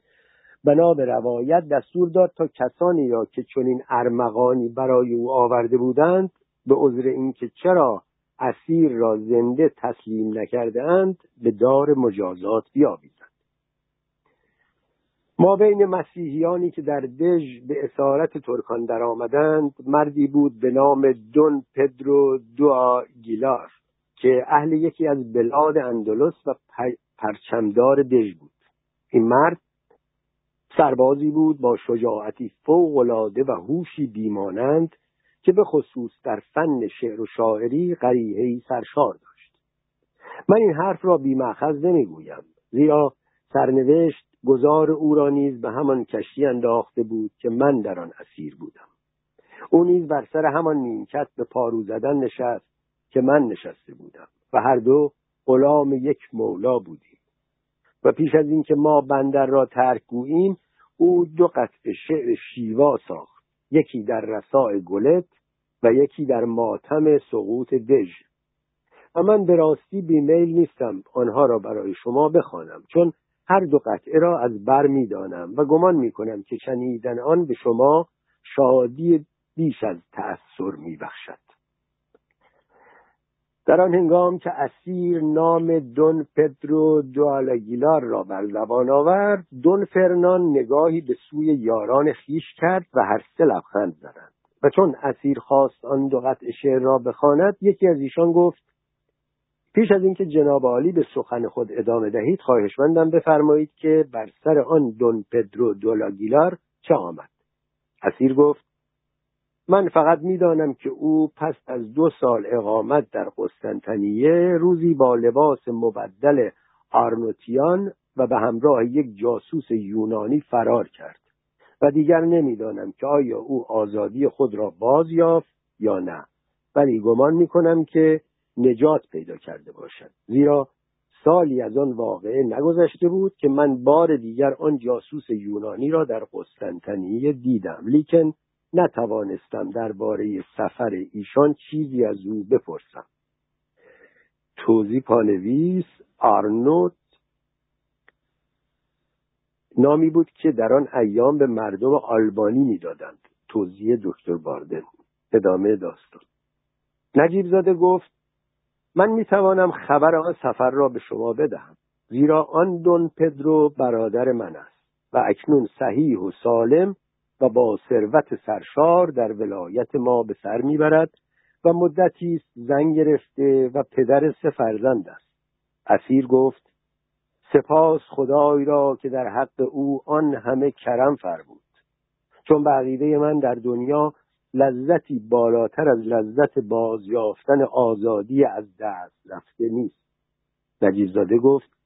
بنا به روایت دستور داد تا کسانی را که چنین ارمغانی برای او آورده بودند به عذر اینکه چرا اسیر را زنده تسلیم نکرده اند به دار مجازات بیاویزند. ما بین مسیحیانی که در دژ به اسارت ترکان درآمدند مردی بود به نام دون پدرو دو گیلار که اهل یکی از بلاد اندلس و پرچمدار دژ بود. این مرد سربازی بود با شجاعتی فوقالعاده و هوشی بیمانند که به خصوص در فن شعر و شاعری غریحهای سرشار داشت. من این حرف را بیمخز نمی‌گویم زیرا سرنوشت گذار او را نیز به همان کشتی انداخته بود که من در آن اسیر بودم. او نیز بر سر همان نیمکت به پارو زدن نشست که من نشسته بودم و هر دو غلام یک مولا بودیم. و پیش از اینکه ما بندر را ترک گوییم او دو قطع شعر شیوا ساخت. یکی در رساء گلت و یکی در ماتم سقوط دژ. و من به راستی بیمیل نیستم آنها را برای شما بخوانم چون هر دو قطعه را از بر می‌دانم و گمان می‌کنم که شنیدن آن به شما شادی بیش از تأثیر میبخشد در آن هنگام که اسیر نام دون پدرو دوالگیلار را بر زبان آورد دون فرنان نگاهی به سوی یاران خیش کرد و هر سه لبخند زدند. و چون اسیر خواست آن دو قطع شعر را بخواند یکی از ایشان گفت پیش از اینکه جناب عالی به سخن خود ادامه دهید خواهشمندم بفرمایید که بر سر آن دون پدرو دولاگیلار چه آمد. اسیر گفت من فقط می‌دانم که او پس از دو سال اقامت در قسطنطنیه روزی با لباس مبدل آرنوتیان و به همراه یک جاسوس یونانی فرار کرد و دیگر نمی‌دانم که آیا او آزادی خود را باز یافت یا نه. ولی گمان می‌کنم که نجات پیدا کرده باشد. زیرا سالی از آن واقعه نگذشته بود که من بار دیگر آن جاسوس یونانی را در قسطنطنیه دیدم. لیکن نتوانستم درباره سفر ایشان چیزی از او بپرسم. توزی پانویس آرنوت نامی بود که در آن ایام به مردم آلبانی می‌دادند. توضیح دکتر باردن. ادامه داستان. نجیب زاده گفت من می‌توانم خبر آن سفر را به شما بدهم. زیرا آن دون پدرو برادر من است و اکنون صحیح و سالم و با ثروت سرشار در ولایت ما به سر می‌برد و مدتی است زن گرفته و پدر سه فرزند است. اسیر گفت سپاس خدای را که در حق او آن همه کرم فرمود. چون به من در دنیا لذتی بالاتر از لذت بازیافتن آزادی از دست رفته نیست. نجیبزاده گفت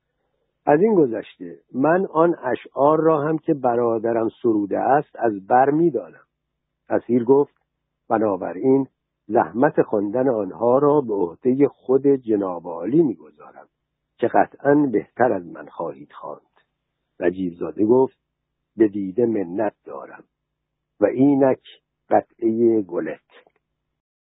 از این گذشته من آن اشعار را هم که برادرم سروده است از بر می‌دانم. اسیر گفت بنابراین زحمت خواندن آنها را به عهده خود جناب عالی می‌گذارم که قطعا بهتر از من خواهید خواند. نجیبزاده گفت به دیده منت دارم و اینک قطعه گلت.